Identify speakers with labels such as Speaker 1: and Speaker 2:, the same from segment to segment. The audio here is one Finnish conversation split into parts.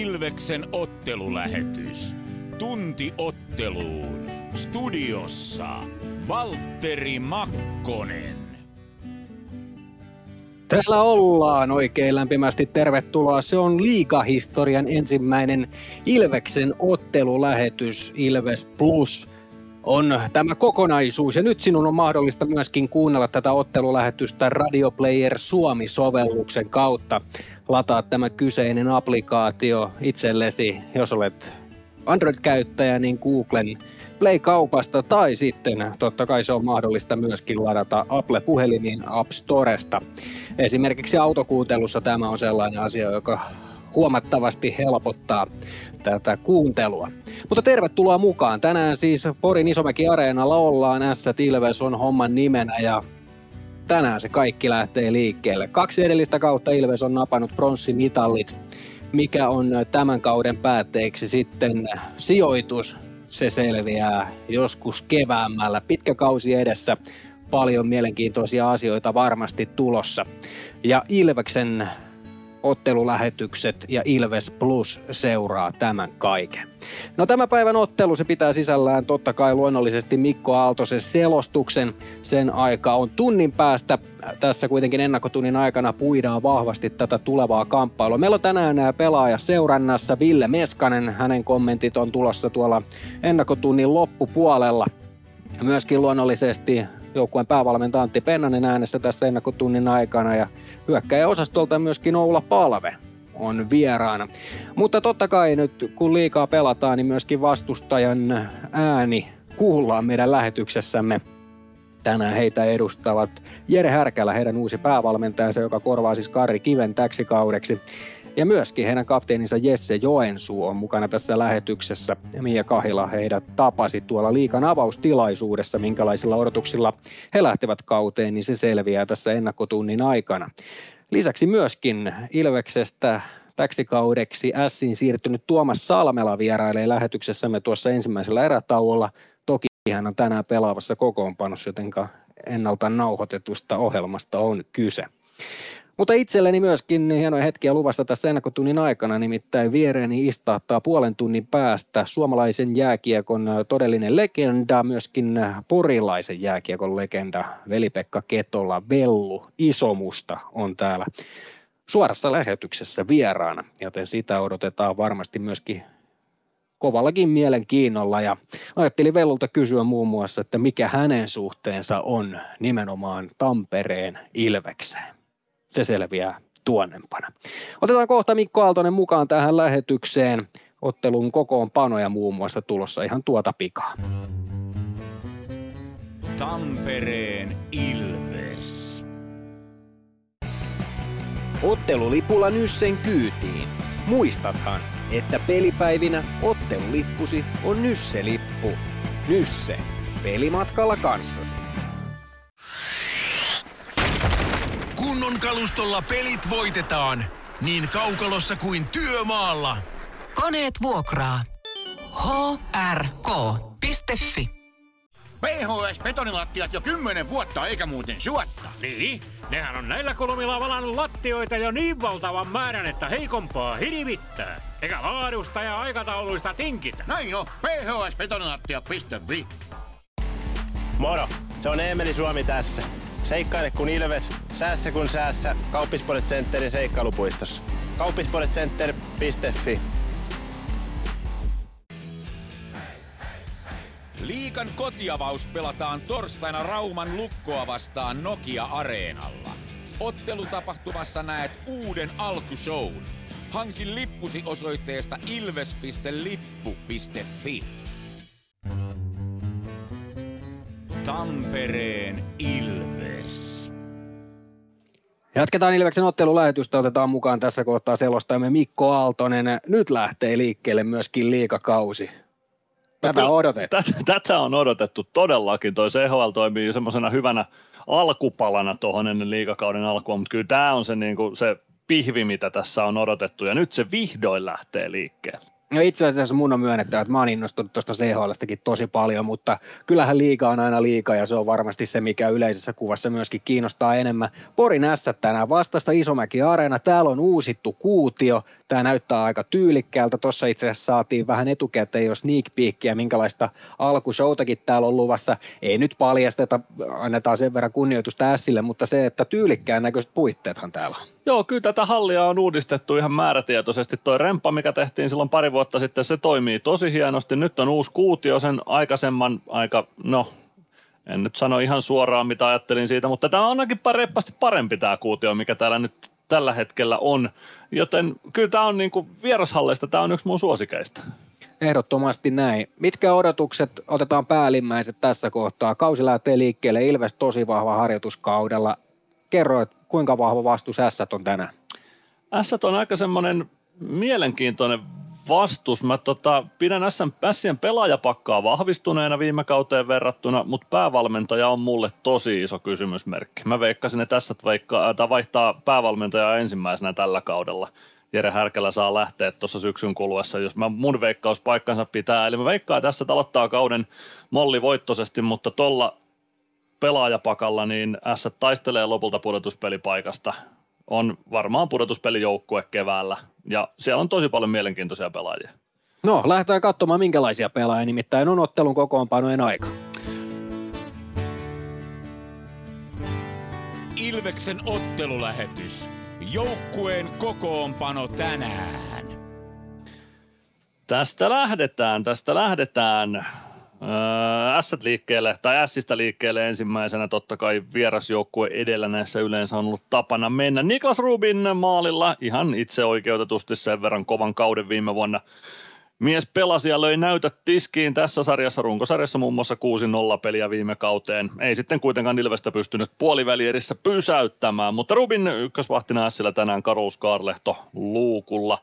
Speaker 1: Ilveksen ottelulähetys. Tunti otteluun. Studiossa Valtteri Makkonen.
Speaker 2: Täällä ollaan oikein lämpimästi tervetuloa. Se on liikahistorian ensimmäinen Ilveksen ottelulähetys Ilves Plus on tämä kokonaisuus. Ja nyt sinun on mahdollista myöskin kuunnella tätä ottelulähetystä Radio Player Suomi-sovelluksen kautta. Lataa tämä kyseinen applikaatio itsellesi, jos olet Android-käyttäjä, niin Googlen Play-kaupasta tai sitten totta kai se on mahdollista myöskin ladata Apple-puhelimiin App Storesta. Esimerkiksi autokuuntelussa tämä on sellainen asia, joka huomattavasti helpottaa tätä kuuntelua. Mutta tervetuloa mukaan. Tänään siis Porin Isomäki Areenalla ollaan. S. Ilves on homman nimenä ja tänään se kaikki lähtee liikkeelle. Kaksi edellistä kautta Ilves on napannut pronssimitallit. Mikä on tämän kauden päätteeksi sitten sijoitus? Se selviää joskus keväämällä. Pitkä kausi edessä, paljon mielenkiintoisia asioita varmasti tulossa. Ja Ilveksen ottelulähetykset ja Ilves Plus seuraa tämän kaiken. No tämä päivän ottelu se pitää sisällään totta kai luonnollisesti Mikko Aaltosen selostuksen. Sen aika on tunnin päästä. Tässä kuitenkin ennakkotunnin aikana puidaan vahvasti tätä tulevaa kamppailua. Meillä on tänään pelaaja seurannassa Ville Meskanen. Hänen kommentit on tulossa tuolla ennakkotunnin loppupuolella. Myöskin luonnollisesti joukkueen päävalmentaja Antti Pennanen äänessä tässä ennakkotunnin aikana ja osastolta myöskin Oula Palve on vieraana. Mutta totta kai nyt kun liikaa pelataan, niin myöskin vastustajan ääni kuullaan meidän lähetyksessämme. Tänään heitä edustavat Jere Härkälä, heidän uusi päävalmentajansa, joka korvaa siis Karri Kiven täksi kaudeksi. Ja myöskin heidän kapteeninsa Jesse Joensuu on mukana tässä lähetyksessä. Mia Kahila heidät tapasi tuolla liikan avaustilaisuudessa, minkälaisilla odotuksilla he lähtevät kauteen, niin se selviää tässä ennakkotunnin aikana. Lisäksi myöskin Ilveksestä täksi kaudeksi Ssin siirtynyt Tuomas Salmela vierailee lähetyksessämme tuossa ensimmäisellä erätauolla. Toki hän on tänään pelaavassa kokoonpanossa, jotenka ennalta nauhoitetusta ohjelmasta on kyse. Mutta itselleni myöskin hienoja hetkiä luvassa tässä ennakkotunnin aikana, nimittäin viereeni istaattaa puolen tunnin päästä suomalaisen jääkiekon todellinen legenda, myöskin porilaisen jääkiekon legenda Veli-Pekka Ketola Vellu Isomusta on täällä suorassa lähetyksessä vieraana, joten sitä odotetaan varmasti myöskin kovallakin mielenkiinnolla. Ja ajattelin Vellulta kysyä muun muassa, että mikä hänen suhteensa on nimenomaan Tampereen Ilvekseen se selviää tuonnempana. Otetaan kohta Mikko Aaltonen mukaan tähän lähetykseen. Ottelun kokoonpanoja muun muassa tulossa ihan tuota pikaa.
Speaker 1: Tampereen Ilves.
Speaker 2: Ottelulipulla Nyssen kyytiin. Muistathan, että pelipäivinä ottelulippusi on Nysse-lippu. Nysse. Pelimatkalla kanssasi.
Speaker 3: Kunnon kalustolla pelit voitetaan. Niin kaukalossa kuin työmaalla.
Speaker 4: Koneet vuokraa. hrk.fi
Speaker 5: PHS betonilattiat jo kymmenen vuotta eikä muuten suotta.
Speaker 6: Niin, nehän on näillä kolmilla valannut lattioita jo niin valtavan määrän, että heikompaa hirvittää. Eikä laadusta ja aikatauluista tinkitä.
Speaker 5: Näin on, phsbetonilattia.fi
Speaker 7: Moro, se on Eemeli Suomi tässä. Seikkaile kun ilves, säässä kun säässä. Kauppispoilet Centerin seikkailupuistossa. Kauppispoiletcenter.fi
Speaker 1: Liikan kotiavaus pelataan torstaina Rauman lukkoa vastaan Nokia-areenalla. Ottelutapahtumassa näet uuden alkushown. Hankin lippusi osoitteesta ilves.lippu.fi. Tampereen Ilves.
Speaker 2: Jatketaan Ilveksen ottelulähetystä, otetaan mukaan tässä kohtaa selostajamme Mikko Aaltonen. Nyt lähtee liikkeelle myöskin liikakausi. Tätä no, odotettu.
Speaker 8: Tätä, tätä on odotettu todellakin. Toi CHL toimii semmoisena hyvänä alkupalana tuohon ennen liikakauden alkua, mutta kyllä tämä on se, niin kuin, se pihvi, mitä tässä on odotettu, ja nyt se vihdoin lähtee liikkeelle.
Speaker 2: No itse asiassa mun on myönnettävä, että mä oon innostunut tuosta CHLstäkin tosi paljon, mutta kyllähän liiga on aina liiga ja se on varmasti se, mikä yleisessä kuvassa myöskin kiinnostaa enemmän. Porin S tänään vastassa Isomäki Areena, täällä on uusittu kuutio, tämä näyttää aika tyylikkäältä, tuossa itse asiassa saatiin vähän etukäteen jo sneak peekia, minkälaista alkushowtakin täällä on luvassa. Ei nyt paljasteta, annetaan sen verran kunnioitusta Sille, mutta se, että tyylikkään näköiset puitteethan täällä on.
Speaker 8: Joo, kyllä tätä hallia on uudistettu ihan määrätietoisesti. Toi remppa, mikä tehtiin silloin pari vuotta sitten, se toimii tosi hienosti. Nyt on uusi kuutio, sen aikaisemman aika, no en nyt sano ihan suoraan mitä ajattelin siitä, mutta tämä on ainakin reppasti parempi tämä kuutio, mikä täällä nyt tällä hetkellä on. Joten kyllä tämä on niin kuin vierashalleista, tämä on yksi mun suosikeista.
Speaker 2: Ehdottomasti näin. Mitkä odotukset otetaan päällimmäiset tässä kohtaa? Kausi lähtee liikkeelle, Ilves tosi vahva harjoituskaudella. Kerro, että kuinka vahva vastus S on tänään?
Speaker 8: S on aika semmoinen mielenkiintoinen vastus. Mä tota, pidän Sien pelaajapakkaa vahvistuneena viime kauteen verrattuna, mutta päävalmentaja on mulle tosi iso kysymysmerkki. Mä veikkasin, että tässä veikkaa, tai vaihtaa päävalmentajaa ensimmäisenä tällä kaudella. Jere Härkälä saa lähteä tuossa syksyn kuluessa, jos mä mun veikkaus paikkansa pitää. Eli mä veikkaan tässä aloittaa kauden molli voittoisesti, mutta tuolla pelaajapakalla niin S taistelee lopulta pudotuspelipaikasta. On varmaan pudotuspelijoukkue keväällä ja siellä on tosi paljon mielenkiintoisia pelaajia.
Speaker 2: No, lähdetään katsomaan minkälaisia pelaajia, nimittäin on ottelun kokoonpanojen aika.
Speaker 1: Ilveksen ottelulähetys. Joukkueen kokoonpano tänään.
Speaker 8: Tästä lähdetään, tästä lähdetään. S liikkeelle, tai Sistä liikkeelle ensimmäisenä totta kai vierasjoukkue edellä näissä yleensä on ollut tapana mennä. Niklas Rubin maalilla ihan itse oikeutetusti sen verran kovan kauden viime vuonna. Mies pelasi ja löi näytöt tiskiin tässä sarjassa, runkosarjassa muun muassa 6-0 peliä viime kauteen. Ei sitten kuitenkaan Ilvestä pystynyt puolivälierissä pysäyttämään, mutta Rubin ykkösvahtina Sillä tänään Karus Kaarlehto luukulla.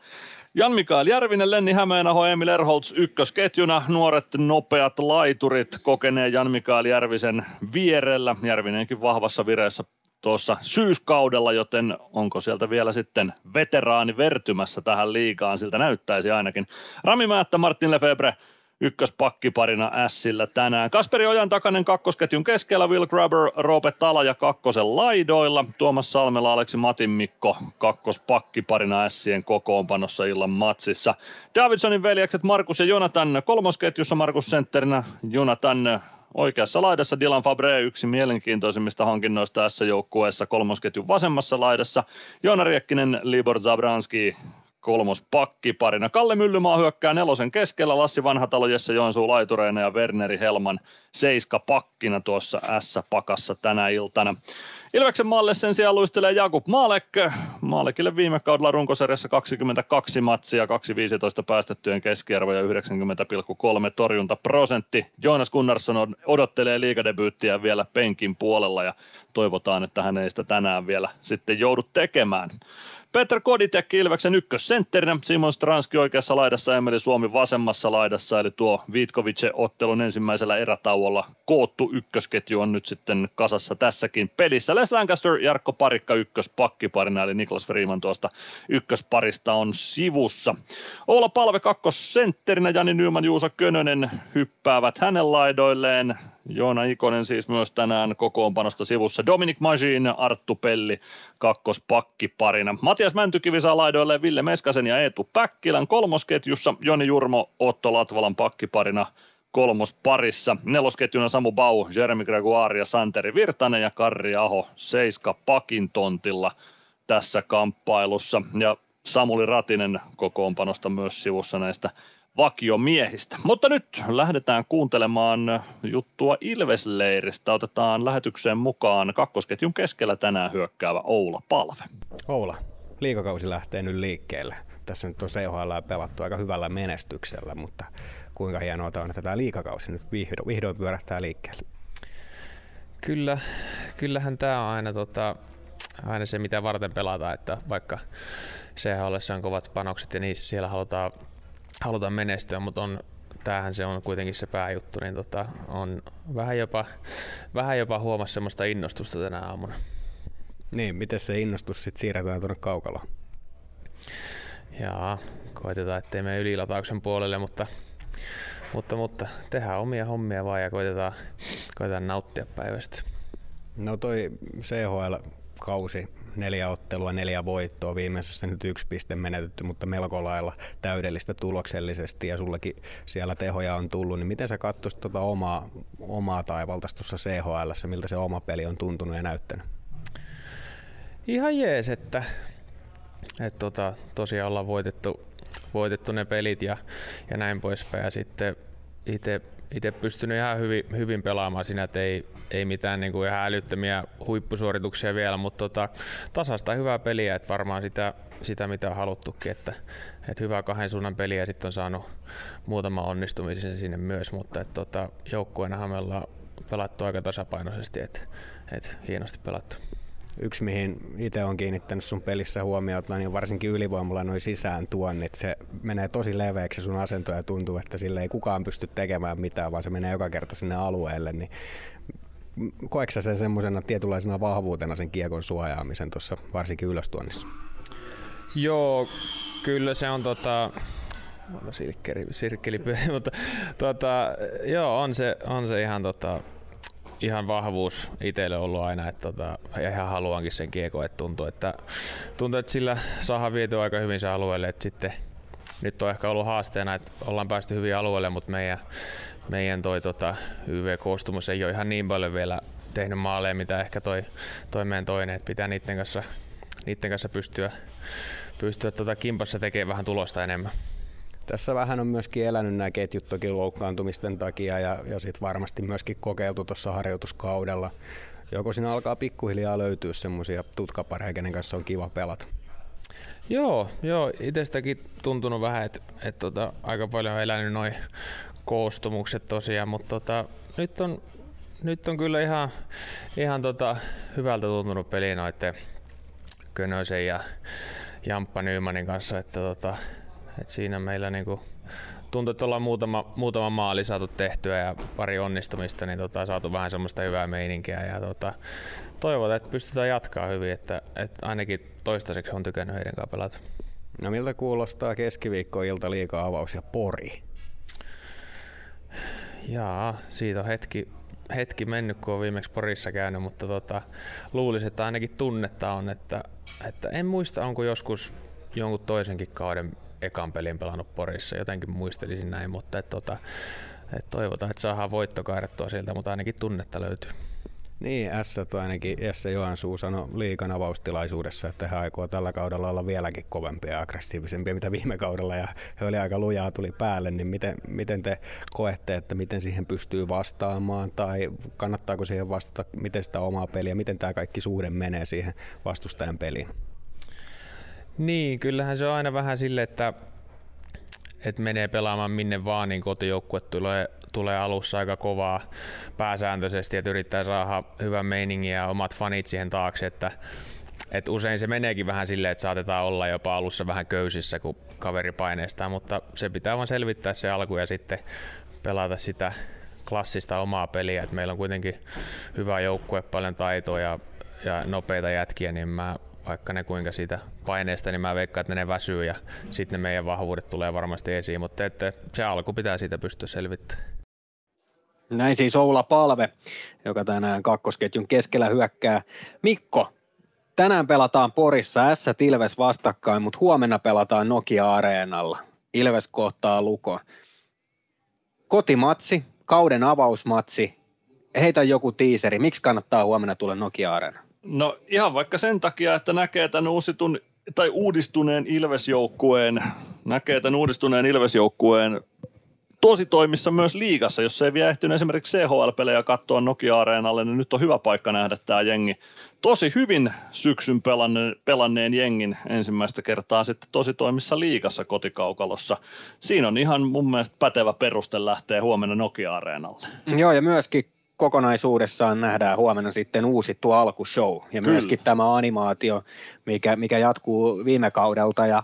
Speaker 8: Jan-Mikael Järvinen, Lenni Hämeenaho, Emil Erholtz ykkösketjuna, nuoret nopeat laiturit kokeneen Jan-Mikael Järvisen vierellä. Järvinenkin vahvassa vireessä tuossa syyskaudella, joten onko sieltä vielä sitten veteraani vertymässä tähän liikaan, siltä näyttäisi ainakin. Rami Määttä, Martin Lefebvre, ykköspakkiparina Sillä tänään. Kasperi Ojan takainen kakkosketjun keskellä, Will Grabber, Roope Tala ja kakkosen laidoilla. Tuomas Salmela, Aleksi Matin Mikko kakkospakkiparina Sien kokoonpanossa illan matsissa. Davidsonin veljekset Markus ja Jonathan kolmosketjussa, Markus sentterinä, Jonathan Oikeassa laidassa Dylan Fabre yksi mielenkiintoisimmista hankinnoista tässä joukkueessa kolmosketjun vasemmassa laidassa. Joona Riekkinen, Libor Zabranski kolmos parina. Kalle Myllymaa hyökkää nelosen keskellä, Lassi Vanhatalo, Jesse Joensuu laitureina ja Werneri Helman seiska pakkina tuossa S-pakassa tänä iltana. Ilveksen maalle sen sijaan luistelee Jakub Maalek. Maalekille viime kaudella runkosarjassa 22 matsia, 2-15 päästettyjen keskiarvo ja 90,3 torjuntaprosentti. Joonas Gunnarsson odottelee liikadebyyttiä vielä penkin puolella ja toivotaan, että hän ei sitä tänään vielä sitten joudu tekemään. Peter Koditek Ilveksen ykkössentterinä, Simon Stranski oikeassa laidassa, Emeli Suomi vasemmassa laidassa, eli tuo Vitkovice-ottelun ensimmäisellä erätauolla koottu ykkösketju on nyt sitten kasassa tässäkin pelissä. Les Lancaster, Jarkko Parikka ykköspakkiparina, eli Niklas Freeman tuosta ykkösparista on sivussa. Oula Palve kakkosentterinä, Jani Nyman, Juuso Könönen hyppäävät hänen laidoilleen. Joona Ikonen siis myös tänään kokoonpanosta sivussa. Dominic Majin, Arttu Pelli kakkospakkiparina. Matias Mäntykivi saa laidoille Ville Meskasen ja Eetu Päkkilän kolmosketjussa. Joni Jurmo, Otto Latvalan pakkiparina kolmosparissa. Nelosketjuna Samu Bau, Jeremy Gregoire ja Santeri Virtanen ja Karri Aho seiska pakin tontilla tässä kamppailussa. Ja Samuli Ratinen kokoonpanosta myös sivussa näistä vakiomiehistä. Mutta nyt lähdetään kuuntelemaan juttua Ilvesleiristä. Otetaan lähetykseen mukaan kakkosketjun keskellä tänään hyökkäävä Oula Palve.
Speaker 9: Oula, liikakausi lähtee nyt liikkeelle. Tässä nyt on CHL pelattu aika hyvällä menestyksellä, mutta kuinka hienoa on, että tämä liikakausi nyt vihdoin, vihdoin pyörähtää liikkeelle?
Speaker 10: Kyllä, kyllähän tämä on aina, tota, aina se, mitä varten pelataan, että vaikka CHL on kovat panokset ja niissä siellä halutaan halutaan menestyä, mutta on, tämähän se on kuitenkin se pääjuttu, niin tota, on vähän jopa, vähän jopa huomassa semmoista innostusta tänä aamuna.
Speaker 9: Niin, miten se innostus sitten siirretään tuonne kaukaloon?
Speaker 10: ja koitetaan, ettei mene ylilatauksen puolelle, mutta, mutta, mutta tehdään omia hommia vaan ja koitetaan, koitetaan nauttia päivästä.
Speaker 9: No toi CHL-kausi, neljä ottelua, neljä voittoa, viimeisessä nyt yksi piste menetetty, mutta melko lailla täydellistä tuloksellisesti ja sullakin siellä tehoja on tullut, niin miten sä katsoisit tuota omaa, omaa taivaltasi tuossa CHL, miltä se oma peli on tuntunut ja näyttänyt?
Speaker 10: Ihan jees, että, että tota, tosiaan ollaan voitettu, voitettu ne pelit ja, ja näin poispäin. Ja sitten itse itse pystynyt ihan hyvin, hyvin pelaamaan siinä, että ei, ei mitään niin kuin ihan älyttömiä huippusuorituksia vielä, mutta tota, tasasta hyvää peliä, että varmaan sitä, sitä mitä on haluttukin, että, että hyvää kahden suunnan peliä sitten on saanut muutama onnistumisen sinne myös, mutta että tota, joukkueenahan me ollaan pelattu aika tasapainoisesti, että, että hienosti pelattu.
Speaker 9: Yksi, mihin itse on kiinnittänyt sun pelissä huomiota, niin varsinkin ylivoimalla noin sisään tuonnit. Se menee tosi leveäksi sun asento ja tuntuu, että sille ei kukaan pysty tekemään mitään, vaan se menee joka kerta sinne alueelle. Niin koetko se semmoisena tietynlaisena vahvuutena sen kiekon suojaamisen tuossa varsinkin ylöstuonnissa?
Speaker 10: Joo, kyllä se on tota, sirkkeli, sirkkeli mutta tota, joo, on se, on se ihan tota, ihan vahvuus itselle ollut aina, että tota, ihan haluankin sen kiekko, että tuntuu, että, tuntuu, että sillä saadaan viety aika hyvin se alueelle, että sitten nyt on ehkä ollut haasteena, että ollaan päästy hyvin alueelle, mutta meidän, meidän toi tota, YV-koostumus ei ole ihan niin paljon vielä tehnyt maaleja, mitä ehkä toi, toi meidän toinen, että pitää niiden kanssa, niiden kanssa pystyä, pystyä tota kimpassa tekemään vähän tulosta enemmän.
Speaker 9: Tässä vähän on myöskin elänyt nämä ketjut toki loukkaantumisten takia ja, ja sitten varmasti myöskin kokeiltu tuossa harjoituskaudella. Joko siinä alkaa pikkuhiljaa löytyä semmoisia tutkapareja, kenen kanssa on kiva pelata?
Speaker 10: Joo, joo itsestäkin tuntunut vähän, että et tota, aika paljon on elänyt noin koostumukset tosiaan, mutta tota, nyt, on, nyt on kyllä ihan, ihan tota, hyvältä tuntunut peli noiden Könösen ja Jamppa Nymanin kanssa, että tota, et siinä meillä niinku tuntuu, että ollaan muutama, muutama maali saatu tehtyä ja pari onnistumista, niin tota, saatu vähän semmoista hyvää meininkiä. Ja tota, toivotaan, että pystytään jatkaa hyvin, että, että ainakin toistaiseksi on tykännyt heidän kanssa pelata.
Speaker 9: No miltä kuulostaa keskiviikko ilta liikaa avaus ja pori?
Speaker 10: Jaa, siitä on hetki, hetki mennyt, kun on viimeksi Porissa käynyt, mutta tota, luulisin, että ainakin tunnetta on, että, että en muista, onko joskus jonkun toisenkin kauden ekan pelin pelannut Porissa, jotenkin muistelisin näin, mutta et, tota, et toivotaan, että saadaan voitto kaadettua sieltä, mutta ainakin tunnetta löytyy.
Speaker 9: Niin, S ainakin Jesse Johansuu sanoi liikan avaustilaisuudessa, että he aikoo tällä kaudella olla vieläkin kovempia ja aggressiivisempia, mitä viime kaudella, ja he oli aika lujaa tuli päälle, niin miten, miten te koette, että miten siihen pystyy vastaamaan, tai kannattaako siihen vastata, miten sitä omaa peliä, miten tämä kaikki suhde menee siihen vastustajan peliin?
Speaker 10: Niin, kyllähän se on aina vähän sille, että, että menee pelaamaan minne vaan, niin kotijoukkue tulee, tulee alussa aika kovaa pääsääntöisesti, että yrittää saada hyvän meiningin ja omat fanit siihen taakse, että et usein se meneekin vähän silleen, että saatetaan olla jopa alussa vähän köysissä, kun kaveri paineistaa, mutta se pitää vaan selvittää se alku ja sitten pelata sitä klassista omaa peliä. Et meillä on kuitenkin hyvä joukkue, paljon taitoa ja, ja nopeita jätkiä, niin mä vaikka ne kuinka siitä paineesta, niin mä veikkaan, että ne väsyy ja sitten ne meidän vahvuudet tulee varmasti esiin, mutta että se alku pitää siitä pystyä selvittämään.
Speaker 2: Näin siis Oula Palve, joka tänään kakkosketjun keskellä hyökkää. Mikko, tänään pelataan Porissa S Ilves vastakkain, mutta huomenna pelataan Nokia-areenalla. Ilves kohtaa Luko. Kotimatsi, kauden avausmatsi. Heitä joku tiiseri. Miksi kannattaa huomenna tulla Nokia-areena?
Speaker 8: No ihan vaikka sen takia, että näkee tämän uusitun, tai uudistuneen Ilvesjoukkueen, näkee tämän uudistuneen Ilvesjoukkueen tosi toimissa myös liigassa, jos ei vielä ehtinyt esimerkiksi CHL-pelejä katsoa Nokia-areenalle, niin nyt on hyvä paikka nähdä tämä jengi. Tosi hyvin syksyn pelanneen, pelanneen jengin ensimmäistä kertaa sitten tosi toimissa liigassa kotikaukalossa. Siinä on ihan mun mielestä pätevä peruste lähteä huomenna Nokia-areenalle.
Speaker 2: Joo, ja myöskin kokonaisuudessaan nähdään huomenna sitten uusittu alkushow ja Kyllä. myöskin tämä animaatio, mikä, mikä jatkuu viime kaudelta ja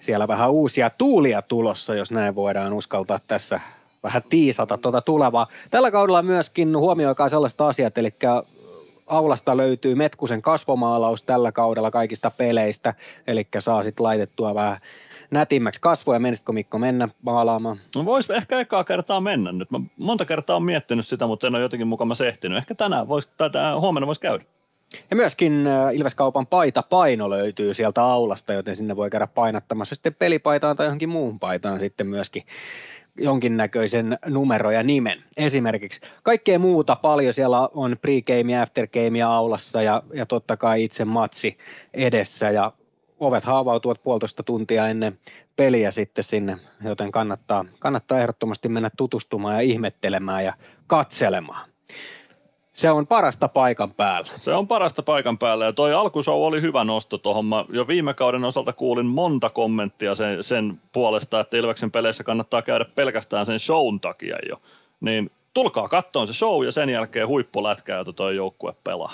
Speaker 2: siellä vähän uusia tuulia tulossa, jos näin voidaan uskaltaa tässä vähän tiisata tuota tulevaa. Tällä kaudella myöskin huomioikaa sellaiset asiat, eli aulasta löytyy Metkusen kasvomaalaus tällä kaudella kaikista peleistä, eli saa sitten laitettua vähän nätimmäksi kasvoja. Menisitkö Mikko mennä maalaamaan?
Speaker 8: No vois ehkä ekaa kertaa mennä nyt. Mä monta kertaa on miettinyt sitä, mutta en ole jotenkin mukana sehtinyt. Ehkä tänään vois, tai huomenna voisi käydä.
Speaker 2: Ja myöskin äh, Ilveskaupan paita paino löytyy sieltä aulasta, joten sinne voi käydä painattamassa sitten pelipaitaan tai johonkin muuhun paitaan sitten myöskin jonkinnäköisen numero ja nimen. Esimerkiksi kaikkea muuta paljon. Siellä on pregame ja aftergame aulassa ja, ja totta kai itse matsi edessä ja ovet haavautuvat puolitoista tuntia ennen peliä sitten sinne, joten kannattaa, kannattaa ehdottomasti mennä tutustumaan ja ihmettelemään ja katselemaan. Se on parasta paikan päällä.
Speaker 8: Se on parasta paikan päällä ja toi alkushow oli hyvä nosto tuohon. Mä jo viime kauden osalta kuulin monta kommenttia sen, sen puolesta, että Ilveksen peleissä kannattaa käydä pelkästään sen shown takia jo. Niin tulkaa kattoon se show ja sen jälkeen huippulätkää, jota toi joukkue pelaa.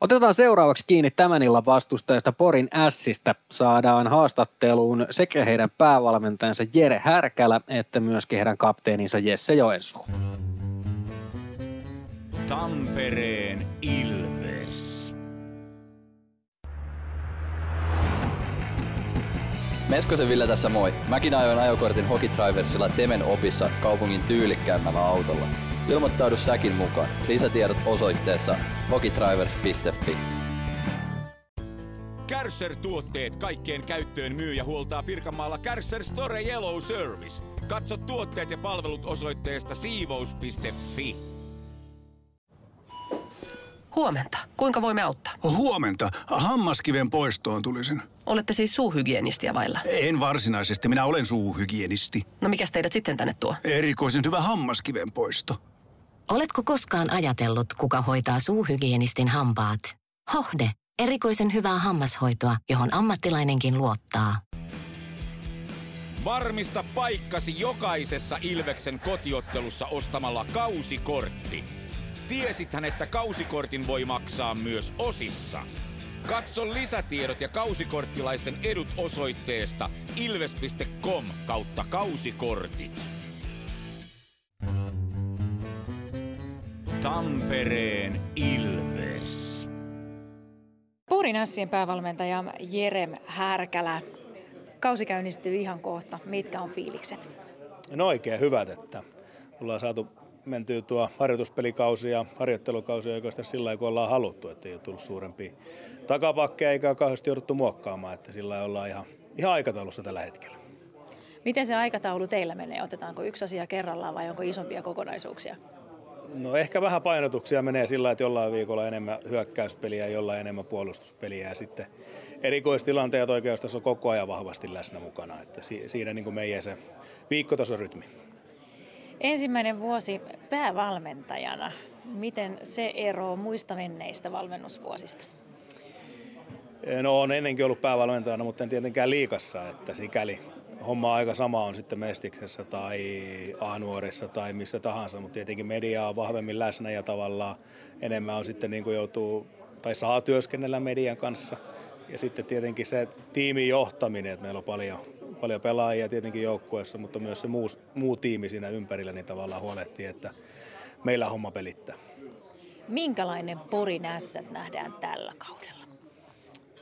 Speaker 2: Otetaan seuraavaksi kiinni tämän illan vastustajasta Porin Ässistä. Saadaan haastatteluun sekä heidän päävalmentajansa Jere Härkälä että myöskin heidän kapteeninsa Jesse Joensuu.
Speaker 1: Tampereen Ilves.
Speaker 11: Meskosen Ville tässä moi. Mäkin ajoin ajokortin Hokitriversilla Temen opissa kaupungin tyylikkäämmällä autolla. Ilmoittaudu säkin mukaan. Lisätiedot osoitteessa hokitrivers.fi.
Speaker 1: Kärsser-tuotteet kaikkeen käyttöön myy ja huoltaa Pirkanmaalla Kärsser Store Yellow Service. Katso tuotteet ja palvelut osoitteesta siivous.fi.
Speaker 12: Huomenta. Kuinka voimme auttaa?
Speaker 13: Huomenta. Hammaskiven poistoon tulisin.
Speaker 12: Olette siis suuhygienistiä vailla?
Speaker 13: En varsinaisesti. Minä olen suuhygienisti.
Speaker 12: No mikä teidät sitten tänne tuo?
Speaker 13: Erikoisen hyvä hammaskiven poisto.
Speaker 14: Oletko koskaan ajatellut, kuka hoitaa suuhygienistin hampaat? Hohde. Erikoisen hyvää hammashoitoa, johon ammattilainenkin luottaa.
Speaker 1: Varmista paikkasi jokaisessa Ilveksen kotiottelussa ostamalla kausikortti. Tiesithän, että kausikortin voi maksaa myös osissa. Katso lisätiedot ja kausikorttilaisten edut osoitteesta ilves.com kautta kausikortit. Tampereen Ilves.
Speaker 15: Porin Ässien päävalmentaja Jerem Härkälä. Kausi käynnistyy ihan kohta. Mitkä on fiilikset?
Speaker 16: No oikein hyvät, että ollaan saatu mentyä tuo harjoituspelikausi ja harjoittelukausi oikeastaan sillä lailla, kun ollaan haluttu, että ei ole tullut suurempia takapakkeja eikä ole kauheasti jouduttu muokkaamaan, että sillä lailla ollaan ihan, ihan aikataulussa tällä hetkellä.
Speaker 15: Miten se aikataulu teillä menee? Otetaanko yksi asia kerrallaan vai onko isompia kokonaisuuksia?
Speaker 16: No ehkä vähän painotuksia menee sillä, että jollain viikolla enemmän hyökkäyspeliä ja jollain enemmän puolustuspeliä ja sitten erikoistilanteet oikeastaan on koko ajan vahvasti läsnä mukana, että siinä niin kuin meidän se viikkotasorytmi.
Speaker 15: Ensimmäinen vuosi päävalmentajana. Miten se ero muista menneistä valmennusvuosista?
Speaker 16: No on ennenkin ollut päävalmentajana, mutta en tietenkään liikassa, että sikäli homma aika sama on sitten Mestiksessä tai A-nuorissa tai missä tahansa, mutta tietenkin media on vahvemmin läsnä ja tavallaan enemmän on sitten niin kuin joutuu tai saa työskennellä median kanssa. Ja sitten tietenkin se tiimin johtaminen, että meillä on paljon, paljon pelaajia tietenkin joukkueessa, mutta myös se muu, muu tiimi siinä ympärillä niin tavallaan huolehtii, että meillä homma pelittää.
Speaker 15: Minkälainen Porin ässät nähdään tällä kaudella?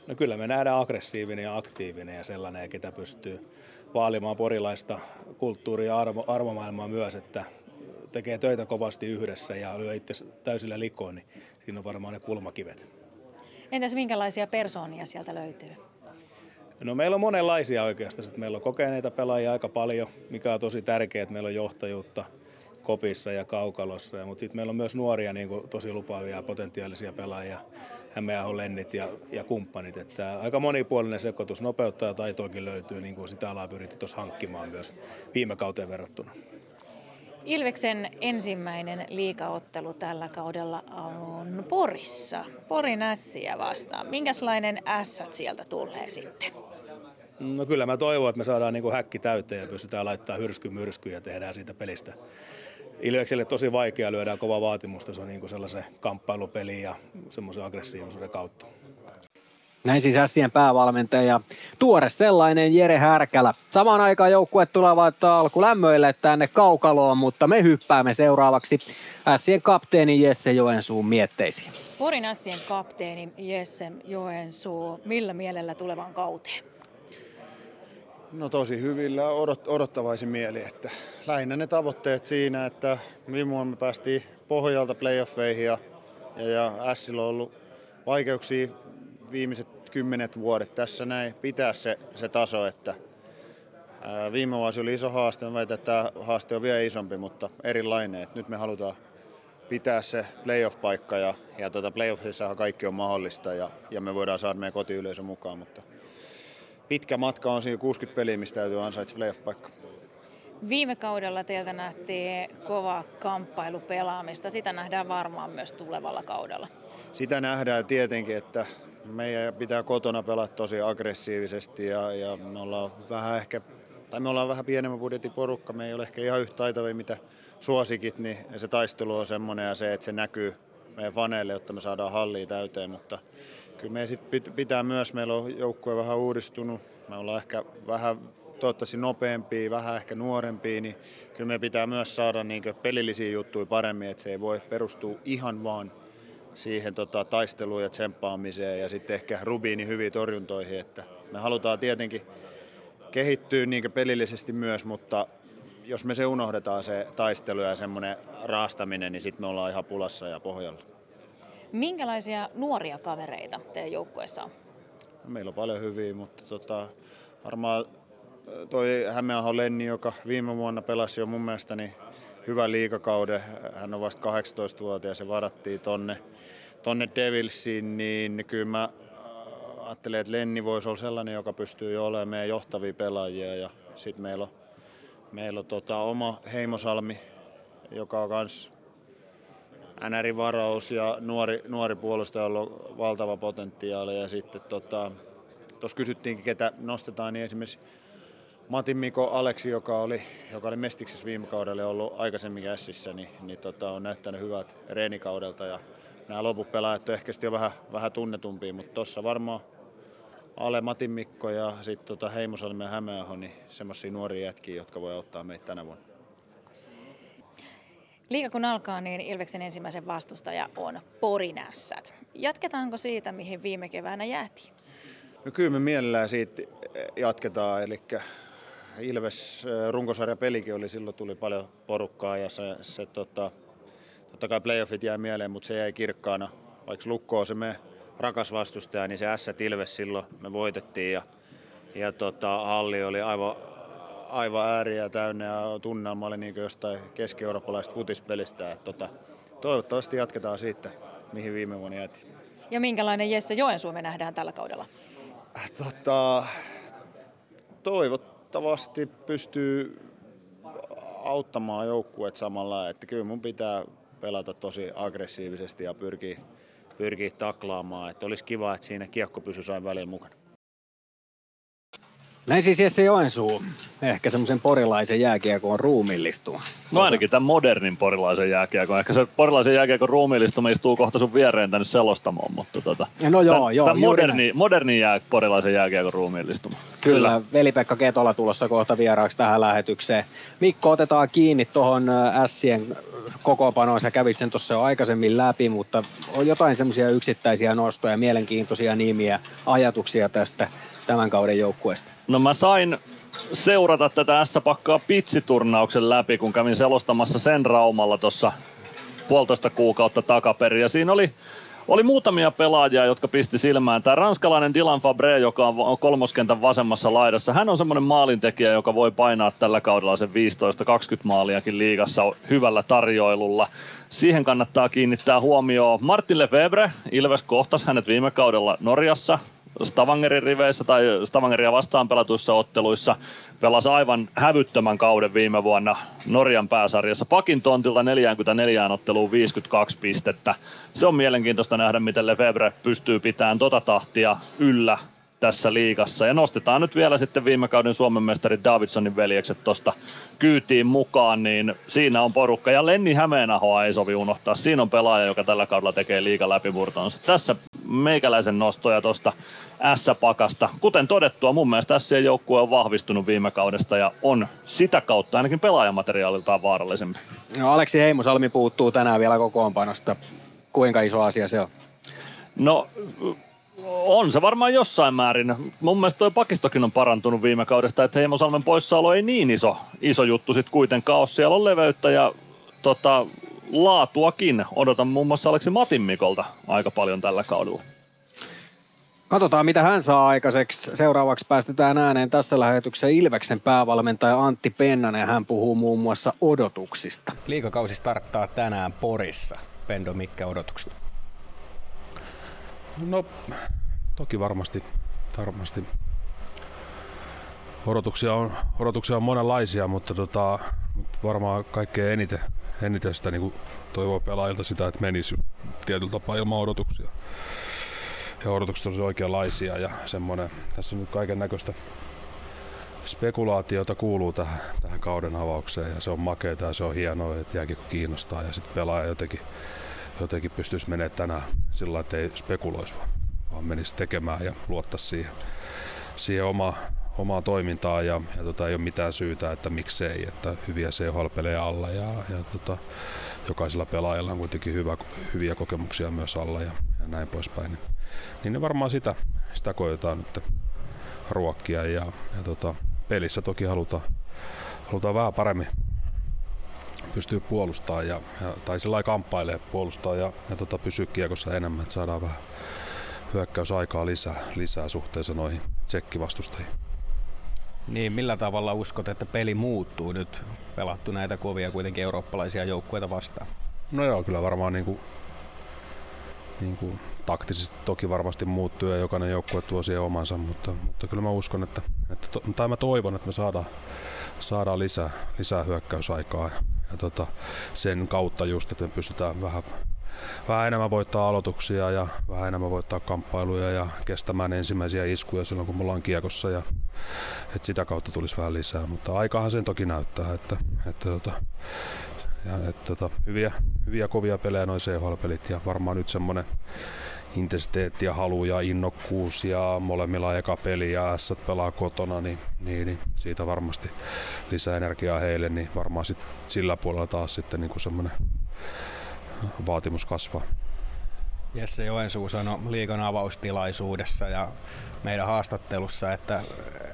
Speaker 16: No kyllä me nähdään aggressiivinen ja aktiivinen ja sellainen, ketä pystyy vaalimaan porilaista kulttuuria ja arvo, arvomaailmaa myös, että tekee töitä kovasti yhdessä ja lyö itse täysillä likoon, niin siinä on varmaan ne kulmakivet.
Speaker 15: Entäs minkälaisia persoonia sieltä löytyy?
Speaker 16: No meillä on monenlaisia oikeastaan. Meillä on kokeneita pelaajia aika paljon, mikä on tosi tärkeää, että meillä on johtajuutta kopissa ja kaukalossa. Mutta sitten meillä on myös nuoria niin kuin, tosi lupaavia potentiaalisia pelaajia, Hämeenahon Lennit ja, ja kumppanit. Että aika monipuolinen sekoitus, nopeutta ja taitoakin löytyy, niin kuin sitä alaa pyritty tuossa hankkimaan myös viime kauteen verrattuna.
Speaker 15: Ilveksen ensimmäinen liikaottelu tällä kaudella on Porissa. Porin ässiä vastaan. Minkälainen ässät sieltä tulee sitten?
Speaker 16: No kyllä mä toivon, että me saadaan niin kuin häkki täyteen ja pystytään laittamaan hyrsky myrsky ja tehdään siitä pelistä. Ilvekselle tosi vaikea lyödä kova vaatimusta, se on niin kuin sellaisen kamppailupeli ja semmoisen aggressiivisuuden kautta.
Speaker 2: Näin siis Ässien päävalmentaja, tuore sellainen Jere Härkälä. Samaan aikaan joukkue tulevat alkulämmöille tänne kaukaloon, mutta me hyppäämme seuraavaksi Ässien kapteeni Jesse Joensuun mietteisiin.
Speaker 15: Porin Ässien kapteeni Jesse Joensuu, millä mielellä tulevan kauteen?
Speaker 17: No tosi hyvillä odot, odottavaisin mieli, että lähinnä ne tavoitteet siinä, että viime vuonna me päästiin pohjalta playoffeihin ja, ja, ja on ollut vaikeuksia viimeiset kymmenet vuodet tässä näin pitää se, se taso, että ää, viime vuosi oli iso haaste, mä väitän, että tämä haaste on vielä isompi, mutta erilainen, että nyt me halutaan pitää se playoff-paikka ja, ja tuota playoffissa kaikki on mahdollista ja, ja me voidaan saada meidän kotiyleisö mukaan, mutta pitkä matka on siinä 60 peliä, mistä täytyy ansaita playoff-paikka.
Speaker 18: Viime kaudella teiltä nähtiin kova kamppailu pelaamista. Sitä nähdään varmaan myös tulevalla kaudella.
Speaker 17: Sitä nähdään tietenkin, että meidän pitää kotona pelata tosi aggressiivisesti ja, ja me ollaan vähän ehkä, tai me ollaan vähän pienemmän budjetin porukka, me ei ole ehkä ihan yhtä taitavia mitä suosikit, niin se taistelu on semmoinen ja se, että se näkyy meidän faneille, jotta me saadaan hallia täyteen, mutta kyllä me sit pitää myös, meillä on joukkue vähän uudistunut, me ollaan ehkä vähän toivottavasti nopeampia, vähän ehkä nuorempia, niin kyllä me pitää myös saada niin pelillisiä juttuja paremmin, että se ei voi perustua ihan vaan siihen tota, taisteluun ja tsemppaamiseen ja sitten ehkä Rubiinin hyviin torjuntoihin, että me halutaan tietenkin kehittyä niin pelillisesti myös, mutta jos me se unohdetaan se taistelu ja semmoinen raastaminen, niin sitten me ollaan ihan pulassa ja pohjalla.
Speaker 18: Minkälaisia nuoria kavereita teidän joukkueessa on?
Speaker 17: Meillä on paljon hyviä, mutta tota, varmaan toi Hämeenahon Lenni, joka viime vuonna pelasi jo mun mielestä niin hyvän liikakauden. Hän on vasta 18-vuotias ja varattiin tonne, tonne Devilsiin, niin kyllä mä äh, ajattelen, että Lenni voisi olla sellainen, joka pystyy jo olemaan meidän johtavia pelaajia. Ja sitten meillä on, meillä on tota oma Heimosalmi, joka on myös NR-varaus ja nuori, nuori puolustaja, on valtava potentiaali. Ja sitten tuossa tota, kysyttiinkin, ketä nostetaan, niin esimerkiksi Matin Miko Aleksi, joka oli, joka oli Mestiksessä viime kaudella ollut aikaisemmin Ässissä, niin, niin tota, on näyttänyt hyvät reenikaudelta ja nämä loput pelaajat on ehkä jo vähän, vähän tunnetumpia, mutta tuossa varmaan Ale Matin Mikko ja sitten tota Heimosalmi ja Hämeenaho, niin semmoisia nuoria jätkiä, jotka voi auttaa meitä tänä vuonna.
Speaker 18: Liika kun alkaa, niin Ilveksen ensimmäisen vastustaja on Porinässät. Jatketaanko siitä, mihin viime keväänä jäätiin?
Speaker 17: No kyllä me mielellään siitä jatketaan, eli Ilves runkosarja pelikin oli, silloin tuli paljon porukkaa ja se, se tota, totta kai playoffit jäi mieleen, mutta se jäi kirkkaana. Vaikka Lukko on se me rakas vastustaja, niin se S Ilves silloin me voitettiin ja, ja tota, halli oli aivan, aivan ääriä täynnä ja tunnelma oli niin jostain keski-eurooppalaisesta futispelistä. Et, tota, toivottavasti jatketaan siitä, mihin viime vuonna jäätiin.
Speaker 18: Ja minkälainen Jesse Joensuu me nähdään tällä kaudella?
Speaker 17: Tota, toivot, toivottavasti pystyy auttamaan joukkueet samalla, että kyllä mun pitää pelata tosi aggressiivisesti ja pyrkiä, pyrkiä taklaamaan. Että olisi kiva, että siinä kiekko pysyisi aina välillä mukana.
Speaker 2: Näin siis Jesse Joensuu ehkä semmoisen porilaisen jääkiekon ruumillistuu.
Speaker 8: No ainakin tämän modernin porilaisen jääkiekon. Ehkä se porilaisen jääkiekon ruumillistuma istuu kohta sun viereen tänne selostamoon, mutta tota,
Speaker 2: no joo, tämän, joo,
Speaker 8: tämän moderni, moderni jää, porilaisen jääkiekon ruumillistuma.
Speaker 2: Kyllä, Kyllä, veli-Pekka Ketola tulossa kohta vieraaksi tähän lähetykseen. Mikko, otetaan kiinni tuohon Sien kokoopanoon. Sä kävit sen tuossa jo aikaisemmin läpi, mutta on jotain semmoisia yksittäisiä nostoja, mielenkiintoisia nimiä, ajatuksia tästä tämän kauden joukkueesta?
Speaker 8: No mä sain seurata tätä S-pakkaa pitsiturnauksen läpi, kun kävin selostamassa sen Raumalla tuossa puolitoista kuukautta takaperin. Ja siinä oli, oli muutamia pelaajia, jotka pisti silmään. Tämä ranskalainen Dylan Fabre, joka on kolmoskentän vasemmassa laidassa, hän on semmoinen maalintekijä, joka voi painaa tällä kaudella sen 15-20 maaliakin liigassa hyvällä tarjoilulla. Siihen kannattaa kiinnittää huomioon. Martin Lefebvre, Ilves kohtasi hänet viime kaudella Norjassa Stavangerin riveissä tai Stavangeria vastaan pelatuissa otteluissa pelasi aivan hävyttömän kauden viime vuonna Norjan pääsarjassa. Pakin tontilta 44 otteluun 52 pistettä. Se on mielenkiintoista nähdä, miten Lefebvre pystyy pitämään tota tahtia yllä tässä liigassa. Ja nostetaan nyt vielä sitten viime kauden Suomen mestari Davidsonin veljekset tuosta kyytiin mukaan, niin siinä on porukka. Ja Lenni Hämeenahoa ei sovi unohtaa. Siinä on pelaaja, joka tällä kaudella tekee liiga läpimurtonsa. Tässä meikäläisen nostoja tuosta S-pakasta. Kuten todettua, mun mielestä S joukkue on vahvistunut viime kaudesta ja on sitä kautta ainakin pelaajamateriaaliltaan vaarallisempi.
Speaker 2: No Aleksi Heimosalmi puuttuu tänään vielä kokoonpanosta. Kuinka iso asia se on?
Speaker 8: No On se varmaan jossain määrin. Mun mielestä toi pakistokin on parantunut viime kaudesta, että Heimo Salmen poissaolo ei niin iso, iso juttu sitten kuitenkaan ole. Siellä on leveyttä ja tota, laatuakin. Odotan muun muassa Aleksi Matin Mikolta aika paljon tällä kaudella.
Speaker 2: Katsotaan, mitä hän saa aikaiseksi. Seuraavaksi päästetään ääneen tässä lähetyksessä Ilveksen päävalmentaja Antti Pennanen. Hän puhuu muun muassa odotuksista.
Speaker 9: Liikakausi starttaa tänään Porissa. Pendo, mitkä odotukset?
Speaker 19: No, toki varmasti, varmasti odotuksia on, odotuksia on monenlaisia, mutta, tota, mutta varmaan kaikkein eniten, eniten sitä niin toivoo pelaajilta sitä, että menisi tietyllä tapaa ilman odotuksia. Ja odotukset olisi oikeanlaisia ja semmoinen, tässä on nyt kaiken näköistä spekulaatiota kuuluu tähän, tähän kauden avaukseen ja se on makeeta ja se on hienoa, että jääkiekko kiinnostaa ja sitten pelaaja jotenkin, jotenkin pystyisi menemään tänään sillä lailla, että ei spekuloisi vaan, vaan menisi tekemään ja luottaisi siihen, siihen oma, omaa toimintaa ja, ja tota, ei ole mitään syytä, että miksei, että hyviä CHL-pelejä alla ja, ja tota, jokaisella pelaajalla on kuitenkin hyvä, hyviä kokemuksia myös alla ja, ja näin poispäin. Niin, niin ne varmaan sitä, sitä koetaan nyt ruokkia ja, ja tota, pelissä toki halutaan, halutaan vähän paremmin pystyy puolustamaan ja, ja tai sillä kamppailee puolustaa ja, ja tota, pysyä kiekossa enemmän, että saadaan vähän hyökkäysaikaa lisää, lisää suhteessa noihin tsekkivastustajiin.
Speaker 9: Niin, millä tavalla uskot, että peli muuttuu nyt pelattu näitä kovia kuitenkin eurooppalaisia joukkueita vastaan?
Speaker 19: No joo, kyllä varmaan niin kuin, niin kuin taktisesti toki varmasti muuttuu ja jokainen joukkue tuo siihen omansa, mutta, mutta kyllä mä uskon, että, että tai mä toivon, että me saadaan, saadaan lisää, lisää hyökkäysaikaa ja, tota, sen kautta just, että me pystytään vähän vähän enemmän voittaa aloituksia ja vähän enemmän voittaa kamppailuja ja kestämään ensimmäisiä iskuja silloin, kun me ollaan kiekossa. Ja, että sitä kautta tulisi vähän lisää, mutta aikahan sen toki näyttää, että, että, tota, ja, että tota, hyviä, hyviä kovia pelejä noin CHL-pelit ja varmaan nyt semmoinen intensiteetti ja halu ja innokkuus ja molemmilla eka peli ja S pelaa kotona, niin, niin, niin, siitä varmasti lisää energiaa heille, niin varmaan sit sillä puolella taas sitten niin semmoinen vaatimus kasvaa.
Speaker 9: Jesse Joensuu sanoi liikan avaustilaisuudessa ja meidän haastattelussa, että,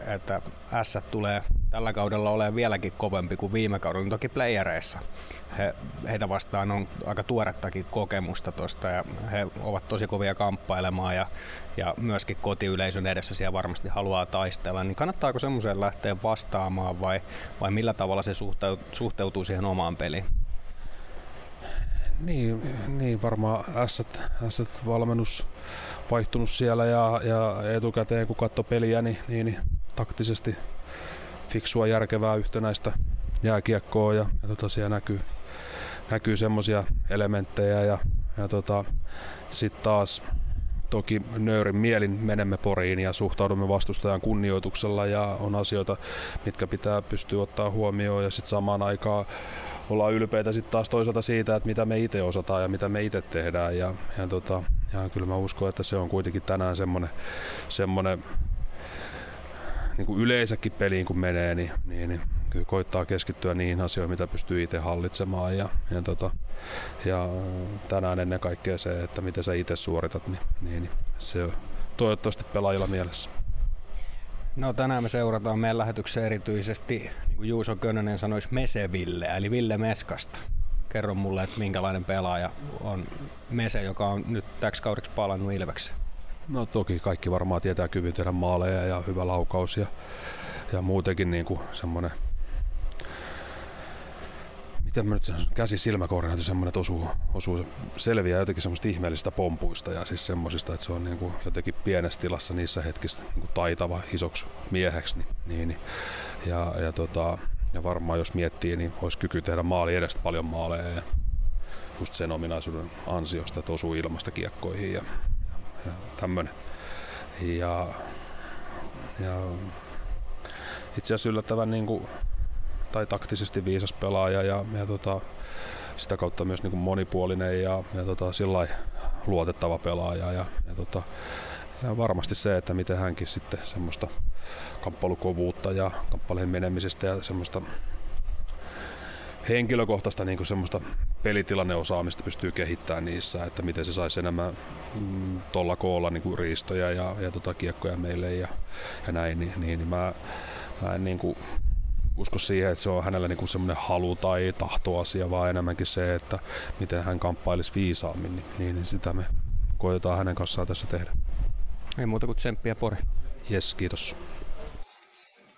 Speaker 9: että S tulee tällä kaudella olemaan vieläkin kovempi kuin viime kaudella, toki playereissa. He, heitä vastaan on aika tuorettakin kokemusta tuosta ja he ovat tosi kovia kamppailemaan ja, ja myöskin kotiyleisön edessä siellä varmasti haluaa taistella. Niin kannattaako semmoiseen lähteä vastaamaan vai, vai millä tavalla se suhteutuu siihen omaan peliin?
Speaker 19: Niin, niin varmaan S-valmennus vaihtunut siellä ja, ja etukäteen kun katsoi peliä, niin, niin, niin taktisesti fiksua, järkevää, yhtenäistä jääkiekkoa ja, ja tota, siellä näkyy, näkyy semmoisia elementtejä ja, ja tota, sitten taas toki nöyrin mielin menemme Poriin ja suhtaudumme vastustajan kunnioituksella ja on asioita, mitkä pitää pystyä ottaa huomioon ja sitten samaan aikaan ollaan ylpeitä sitten taas toisaalta siitä, että mitä me itse osataan ja mitä me itse tehdään. Ja, ja, tota, ja kyllä mä uskon, että se on kuitenkin tänään semmoinen, semmoinen niin kuin yleensäkin peliin kun menee, niin, niin, niin kyllä koittaa keskittyä niihin asioihin, mitä pystyy itse hallitsemaan. Ja, ja, tota, ja tänään ennen kaikkea se, että miten sä itse suoritat, niin, niin, niin se on toivottavasti pelaajilla mielessä.
Speaker 9: No tänään me seurataan meidän lähetyksen erityisesti, niin kuin Juuso Könönen sanoisi, Meseville, eli Ville Meskasta. Kerro mulle, että minkälainen pelaaja on Mese, joka on nyt täksi kaudeksi palannut Ilvekseen.
Speaker 19: No toki kaikki varmaan tietää kyvyn tehdä maaleja ja hyvä laukaus ja, ja muutenkin niin kuin semmoinen miten mä nyt käsi silmäkoordinaatio semmoinen, että osuu, osuu, selviää jotenkin semmoista ihmeellisistä pompuista ja siis semmoisista, että se on niin kuin jotenkin pienessä tilassa niissä hetkissä niin kuin taitava isoksi mieheksi. Niin, niin, niin. ja, ja, tota, ja varmaan jos miettii, niin olisi kyky tehdä maali edestä paljon maaleja ja just sen ominaisuuden ansiosta, että osuu ilmasta kiekkoihin ja, ja, ja tämmöinen. Ja, ja itse asiassa yllättävän niin kuin tai taktisesti viisas pelaaja ja, ja tota, sitä kautta myös niin kuin monipuolinen ja, ja tota, sillä luotettava pelaaja. Ja, ja, tota, ja varmasti se, että miten hänkin sitten semmoista kamppailukovuutta ja kamppailujen menemisestä ja semmoista henkilökohtaista niin kuin semmoista pelitilanneosaamista pystyy kehittämään niissä, että miten se saisi enemmän mm, tuolla koolla niin kuin riistoja ja, ja tota kiekkoja meille ja, ja näin, niin, niin, niin mä, mä en niin kuin usko siihen, että se on hänellä niin semmoinen halu tai tahtoasia, vaan enemmänkin se, että miten hän kamppailisi viisaammin, niin, niin, niin sitä me koitetaan hänen kanssaan tässä tehdä.
Speaker 9: Ei muuta kuin tsemppiä Pori.
Speaker 19: Jes, kiitos.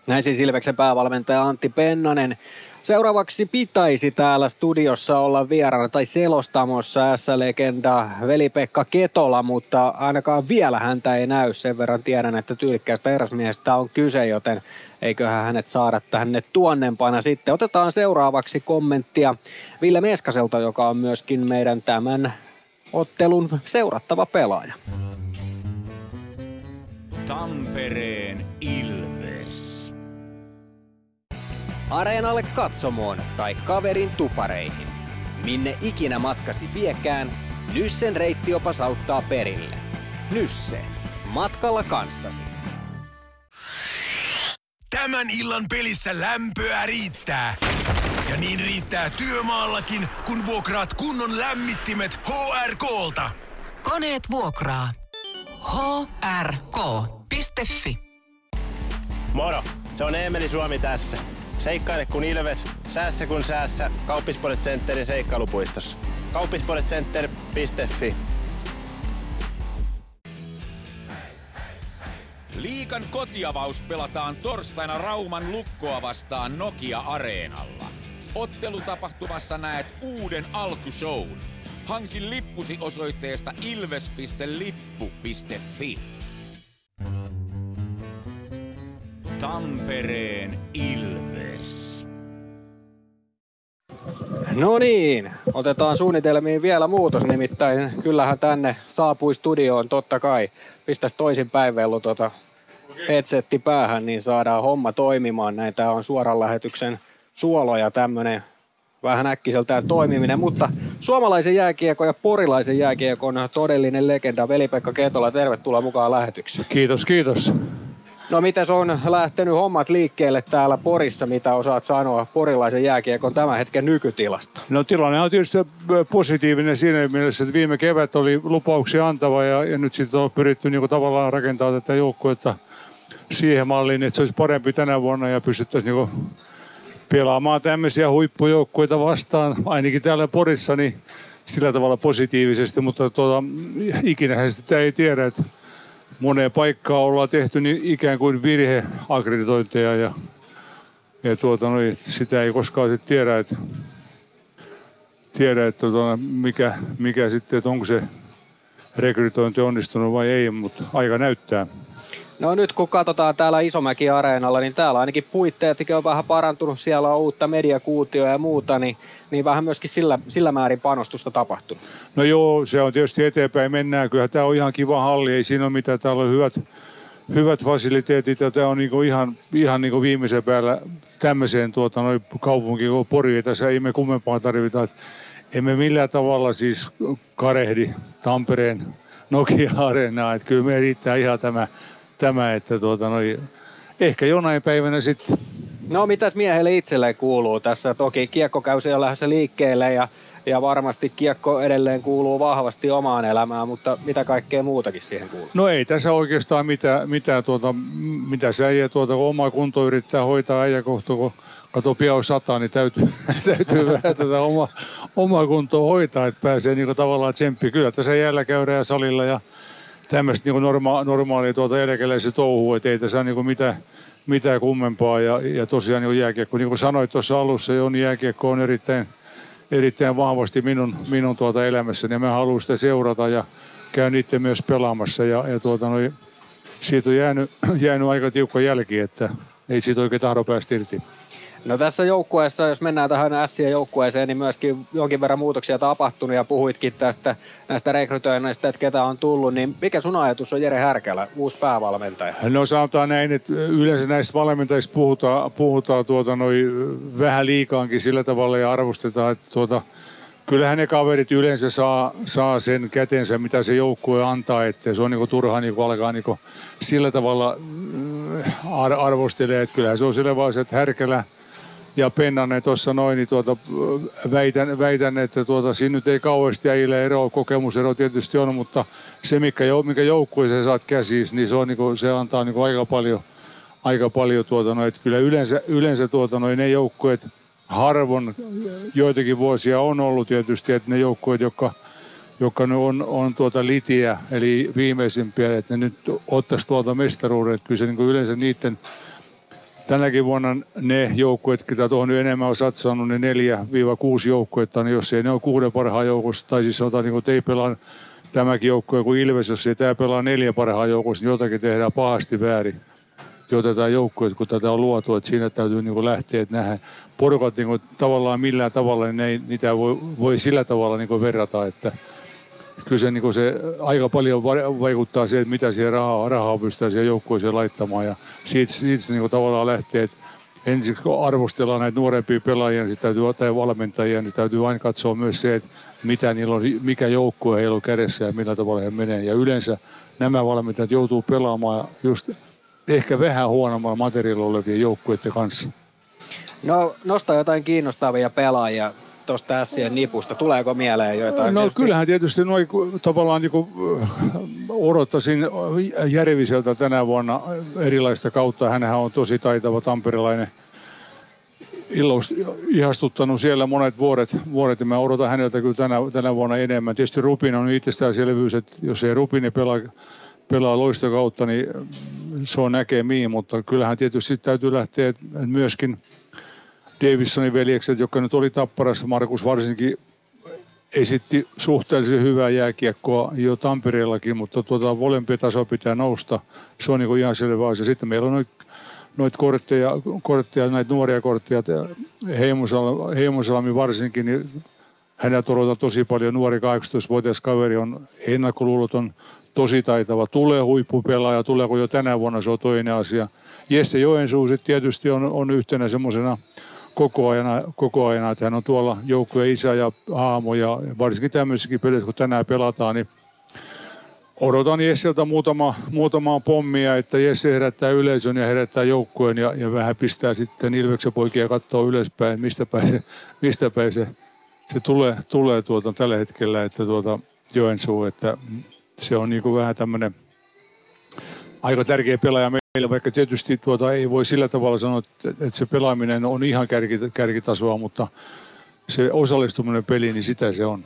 Speaker 2: Näin siis Ilveksen päävalmentaja Antti Pennanen. Seuraavaksi pitäisi täällä studiossa olla vieraana tai selostamossa S-legenda veli-Pekka Ketola, mutta ainakaan vielä häntä ei näy. Sen verran tiedän, että tyylikkäästä eräsmiehestä on kyse, joten eiköhän hänet saada tänne tuonnempana sitten. Otetaan seuraavaksi kommenttia Ville Meskaselta, joka on myöskin meidän tämän ottelun seurattava pelaaja.
Speaker 1: Tampereen Ilves.
Speaker 2: Areenalle katsomoon tai kaverin tupareihin. Minne ikinä matkasi viekään, Nyssen reittiopas auttaa perille. Nysse. Matkalla kanssasi.
Speaker 3: Tämän illan pelissä lämpöä riittää. Ja niin riittää työmaallakin, kun vuokraat kunnon lämmittimet HRKlta.
Speaker 4: Koneet vuokraa. hrk.fi
Speaker 7: Moro, se on Eemeli Suomi tässä. Seikkaile kun ilves, säässä kun säässä. Kauppispoilet Centerin seikkailupuistossa. Kauppispoiletcenter.fi
Speaker 1: Liikan kotiavaus pelataan torstaina Rauman lukkoa vastaan Nokia-areenalla. Ottelutapahtumassa näet uuden alkushown. Hankin lippusi osoitteesta ilves.lippu.fi. Tampereen Ilves.
Speaker 2: No niin, otetaan suunnitelmiin vielä muutos, nimittäin kyllähän tänne saapui studioon totta kai. Pistäisi toisin päinvellu tota headsetti päähän, niin saadaan homma toimimaan. Näitä on suoran lähetyksen suoloja tämmönen vähän äkkiseltään toimiminen, mutta suomalaisen jääkiekon ja porilaisen jääkiekon todellinen legenda Veli-Pekka Ketola, tervetuloa mukaan lähetykseen.
Speaker 20: Kiitos, kiitos.
Speaker 2: No miten on lähtenyt hommat liikkeelle täällä Porissa, mitä osaat sanoa porilaisen jääkiekon tämän hetken nykytilasta?
Speaker 20: No tilanne on tietysti positiivinen siinä mielessä, että viime kevät oli lupauksia antava ja, ja nyt sitten on pyritty niin tavallaan rakentaa tätä joukkuetta siihen malliin, että se olisi parempi tänä vuonna ja pystyttäisiin niin pelaamaan tämmöisiä huippujoukkueita vastaan, ainakin täällä Porissa, niin sillä tavalla positiivisesti, mutta tuota, ikinä sitä ei tiedä, että moneen paikkaan ollaan tehty niin ikään kuin virheakreditointeja ja, ja tuota, no, sitä ei koskaan sitten tiedä, että, tiedä, että tuota, mikä, mikä sitten, että onko se rekrytointi onnistunut vai ei, mutta aika näyttää.
Speaker 2: No nyt kun katsotaan täällä Isomäki-areenalla, niin täällä ainakin puitteetkin on vähän parantunut. Siellä on uutta mediakuutioa ja muuta, niin, niin vähän myöskin sillä, sillä määrin panostusta tapahtunut.
Speaker 20: No joo, se on tietysti eteenpäin mennään. Kyllä tämä on ihan kiva halli, ei siinä ole mitään. Täällä on hyvät, hyvät fasiliteetit ja tämä on niinku ihan, ihan niinku viimeisen päällä tämmöiseen tuota, kaupunkiin kuin Pori. Tässä ei me kummempaa tarvita. Emme millään tavalla siis karehdi Tampereen Nokia-areenaa. Että kyllä me riittää ihan tämä tämä, että tuota, noi, ehkä jonain päivänä sitten.
Speaker 2: No mitäs miehelle itselleen kuuluu tässä? Toki kiekkokäysi on lähdössä liikkeelle ja, ja varmasti kiekko edelleen kuuluu vahvasti omaan elämään, mutta mitä kaikkea muutakin siihen kuuluu?
Speaker 20: No ei tässä oikeastaan mitään, mitään tuota, mitä se äijä tuota, kun oma kunto yrittää hoitaa äijä kohta, kun kato pian sataa, niin täytyy, täytyy vähän tätä oma, omaa kuntoa hoitaa, että pääsee niin tavallaan tsemppiin. Kyllä tässä jäällä käydään salilla ja tämmöistä niin norma- normaalia tuota eläkeläisen touhua, että ei tässä niin mitään, mitään kummempaa. Ja, ja tosiaan niin jääkiekko, niin kuin sanoit tuossa alussa, on jääkiekko on erittäin, erittäin vahvasti minun, minun tuota elämässäni ja mä haluan sitä seurata ja käyn itse myös pelaamassa ja, ja tuota, noi, siitä on jäänyt, jäänyt aika tiukka jälki, että ei siitä oikein tahdo päästä irti.
Speaker 2: No tässä joukkueessa, jos mennään tähän Sien joukkueeseen, niin myöskin jonkin verran muutoksia tapahtunut ja puhuitkin tästä näistä rekrytoinneista, että ketä on tullut, niin mikä sun ajatus on Jere Härkälä, uusi päävalmentaja?
Speaker 20: No sanotaan näin, että yleensä näistä valmentajista puhutaan, puhutaan tuota noi vähän liikaankin sillä tavalla ja arvostetaan, että tuota, kyllähän ne kaverit yleensä saa, saa sen kätensä, mitä se joukkue antaa, että se on niinku turha niinku alkaa niinku sillä tavalla ar- arvostelee, että kyllähän se on vaiheessa, että Härkälä – ja Pennanen tuossa noin, niin tuota, väitän, väitän, että tuota, siinä nyt ei kauheasti äijille ero, kokemusero tietysti on, mutta se, mikä, mikä joukkueeseen saat käsissä, niin se, on, niin kuin, se antaa niin kuin aika paljon, aika paljon tuota, no, että kyllä yleensä, yleensä tuota, no, ne joukkueet, harvoin joitakin vuosia on ollut tietysti, että ne joukkueet, jotka joka on, on tuota litiä, eli viimeisimpiä, että ne nyt ottaisi tuolta mestaruuden. Kyllä se niin yleensä niiden tänäkin vuonna ne joukkueet, jotka tuohon enemmän on satsannut, ne neljä viiva kuusi joukkuetta, niin jos ei ne ole kuuden parhaan joukossa, tai siis sanotaan, niin kuin ei pelaa tämäkin joukkue kuin Ilves, jos ei tämä pelaa neljä parhaan joukossa, niin jotakin tehdään pahasti väärin. Jotetaan joukkueet, kun tätä on luotu, että siinä täytyy niin kuin lähteä, että nähdään porukat niin kuin tavallaan millään tavalla, niin ne ei, niitä voi, voi sillä tavalla niin kuin verrata, että kyllä se, niin se aika paljon vaikuttaa siihen, että mitä siihen rahaa, rahaa pystytään siihen joukkueeseen laittamaan. Ja siitä, siitä se niin tavallaan lähtee, että ensin kun arvostellaan näitä nuorempia pelaajia, niin täytyy ottaa valmentajia, niin täytyy aina katsoa myös se, että mitä niillä on, mikä joukkue heillä on kädessä ja millä tavalla he menee. Ja yleensä nämä valmentajat joutuu pelaamaan just ehkä vähän huonommalla materiaalilla olevien joukkueiden kanssa.
Speaker 2: No, nosta jotain kiinnostavia pelaajia tuosta ässien nipusta? Tuleeko mieleen jotain?
Speaker 20: No tietysti? kyllähän tietysti noin tavallaan niin kuin, odottaisin Järviseltä tänä vuonna erilaista kautta. Hänhän on tosi taitava tamperilainen illous, ihastuttanut siellä monet vuodet, vuodet ja mä odotan häneltä kyllä tänä, tänä vuonna enemmän. Tietysti Rupin on itsestäänselvyys, että jos ei Rupini pelaa, pelaa loistokautta, niin se on näkemiin, mutta kyllähän tietysti täytyy lähteä myöskin – Davisonin veljekset, joka nyt oli tapparassa, Markus varsinkin esitti suhteellisen hyvää jääkiekkoa jo Tampereellakin, mutta tuota taso pitää nousta. Se on niin kuin ihan selvä asia. Sitten meillä on noita noit kortteja, kortteja, näitä nuoria kortteja, Heimosalmi varsinkin, niin häneltä odotetaan tosi paljon. Nuori 18-vuotias kaveri on ennakkoluuloton, tosi taitava. Tulee huippupelaaja, tuleeko jo tänä vuonna, se on toinen asia. Jesse Joensuu tietysti on, on yhtenä semmoisena koko ajan, koko ajan, että hän on tuolla joukkueen isä ja haamo ja varsinkin tämmöisissäkin peleissä, kun tänään pelataan, niin odotan Jesseltä muutama, muutamaa pommia, että Jesse herättää yleisön ja herättää joukkueen ja, ja vähän pistää sitten Ilveksen poikia katsoa ylöspäin, mistä päin se, mistä päin se, se tulee, tulee tuota, tällä hetkellä, että tuota, Joensuu, että se on niin kuin vähän tämmöinen aika tärkeä pelaaja meillä, vaikka tietysti tuota ei voi sillä tavalla sanoa, että se pelaaminen on ihan kärkitasoa, mutta se osallistuminen peliin, niin sitä se on.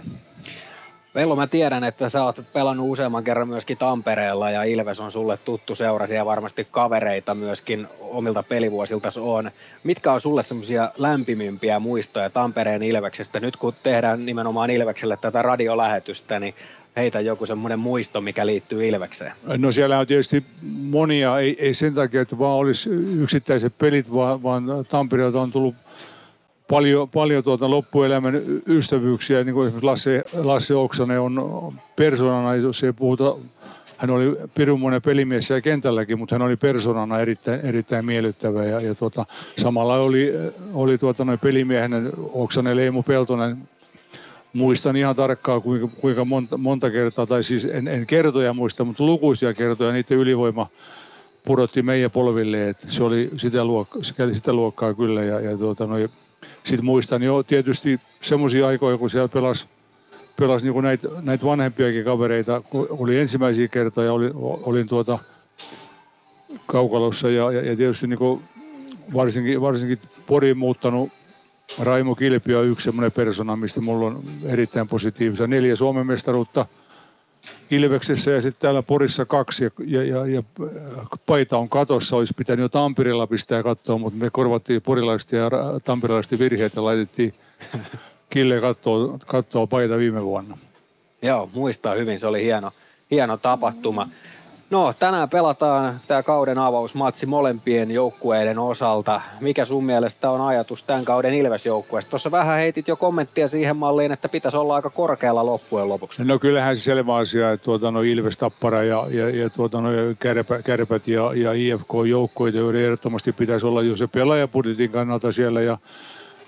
Speaker 2: Vello, mä tiedän, että sä oot pelannut useamman kerran myöskin Tampereella ja Ilves on sulle tuttu seurasi ja varmasti kavereita myöskin omilta pelivuosilta on. Mitkä on sulle semmoisia lämpimimpiä muistoja Tampereen Ilveksestä? Nyt kun tehdään nimenomaan Ilvekselle tätä radiolähetystä, niin heitä joku semmoinen muisto, mikä liittyy Ilvekseen?
Speaker 20: No siellä on tietysti monia, ei, ei sen takia, että vaan olisi yksittäiset pelit, vaan, vaan Tampereelta on tullut paljon, paljon tuota loppuelämän ystävyyksiä, niin kuin esimerkiksi Lasse, Lasse Oksanen on persoonana, jos ei puhuta, hän oli pirunmoinen pelimies ja kentälläkin, mutta hän oli persoonana erittäin, erittäin miellyttävä ja, ja tuota, samalla oli, oli tuota, noin pelimiehenä Oksanen Leemu Peltonen, muistan ihan tarkkaan kuinka, kuinka monta, monta kertaa, tai siis en, en kertoja muista, mutta lukuisia kertoja. Niiden ylivoima pudotti meidän polville, että se oli sitä luokkaa, se kävi sitä luokkaa kyllä. Ja, ja tuota, no, sitten muistan jo tietysti semmoisia aikoja, kun siellä pelasi pelas niin näitä, näitä vanhempiakin kavereita, kun oli ensimmäisiä kertoja, oli, olin tuota kaukalossa ja, ja, ja tietysti niin varsinkin, varsinkin Poriin muuttanut Raimo Kilpi on yksi semmoinen persona, mistä mulla on erittäin positiivisia. Neljä Suomen mestaruutta Ilveksessä ja sitten täällä Porissa kaksi. Ja, ja, ja, ja paita on katossa, olisi pitänyt jo Tampirilla pistää katsoa, mutta me korvattiin porilaisten ja tampirilaisten virheet ja laitettiin Kille katsoa paita viime vuonna.
Speaker 2: Joo, muistaa hyvin, se oli hieno, hieno tapahtuma. No, tänään pelataan tämä kauden avausmatsi molempien joukkueiden osalta. Mikä sun mielestä on ajatus tämän kauden Ilves-joukkueesta? Tuossa vähän heitit jo kommenttia siihen malliin, että pitäisi olla aika korkealla loppujen lopuksi.
Speaker 20: No kyllähän se selvä asia, että tuota, no Ilves, Tappara ja, ja, ja tuota, no kärpä, Kärpät ja, ja IFK-joukkueita, joiden ehdottomasti pitäisi olla jo se pelaajapudjetin kannalta siellä ja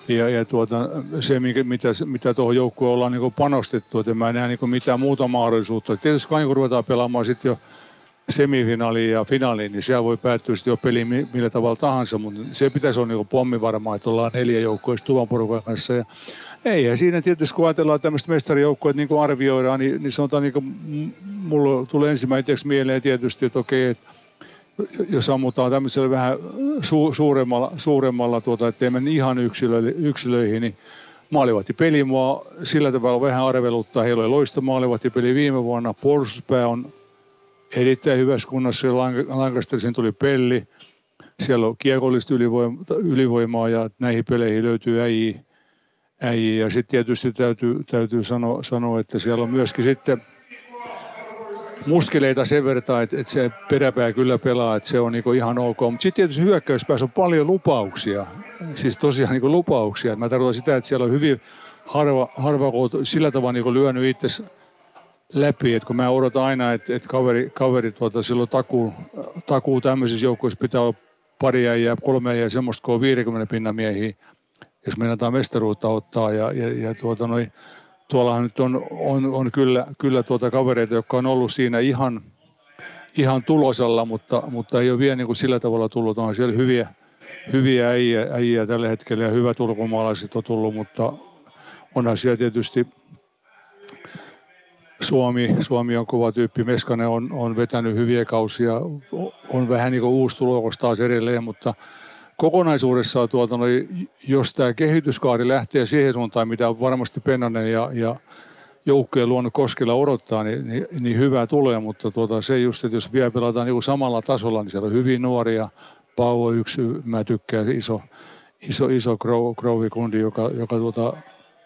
Speaker 20: ja, ja tuota, se, mitä, mitä tuohon joukkueen ollaan niin panostettu, että mä en näe niin mitään muuta mahdollisuutta. Tietysti kun ruvetaan pelaamaan sitten jo semifinaaliin ja finaaliin, niin siellä voi päättyä sitten jo peli millä tavalla tahansa, mutta se pitäisi olla niin pommi varmaan, että ollaan neljä joukkoa tuvan porukan kanssa. Ja ei, ja siinä tietysti kun ajatellaan tämmöistä mestarijoukkoa, että niin kuin arvioidaan, niin, niin sanotaan, niin kuin, mulla tulee ensimmäiseksi mieleen tietysti, että okei, että jos ammutaan tämmöisellä vähän su, suuremmalla, suuremmalla tuota, ettei mennä ihan yksilö, yksilöihin, niin maalivahti peli mua sillä tavalla vähän arveluttaa. Heillä oli loista maalivahti peli viime vuonna. Puolustuspää on erittäin hyvässä kunnossa. Lancastersin tuli pelli. Siellä on kiekollista ylivoimaa ja näihin peleihin löytyy äijä. äijä. Ja sitten tietysti täytyy, täytyy sanoa, sanoa, että siellä on myöskin sitten muskeleita sen verran, että, että se peräpää kyllä pelaa, että se on niin ihan ok. Mutta sitten tietysti hyökkäyspäässä on paljon lupauksia, siis tosiaan niin lupauksia. Mä tarkoitan sitä, että siellä on hyvin harva, harva sillä tavalla niin lyönyt itse läpi, että kun mä odotan aina, että, että kaveri, kaveri tuota, silloin takuu, takuu tämmöisissä joukkoissa pitää olla pari ja kolme ja semmoista, kun on 50 pinnan miehiä, jos meinataan mestaruutta ottaa ja, ja, ja tuota, noin tuollahan nyt on, on, on kyllä, kyllä tuota kavereita, jotka on ollut siinä ihan, ihan tulosalla, mutta, mutta ei ole vielä niin kuin sillä tavalla tullut. On siellä hyviä, hyviä äijä, äijä tällä hetkellä ja hyvät ulkomaalaiset on tullut, mutta onhan siellä tietysti Suomi, Suomi on kova tyyppi. Meskanen on, on vetänyt hyviä kausia. On vähän niin kuin uusi tulokas taas edelleen, mutta kokonaisuudessaan, tuota, no, jos tämä kehityskaari lähtee siihen suuntaan, mitä varmasti Pennanen ja, ja joukkojen luonut Koskella odottaa, niin, niin, niin hyvää tulee, mutta tuota, se just, että jos vielä pelataan niin samalla tasolla, niin siellä on hyvin nuoria. Pau on yksi, mä tykkään, iso, iso, iso Grovi-kundi, joka, joka tuota,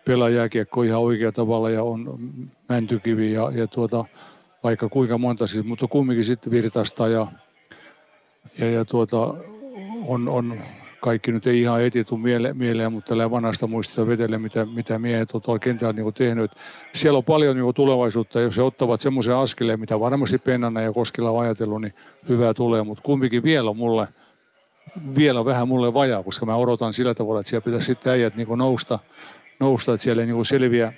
Speaker 20: pelaa jääkiekkoa ihan oikealla tavalla ja on mäntykivi ja, ja tuota, vaikka kuinka monta siis, mutta kumminkin sitten virtasta ja, ja, ja tuota, on, on kaikki nyt ei ihan etitu miele, mieleen, mutta tällä vanhasta muistista vetelle, mitä, mitä miehet ovat tuolla kentällä niin tehnyt. Siellä on paljon niin tulevaisuutta, jos he ottavat semmoisen askeleen, mitä varmasti Pennanen ja Koskila on ajatellut, niin hyvää tulee, mutta kumminkin vielä on mulle, vielä vähän mulle vajaa, koska mä odotan sillä tavalla, että siellä pitäisi sitten äijät niin nousta, nousta, että siellä ei niin selviä,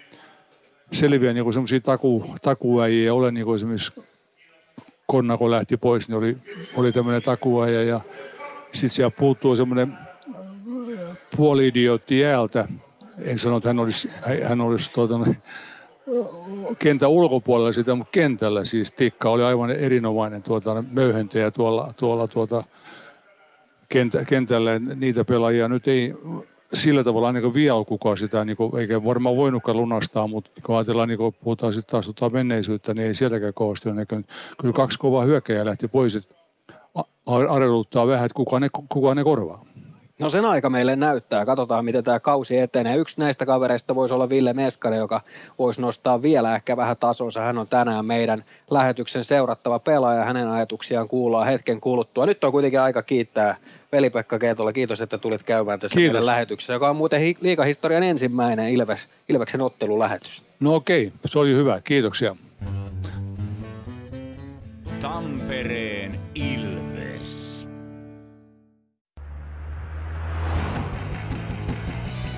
Speaker 20: selviä niin semmoisia taku, takuäjiä ole, niin kuin esimerkiksi Konnako lähti pois, niin oli, oli tämmöinen takuäjä ja sitten siellä puuttuu semmoinen puoli-idiootti jäältä. En sano, että hän olisi, hän olisi tuota, kentän ulkopuolella sitä, mutta kentällä siis Tikka oli aivan erinomainen tuota, möyhentäjä tuolla, tuolla tuota, kentä, kentällä. Niitä pelaajia nyt ei sillä tavalla ainakaan vielä kukaan sitä, niin kuin, eikä varmaan voinutkaan lunastaa, mutta kun ajatellaan, niin kun puhutaan sitten taas tuota menneisyyttä, niin ei sieltäkään kovasti ole näkynyt. Kyllä kaksi kovaa hyökkäjää lähti pois, että arveluttaa vähän, että kuka ne, kuka ne korvaa.
Speaker 2: No sen aika meille näyttää. Katsotaan, miten tämä kausi etenee. Yksi näistä kavereista voisi olla Ville Meskanen, joka voisi nostaa vielä ehkä vähän tasonsa. Hän on tänään meidän lähetyksen seurattava pelaaja. Hänen ajatuksiaan kuullaan hetken kuluttua. Nyt on kuitenkin aika kiittää Veli-Pekka Keetola. Kiitos, että tulit käymään tässä Kiitos. meidän lähetyksessä, joka on muuten liikahistorian ensimmäinen Ilves, Ilveksen ottelulähetys.
Speaker 20: No okei, se oli hyvä. Kiitoksia.
Speaker 1: Tampereen Ilves.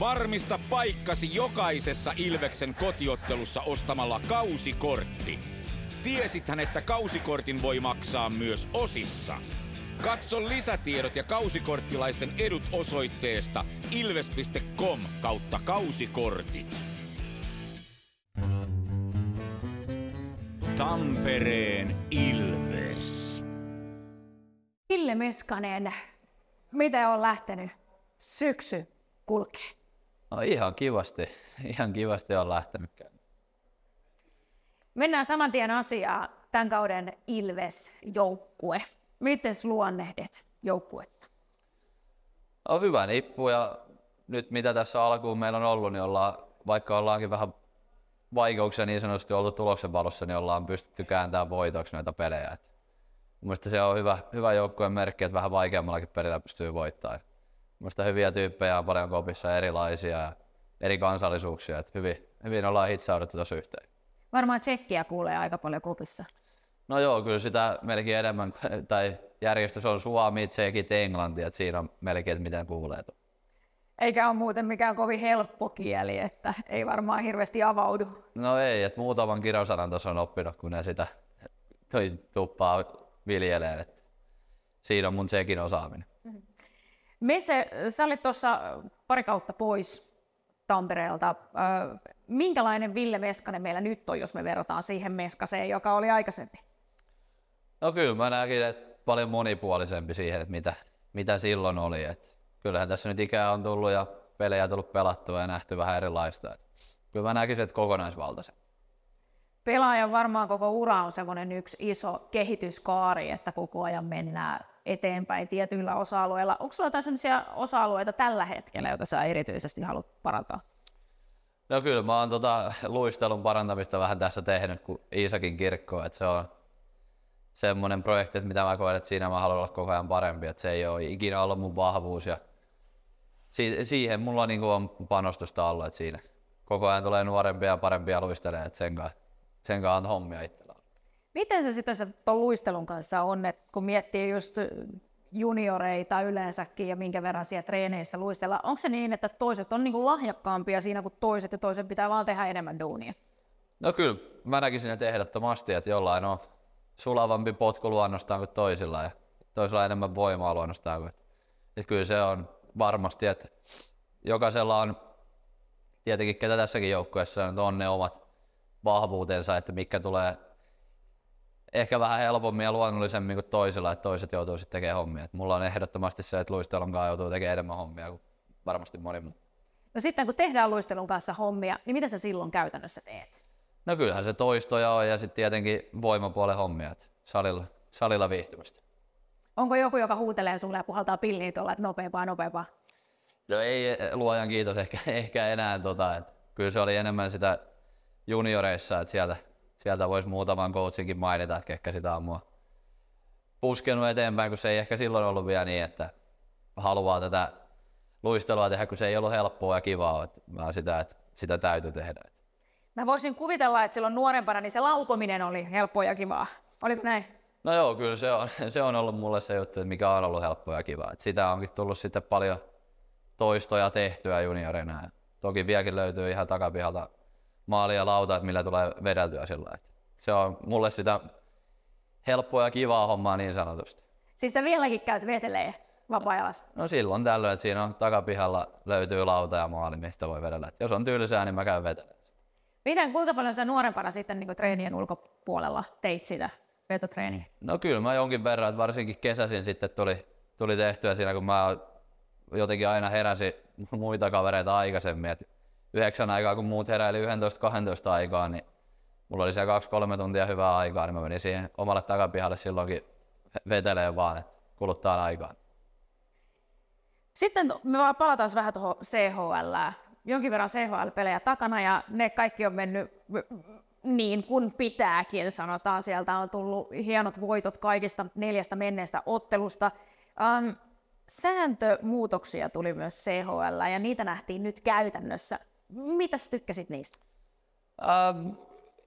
Speaker 1: Varmista paikkasi jokaisessa Ilveksen kotiottelussa ostamalla kausikortti. Tiesithän, että kausikortin voi maksaa myös osissa. Katso lisätiedot ja kausikorttilaisten edut osoitteesta ilves.com kautta kausikortit. Tampereen Ilves.
Speaker 18: Ville Meskanen, miten on lähtenyt syksy kulkee?
Speaker 21: No ihan kivasti, ihan kivasti on lähtenyt
Speaker 18: Mennään saman tien asiaan, tämän kauden Ilves-joukkue. Miten luonnehdet joukkuetta?
Speaker 21: On no, hyvä nippu ja nyt mitä tässä alkuun meillä on ollut, niin ollaan, vaikka ollaankin vähän vaikeuksia niin sanotusti ollut tuloksen valossa, niin ollaan pystytty kääntämään voitoksi noita pelejä. Mielestäni se on hyvä, hyvä joukkueen merkki, että vähän vaikeammallakin pelillä pystyy voittamaan. Muista hyviä tyyppejä on paljon kopissa erilaisia ja eri kansallisuuksia. Et hyvin, hyvin ollaan hitsauduttu tuossa yhteen.
Speaker 18: Varmaan tsekkiä kuulee aika paljon kopissa.
Speaker 21: No joo, kyllä sitä melkein enemmän, tai järjestys on Suomi, Tsekit, Englanti, että siinä on melkein, että miten kuulee.
Speaker 18: Eikä ole muuten mikään kovin helppo kieli, että ei varmaan hirveästi avaudu.
Speaker 21: No ei, että muutaman kirjosanan tuossa on oppinut, kun ne sitä tuppaa viljeleen. Että siinä on mun sekin osaaminen.
Speaker 18: Mese, sä olit tuossa pari kautta pois Tampereelta. Ö, Minkälainen Ville Meskanen meillä nyt on, jos me verrataan siihen Meskaseen, joka oli aikaisemmin?
Speaker 21: No kyllä mä näkin, että paljon monipuolisempi siihen, että mitä, mitä silloin oli. Et kyllähän tässä nyt ikää on tullut ja pelejä tullut pelattua ja nähty vähän erilaista. Et kyllä mä näkisin, että kokonaisvaltaisen.
Speaker 18: Pelaajan varmaan koko ura on semmoinen yksi iso kehityskaari, että koko ajan mennään eteenpäin tietyillä osa-alueilla. Onko sulla jotain sellaisia osa-alueita tällä hetkellä, joita sä erityisesti haluat parantaa?
Speaker 21: No kyllä mä oon tota luistelun parantamista vähän tässä tehnyt kuin Iisakin kirkko, että se on semmoinen projekti, että mitä mä koen, että siinä mä haluan olla koko ajan parempi, että se ei ole ikinä ollut mun vahvuus ja si- siihen mulla niinku on panostusta ollut, että siinä koko ajan tulee nuorempia ja parempia luisteleja, että sen kanssa, sen kanssa on hommia itsellä.
Speaker 18: Miten se sitten se ton luistelun kanssa on, että kun miettii just junioreita yleensäkin ja minkä verran siellä treeneissä luistella, onko se niin, että toiset on niinku lahjakkaampia siinä kuin toiset ja toisen pitää vaan tehdä enemmän duunia?
Speaker 21: No kyllä, mä näkisin, että ehdottomasti, että jollain on sulavampi potku luonnostaan kuin toisilla ja toisilla enemmän voimaa luonnostaan kuin. Että kyllä se on varmasti, että jokaisella on tietenkin ketä tässäkin joukkueessa on ne omat vahvuutensa, että mikä tulee ehkä vähän helpommin ja luonnollisemmin kuin toisilla, että toiset joutuu sitten tekemään hommia. Et mulla on ehdottomasti se, että luistelun kanssa joutuu tekemään enemmän hommia kuin varmasti moni muu.
Speaker 18: No sitten kun tehdään luistelun kanssa hommia, niin mitä sä silloin käytännössä teet?
Speaker 21: No kyllähän se toistoja on ja sitten tietenkin voimapuolen hommia, että salilla, salilla viihtymistä.
Speaker 18: Onko joku, joka huutelee sulle ja puhaltaa pilliin tuolla, että nopeampaa, nopeampaa?
Speaker 21: No ei luojan kiitos ehkä, ehkä enää tota, että kyllä se oli enemmän sitä junioreissa, että sieltä, sieltä voisi muutaman coachinkin mainita, että ketkä sitä on mua puskenut eteenpäin, kun se ei ehkä silloin ollut vielä niin, että haluaa tätä luistelua tehdä, kun se ei ollut helppoa ja kivaa, että sitä, että sitä täytyy tehdä.
Speaker 18: Mä voisin kuvitella, että silloin nuorempana niin se laukominen oli helppoa ja kivaa. Oliko näin?
Speaker 21: No joo, kyllä se on, se on ollut mulle se juttu, että mikä on ollut helppoa ja kivaa. Et sitä onkin tullut sitten paljon toistoja tehtyä juniorina. Toki vieläkin löytyy ihan takapihalta maali ja lauta, että millä tulee vedeltyä sillä että Se on mulle sitä helppoa ja kivaa hommaa niin sanotusti.
Speaker 18: Siis sä vieläkin käyt vetelee vapaa-ajalla?
Speaker 21: No silloin tällöin, että siinä on takapihalla löytyy lauta ja maali, mistä voi vedellä. Et jos on tylsää, niin mä käyn vetelemään.
Speaker 18: Miten, kuinka paljon sä nuorempana sitten niin treenien ulkopuolella teit sitä vetotreeniä?
Speaker 21: No kyllä mä jonkin verran, että varsinkin kesäisin sitten tuli, tuli tehtyä siinä, kun mä jotenkin aina heräsi muita kavereita aikaisemmin. Et yhdeksän aikaa, kun muut heräili 11-12 aikaa, niin mulla oli siellä kaksi-kolme tuntia hyvää aikaa, niin mä menin siihen omalle takapihalle silloinkin veteleen vaan, että kuluttaa aikaa.
Speaker 18: Sitten me vaan palataan vähän tuohon CHL. Jonkin verran CHL-pelejä takana ja ne kaikki on mennyt niin kuin pitääkin, sanotaan. Sieltä on tullut hienot voitot kaikista neljästä menneestä ottelusta. Um, sääntömuutoksia tuli myös CHL ja niitä nähtiin nyt käytännössä. Mitä sä tykkäsit niistä?
Speaker 21: Ähm,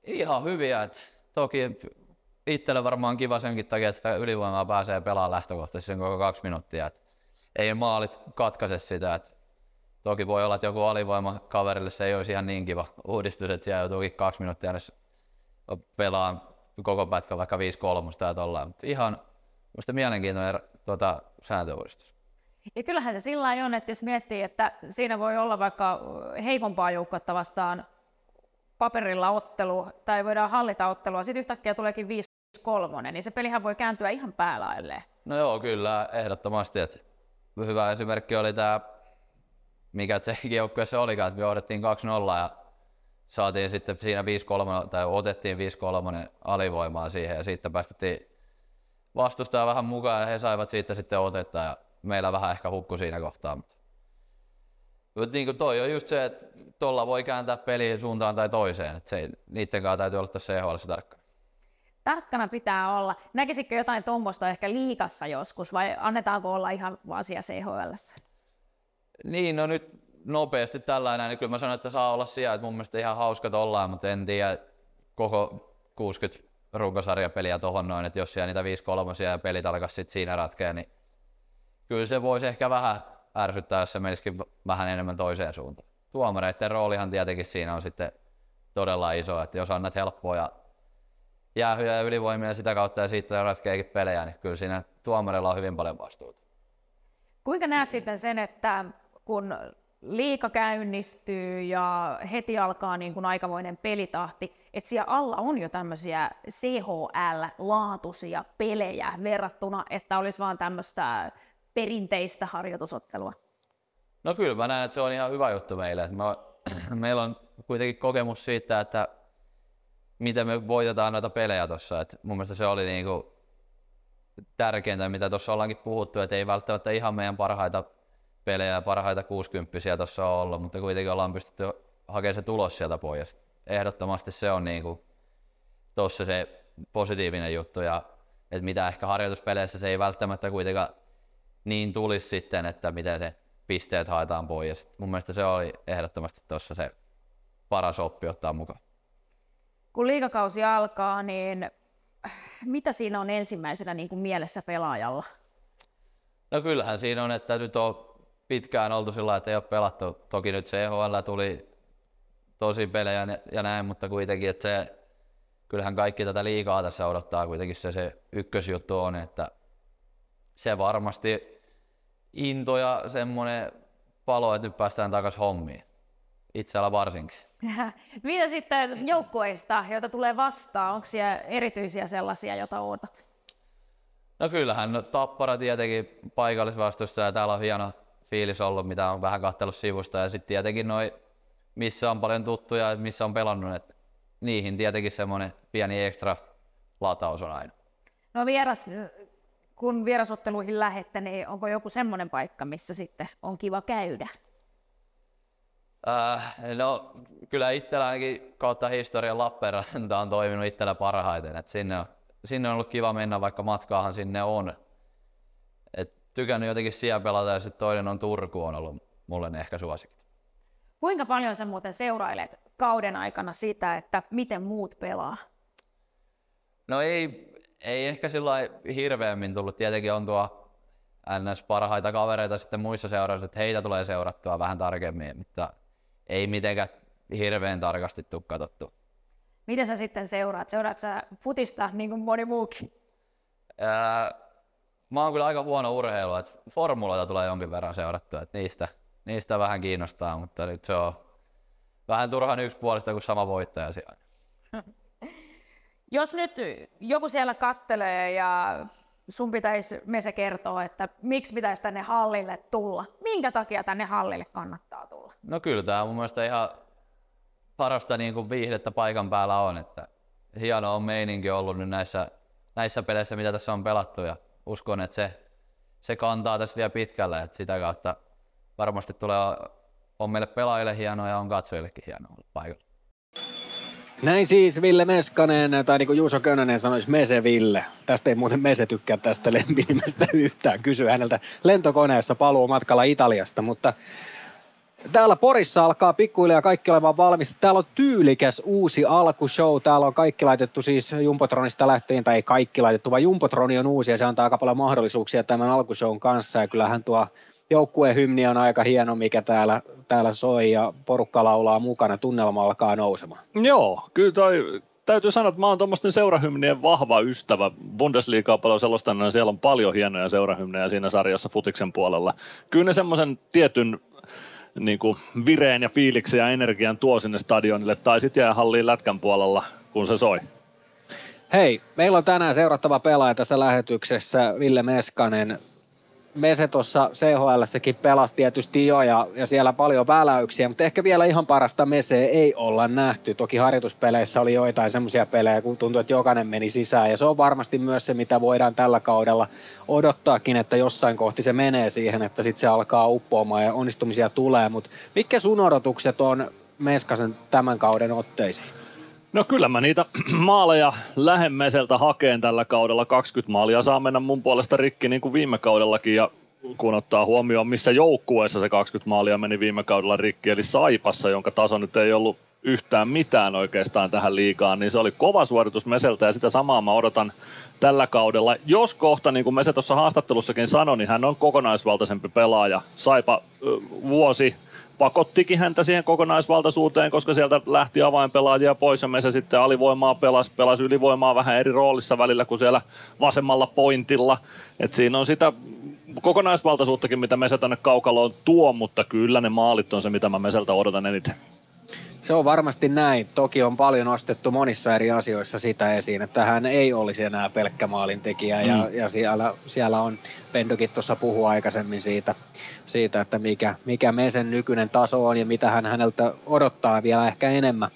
Speaker 21: ihan hyviä. Et toki itselle varmaan kiva senkin takia, että sitä ylivoimaa pääsee pelaamaan lähtökohtaisesti sen koko kaksi minuuttia. Et ei maalit katkaise sitä. Et toki voi olla, että joku alivoima kaverille se ei olisi ihan niin kiva uudistus, että siellä joutuukin kaksi minuuttia edes pelaa koko pätkä vaikka 5-3 tai tollaan. Mutta ihan musta mielenkiintoinen tuota, sääntöuudistus.
Speaker 18: Ja kyllähän se sillä on, että jos miettii, että siinä voi olla vaikka heikompaa joukkuetta vastaan paperilla ottelu tai voidaan hallita ottelua, sitten yhtäkkiä tuleekin 5-3, niin se pelihän voi kääntyä ihan päälailleen.
Speaker 21: No joo, kyllä, ehdottomasti. Että hyvä esimerkki oli tämä, mikä tsekin joukkueessa olikaan, että me johdettiin 2-0 ja saatiin sitten siinä 5-3, tai otettiin 5-3 alivoimaa siihen ja siitä päästettiin vastustaa vähän mukaan ja he saivat siitä sitten otetta ja meillä vähän ehkä hukku siinä kohtaa. Mutta, mutta niin kuin toi on just se, että tuolla voi kääntää peli suuntaan tai toiseen. Että se, niiden kanssa täytyy olla tässä CHL tarkkana.
Speaker 18: Tarkkana pitää olla. Näkisitkö jotain tuommoista ehkä liikassa joskus vai annetaanko olla ihan vaan siellä CHL?
Speaker 21: Niin, no nyt nopeasti tällainen, niin kyllä mä sanon, että saa olla siellä, että mun mielestä ihan hauskat ollaan, mutta en tiedä koko 60 runkosarjapeliä tohon noin, että jos siellä niitä 5 kolmosia ja pelit alkaisi sit siinä ratkea, niin kyllä se voisi ehkä vähän ärsyttää, jos se menisikin vähän enemmän toiseen suuntaan. Tuomareiden roolihan tietenkin siinä on sitten todella iso, että jos annat helppoa ja jäähyjä ja ylivoimia sitä kautta ja siitä ratkeekin pelejä, niin kyllä siinä tuomarilla on hyvin paljon vastuuta.
Speaker 18: Kuinka näet sitten sen, että kun liika käynnistyy ja heti alkaa niin kuin aikamoinen pelitahti, että siellä alla on jo tämmöisiä CHL-laatuisia pelejä verrattuna, että olisi vaan tämmöistä perinteistä harjoitusottelua?
Speaker 21: No kyllä mä näen, että se on ihan hyvä juttu meille. Me, meillä on kuitenkin kokemus siitä, että miten me voitetaan noita pelejä tuossa. Mun mielestä se oli niinku tärkeintä, mitä tuossa ollaankin puhuttu, että ei välttämättä ihan meidän parhaita pelejä parhaita 60 tuossa on ollut, mutta kuitenkin ollaan pystytty hakemaan se tulos sieltä pois. Ehdottomasti se on niinku tuossa se positiivinen juttu ja että mitä ehkä harjoituspeleissä se ei välttämättä kuitenkaan niin tulisi sitten, että miten se pisteet haetaan pois. Mun mielestä se oli ehdottomasti tuossa se paras oppi ottaa mukaan.
Speaker 18: Kun liikakausi alkaa, niin mitä siinä on ensimmäisenä niin kuin mielessä pelaajalla?
Speaker 21: No kyllähän siinä on, että nyt on pitkään oltu sillä että ei ole pelattu. Toki nyt CHL tuli tosi pelejä ja näin, mutta kuitenkin, että se, kyllähän kaikki tätä liikaa tässä odottaa kuitenkin se, se ykkösjuttu on, että se varmasti into ja semmoinen palo, että nyt päästään takaisin hommiin. Itseällä varsinkin.
Speaker 18: Mitä sitten joukkueista, joita tulee vastaan? Onko siellä erityisiä sellaisia, joita odotat?
Speaker 21: No kyllähän no, Tappara tietenkin paikallisvastuussa ja täällä on hieno fiilis ollut, mitä on vähän katsellut sivusta. Ja sitten tietenkin noi, missä on paljon tuttuja ja missä on pelannut, että niihin tietenkin semmoinen pieni ekstra lataus on aina.
Speaker 18: No vieras, kun vierasotteluihin lähette, niin onko joku semmoinen paikka, missä sitten on kiva käydä?
Speaker 21: Äh, no kyllä itsellä ainakin kautta historian Lappeenranta on toiminut itsellä parhaiten. Et sinne, on, sinne on ollut kiva mennä, vaikka matkaahan sinne on. Et tykännyt jotenkin siellä pelata ja sitten toinen on Turku on ollut mulle ne ehkä suosikit.
Speaker 18: Kuinka paljon sä muuten seurailet kauden aikana sitä, että miten muut pelaa?
Speaker 21: No ei, ei ehkä sillä hirveämmin tullut. Tietenkin on tuo NS parhaita kavereita sitten muissa seuroissa, että heitä tulee seurattua vähän tarkemmin, mutta ei mitenkään hirveän tarkasti tule katsottu.
Speaker 18: Miten sä sitten seuraat? Seuraatko sä futista niin kuin moni muukin?
Speaker 21: Ää, mä oon kyllä aika huono urheilu, että formuloita tulee jonkin verran seurattua, että niistä, niistä vähän kiinnostaa, mutta nyt se on vähän turhan yksipuolista kuin sama voittaja siellä.
Speaker 18: Jos nyt joku siellä kattelee ja sun pitäisi Mese kertoa, että miksi pitäisi tänne hallille tulla. Minkä takia tänne hallille kannattaa tulla?
Speaker 21: No kyllä tämä mun mielestä ihan parasta niin kuin viihdettä paikan päällä on. Että hieno on meininki ollut nyt näissä, näissä peleissä, mitä tässä on pelattu ja uskon, että se, se kantaa tässä vielä pitkälle. Että sitä kautta varmasti tulee, on meille pelaajille hienoa ja on katsojillekin hienoa olla paikalla.
Speaker 2: Näin siis Ville Meskanen, tai niin kuin Juuso Könönen sanoisi Mese Ville. Tästä ei muuten Mese tykkää tästä lempinimestä yhtään. Kysy häneltä lentokoneessa paluu matkalla Italiasta, mutta Täällä Porissa alkaa pikkuhiljaa kaikki olemaan valmista. Täällä on tyylikäs uusi alkushow. Täällä on kaikki laitettu siis Jumpotronista lähtien, tai ei kaikki laitettu, vaan Jumpotroni on uusi ja se antaa aika paljon mahdollisuuksia tämän alkushown kanssa. Ja kyllähän tuo joukkueen hymni on aika hieno, mikä täällä, täällä soi ja porukka laulaa mukana, tunnelma alkaa nousemaan.
Speaker 8: Joo, kyllä toi, täytyy sanoa, että mä oon tuommoisten seurahymnien vahva ystävä. Bundesliigaa paljon sellaista, niin siellä on paljon hienoja seurahymnejä siinä sarjassa futiksen puolella. Kyllä ne semmoisen tietyn niin kuin vireen ja fiiliksen ja energian tuo sinne stadionille tai sitten jää halliin lätkän puolella, kun se soi.
Speaker 2: Hei, meillä on tänään seurattava pelaaja tässä lähetyksessä, Ville Meskanen. Mese tuossa CHL-säkin pelasi tietysti jo ja, ja siellä paljon väläyksiä, mutta ehkä vielä ihan parasta Mese ei olla nähty. Toki harjoituspeleissä oli joitain semmoisia pelejä, kun tuntui, että jokainen meni sisään ja se on varmasti myös se, mitä voidaan tällä kaudella odottaakin, että jossain kohti se menee siihen, että sitten se alkaa uppoamaan ja onnistumisia tulee, mutta mitkä sun odotukset on Meskasen tämän kauden otteisiin?
Speaker 8: No kyllä mä niitä maaleja lähemmäiseltä hakeen tällä kaudella. 20 maalia saa mennä mun puolesta rikki niin kuin viime kaudellakin ja kun ottaa huomioon, missä joukkueessa se 20 maalia meni viime kaudella rikki, eli Saipassa, jonka taso nyt ei ollut yhtään mitään oikeastaan tähän liigaan, niin se oli kova suoritus Meseltä ja sitä samaa mä odotan tällä kaudella. Jos kohta, niin kuin Mese tuossa haastattelussakin sanoi, niin hän on kokonaisvaltaisempi pelaaja. Saipa vuosi pakottikin häntä siihen kokonaisvaltaisuuteen, koska sieltä lähti avainpelaajia pois ja Mese sitten alivoimaa pelasi, pelasi ylivoimaa vähän eri roolissa välillä kuin siellä vasemmalla pointilla. Et siinä on sitä kokonaisvaltaisuuttakin, mitä Mese tänne kaukaloon tuo, mutta kyllä ne maalit on se, mitä mä Meseltä odotan eniten.
Speaker 2: Se on varmasti näin. Toki on paljon nostettu monissa eri asioissa sitä esiin, että hän ei olisi enää pelkkä maalintekijä mm. ja, ja siellä, siellä on, Pendokin tuossa puhui aikaisemmin siitä, siitä että mikä, mikä Mesen nykyinen taso on ja mitä hän häneltä odottaa vielä ehkä enemmän.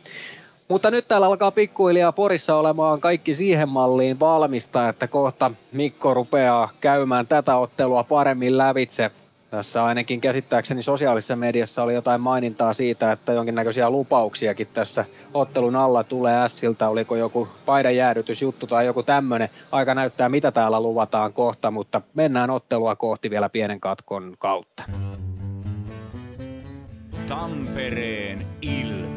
Speaker 2: Mutta nyt täällä alkaa pikkuhiljaa Porissa olemaan kaikki siihen malliin valmista, että kohta Mikko rupeaa käymään tätä ottelua paremmin lävitse. Tässä ainakin käsittääkseni sosiaalisessa mediassa oli jotain mainintaa siitä, että jonkinnäköisiä lupauksiakin tässä ottelun alla tulee Siltä. Oliko joku paidanjäädytysjuttu tai joku tämmöinen. Aika näyttää, mitä täällä luvataan kohta, mutta mennään ottelua kohti vielä pienen katkon kautta.
Speaker 1: Tampereen Ilves.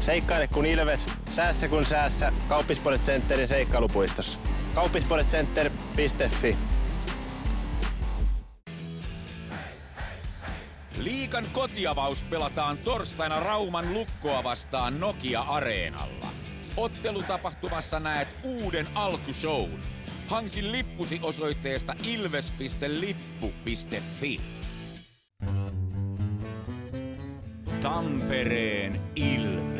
Speaker 7: Seikkaile kun ilves, säässä kun säässä. Kauppispoilet Centerin seikkailupuistossa. Kauppispoiletcenter.fi
Speaker 1: Liikan kotiavaus pelataan torstaina Rauman lukkoa vastaan Nokia-areenalla. Ottelutapahtumassa näet uuden alkushown. Hankin lippusi osoitteesta ilves.lippu.fi. Tampereen Ilves.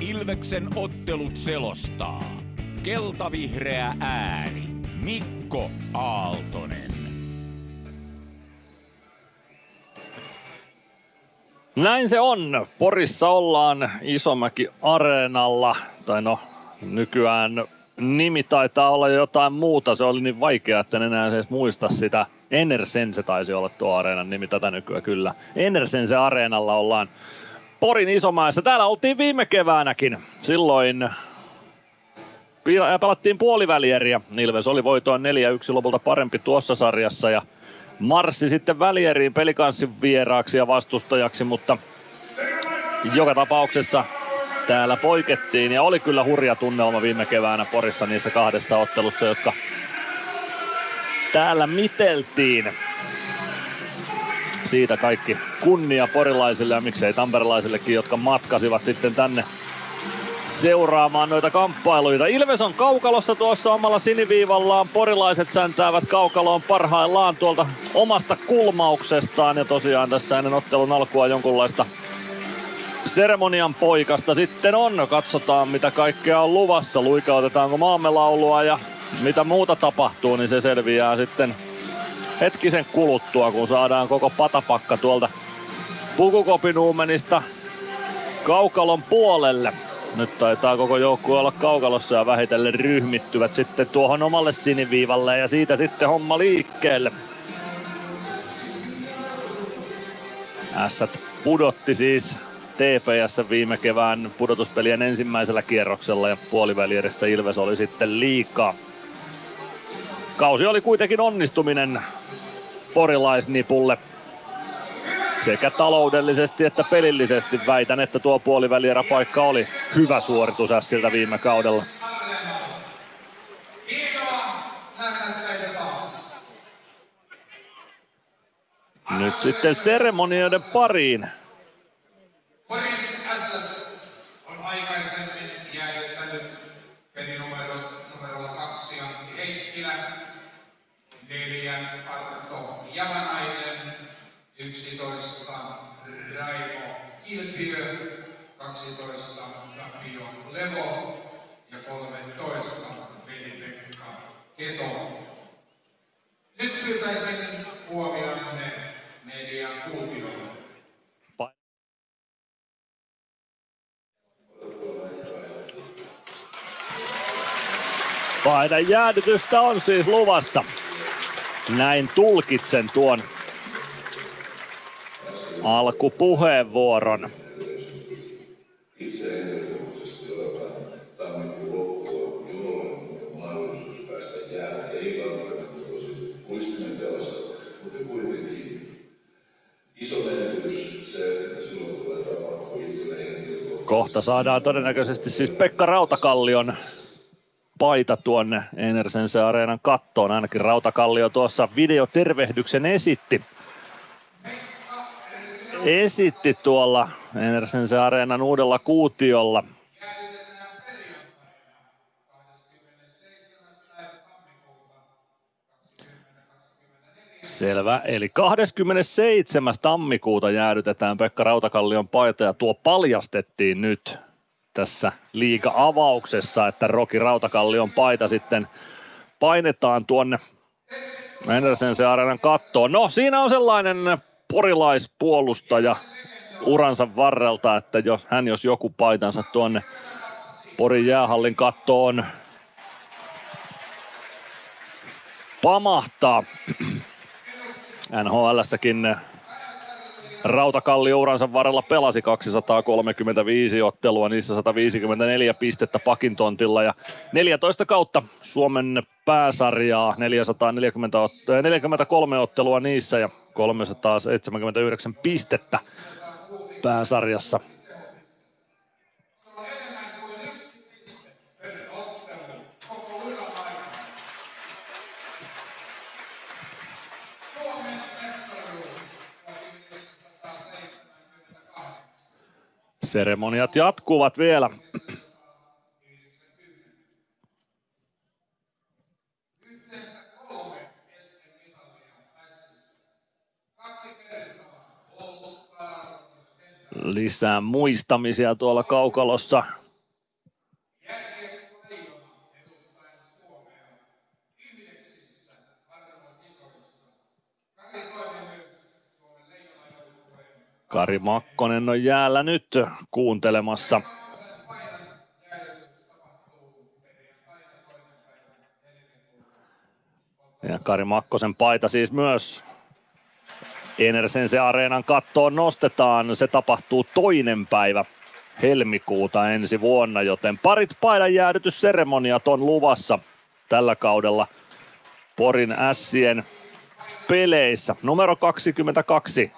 Speaker 1: Ilveksen ottelut selostaa. Keltavihreä ääni. Mikko Aaltonen.
Speaker 8: Näin se on. Porissa ollaan Isomäki Areenalla. Tai no, nykyään nimi taitaa olla jotain muuta. Se oli niin vaikea, että en enää edes muista sitä. Enersen se taisi olla tuo areenan nimi tätä nykyään kyllä. Enersen se areenalla ollaan Porin Isomaessa. Täällä oltiin viime keväänäkin. Silloin pelattiin puolivälieriä. Ilves oli voitoon 4-1 lopulta parempi tuossa sarjassa ja marssi sitten välieriin pelikanssin vieraaksi ja vastustajaksi, mutta joka tapauksessa täällä poikettiin ja oli kyllä hurja tunnelma viime keväänä Porissa niissä kahdessa ottelussa, jotka täällä miteltiin. Siitä kaikki kunnia porilaisille ja miksei tamperilaisillekin, jotka matkasivat sitten tänne seuraamaan noita kamppailuita. Ilves on kaukalossa tuossa omalla siniviivallaan. Porilaiset säntäävät kaukaloon parhaillaan tuolta omasta kulmauksestaan. Ja tosiaan tässä ennen ottelun alkua jonkunlaista seremonian poikasta sitten on. Katsotaan mitä kaikkea on luvassa. Luikautetaanko maamme laulua ja mitä muuta tapahtuu, niin se selviää sitten hetkisen kuluttua, kun saadaan koko patapakka tuolta Pukukopinuumenista kaukalon puolelle. Nyt taitaa koko joukkue olla kaukalossa ja vähitellen ryhmittyvät sitten tuohon omalle siniviivalle ja siitä sitten homma liikkeelle. Ässät pudotti siis TPS viime kevään pudotuspelien ensimmäisellä kierroksella ja puolivälierissä Ilves oli sitten liikaa. Kausi oli kuitenkin onnistuminen porilaisnipulle sekä taloudellisesti että pelillisesti. Väitän, että tuo paikka oli hyvä suoritus Ässiltä viime kaudella. Nyt sitten seremonioiden pariin.
Speaker 22: Porin on aikaisemmin jäädyttänyt pelinumero numerolla kaksi Antti Heikkilä, neljä Arto Javanainen, 11 Raimo Kilpiö, 12 Tapio Levo ja 13 Veli-Pekka Keto. Nyt pyytäisin huomionne median kuutiolle.
Speaker 8: Paidan jäädytystä on siis luvassa. Näin tulkitsen tuon alkupuheenvuoron. Kohta saadaan todennäköisesti siis Pekka Rautakallion paita tuonne Enersense Areenan kattoon. Ainakin Rautakallio tuossa videotervehdyksen esitti. Esitti tuolla Enersense Areenan uudella kuutiolla. Selvä, eli 27. tammikuuta jäädytetään Pekka Rautakallion paita ja tuo paljastettiin nyt tässä liiga-avauksessa, että Roki Rautakallion paita sitten painetaan tuonne Andersense Areenan kattoon. No siinä on sellainen porilaispuolustaja uransa varrelta, että jos hän jos joku paitansa tuonne Porin jäähallin kattoon pamahtaa. NHLssäkin Rautakallio uransa varrella pelasi 235 ottelua, niissä 154 pistettä pakin tontilla ja 14 kautta Suomen pääsarjaa, 440, 43 ottelua niissä ja 379 pistettä pääsarjassa. Seremoniat jatkuvat vielä. Lisää muistamisia tuolla kaukalossa. Kari Makkonen on jäällä nyt kuuntelemassa. Ja Kari Makkosen paita siis myös Enersense Areenan kattoon nostetaan. Se tapahtuu toinen päivä helmikuuta ensi vuonna, joten parit paidan jäädytysseremoniat on luvassa tällä kaudella Porin Ässien peleissä. Numero 22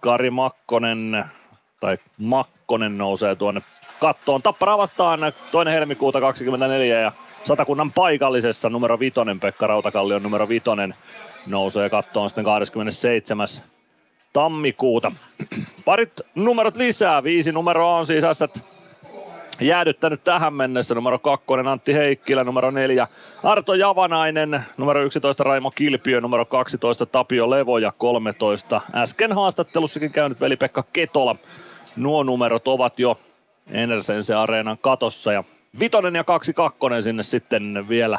Speaker 8: Kari Makkonen, tai Makkonen nousee tuonne kattoon. Tappara vastaan toinen helmikuuta 24 ja Satakunnan paikallisessa numero vitonen, Pekka Rautakallion numero vitonen nousee kattoon sitten 27. tammikuuta. Parit numerot lisää, viisi numeroa on siis Ässät jäädyttänyt tähän mennessä. Numero kakkonen Antti Heikkilä, numero neljä Arto Javanainen, numero 11 Raimo Kilpiö, numero 12 Tapio Levo ja 13 äsken haastattelussakin käynyt veli-Pekka Ketola. Nuo numerot ovat jo Enersense Areenan katossa ja vitonen ja kaksi kakkonen sinne sitten vielä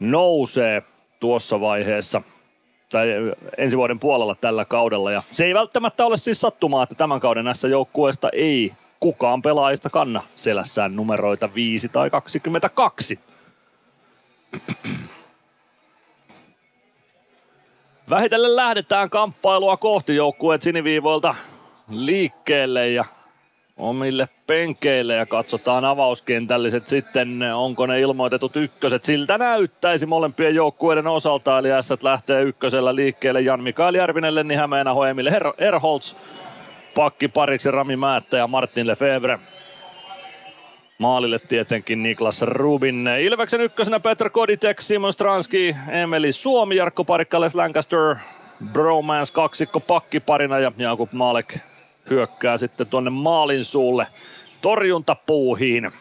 Speaker 8: nousee tuossa vaiheessa tai ensi vuoden puolella tällä kaudella. Ja se ei välttämättä ole siis sattumaa, että tämän kauden näissä joukkueesta ei kukaan pelaajista kanna selässään numeroita 5 tai 22. Vähitellen lähdetään kamppailua kohti joukkueet siniviivoilta liikkeelle ja omille penkeille ja katsotaan avauskentälliset sitten, onko ne ilmoitetut ykköset. Siltä näyttäisi molempien joukkueiden osalta, eli S lähtee ykkösellä liikkeelle Jan Mikael Järvinen, Lenni Hämeenaho, Emil Her- Erholz, pakki pariksi Rami Määttä ja Martin Lefebvre. Maalille tietenkin Niklas Rubin. Ilveksen ykkösenä Petr Koditek, Simon Stranski, Emeli Suomi, Jarkko Parikka, Les Lancaster, Bromance kaksikko pakkiparina ja Jakub Maalek hyökkää sitten tuonne maalin suulle torjuntapuuhiin.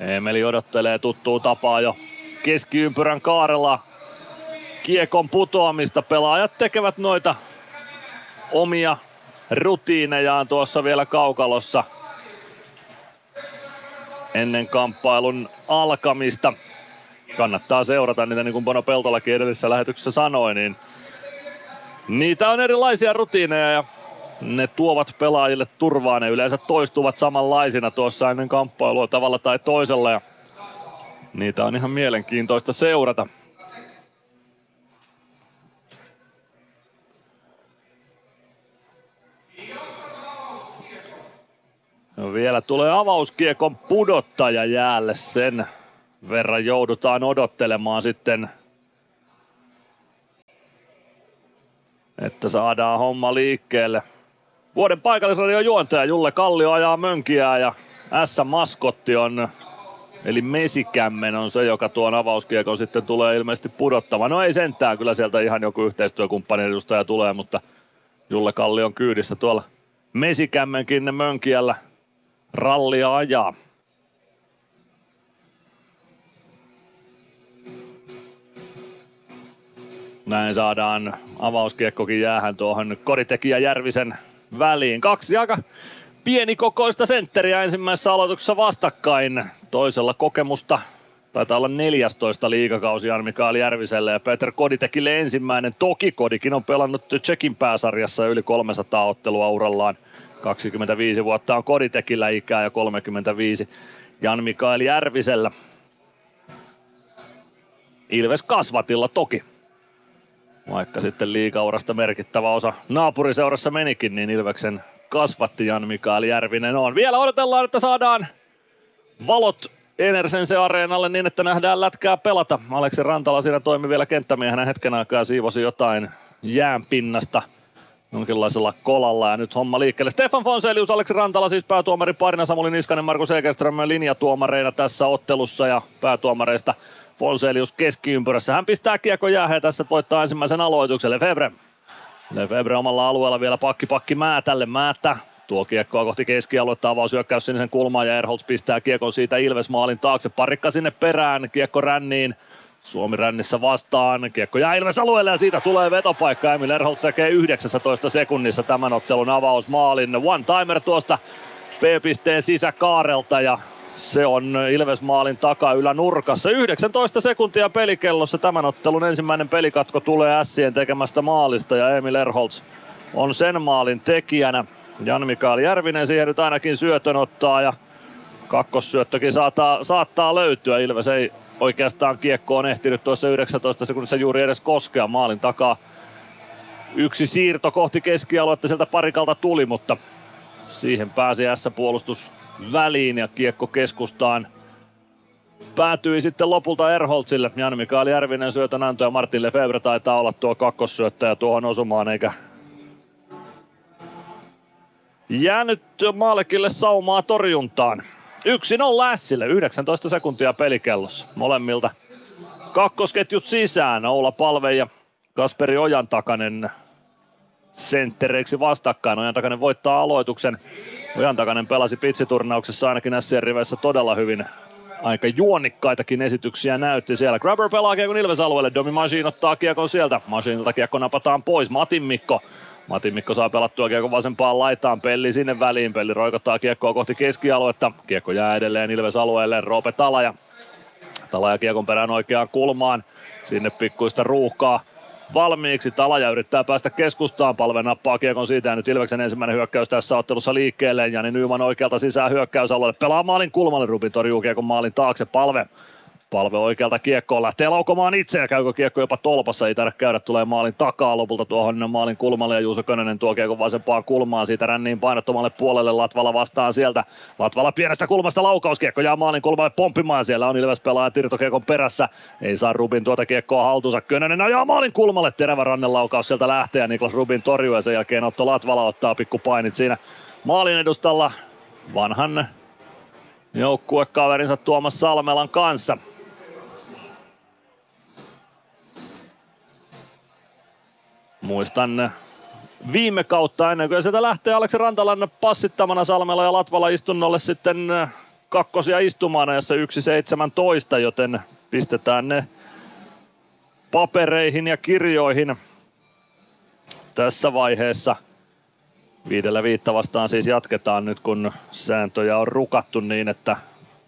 Speaker 8: Emeli odottelee tuttuu tapaa jo keskiympyrän kaarella kiekon putoamista. Pelaajat tekevät noita omia rutiinejaan tuossa vielä kaukalossa ennen kamppailun alkamista. Kannattaa seurata niitä, niin kuin Bono Peltolakin edellisessä lähetyksessä sanoi, niin niitä on erilaisia rutiineja ja ne tuovat pelaajille turvaa. Ne yleensä toistuvat samanlaisina tuossa ennen kamppailua tavalla tai toisella ja niitä on ihan mielenkiintoista seurata. No vielä tulee avauskiekon pudottaja jäälle sen verran joudutaan odottelemaan sitten, että saadaan homma liikkeelle. Vuoden paikallisradion juontaja Julle Kallio ajaa mönkiää ja S-maskotti on Eli Mesikämmen on se, joka tuon avauskiekon sitten tulee ilmeisesti pudottamaan. No ei sentään, kyllä sieltä ihan joku yhteistyökumppanin edustaja tulee, mutta Julle Kalli on kyydissä tuolla Mesikämmenkin mönkiällä rallia ajaa. Näin saadaan avauskiekkokin jäähän tuohon koditekijä Järvisen väliin. Kaksi aika pienikokoista sentteriä ensimmäisessä aloituksessa vastakkain. Toisella kokemusta taitaa olla 14 liigakausi Mikael Järviselle ja Peter Koditekille ensimmäinen. Toki Kodikin on pelannut Tsekin pääsarjassa yli 300 ottelua urallaan. 25 vuotta on Koditekillä ikää ja 35 Jan Mikael Järvisellä. Ilves kasvatilla toki. Vaikka sitten liikaurasta merkittävä osa naapuriseurassa menikin, niin Ilveksen kasvatti Jan Mikael Järvinen on. Vielä odotellaan, että saadaan valot Enersense areenalle niin, että nähdään lätkää pelata. Aleksi Rantala siinä toimi vielä kenttämiehenä hetken aikaa siivosi jotain jään pinnasta jonkinlaisella kolalla ja nyt homma liikkeelle. Stefan Fonselius, Aleksi Rantala siis päätuomari parina, Samuli Niskanen, Markus Ekeström linjatuomareina tässä ottelussa ja päätuomareista Fonselius keskiympyrässä. Hän pistää kiekko jäähän tässä voittaa ensimmäisen aloituksen Lefebvre. Lefebvre omalla alueella vielä pakki pakki Määtälle. Määttä tuo kiekkoa kohti keskialuetta, avausyökkäys sinisen kulmaan ja Erholz pistää kiekon siitä Ilves maalin taakse. Parikka sinne perään, kiekko ränniin. Suomi rännissä vastaan, kiekko jää Ilves alueelle ja siitä tulee vetopaikka. Emil Erholz tekee 19 sekunnissa tämän ottelun avausmaalin. One-timer tuosta P-pisteen sisäkaarelta ja se on Ilves maalin ylänurkassa. 19 sekuntia pelikellossa tämän ottelun ensimmäinen pelikatko tulee Sien tekemästä maalista ja Emil Erholz on sen maalin tekijänä. Jan Mikael Järvinen siihen nyt ainakin syötön ottaa ja kakkossyöttökin saattaa, saattaa löytyä. Ilves ei oikeastaan kiekkoon ehtinyt tuossa 19 sekunnissa juuri edes koskea maalin takaa. Yksi siirto kohti keskialuetta sieltä parikalta tuli, mutta siihen pääsi S-puolustus väliin ja kiekko keskustaan päätyi sitten lopulta Erholzille. Jan Mikael Järvinen syötön antoi ja Martin Lefebvre taitaa olla tuo kakkossyöttäjä tuohon osumaan eikä jäänyt Maalekille saumaa torjuntaan. 1-0 Lässille, 19 sekuntia pelikellossa. Molemmilta kakkosketjut sisään, Oula Palve ja Kasperi Ojan takanen senttereiksi vastakkain. Ojan takanen voittaa aloituksen. Ojan takanen pelasi pitsiturnauksessa ainakin Sien riveissä todella hyvin. Aika juonnikkaitakin esityksiä näytti siellä. Grabber pelaa kiekon Ilves alueelle. Domi Machine ottaa kiekon sieltä. Machinelta kiekko napataan pois. Matin Mikko Matin Mikko saa pelattua kiekko vasempaan laitaan, Pelli sinne väliin, Pelli roikottaa kiekkoa kohti keskialuetta, kiekko jää edelleen Ilves alueelle, Roope Talaja. Talaja kiekon perään oikeaan kulmaan, sinne pikkuista ruuhkaa valmiiksi. Talaja yrittää päästä keskustaan, palve nappaa kiekon siitä ja nyt Ilveksen ensimmäinen hyökkäys tässä ottelussa liikkeelle. Jani Nyyman oikealta sisään hyökkäysalueelle, pelaa maalin kulmalle, Rubin torjuu kiekon maalin taakse, palve Palve oikealta kiekkoon lähtee laukomaan itse ja käykö kiekko jopa tolpassa, ei tarvitse käydä, tulee maalin takaa lopulta tuohon maalin kulmalle ja Juuso Könönen tuo kiekko vasempaan kulmaan. Siitä ränniin painottomalle puolelle Latvala vastaan sieltä. Latvala pienestä kulmasta laukauskiekko jää maalin kulmalle pomppimaan, siellä on Ilves pelaaja Tirto kiekon perässä, ei saa Rubin tuota kiekkoa haltuunsa, Könönen ajaa maalin kulmalle, terävä rannen laukaus sieltä lähtee ja Niklas Rubin torjuu ja sen jälkeen Otto Latvala ottaa pikkupainit siinä maalin edustalla vanhan joukkuekaverinsa Tuomas Salmelan kanssa. Muistan viime kautta ennen kuin sieltä lähtee Aleksi Rantalan passittamana Salmella ja Latvala istunnolle sitten kakkosia istumaan ajassa 1.17, joten pistetään ne papereihin ja kirjoihin tässä vaiheessa. Viidellä viitta vastaan siis jatketaan nyt, kun sääntöjä on rukattu niin, että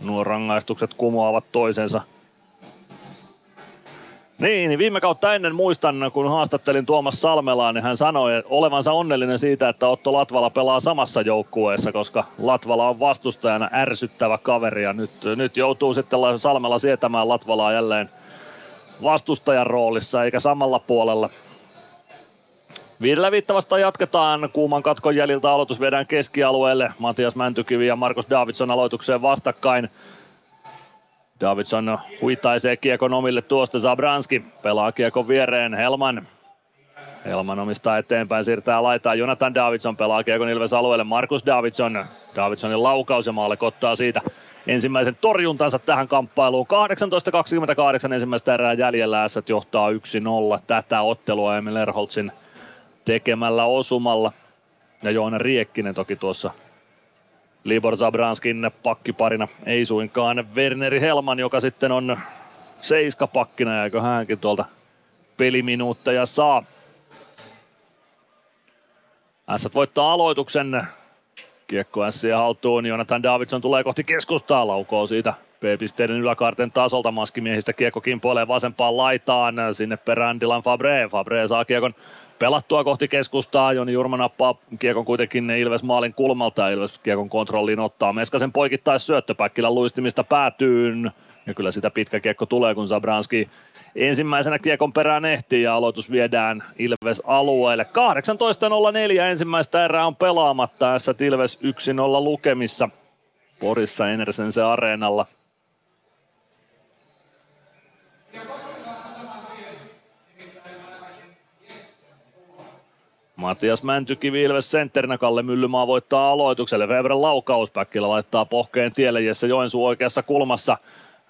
Speaker 8: nuo rangaistukset kumoavat toisensa. Niin, niin viime kautta ennen muistan, kun haastattelin Tuomas Salmelaa, niin hän sanoi olevansa onnellinen siitä, että Otto Latvala pelaa samassa joukkueessa, koska Latvala on vastustajana ärsyttävä kaveri ja nyt, nyt joutuu sitten Salmela sietämään Latvalaa jälleen vastustajan roolissa eikä samalla puolella. Viidellä viitta vastaan jatketaan. Kuuman katkon jäljiltä aloitus viedään keskialueelle. Matias Mäntykivi ja Markus Davidson aloitukseen vastakkain. Davidson huitaisee kiekon omille tuosta. Zabranski pelaa kiekon viereen. Helman Helman omistaa eteenpäin, siirtää laitaa. Jonathan Davidson pelaa kiekon Ilves alueelle. Markus Davidson. Davidsonin laukaus ja maalle kottaa siitä ensimmäisen torjuntansa tähän kamppailuun. 18-28 ensimmäistä erää jäljellä. S johtaa 1-0 tätä ottelua Emil Erholtsin tekemällä osumalla. Ja Joona Riekkinen toki tuossa Libor Zabranskin pakkiparina, ei suinkaan Werneri Helman, joka sitten on seiskapakkina, ja hänkin tuolta peliminuutteja saa. S voittaa aloituksen. Kiekko S haltuun. Jonathan Davidson tulee kohti keskustaa. Laukoo siitä B-pisteiden yläkaarten tasolta. Maskimiehistä kiekko kimpoilee vasempaan laitaan. Sinne perään Dylan Fabre. Fabre saa kiekon pelattua kohti keskustaa. Joni Jurma nappaa kiekon kuitenkin Ilves maalin kulmalta ja Ilves kiekon kontrolliin ottaa. Meskasen poikittais syöttö Päkkilän luistimista päätyyn. Ja kyllä sitä pitkä kiekko tulee, kun Zabranski ensimmäisenä kiekon perään ehtii ja aloitus viedään Ilves alueelle. 18.04 ensimmäistä erää on pelaamatta. Tässä Ilves 1-0 lukemissa Porissa Enersense areenalla. Matias Mäntykivi Ilves sentterinä, Kalle Myllymaa voittaa aloitukselle. Weberin laukaus, Päkkilä laittaa pohkeen tielle, Jesse Joensuu oikeassa kulmassa.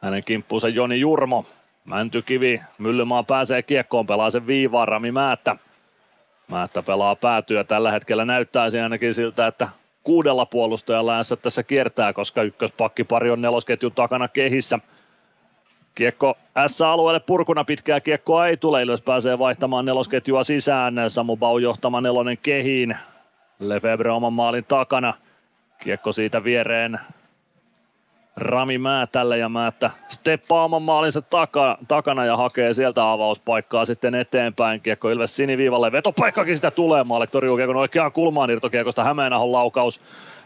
Speaker 8: Hänen kimppuunsa Joni Jurmo. Mäntykivi, Myllymaa pääsee kiekkoon, pelaa sen viivaan, Rami Määttä. Määttä pelaa päätyä. Tällä hetkellä näyttäisi ainakin siltä, että kuudella puolustajalla tässä kiertää, koska ykköspakkipari on nelosketjun takana kehissä. Kiekko S-alueelle purkuna pitkää kiekkoa ei tule. Ilves pääsee vaihtamaan nelosketjua sisään. Samu Bau johtama nelonen kehiin. Lefebvre oman maalin takana. Kiekko siitä viereen Rami Määtälle ja Määttä steppaa oman maalinsa taka, takana ja hakee sieltä avauspaikkaa sitten eteenpäin. Kiekko Ilves siniviivalle, vetopaikkakin sitä tulee. Maalek torjuu kiekon oikeaan kulmaan irtokiekosta Hämeenahon laukaus.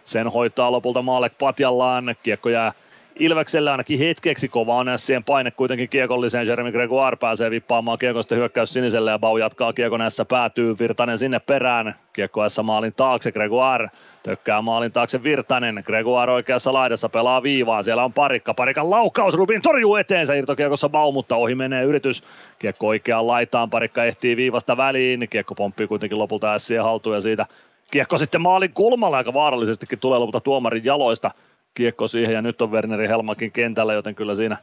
Speaker 8: Sen hoitaa lopulta Maalek patjallaan. Kiekko jää Ilveksellä ainakin hetkeksi kova on siihen paine kuitenkin kiekolliseen. Jeremy Gregoire pääsee vippaamaan kiekosta hyökkäys siniselle ja Bau jatkaa kiekon S päätyy. Virtanen sinne perään. Kiekko S maalin taakse. Gregoire tökkää maalin taakse Virtanen. Gregoire oikeassa laidassa pelaa viivaan. Siellä on parikka. Parikan laukaus. Rubin torjuu eteensä. Irtokiekossa Bau, mutta ohi menee yritys. Kiekko oikeaan laitaan. Parikka ehtii viivasta väliin. Kiekko pomppii kuitenkin lopulta S haltuun ja siitä Kiekko sitten maalin kulmalla aika vaarallisestikin tulee lopulta tuomarin jaloista kiekko siihen ja nyt on Werneri Helmankin kentällä, joten kyllä siinä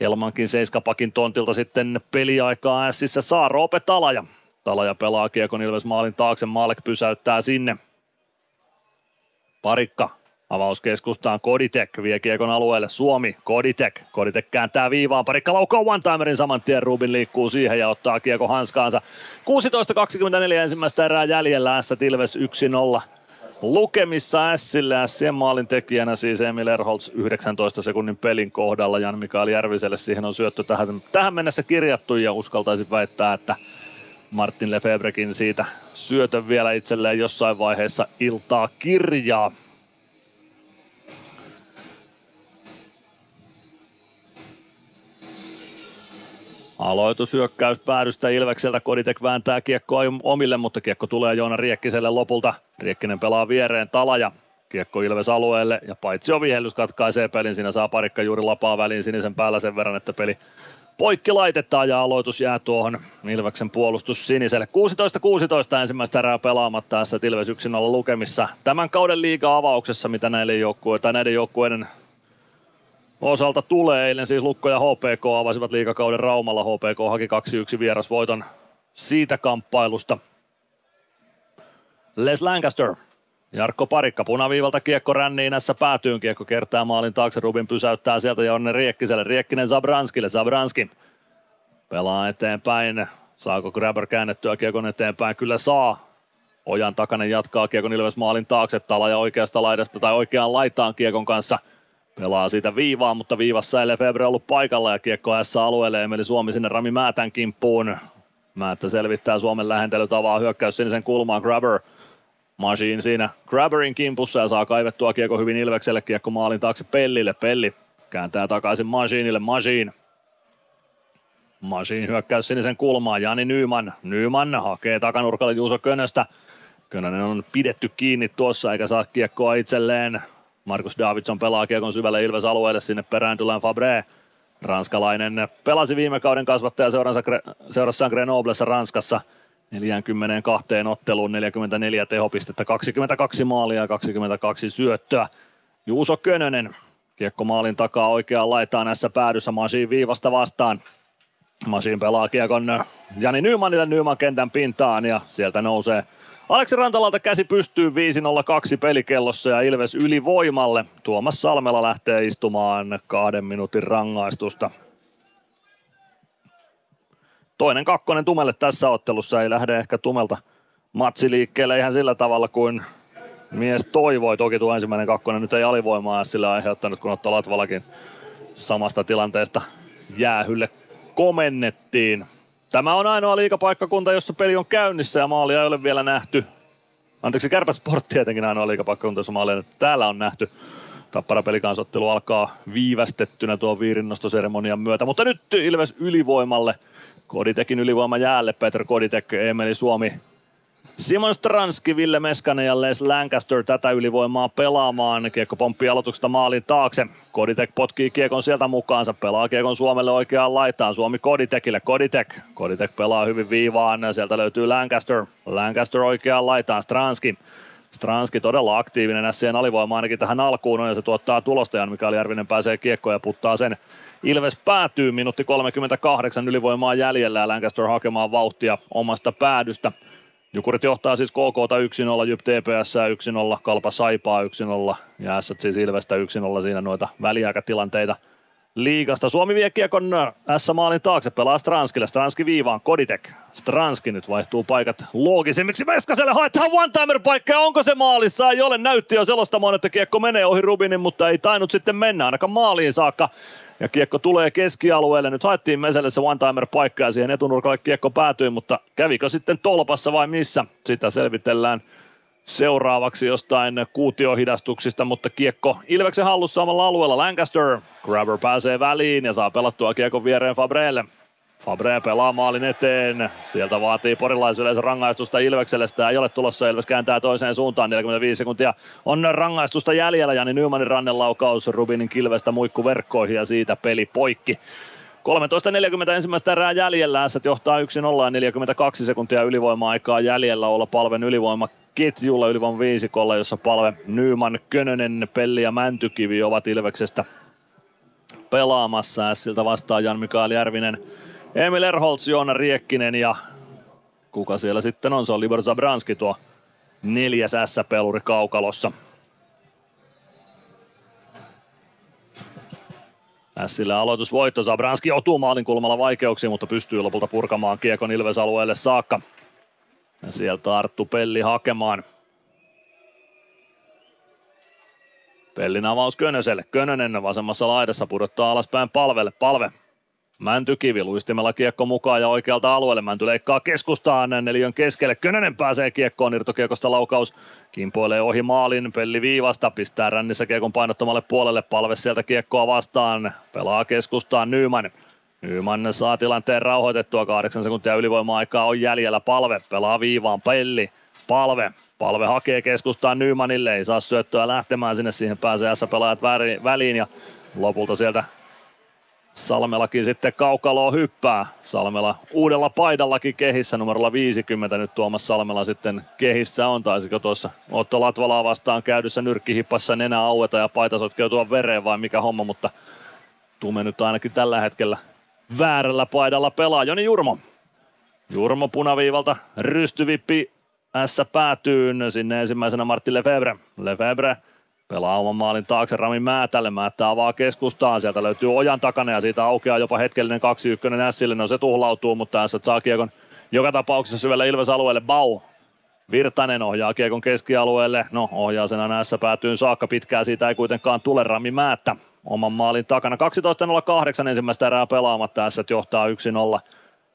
Speaker 8: Helmankin seiskapakin tontilta sitten peliaikaa ässissä saa Roope Talaja. Talaja pelaa kiekon Ilves maalin taakse, Maalek pysäyttää sinne. Parikka Avaus keskustaan Koditek vie kiekon alueelle. Suomi, Koditek. Koditek kääntää viivaan. Parikka laukoo one-timerin saman tien. Rubin liikkuu siihen ja ottaa kiekko hanskaansa. 16.24 ensimmäistä erää jäljellä. S Tilves 1-0 lukemissa Sille. Sien maalin tekijänä siis Emil Erholz 19 sekunnin pelin kohdalla. Jan Mikael Järviselle siihen on syöttö tähän, tähän mennessä kirjattu ja uskaltaisin väittää, että Martin Lefebvrekin siitä syötön vielä itselleen jossain vaiheessa iltaa kirjaa. Aloitushyökkäys päädystä Ilvekseltä. Koditek vääntää kiekkoa omille, mutta kiekko tulee Joona Riekkiselle lopulta. Riekkinen pelaa viereen Talaja. Kiekko Ilves alueelle ja paitsi ovihellys katkaisee pelin. Siinä saa parikka juuri lapaa väliin sinisen päällä sen verran, että peli poikki laitetaan ja aloitus jää tuohon Ilveksen puolustus siniselle. 16-16 ensimmäistä erää pelaamatta tässä Ilves 1-0 lukemissa. Tämän kauden liiga-avauksessa, mitä näille joukkueiden, näiden joukkueiden osalta tulee. Eilen siis Lukko ja HPK avasivat liikakauden Raumalla. HPK haki 2-1 vierasvoiton siitä kamppailusta. Les Lancaster, Jarkko Parikka punaviivalta kiekko ränniin näissä päätyyn. Kiekko kertaa maalin taakse. Rubin pysäyttää sieltä ja onne Riekkiselle. Riekkinen Zabranskille. Zabranski pelaa eteenpäin. Saako Grabber käännettyä kiekon eteenpäin? Kyllä saa. Ojan takanen jatkaa Kiekon Ilves maalin taakse, ja oikeasta laidasta tai oikeaan laitaan Kiekon kanssa. Pelaa siitä viivaa, mutta viivassa ei Lefebvre ollut paikalla ja kiekko S-alueelle. Emeli Suomi sinne Rami Määtän kimppuun. Määttä selvittää Suomen lähentelyt, avaa hyökkäys sinisen kulmaan. Grabber Machine siinä Grabberin kimpussa ja saa kaivettua kiekko hyvin Ilvekselle. Kiekko maalin taakse Pellille. Pelli kääntää takaisin Machineille. Machine Machine hyökkäys sinisen kulmaan. Jani Nyman. Nyman hakee takanurkalle Juuso Könöstä. Könönen on pidetty kiinni tuossa eikä saa kiekkoa itselleen. Markus Davidson pelaa kiekon syvälle Ilves alueelle sinne perään Dylan Fabre. Ranskalainen pelasi viime kauden kasvattaja seurassaan Grenoblessa Ranskassa. 42 otteluun 44 tehopistettä, 22 maalia ja 22 syöttöä. Juuso Könönen, kiekko maalin takaa oikeaan laitaan näissä päädyssä Masiin viivasta vastaan. Masiin pelaa kiekon Jani Nymanille Nyman kentän pintaan ja sieltä nousee Aleksi Rantalalta käsi pystyy 5.02 pelikellossa ja Ilves ylivoimalle. Tuomas Salmela lähtee istumaan kahden minuutin rangaistusta. Toinen kakkonen Tumelle tässä ottelussa ei lähde ehkä Tumelta matsi liikkeelle ihan sillä tavalla kuin mies toivoi. Toki tuo ensimmäinen kakkonen nyt ei alivoimaa sillä aiheuttanut, kun Otto Latvalakin samasta tilanteesta jäähylle komennettiin. Tämä on ainoa liikapaikkakunta, jossa peli on käynnissä ja maalia ei ole vielä nähty. Anteeksi, Kärpäsport tietenkin ainoa liikapaikkakunta, jossa maalia täällä on nähty. Tappara pelikansottelu alkaa viivästettynä tuon viirinnostoseremonian myötä, mutta nyt Ilves ylivoimalle. Koditekin ylivoima jäälle, Peter Koditek, Emeli Suomi Simon Stranski, Ville Meskanen ja Les Lancaster tätä ylivoimaa pelaamaan. Kiekko pomppii aloituksesta maalin taakse. Koditek potkii kiekon sieltä mukaansa. Pelaa kiekon Suomelle oikeaan laitaan. Suomi Koditekille. Koditek. Koditek pelaa hyvin viivaan. Sieltä löytyy Lancaster. Lancaster oikeaan laitaan. Stranski. Stranski todella aktiivinen SCN alivoima ainakin tähän alkuun on ja se tuottaa tulosta ja Mikael Järvinen pääsee kiekkoon ja puttaa sen. Ilves päätyy minuutti 38 ylivoimaa jäljellä ja Lancaster hakemaan vauhtia omasta päädystä. Jukurit johtaa siis KK 1-0, Jyp TPS 1-0, Kalpa Saipaa 1-0 ja S siis Ilvestä 1-0 siinä noita väliaikatilanteita liigasta. Suomi vie kiekon S-maalin taakse, pelaa Stranskille, Stranski viivaan, Koditek. Stranski nyt vaihtuu paikat loogisemmiksi. Meskaselle haetaan one-timer paikka ja onko se maalissa? Ei ole, näytti jo selostamaan, että kiekko menee ohi Rubinin, mutta ei tainnut sitten mennä ainakaan maaliin saakka. Ja kiekko tulee keskialueelle. Nyt haettiin Meselle se one-timer paikka ja siihen etunurkalle kiekko päätyi, mutta kävikö sitten tolpassa vai missä? Sitä selvitellään seuraavaksi jostain kuutiohidastuksista, mutta kiekko Ilveksen hallussa samalla alueella. Lancaster, Grabber pääsee väliin ja saa pelattua kiekon viereen Fabrelle. Fabre pelaa maalin eteen. Sieltä vaatii porilaisyleisö rangaistusta Ilvekselle. Sitä ei ole tulossa. Ilves kääntää toiseen suuntaan. 45 sekuntia on rangaistusta jäljellä. Jani Nymanin rannelaukaus Rubinin kilvestä muikku verkkoihin ja siitä peli poikki. 13.40 ensimmäistä erää jäljellä. Ässät johtaa 1-0 ja 42 sekuntia ylivoima-aikaa jäljellä olla palven ylivoima ketjulla ylivoima viisikolla, jossa palve Nyman, Könönen, Pelli ja Mäntykivi ovat Ilveksestä pelaamassa. Siltä vastaa Jan Mikael Järvinen, Emil Erholz, Joona Riekkinen ja kuka siellä sitten on? Se on Libor Zabranski tuo neljäs S-peluri kaukalossa. Sille aloitusvoitto. Zabranski joutuu maalin kulmalla vaikeuksiin, mutta pystyy lopulta purkamaan kiekon Ilves-alueelle saakka. Ja sieltä Arttu Pelli hakemaan. Pellin avaus Könöselle. Könönen vasemmassa laidassa pudottaa alaspäin palvelle. Palve Mäntykivi luistimella kiekko mukaan ja oikealta alueelle. Mänty leikkaa keskustaan neljön keskelle. Könönen pääsee kiekkoon irtokiekosta laukaus. Kimpoilee ohi maalin. Pelli viivasta. Pistää rännissä kiekon painottomalle puolelle. Palve sieltä kiekkoa vastaan. Pelaa keskustaan Nyman. Nyman saa tilanteen rauhoitettua. Kahdeksan sekuntia ylivoima-aikaa on jäljellä. Palve pelaa viivaan. Pelli. Palve. Palve hakee keskustaan Nymanille. Ei saa syöttöä lähtemään sinne. Siihen pääsee S-pelaajat väliin ja lopulta sieltä Salmelakin sitten kaukaloa hyppää. Salmela uudella paidallakin kehissä, numerolla 50 nyt Tuomas Salmela sitten kehissä on. Taisiko tuossa Otto Latvalaa vastaan käydyssä nyrkkihippassa nenä aueta ja paita sotkeutua vereen vai mikä homma, mutta Tume nyt ainakin tällä hetkellä väärällä paidalla pelaa. Joni Jurmo. Jurmo punaviivalta rystyvippi S päätyyn. Sinne ensimmäisenä Martti Lefebvre. Lefebvre Pelaa oman maalin taakse Rami Määtälle. Määttä avaa keskustaan. Sieltä löytyy ojan takana ja siitä aukeaa jopa hetkellinen 2-1 Sille. No se tuhlautuu, mutta S saa kiekon joka tapauksessa syvälle Ilves alueelle. Bau. Virtanen ohjaa kiekon keskialueelle. No, ohjaa sen aina päätyyn saakka. Pitkää siitä ei kuitenkaan tule Rami Määttä oman maalin takana. 12.08 ensimmäistä erää pelaamatta. S johtaa 1-0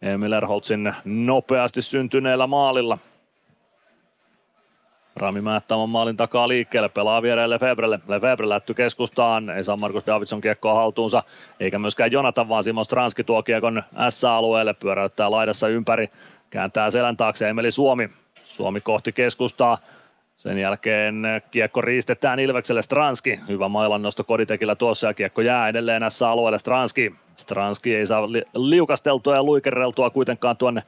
Speaker 8: Emil Erholtsin nopeasti syntyneellä maalilla. Rami Määttä oman maalin takaa liikkeelle, pelaa viereen Lefebrelle. Lefebre lätty keskustaan, ei saa Markus Davidson kiekkoa haltuunsa, eikä myöskään Jonathan, vaan Simon Stranski tuo kiekon S-alueelle, pyöräyttää laidassa ympäri, kääntää selän taakse Emeli Suomi. Suomi kohti keskustaa, sen jälkeen kiekko riistetään Ilvekselle Stranski. Hyvä mailan nosto Koditekillä tuossa ja kiekko jää edelleen näissä alueelle Stranski. Stranski ei saa li- liukasteltua ja luikerreltua kuitenkaan tuonne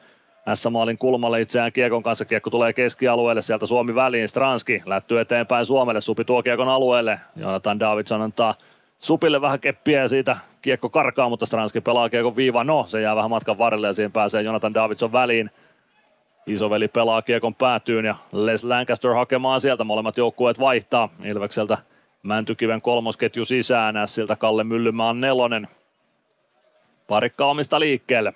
Speaker 8: S-maalin kulmalle itseään kiekon kanssa. Kiekko tulee keskialueelle, sieltä Suomi väliin. Stranski lättyy eteenpäin Suomelle, Supi tuo kiekon alueelle. Jonathan Davidson antaa Supille vähän keppiä ja siitä kiekko karkaa, mutta Stranski pelaa kiekon viiva. No, se jää vähän matkan varrelle ja siihen pääsee Jonathan Davidson väliin. Isoveli pelaa kiekon päätyyn ja Les Lancaster hakemaan sieltä. Molemmat joukkueet vaihtaa Ilvekseltä Mäntykiven kolmosketju sisään. Siltä Kalle Myllymaan nelonen. Parikka omista liikkeelle.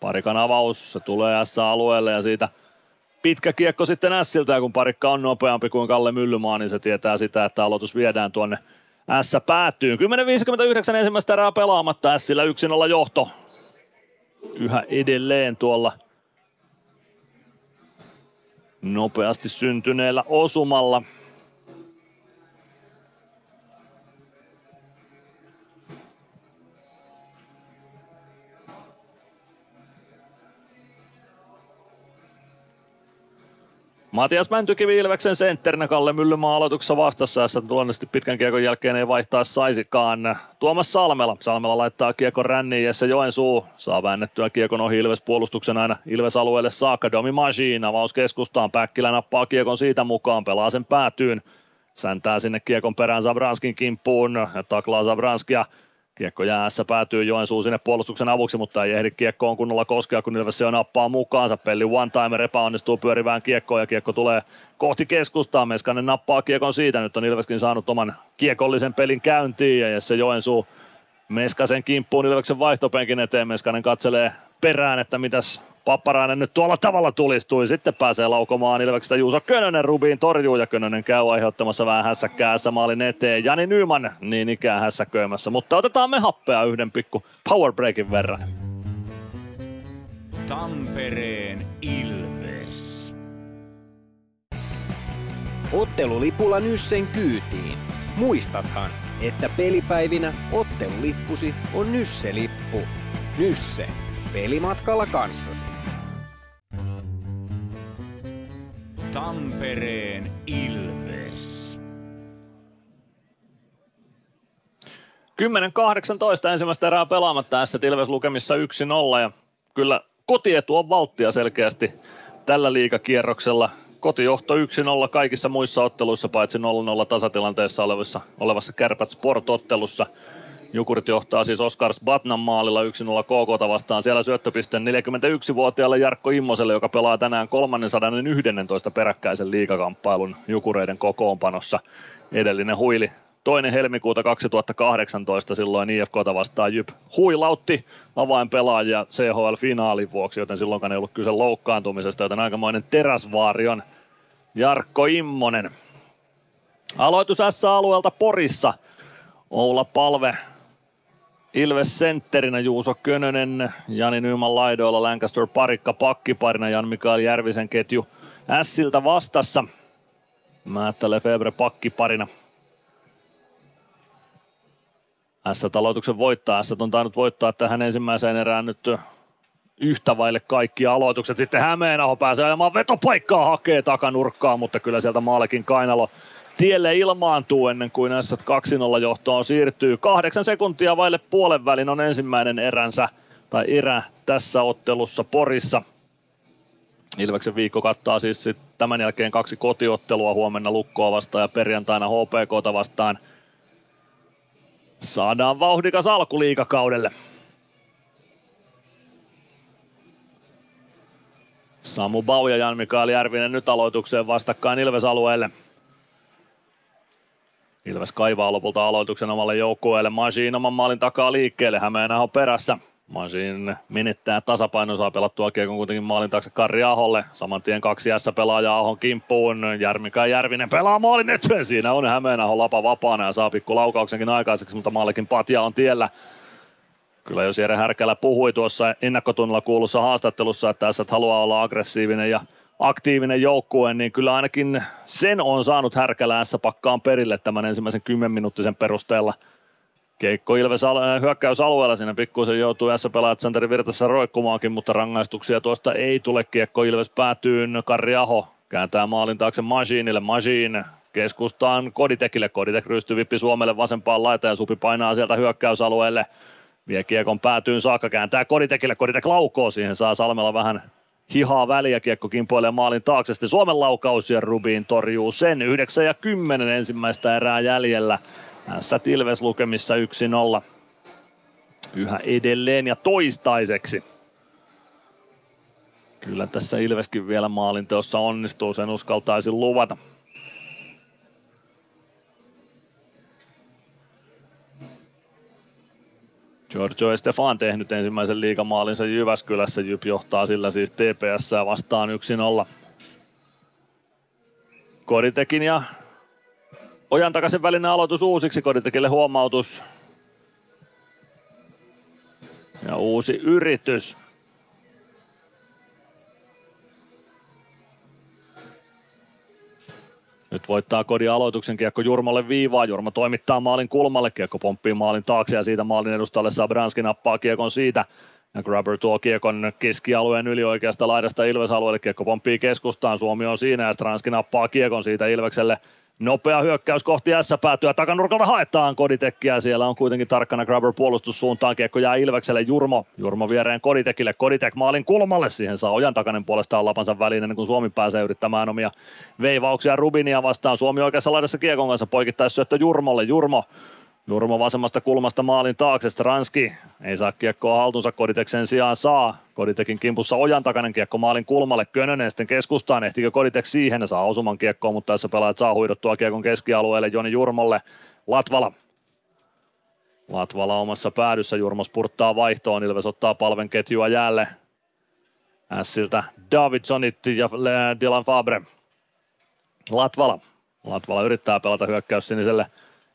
Speaker 8: Parikan avaus, se tulee S-alueelle ja siitä pitkä kiekko sitten Siltä ja kun parikka on nopeampi kuin Kalle Myllymaa, niin se tietää sitä, että aloitus viedään tuonne S päättyy. 10.59 ensimmäistä erää pelaamatta, Sillä 1-0 johto yhä edelleen tuolla nopeasti syntyneellä osumalla. Matias Mäntykivi Ilveksen sentterinä Kalle Myllymaa aloituksessa vastassa, jossa luonnollisesti pitkän kiekon jälkeen ei vaihtaa saisikaan. Tuomas Salmela. Salmela laittaa kiekon ränniin, Jesse Joensuu saa väännettyä kiekon ohi Ilves puolustuksen aina Ilves alueelle saakka. Domi Machine avaus keskustaan, Päkkilä nappaa kiekon siitä mukaan, pelaa sen päätyyn. Säntää sinne kiekon perään Zabranskin kimppuun ja taklaa Zabranskia. Kiekko jäässä päätyy Joensuu sinne puolustuksen avuksi, mutta ei ehdi kiekkoon kunnolla koskea, kun Ilves se nappaa mukaansa. Pelli one-timer epäonnistuu pyörivään kiekkoon ja kiekko tulee kohti keskustaa. Meskanen nappaa kiekon siitä. Nyt on Ilveskin saanut oman kiekollisen pelin käyntiin ja Jesse Joensuu Meskasen kimppuun Ilveksen vaihtopenkin eteen. Meskanen katselee perään, että mitäs Papparainen nyt tuolla tavalla tulistui. Sitten pääsee laukomaan Ilveksestä Juuso Könönen Rubiin torjuu ja Könönen käy aiheuttamassa vähän hässäkkää maalin eteen. Jani Nyman niin ikään hässäköimässä, mutta otetaan me happea yhden pikku power breakin verran.
Speaker 1: Tampereen Ilves.
Speaker 2: Ottelulipulla Nyssen kyytiin. Muistathan, että pelipäivinä ottelulippusi on Nysse-lippu. Nysse. Pelimatkalla kanssasi.
Speaker 1: Tampereen Ilves.
Speaker 8: 10-18 ensimmäistä erää pelaamatta tässä Ilves lukemissa 1-0 ja kyllä kotietu on valttia selkeästi tällä liikakierroksella. Kotijohto 1-0 kaikissa muissa otteluissa paitsi 0-0 tasatilanteessa olevassa, olevassa Kärpät Sport-ottelussa. Jukurit johtaa siis Oskars Batnan maalilla 1-0 KK vastaan. Siellä syöttöpiste 41-vuotiaalle Jarkko Immoselle, joka pelaa tänään 311 peräkkäisen liikakamppailun Jukureiden kokoonpanossa. Edellinen huili toinen helmikuuta 2018 silloin IFKta vastaan Jyp huilautti avainpelaajia CHL-finaalin vuoksi, joten silloinkaan ei ollut kyse loukkaantumisesta, joten aikamoinen teräsvaari on Jarkko Immonen. Aloitus S-alueelta Porissa. Oula Palve Ilves sentterinä Juuso Könönen, Jani Nyman laidoilla, Lancaster parikka pakkiparina, Jan Mikael Järvisen ketju Ässiltä vastassa. Määttä Lefebvre pakkiparina. S aloituksen voittaa. S on tainnut voittaa tähän ensimmäiseen erään nyt yhtä vaille kaikki aloitukset. Sitten Hämeenaho pääsee ajamaan vetopaikkaa, hakee takanurkkaa, mutta kyllä sieltä maalekin Kainalo tielle ilmaantuu ennen kuin S 2-0 johtoon siirtyy. Kahdeksan sekuntia vaille puolen välin on ensimmäinen eränsä tai erä tässä ottelussa Porissa. Ilveksen viikko kattaa siis tämän jälkeen kaksi kotiottelua huomenna Lukkoa vastaan ja perjantaina HPKta vastaan. Saadaan vauhdikas alku liikakaudelle. Samu Bau ja Jan Mikael Järvinen nyt aloitukseen vastakkain Ilves-alueelle. Ilves kaivaa lopulta aloituksen omalle joukkueelle. Machine oman maalin takaa liikkeelle. Hämeenaho perässä. Masin menettää tasapaino, saa pelattua kiekon kuitenkin maalin taakse Karri Aholle. Saman tien kaksi S-pelaajaa Ahon kimppuun. Järmika Järvinen pelaa maalin eteen. Siinä on Hämeenaho lapa vapaana ja saa pikku laukauksenkin aikaiseksi, mutta maallekin Patja on tiellä. Kyllä jos Jere Härkälä puhui tuossa ennakkotunnilla kuulussa haastattelussa, että tässä haluaa olla aggressiivinen ja aktiivinen joukkue, niin kyllä ainakin sen on saanut Härkälässä pakkaan perille tämän ensimmäisen 10 minuuttisen perusteella. Keikko Ilves hyökkäysalueella siinä pikkuisen joutuu s pelaajat Santeri Virtassa roikkumaankin, mutta rangaistuksia tuosta ei tule. Kiekko Ilves päätyy, Karri Aho kääntää maalin taakse Masiinille, Masiin keskustaan Koditekille, Koditek rystyy vippi Suomelle vasempaan laitaan ja Supi painaa sieltä hyökkäysalueelle. Vie kiekon päätyyn saakka, kääntää Koditekille, Koditek laukoo, siihen saa Salmella vähän hihaa väliä, kiekko kimpoilee maalin taakse, sitten Suomen laukaus ja Rubin torjuu sen, 9 ja 10 ensimmäistä erää jäljellä. Tässä Tilves lukemissa 1-0. Yhä edelleen ja toistaiseksi. Kyllä tässä Ilveskin vielä maalinteossa onnistuu, sen uskaltaisin luvata. Giorgio Estefan tehnyt ensimmäisen liigamaalinsa Jyväskylässä. Jyp johtaa sillä siis TPS vastaan 1-0. Koditekin ja Ojan takaisin välinen aloitus uusiksi. Koditekille huomautus. Ja uusi yritys. Nyt voittaa Kodi aloituksen kiekko Jurmolle viivaa. Jurmo toimittaa maalin kulmalle. Kiekko pomppii maalin taakse ja siitä maalin edustajalle Sabranski nappaa kiekon siitä. Ja Grabber tuo kiekon keskialueen yli oikeasta laidasta Ilves-alueelle. Kiekko pomppii keskustaan. Suomi on siinä ja Stranski nappaa kiekon siitä Ilvekselle Nopea hyökkäys kohti S päätyä. Takanurkalta haetaan Koditekkiä. Siellä on kuitenkin tarkkana Grabber puolustussuuntaan. Kiekko jää Ilvekselle Jurmo. Jurmo viereen Koditekille. Koditek maalin kulmalle. Siihen saa Ojan takainen puolestaan lapansa väliin ennen kuin Suomi pääsee yrittämään omia veivauksia Rubinia vastaan. Suomi oikeassa laidassa kiekon kanssa syöttö Jurmolle. Jurmo Jurmo vasemmasta kulmasta maalin taakse, Stranski ei saa kiekkoa haltuunsa, Koditek sen sijaan saa. Koditekin kimpussa ojan takainen kiekko maalin kulmalle, Könönen sitten keskustaan, ehtikö Koditek siihen, saa osuman kiekkoon, mutta tässä pelaajat saa huidottua kiekon keskialueelle Joni Jurmolle, Latvala. Latvala omassa päädyssä, Jurmo spurttaa vaihtoon, Ilves ottaa palven ketjua jälleen. Ässiltä Davidsonit ja Dylan Fabre. Latvala. Latvala yrittää pelata hyökkäys siniselle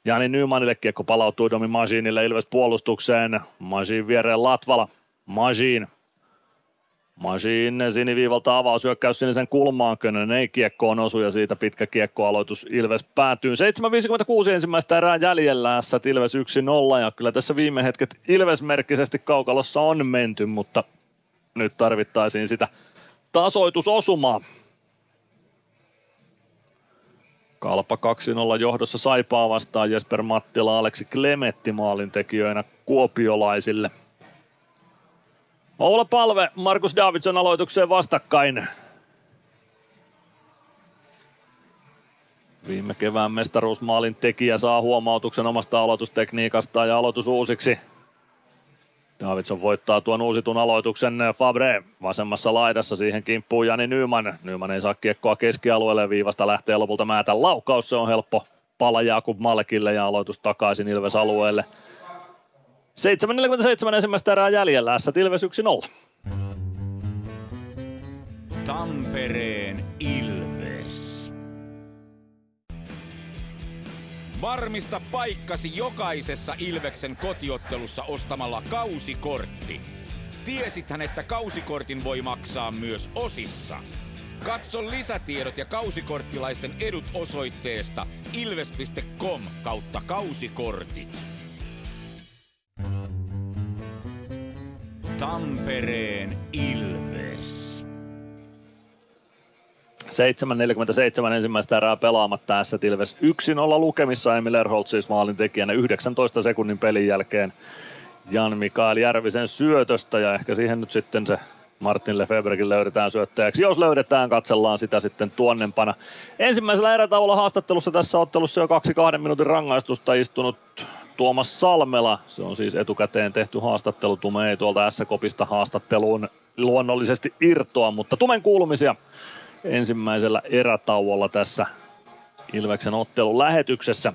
Speaker 8: Jani Nymanille kiekko palautuu Domi Majinille Ilves puolustukseen. Majin viereen Latvala. Majin. Majin siniviivalta avaus hyökkäys sinisen kulmaan. Könönen ei kiekkoon osu ja siitä pitkä kiekkoaloitus Ilves päätyy. 7.56 ensimmäistä erää jäljellä. S Ilves 1-0 ja kyllä tässä viime hetket Ilves-merkkisesti kaukalossa on menty, mutta nyt tarvittaisiin sitä tasoitusosumaa. Kalpa 2-0 johdossa Saipaa vastaan Jesper Mattila, Aleksi Klemetti maalintekijöinä kuopiolaisille. Oula Palve, Markus Davidson aloitukseen vastakkain. Viime kevään mestaruusmaalin tekijä saa huomautuksen omasta aloitustekniikastaan ja aloitus uusiksi. Davidson voittaa tuon uusitun aloituksen Fabre vasemmassa laidassa. Siihen kimppuu Jani Nyman. Nyman ei saa kiekkoa keskialueelle. Viivasta lähtee lopulta määtä laukaus. Se on helppo pala Jakub Malkille ja aloitus takaisin Ilves alueelle. 7.47 ensimmäistä erää jäljellä. Ilves 1-0.
Speaker 1: Tampereen Varmista paikkasi jokaisessa Ilveksen kotiottelussa ostamalla kausikortti. Tiesithän, että kausikortin voi maksaa myös osissa. Katso lisätiedot ja kausikorttilaisten edut osoitteesta ilves.com kautta kausikortit. Tampereen Ilves.
Speaker 8: 7.47 ensimmäistä erää pelaamatta tässä Ilves 1-0 lukemissa Emil Erholt siis maalin tekijänä 19 sekunnin pelin jälkeen Jan Mikael Järvisen syötöstä ja ehkä siihen nyt sitten se Martin Lefebvrekin löydetään syöttäjäksi. Jos löydetään, katsellaan sitä sitten tuonnempana. Ensimmäisellä erätaululla haastattelussa tässä ottelussa jo kaksi kahden minuutin rangaistusta istunut Tuomas Salmela. Se on siis etukäteen tehty haastattelu. Tume ei tuolta S-kopista haastatteluun luonnollisesti irtoa, mutta tumen kuulumisia ensimmäisellä erätauolla tässä Ilveksen ottelun lähetyksessä.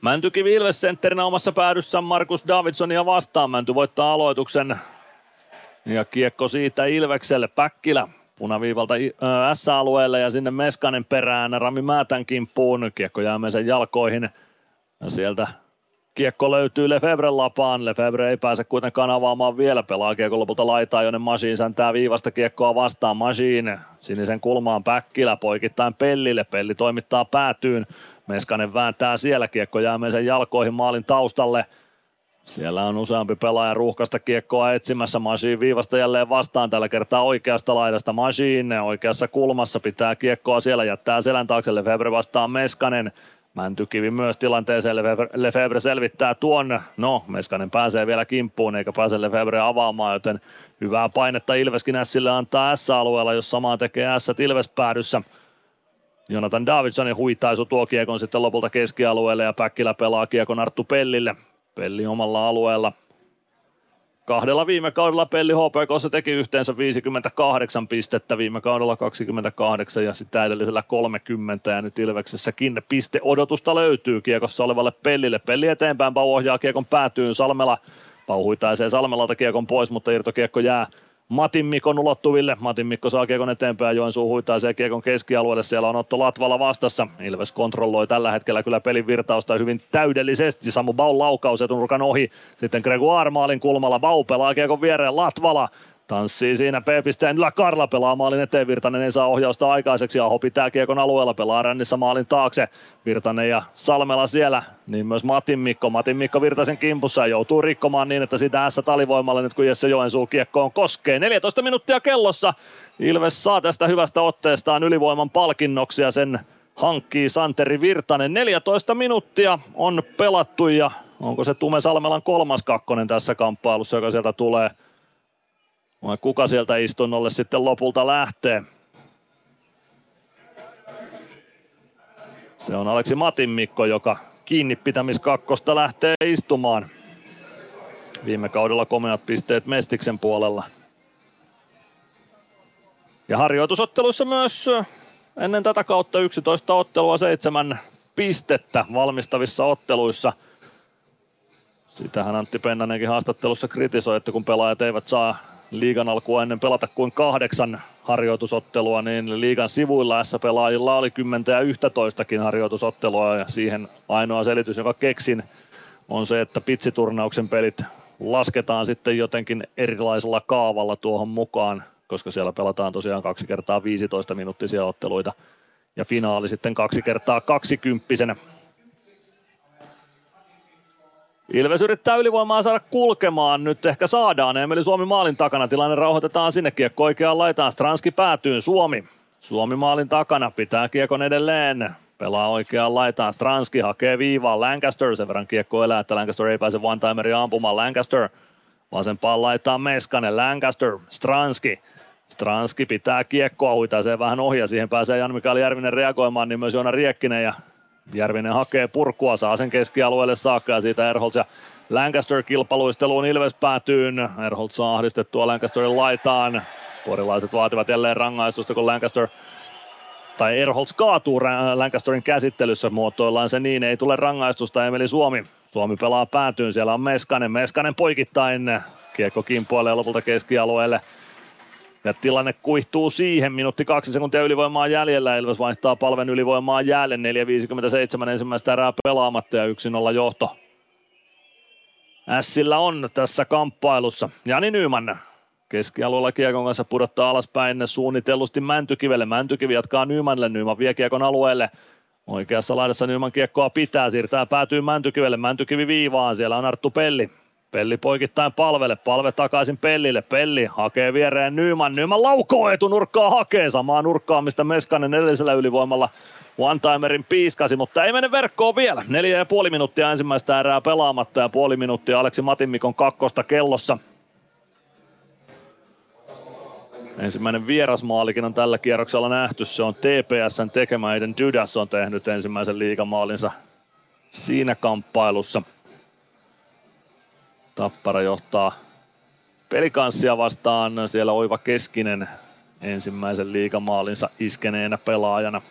Speaker 8: Mäntykivi Ilves sentterinä omassa päädyssä Markus Davidsonia vastaan. Mänty voittaa aloituksen ja kiekko siitä Ilvekselle. Päkkilä punaviivalta S-alueelle ja sinne Meskanen perään Rami Määtän kimppuun. Kiekko jää sen jalkoihin ja sieltä kiekko löytyy Lefebvren lapaan. Lefebvre ei pääse kuitenkaan avaamaan vielä. Pelaa kiekko lopulta laitaa, jonne Masiin säntää viivasta kiekkoa vastaan. Masiin sinisen kulmaan Päkkilä poikittain Pellille. Pelli toimittaa päätyyn. Meskanen vääntää siellä. Kiekko jää sen jalkoihin maalin taustalle. Siellä on useampi pelaaja ruuhkasta kiekkoa etsimässä. Masiin viivasta jälleen vastaan tällä kertaa oikeasta laidasta. Masiin oikeassa kulmassa pitää kiekkoa siellä, jättää selän taakse. Lefebvre vastaan Meskanen. Mäntykivi myös tilanteeseen, Lefebvre selvittää tuon, no Meskanen pääsee vielä kimppuun eikä pääse Lefebvre avaamaan, joten hyvää painetta Ilveskin Sille antaa S-alueella, jos samaa tekee S Ilves päädyssä. Jonathan Davidsonin huitaisu tuo kiekon sitten lopulta keskialueelle ja Päkkilä pelaa kiekon Arttu Pellille. Pelli omalla alueella Kahdella viime kaudella Pelli HPK teki yhteensä 58 pistettä, viime kaudella 28 ja sitten edellisellä 30 ja nyt Ilveksessäkin piste odotusta löytyy kiekossa olevalle Pellille. Pelli eteenpäin, Pau ohjaa kiekon päätyyn Salmela. Pau huitaisee Salmelalta kiekon pois, mutta irtokiekko jää Matin Mikon ulottuville. Matin Mikko saa kiekon eteenpäin, Joensuu huitaisee kiekon keskialueelle. Siellä on Otto Latvala vastassa. Ilves kontrolloi tällä hetkellä kyllä pelin virtausta hyvin täydellisesti. Samu Baun laukaus etunurkan ohi. Sitten Gregoire maalin kulmalla. Bau pelaa kiekon viereen. Latvala Tanssii siinä P-pisteen yllä Karla pelaa maalin eteen, Virtanen ei saa ohjausta aikaiseksi, Aho pitää kiekon alueella, pelaa rännissä maalin taakse, Virtanen ja Salmela siellä, niin myös Matin Mikko, Matin Mikko Virtasen kimpussa joutuu rikkomaan niin, että sitä S talivoimalle nyt kun Jesse Joensuu kiekkoon koskee. 14 minuuttia kellossa, Ilves saa tästä hyvästä otteestaan ylivoiman palkinnoksi ja sen hankkii Santeri Virtanen. 14 minuuttia on pelattu ja onko se Tume Salmelan kolmas kakkonen tässä kamppailussa, joka sieltä tulee – vai kuka sieltä istunnolle sitten lopulta lähtee? Se on Aleksi Matin Mikko, joka kiinni pitämiskakkosta lähtee istumaan. Viime kaudella komeat pisteet Mestiksen puolella. Ja harjoitusotteluissa myös ennen tätä kautta 11 ottelua, 7 pistettä valmistavissa otteluissa. Sitähän Antti Pennanenkin haastattelussa kritisoi, että kun pelaajat eivät saa liigan alkua ennen pelata kuin kahdeksan harjoitusottelua, niin liigan sivuilla S-pelaajilla oli 10 ja 11 harjoitusottelua. Ja siihen ainoa selitys, joka keksin, on se, että pitsiturnauksen pelit lasketaan sitten jotenkin erilaisella kaavalla tuohon mukaan, koska siellä pelataan tosiaan kaksi kertaa 15 minuuttisia otteluita ja finaali sitten kaksi kertaa 20 Ilves yrittää ylivoimaa saada kulkemaan, nyt ehkä saadaan. Emeli Suomi maalin takana, tilanne rauhoitetaan sinne, kiekko oikeaan laitaan, Stranski päätyy, Suomi. Suomi maalin takana, pitää kiekon edelleen, pelaa oikeaan laitaan, Stranski hakee viivaa, Lancaster, sen verran kiekko elää, että Lancaster ei pääse one-timeria ampumaan, Lancaster vasempaan laittaa Meskanen, Lancaster, Stranski, Stranski pitää kiekkoa, huitaa se vähän ohi ja siihen pääsee Jan-Mikael Järvinen reagoimaan, niin myös Joona Riekkinen. Ja Järvinen hakee purkua, saa sen keskialueelle saakka ja siitä Erholz ja Lancaster kilpailuisteluun Ilves päätyyn. Erholz saa ahdistettua Lancasterin laitaan. Porilaiset vaativat jälleen rangaistusta, kun Lancaster tai Erholz kaatuu Lancasterin käsittelyssä. Muotoillaan se niin, ei tule rangaistusta Emeli Suomi. Suomi pelaa päätyyn, siellä on Meskanen. Meskanen poikittain. Kiekko kimpoilee lopulta keskialueelle. Ja tilanne kuihtuu siihen, minuutti kaksi sekuntia ylivoimaa jäljellä, Ilves vaihtaa palven ylivoimaa jäälle, 4.57 ensimmäistä erää pelaamatta ja 1-0 johto. Ässillä on tässä kamppailussa. Jani Nyman keskialueella kiekon kanssa pudottaa alaspäin suunnitellusti Mäntykivelle. Mäntykivi jatkaa Nymanille, Nyman vie kiekon alueelle. Oikeassa laidassa Nyman kiekkoa pitää, siirtää päätyy Mäntykivelle, Mäntykivi viivaan, siellä on Arttu Pelli. Pelli poikittain palvelle, palve takaisin Pellille, Pelli hakee viereen Nyman, Nyman laukoo etunurkkaa hakee samaa nurkkaa, mistä Meskanen edellisellä ylivoimalla one-timerin piiskasi, mutta ei mene verkkoon vielä. Neljä ja puoli minuuttia ensimmäistä erää pelaamatta ja puoli minuuttia Aleksi Matimikon kakkosta kellossa. Ensimmäinen vierasmaalikin on tällä kierroksella nähty. Se on TPSn tekemä. Aiden Dudas on tehnyt ensimmäisen liigamaalinsa siinä kamppailussa. Tappara johtaa pelikanssia vastaan. Siellä Oiva Keskinen ensimmäisen liigamaalinsa iskeneenä pelaajana.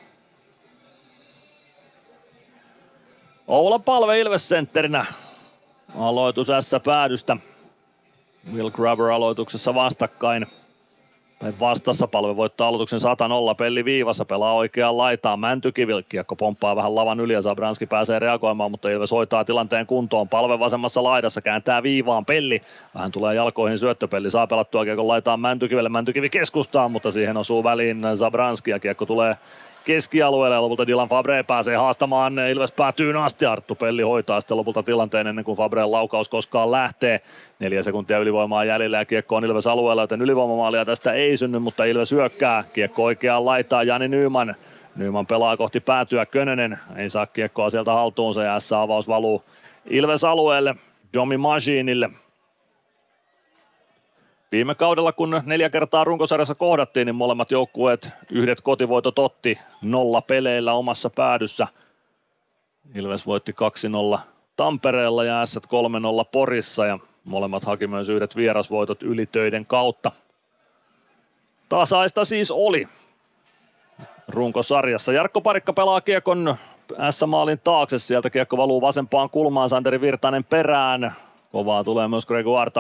Speaker 8: Oula Palve Ilves sentterinä. Aloitus S-päädystä. Will Grubber aloituksessa vastakkain. Tai vastassa palve voittaa aloituksen 100-0. Pelli viivassa pelaa oikeaan laitaan. Mäntykivi, kiekko pomppaa vähän lavan yli ja Zabranski pääsee reagoimaan, mutta Ilves hoitaa tilanteen kuntoon. Palve vasemmassa laidassa kääntää viivaan. Pelli vähän tulee jalkoihin syöttöpelli. Saa pelattua kiekko laitaan Mäntykivelle. Mäntykivi keskustaa, mutta siihen osuu väliin Zabranski ja kiekko tulee keskialueelle ja lopulta Dylan Fabre pääsee haastamaan. Ilves päätyy asti. Arttu Pelli hoitaa sitten lopulta tilanteen ennen kuin Fabreen laukaus koskaan lähtee. Neljä sekuntia ylivoimaa jäljellä ja kiekko on Ilves alueella, joten ylivoimamaalia tästä ei synny, mutta Ilves hyökkää. Kiekko oikeaan laitaa Jani Nyyman. Nyyman pelaa kohti päätyä. Könönen ei saa kiekkoa sieltä haltuunsa ja S-avaus valuu Ilves alueelle. Jomi Maginille. Viime kaudella, kun neljä kertaa runkosarjassa kohdattiin, niin molemmat joukkueet yhdet kotivoitot otti nolla peleillä omassa päädyssä. Ilves voitti 2-0 Tampereella ja S 3-0 Porissa ja molemmat haki myös yhdet vierasvoitot ylitöiden kautta. Tasaista siis oli runkosarjassa. Jarkko Parikka pelaa kiekon S-maalin taakse. Sieltä kiekko valuu vasempaan kulmaan. Santeri Virtanen perään. Kovaa tulee myös Gregoire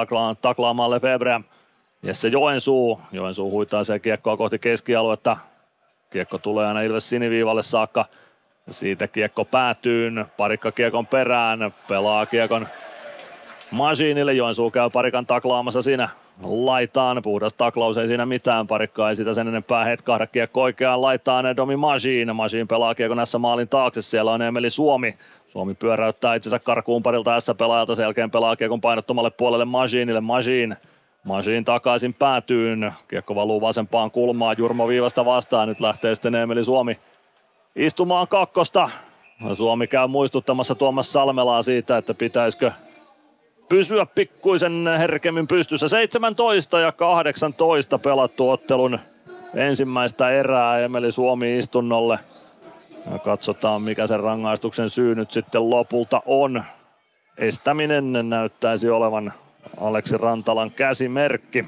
Speaker 8: taklaamaan Lefebvreä. Jesse Joensuu. Joensuu huitaa se kiekkoa kohti keskialuetta. Kiekko tulee aina Ilves siniviivalle saakka. Siitä kiekko päätyy. Parikka kiekon perään. Pelaa kiekon Masiinille. Joensuu käy parikan taklaamassa siinä laitaan. Puhdas taklaus ei siinä mitään. Parikka ei sitä sen enempää hetkahda kiekko oikeaan laitaan. Domi Masiin. Masiin pelaa kiekon näissä maalin taakse. Siellä on Emeli Suomi. Suomi pyöräyttää itsensä karkuun parilta S-pelaajalta. Sen jälkeen pelaa kiekon painottomalle puolelle Masiinille. Masiin Masiin takaisin päätyyn. Kiekko valuu vasempaan kulmaan. Jurmo viivasta vastaan. Nyt lähtee sitten Emeli Suomi istumaan kakkosta. Suomi käy muistuttamassa Tuomas Salmelaa siitä, että pitäisikö pysyä pikkuisen herkemmin pystyssä. 17 ja 18 pelattu ottelun ensimmäistä erää Emeli Suomi istunnolle. Ja katsotaan mikä sen rangaistuksen syy nyt sitten lopulta on. Estäminen näyttäisi olevan Aleksi Rantalan käsimerkki.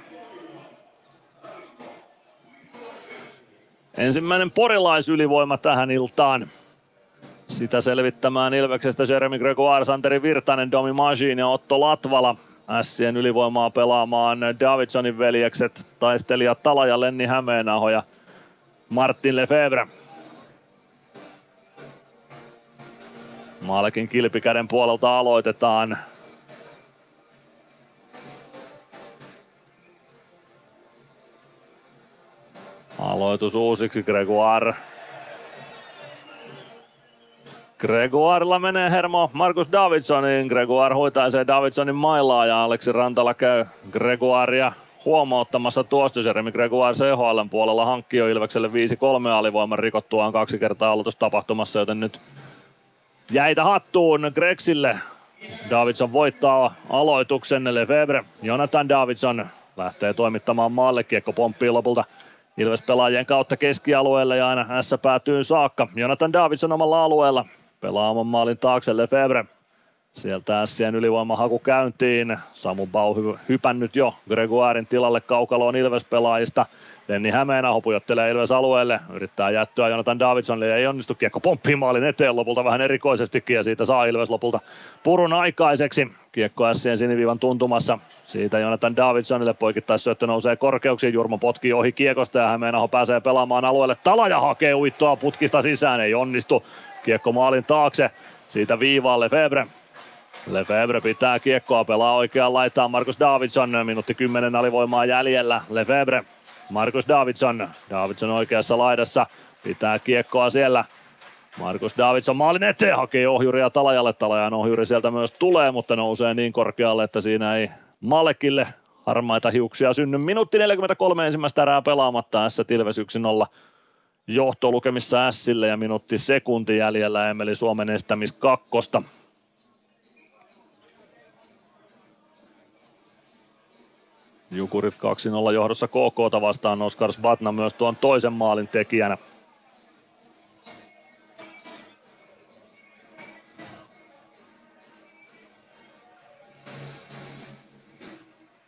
Speaker 8: Ensimmäinen porilaisylivoima tähän iltaan. Sitä selvittämään Ilveksestä Jeremy Gregoire, Santeri Virtanen, Domi Majin ja Otto Latvala. Ässien ylivoimaa pelaamaan Davidsonin veljekset, taistelija Tala ja Lenni Hämeenaho ja Martin Lefebvre. Maalekin kilpikäden puolelta aloitetaan. Aloitus uusiksi Gregoire. Gregoirella menee hermo Markus Davidsonin. Gregoire hoitaisee Davidsonin mailaa ja Aleksi Rantala käy Gregoirea huomauttamassa tuosta. Jeremy Gregoire CHL puolella hankki jo Ilvekselle 5-3 alivoiman rikottuaan kaksi kertaa aloitustapahtumassa, joten nyt jäitä hattuun Grexille. Davidson voittaa aloituksen Lefebvre. Jonathan Davidson lähtee toimittamaan maalle. Kiekko pomppii lopulta Ilves pelaajien kautta keskialueelle ja aina S päätyy saakka. Jonathan Davidson omalla alueella pelaa oman maalin taakse Lefebvre. Sieltä Sien ylivoimahaku käyntiin. Samu Bau hy- hypännyt jo Gregoirin tilalle kaukaloon Ilves-pelaajista. Lenni Hämeenaho pujottelee Ilves alueelle, yrittää jättöä Jonathan Davidsonille ei onnistu kiekko pomppii maalin eteen lopulta vähän erikoisestikin ja siitä saa Ilves lopulta purun aikaiseksi. Kiekko Sien siniviivan tuntumassa. Siitä Jonathan Davidsonille syöttö nousee korkeuksiin. Jurmo potkii ohi kiekosta ja Hämeenaho pääsee pelaamaan alueelle. Talaja hakee uittoa putkista sisään, ei onnistu. Kiekko maalin taakse. Siitä viivaalle Febre Lefebvre pitää kiekkoa, pelaa oikeaan laitaan Markus Davidson, minuutti 10 alivoimaa jäljellä. Lefebvre, Markus Davidson, Davidson oikeassa laidassa, pitää kiekkoa siellä. Markus Davidson maalin eteen hakee ohjuria Talajalle. Talajan ohjuri sieltä myös tulee, mutta nousee niin korkealle, että siinä ei Malekille harmaita hiuksia synny. Minuutti 43 ensimmäistä erää pelaamatta. S Tilves 1-0 johtolukemissa Sille ja minuutti sekunti jäljellä Emeli Suomen estämis kakkosta. Jukurit 2-0 johdossa KK vastaan Oskar Svatna myös tuon toisen maalin tekijänä.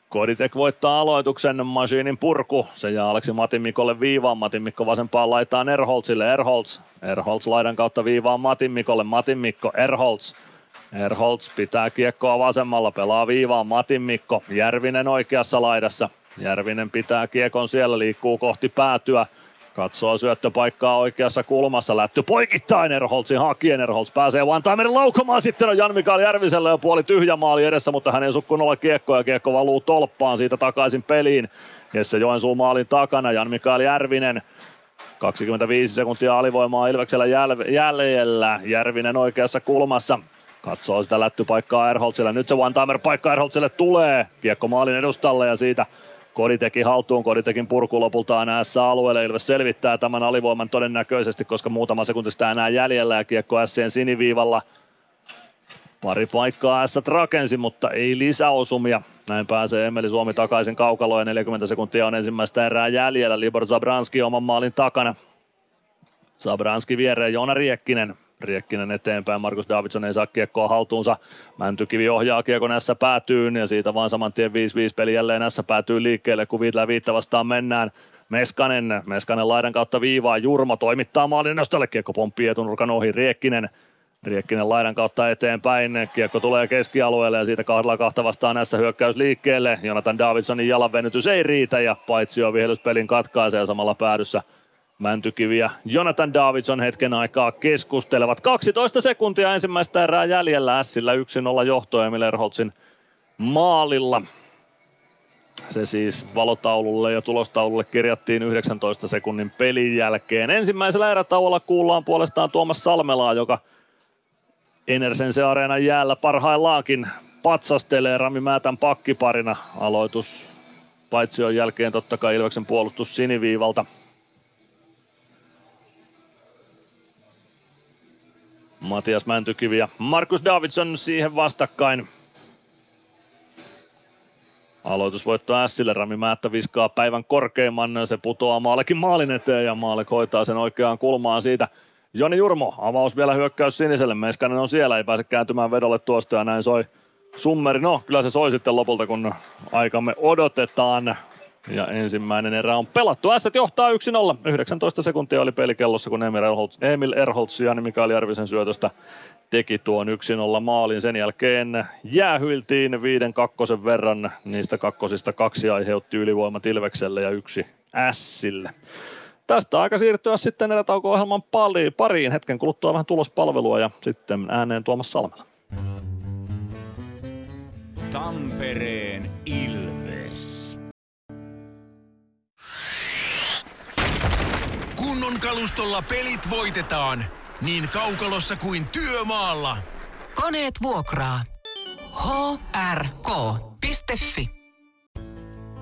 Speaker 8: Koditek voittaa aloituksen, Machinin purku. Se jää Aleksi Matin Mikolle viivaan. Matin Mikko vasempaan laitaan Erholzille. Erholz. Erholz laidan kautta viivaan Matin Mikolle. Matin Mikko. Erholz. Erholz pitää kiekkoa vasemmalla, pelaa viivaan Matin Mikko. Järvinen oikeassa laidassa. Järvinen pitää kiekon siellä, liikkuu kohti päätyä. Katsoo syöttöpaikkaa oikeassa kulmassa, lätty poikittain Erholzin hakien. Erholz pääsee one laukomaan, sitten on Jan-Mikael Järviselle jo puoli tyhjä maali edessä, mutta hän ei sukkun ole kiekko ja kiekko valuu tolppaan siitä takaisin peliin. Jesse Joensuu maalin takana, Jan-Mikael Järvinen 25 sekuntia alivoimaa Ilveksellä jäljellä. Järvinen oikeassa kulmassa. Katsoo sitä lättypaikkaa Erholzille. Nyt se one-timer paikka Erholzille tulee. Kiekko maalin edustalle ja siitä teki haltuun, Koditekin purku lopulta s alueelle. Ilves selvittää tämän alivoiman todennäköisesti, koska muutama sekunti sitä enää jäljellä ja kiekko Sien siniviivalla. Pari paikkaa S rakensi, mutta ei lisäosumia. Näin pääsee Emeli Suomi takaisin kaukaloon ja 40 sekuntia on ensimmäistä erää jäljellä. Libor Zabranski oman maalin takana. Zabranski viereen Joona Riekkinen. Riekkinen eteenpäin, Markus Davidson ei saa kiekkoa haltuunsa. Mäntykivi ohjaa kiekon näissä päätyyn ja siitä vaan saman tien 5-5 peli jälleen näissä päätyy liikkeelle, kun viitellä viittä vastaan mennään. Meskanen, Meskanen laidan kautta viivaa, Jurmo toimittaa maalin nostolle, kiekko pomppii etunurkan ohi, Riekkinen Riekkinen laidan kautta eteenpäin, kiekko tulee keskialueelle ja siitä kahdella kahta vastaan näissä hyökkäys liikkeelle. Jonathan Davidsonin jalanvenytys ei riitä ja paitsi on vihellyspelin katkaisee samalla päädyssä Mäntykivi ja Jonathan Davidson hetken aikaa keskustelevat. 12 sekuntia ensimmäistä erää jäljellä Sillä 1-0 johto Emil Erholtsin maalilla. Se siis valotaululle ja tulostaululle kirjattiin 19 sekunnin pelin jälkeen. Ensimmäisellä erätauolla kuullaan puolestaan Tuomas Salmelaa, joka Enersense Areenan jäällä parhaillaankin patsastelee Rami Määtän pakkiparina. Aloitus paitsi on jälkeen totta kai Ilveksen puolustus siniviivalta. Matias Mäntykivi ja Markus Davidson siihen vastakkain. Aloitusvoitto Sille Rami Määttä viskaa päivän korkeimman, se putoaa Maalekin maalin eteen ja Maale hoitaa sen oikeaan kulmaan siitä. Joni Jurmo, avaus vielä hyökkäys siniselle, Meskanen on siellä, ei pääse kääntymään vedolle tuosta ja näin soi Summeri. No, kyllä se soi sitten lopulta, kun aikamme odotetaan. Ja ensimmäinen erä on pelattu. S johtaa 1-0. 19 sekuntia oli pelikellossa, kun Emil Erholz, Emil Erholz ja Mikael Järvisen syötöstä teki tuon 1-0 maalin. Sen jälkeen jäähyiltiin viiden kakkosen verran. Niistä kakkosista kaksi aiheutti ylivoimat Ilvekselle ja yksi Sille. Tästä aika siirtyä sitten erätauko-ohjelman pariin. Hetken kuluttua vähän tulospalvelua ja sitten ääneen Tuomas Salmela.
Speaker 1: Tampereen
Speaker 3: Kunnon kalustolla pelit voitetaan. Niin kaukalossa kuin työmaalla.
Speaker 4: Koneet vuokraa. hrk.fi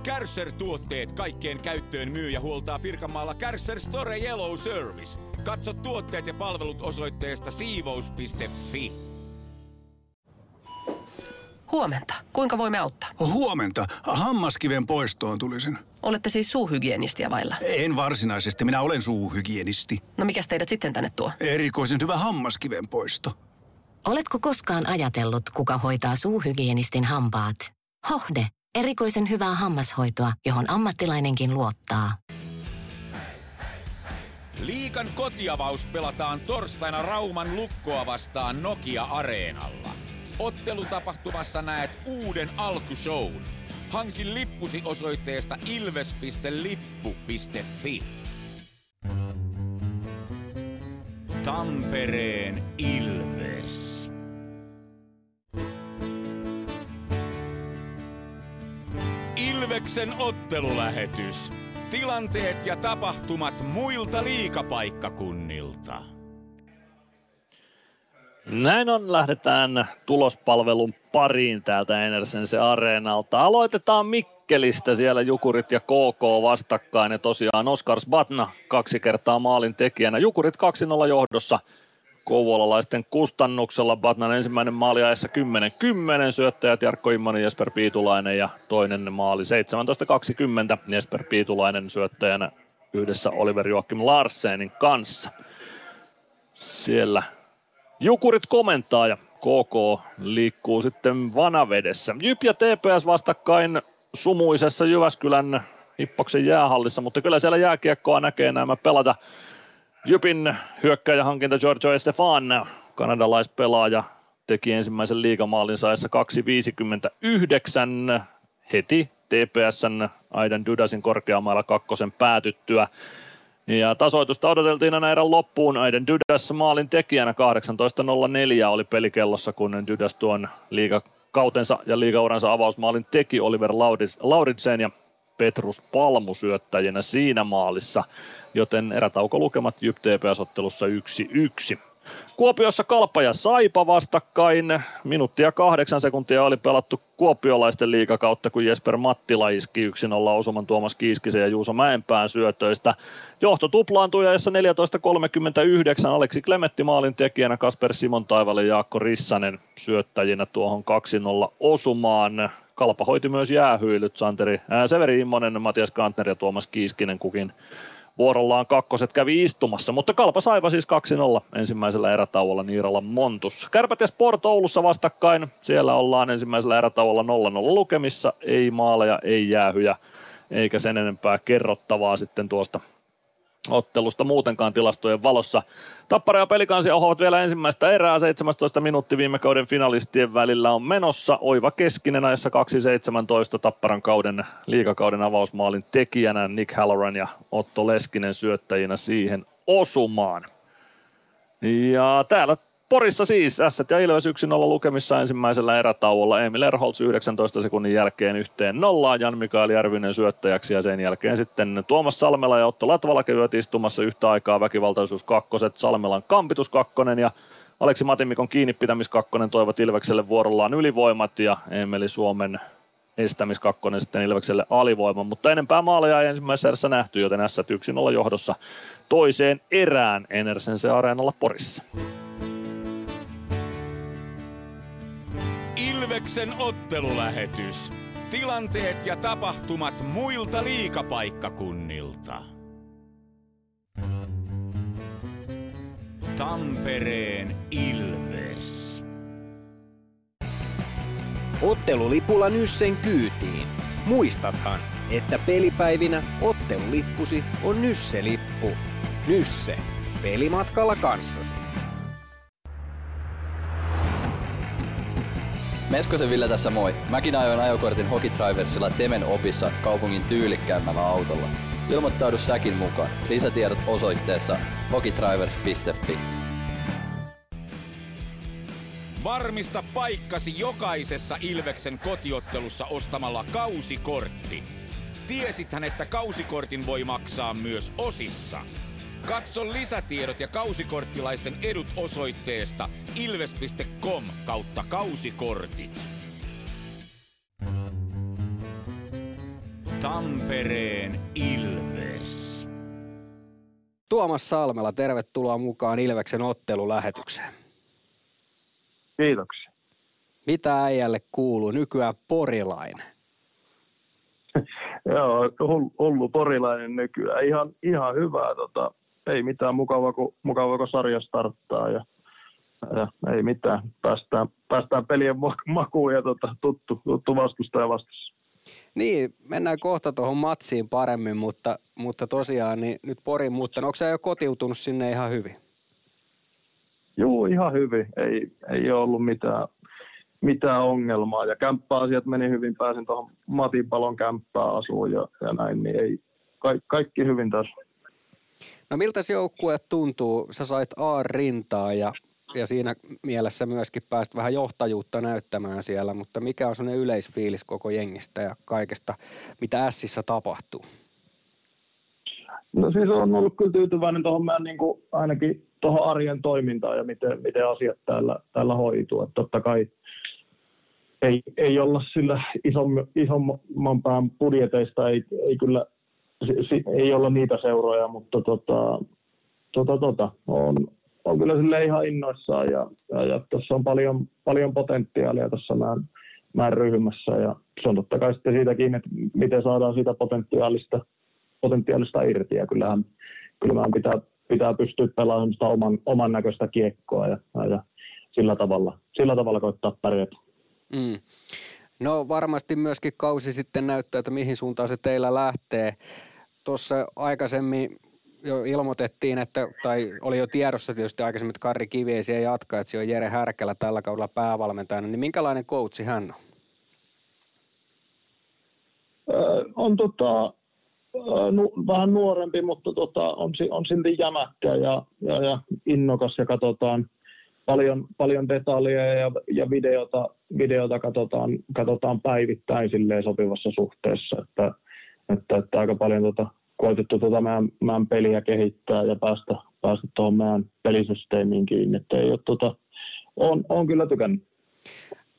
Speaker 1: Kärsser-tuotteet kaikkeen käyttöön myy ja huoltaa Pirkanmaalla Kärsser Store Yellow Service. Katso tuotteet ja palvelut osoitteesta siivous.fi.
Speaker 12: Huomenta. Kuinka voimme auttaa?
Speaker 13: Huomenta. Hammaskiven poistoon tulisin.
Speaker 12: Olette siis suuhygienistia vailla?
Speaker 13: En varsinaisesti. Minä olen suuhygienisti.
Speaker 12: No mikä teidät sitten tänne tuo?
Speaker 13: Erikoisen hyvä hammaskiven poisto.
Speaker 14: Oletko koskaan ajatellut, kuka hoitaa suuhygienistin hampaat? Hohde. Erikoisen hyvää hammashoitoa, johon ammattilainenkin luottaa.
Speaker 1: Liikan kotiavaus pelataan torstaina Rauman lukkoa vastaan Nokia-areenalla. Ottelutapahtumassa näet uuden alkushown. Hankin lippusi osoitteesta ilves.lippu.fi. Tampereen Ilves. Ilveksen ottelulähetys. Tilanteet ja tapahtumat muilta liikapaikkakunnilta.
Speaker 8: Näin on, lähdetään tulospalvelun pariin täältä Enersense Areenalta. Aloitetaan Mikkelistä, siellä Jukurit ja KK vastakkain ja tosiaan Oskar Sbatna kaksi kertaa maalin tekijänä. Jukurit 2-0 johdossa kouvolalaisten kustannuksella. Batnan ensimmäinen maali ajassa 10-10, syöttäjät Jarkko Immonen, Jesper Piitulainen ja toinen maali 17-20, Jesper Piitulainen syöttäjänä yhdessä Oliver Joakim Larsenin kanssa. Siellä Jukurit komentaa ja KK liikkuu sitten vanavedessä. Jyp ja TPS vastakkain sumuisessa Jyväskylän Hippoksen jäähallissa, mutta kyllä siellä jääkiekkoa näkee nämä pelata. Jypin hyökkäjähankinta Giorgio Estefan, kanadalaispelaaja, teki ensimmäisen liigamaalin saessa 2.59 heti TPSn Aidan Dudasin korkeammalla kakkosen päätyttyä. Ja tasoitusta odoteltiin aina erän loppuun. Aiden Dudas maalin tekijänä 18.04 oli pelikellossa, kun Dudas tuon liigakautensa ja liigauransa avausmaalin teki Oliver Lauritsen ja Petrus Palmu syöttäjänä siinä maalissa, joten erätaukolukemat JYP TPS-ottelussa 1-1. Kuopiossa Kalpa ja Saipa vastakkain. Minuuttia kahdeksan sekuntia oli pelattu kuopiolaisten liikakautta, kun Jesper Mattila iski yksin olla osuman Tuomas Kiiskisen ja Juuso Mäenpään syötöistä. Johto tuplaantui ja 14.39 Aleksi Klemetti maalin tekijänä, Kasper Simon Taivalle ja Jaakko Rissanen syöttäjinä tuohon 2-0 osumaan. Kalpa hoiti myös jäähyilyt, Santeri, ää, Severi Immonen, Matias Kantner ja Tuomas Kiiskinen kukin vuorollaan kakkoset kävi istumassa, mutta Kalpa saiva siis 2-0 ensimmäisellä erätauolla Niirala Montus. Kärpät ja Sport Oulussa vastakkain, siellä ollaan ensimmäisellä erätauolla 0-0 lukemissa, ei maaleja, ei jäähyjä, eikä sen enempää kerrottavaa sitten tuosta ottelusta muutenkaan tilastojen valossa. Tappara ja Pelikansi ohovat vielä ensimmäistä erää. 17 minuutti viime kauden finalistien välillä on menossa. Oiva Keskinen ajassa 2.17 Tapparan kauden liikakauden avausmaalin tekijänä Nick Halloran ja Otto Leskinen syöttäjinä siihen osumaan. Ja täällä Porissa siis S ja Ilves 1-0 lukemissa ensimmäisellä erätauolla. Emil Erholz 19 sekunnin jälkeen yhteen nollaan. Jan Mikael Järvinen syöttäjäksi ja sen jälkeen sitten Tuomas Salmela ja Otto Latvala kävivät istumassa yhtä aikaa väkivaltaisuus kakkoset, Salmelan kampitus kakkonen ja Aleksi Matimikon kiinnipitämiskakkonen toivat Ilvekselle vuorollaan ylivoimat ja Emeli Suomen estämiskakkonen sitten Ilvekselle alivoima, mutta enempää maaleja ei ensimmäisessä erässä nähty, joten S 1-0 johdossa toiseen erään Enersense Areenalla Porissa.
Speaker 1: Ilveksen ottelulähetys. Tilanteet ja tapahtumat muilta liikapaikkakunnilta. Tampereen Ilves.
Speaker 2: Ottelulipulla Nyssen kyytiin. Muistathan, että pelipäivinä ottelulippusi on Nysse-lippu. Nysse. Pelimatkalla kanssasi.
Speaker 21: Meskosen Ville tässä moi. Mäkin ajoin ajokortin Hokitriversilla Temen opissa kaupungin tyylikkäämmällä autolla. Ilmoittaudu säkin mukaan. Lisätiedot osoitteessa hokitrivers.fi.
Speaker 1: Varmista paikkasi jokaisessa Ilveksen kotiottelussa ostamalla kausikortti. Tiesithän, että kausikortin voi maksaa myös osissa. Katso lisätiedot ja kausikorttilaisten edut osoitteesta ilves.com kautta kausikortit. Tampereen Ilves.
Speaker 2: Tuomas Salmela, tervetuloa mukaan Ilveksen ottelulähetykseen.
Speaker 23: Kiitoksia.
Speaker 2: Mitä äijälle kuuluu? Nykyään porilainen.
Speaker 23: Joo, hullu porilainen nykyään. Ihan, ihan hyvää. Tota, ei mitään mukavaa, kun, mukavaa, kun sarja starttaa ja, ja ei mitään. Päästään, päästään pelien makuun ja tota, tuttu, tuttu vastustaja vastassa.
Speaker 2: Niin, mennään kohta tuohon matsiin paremmin, mutta, mutta tosiaan niin nyt Porin muuttanut. Onko sä jo kotiutunut sinne ihan hyvin?
Speaker 23: Joo, ihan hyvin. Ei, ei ole ollut mitään, mitään ongelmaa. Ja kämppäasiat meni hyvin. Pääsin tuohon Matin palon kämppään asuun ja, ja näin, niin ei, kaikki, kaikki hyvin tässä.
Speaker 2: No miltä se joukkue tuntuu? Sä sait A-rintaa ja, ja siinä mielessä myöskin päästä vähän johtajuutta näyttämään siellä, mutta mikä on sellainen yleisfiilis koko jengistä ja kaikesta, mitä Ässissä tapahtuu?
Speaker 23: No siis on ollut kyllä tyytyväinen tuohon meidän niin kuin ainakin tuohon arjen toimintaan ja miten, miten asiat täällä, täällä hoituu. Että totta kai ei, ei olla sillä isom, isomman pään budjeteista, ei, ei kyllä ei olla niitä seuroja, mutta tota, tota, tota, on, on kyllä sille ihan innoissaan ja, ja, ja tuossa on paljon, paljon potentiaalia tuossa meidän, meidän ryhmässä ja se on totta kai sitten siitäkin, että miten saadaan siitä potentiaalista, potentiaalista irti ja kyllähän, kyllä meidän pitää, pitää pystyä pelaamaan oman, oman näköistä kiekkoa ja, ja, ja sillä, tavalla, sillä tavalla koittaa pärjätä.
Speaker 2: Mm. No varmasti myöskin kausi sitten näyttää, että mihin suuntaan se teillä lähtee. Tuossa aikaisemmin jo ilmoitettiin, että, tai oli jo tiedossa tietysti aikaisemmin, että Karri Kiviesi ei jatka, että se on Jere Härkälä tällä kaudella päävalmentajana, niin minkälainen coachi hän on?
Speaker 23: On tota, nu, vähän nuorempi, mutta tota, on, on silti jämäkkä ja, ja, ja innokas ja katsotaan paljon, paljon detaljeja ja, ja videota, videota katsotaan, katsotaan päivittäin silleen sopivassa suhteessa, että, että, että aika paljon tota, koitettu tuota meidän, meidän, peliä kehittää ja päästä, päästä tuohon meidän pelisysteemiin kiinni. Että ei ole, tuota, on, on kyllä tykännyt.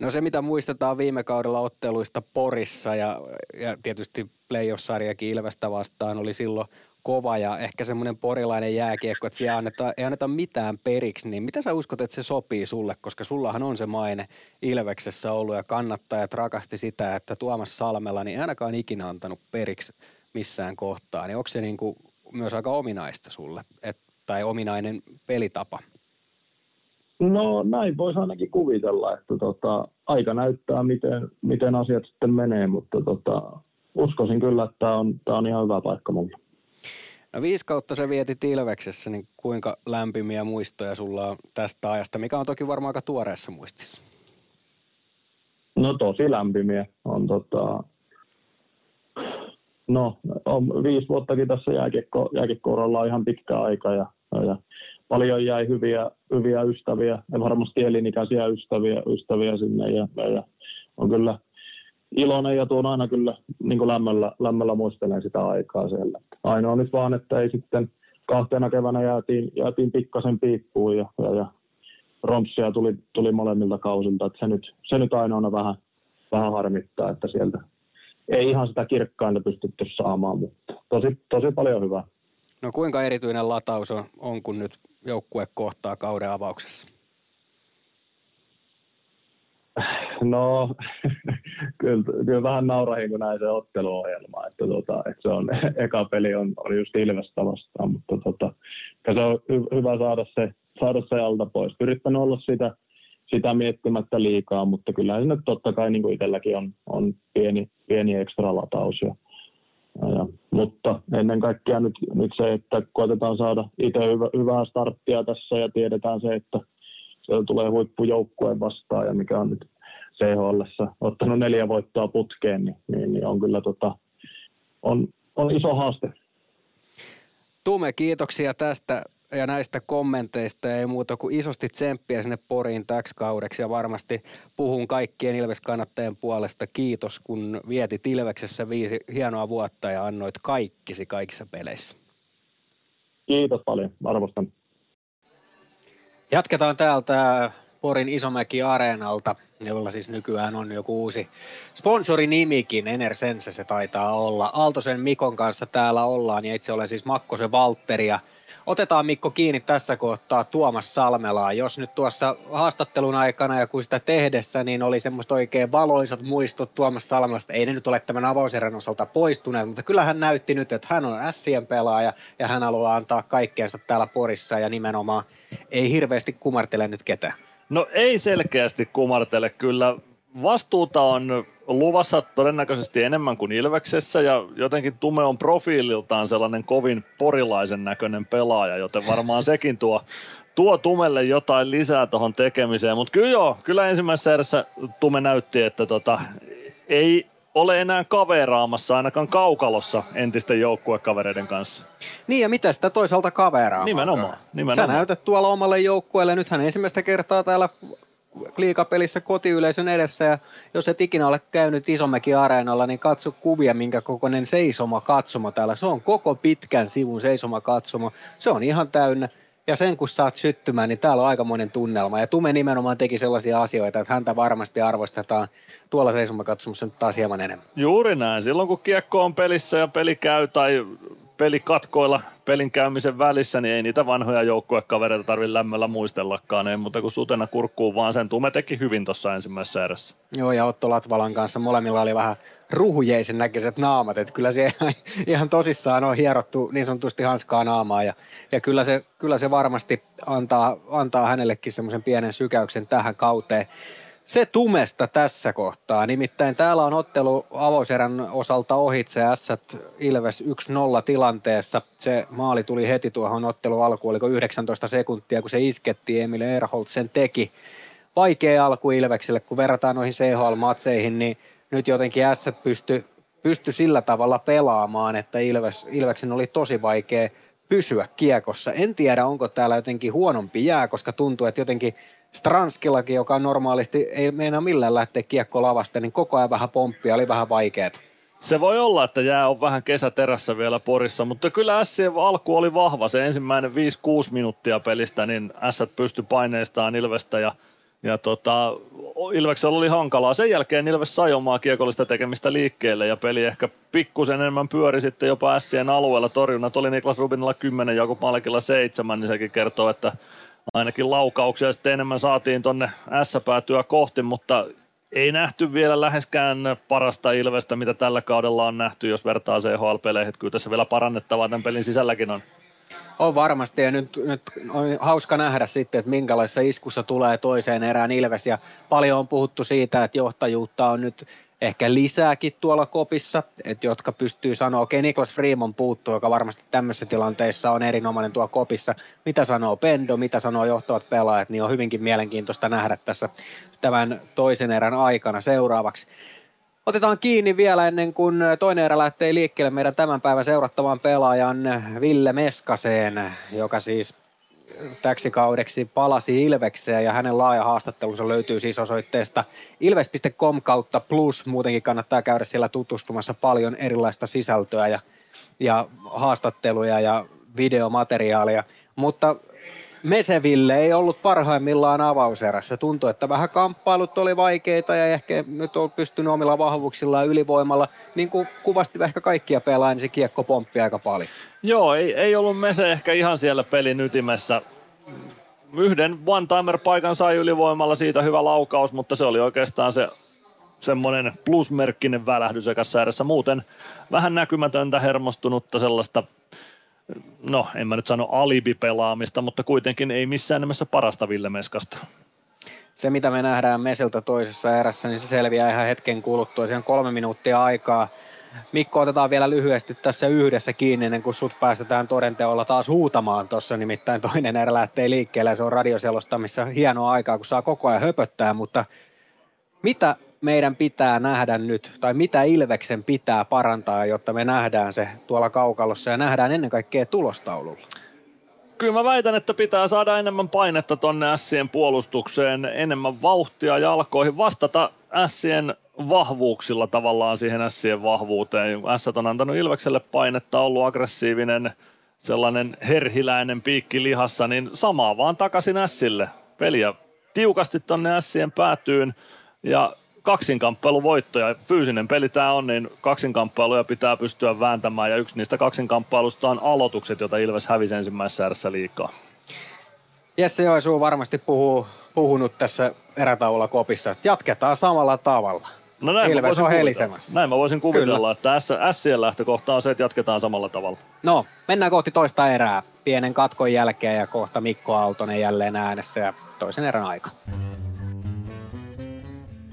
Speaker 2: No se, mitä muistetaan viime kaudella otteluista Porissa ja, ja tietysti playoff-sarjakin Ilvestä vastaan oli silloin kova ja ehkä semmoinen porilainen jääkiekko, että siellä anneta, ei anneta mitään periksi, niin mitä sä uskot, että se sopii sulle, koska sullahan on se maine Ilveksessä ollut ja kannattajat rakasti sitä, että Tuomas Salmella niin ainakaan ikinä antanut periksi missään kohtaa, niin onko se niin kuin myös aika ominaista sulle, et, tai ominainen pelitapa?
Speaker 23: No näin voisi ainakin kuvitella, että tota, aika näyttää, miten, miten asiat sitten menee, mutta tota, uskoisin kyllä, että tämä on, tämä on ihan hyvä paikka mulle.
Speaker 2: No viisi kautta se vieti Ilveksessä, niin kuinka lämpimiä muistoja sulla on tästä ajasta, mikä on toki varmaan aika tuoreessa muistissa?
Speaker 23: No tosi lämpimiä. On tota, no, on viisi vuottakin tässä jääkiekko, jääkiekko on ihan pitkä aika ja, ja paljon jäi hyviä, hyviä ystäviä ja varmasti elinikäisiä ystäviä, ystäviä sinne ja, ja on kyllä iloinen ja tuon aina kyllä niin kuin lämmöllä, lämmöllä muistelen sitä aikaa siellä. Ainoa nyt vaan, että ei sitten kahtena keväänä jäätiin, jäätiin pikkasen piippuun ja, ja, ja rompsia tuli, tuli molemmilta kausilta. Että se, nyt, se nyt ainoana vähän, vähän harmittaa, että sieltä ei ihan sitä kirkkainta pystytty saamaan, mutta tosi, tosi paljon hyvää.
Speaker 2: No kuinka erityinen lataus on, on kun nyt joukkue kohtaa kauden avauksessa?
Speaker 23: No, kyllä, kyllä vähän naurahin, kun näin se otteluohjelma, että, tota, että se on, eka peli on, on just Ilvestä vastaan, mutta tota, se on hy, hyvä saada se, saada se alta pois. Yrittänyt olla sitä, sitä miettimättä liikaa, mutta kyllä se nyt totta kai niin kuin itselläkin on, on pieni, pieni ekstra lataus. Ja, ja, mutta ennen kaikkea nyt, nyt se, että koetetaan saada itse hyvä, hyvää starttia tässä ja tiedetään se, että siellä tulee huippujoukkue vastaan ja mikä on nyt CHL ottanut neljä voittoa putkeen, niin, niin, niin on kyllä tota, on, on iso haaste.
Speaker 2: Tume, kiitoksia tästä ja näistä kommenteista ei muuta kuin isosti tsemppiä sinne Poriin täksi kaudeksi ja varmasti puhun kaikkien Ilves-kannattajien puolesta. Kiitos, kun vietit Ilveksessä viisi hienoa vuotta ja annoit kaikkisi kaikissa peleissä.
Speaker 23: Kiitos paljon, arvostan.
Speaker 2: Jatketaan täältä Porin Isomäki Areenalta, jolla siis nykyään on joku uusi sponsorinimikin, Enersense se taitaa olla. Aaltosen Mikon kanssa täällä ollaan ja itse olen siis Makkosen Valtteri ja Otetaan Mikko kiinni tässä kohtaa Tuomas Salmelaa. Jos nyt tuossa haastattelun aikana ja kun sitä tehdessä, niin oli semmoista oikein valoisat muistot Tuomas Salmelasta. Ei ne nyt ole tämän avauserän osalta poistuneet, mutta kyllä hän näytti nyt, että hän on Sien pelaaja ja hän haluaa antaa kaikkeensa täällä Porissa ja nimenomaan ei hirveästi kumartele nyt ketään.
Speaker 8: No ei selkeästi kumartele kyllä. Vastuuta on luvassa todennäköisesti enemmän kuin Ilveksessä ja jotenkin Tume on profiililtaan sellainen kovin porilaisen näköinen pelaaja, joten varmaan sekin tuo, tuo Tumelle jotain lisää tuohon tekemiseen. Mutta kyllä joo, kyllä ensimmäisessä erässä Tume näytti, että tota, ei ole enää kaveraamassa ainakaan kaukalossa entisten joukkuekavereiden kanssa.
Speaker 2: Niin ja mitä sitä toisaalta kaveraa?
Speaker 8: Nimenomaan, nimenomaan.
Speaker 2: Sä näytät tuolla omalle joukkueelle, nythän ensimmäistä kertaa täällä liikapelissä kotiyleisön edessä ja jos et ikinä ole käynyt Isomäki Areenalla, niin katso kuvia, minkä kokoinen seisoma katsomo täällä. Se on koko pitkän sivun seisoma katsomo. Se on ihan täynnä. Ja sen kun saat syttymään, niin täällä on aikamoinen tunnelma. Ja Tume nimenomaan teki sellaisia asioita, että häntä varmasti arvostetaan tuolla seisomakatsomussa nyt taas hieman enemmän.
Speaker 8: Juuri näin. Silloin kun kiekko on pelissä ja peli käy tai pelikatkoilla pelin käymisen välissä, niin ei niitä vanhoja joukkuekavereita tarvitse lämmöllä muistellakaan, ei muuta kuin sutena kurkkuun, vaan sen Tume teki hyvin tuossa ensimmäisessä erässä.
Speaker 2: Joo, ja Otto Latvalan kanssa molemmilla oli vähän ruhujeisen näköiset naamat, että kyllä se ihan tosissaan on hierottu niin sanotusti hanskaa naamaa, ja, ja kyllä, se, kyllä se varmasti antaa, antaa hänellekin semmoisen pienen sykäyksen tähän kauteen. Se tumesta tässä kohtaa. Nimittäin täällä on ottelu avoserän osalta ohitse S Ilves 1-0 tilanteessa. Se maali tuli heti tuohon ottelu alkuun, oliko 19 sekuntia, kun se iskettiin, Emil Erholt sen teki. Vaikea alku Ilvekselle, kun verrataan noihin CHL-matseihin, niin nyt jotenkin S pysty, pysty sillä tavalla pelaamaan, että Ilves, Ilveksen oli tosi vaikea pysyä kiekossa. En tiedä, onko täällä jotenkin huonompi jää, koska tuntuu, että jotenkin Stranskillakin, joka normaalisti ei meinaa millään lähteä kiekko lavasta, niin koko ajan vähän pomppia, oli vähän vaikeet.
Speaker 8: Se voi olla, että jää on vähän kesäterässä vielä Porissa, mutta kyllä Sien alku oli vahva. Se ensimmäinen 5-6 minuuttia pelistä, niin S pystyi paineistaan Ilvestä ja ja tota, Ilveksellä oli hankalaa. Sen jälkeen Ilves sai omaa kiekollista tekemistä liikkeelle ja peli ehkä pikkusen enemmän pyöri sitten jopa Sien alueella. Torjunnat oli Niklas Rubinilla 10, Jakub Malkilla 7, niin sekin kertoo, että ainakin laukauksia sitten enemmän saatiin tonne S-päätyä kohti, mutta ei nähty vielä läheskään parasta Ilvestä, mitä tällä kaudella on nähty, jos vertaa CHL-peleihin. Kyllä tässä vielä parannettavaa tämän pelin sisälläkin on.
Speaker 2: On varmasti ja nyt, nyt on hauska nähdä sitten, että minkälaisessa iskussa tulee toiseen erään Ilves ja paljon on puhuttu siitä, että johtajuutta on nyt ehkä lisääkin tuolla kopissa, että jotka pystyy sanoa, okei okay, Niklas Freeman puuttuu, joka varmasti tämmöisessä tilanteessa on erinomainen tuo kopissa. Mitä sanoo Pendo, mitä sanoo johtavat pelaajat, niin on hyvinkin mielenkiintoista nähdä tässä tämän toisen erän aikana seuraavaksi. Otetaan kiinni vielä ennen kuin toinen erä lähtee liikkeelle meidän tämän päivän seurattavan pelaajan Ville Meskaseen, joka siis täksi kaudeksi palasi Ilvekseen ja hänen laaja haastattelunsa löytyy siis osoitteesta ilves.com kautta plus. Muutenkin kannattaa käydä siellä tutustumassa paljon erilaista sisältöä ja, ja haastatteluja ja videomateriaalia. Mutta Meseville ei ollut parhaimmillaan avauserässä. Tuntui, että vähän kamppailut oli vaikeita ja ehkä nyt on pystynyt omilla vahvuuksillaan ylivoimalla. Niin kuin kuvasti ehkä kaikkia pelaa, niin se kiekko pomppi aika paljon.
Speaker 8: Joo, ei, ei ollut Mese ehkä ihan siellä pelin ytimessä. Yhden one-timer-paikan sai ylivoimalla, siitä hyvä laukaus, mutta se oli oikeastaan se semmoinen plusmerkkinen välähdys ekassa ääressä. Muuten vähän näkymätöntä, hermostunutta sellaista no en mä nyt sano alibipelaamista, mutta kuitenkin ei missään nimessä parasta Ville Meskasta.
Speaker 2: Se, mitä me nähdään Mesiltä toisessa erässä, niin se selviää ihan hetken kuluttua. Siihen kolme minuuttia aikaa. Mikko, otetaan vielä lyhyesti tässä yhdessä kiinni, ennen kuin sut päästetään todenteolla taas huutamaan tuossa. Nimittäin toinen erä lähtee liikkeelle ja se on radioselostamissa hienoa aikaa, kun saa koko ajan höpöttää. Mutta mitä meidän pitää nähdä nyt, tai mitä Ilveksen pitää parantaa, jotta me nähdään se tuolla kaukalossa ja nähdään ennen kaikkea tulostaululla?
Speaker 8: Kyllä mä väitän, että pitää saada enemmän painetta tonne Sien puolustukseen, enemmän vauhtia jalkoihin, vastata Sien vahvuuksilla tavallaan siihen Sien vahvuuteen. S on antanut Ilvekselle painetta, ollut aggressiivinen, sellainen herhiläinen piikki lihassa, niin samaa vaan takaisin Sille. Peliä tiukasti tonne Sien päätyyn ja kaksinkamppailuvoittoja. Fyysinen peli tämä on, niin kaksinkamppailuja pitää pystyä vääntämään ja yksi niistä kaksinkamppailusta on aloitukset, joita Ilves hävisi ensimmäisessä ääressä liikaa.
Speaker 2: Jesse Joensuu varmasti puhuu, puhunut tässä erätaululla kopissa, että jatketaan samalla tavalla.
Speaker 8: No näin
Speaker 2: Ilves on helisemässä.
Speaker 8: Näin mä voisin kuvitella, Kyllä. että S, Sien lähtökohta on se, että jatketaan samalla tavalla.
Speaker 2: No, mennään kohti toista erää. Pienen katkon jälkeen ja kohta Mikko Aaltonen jälleen äänessä ja toisen erän aika.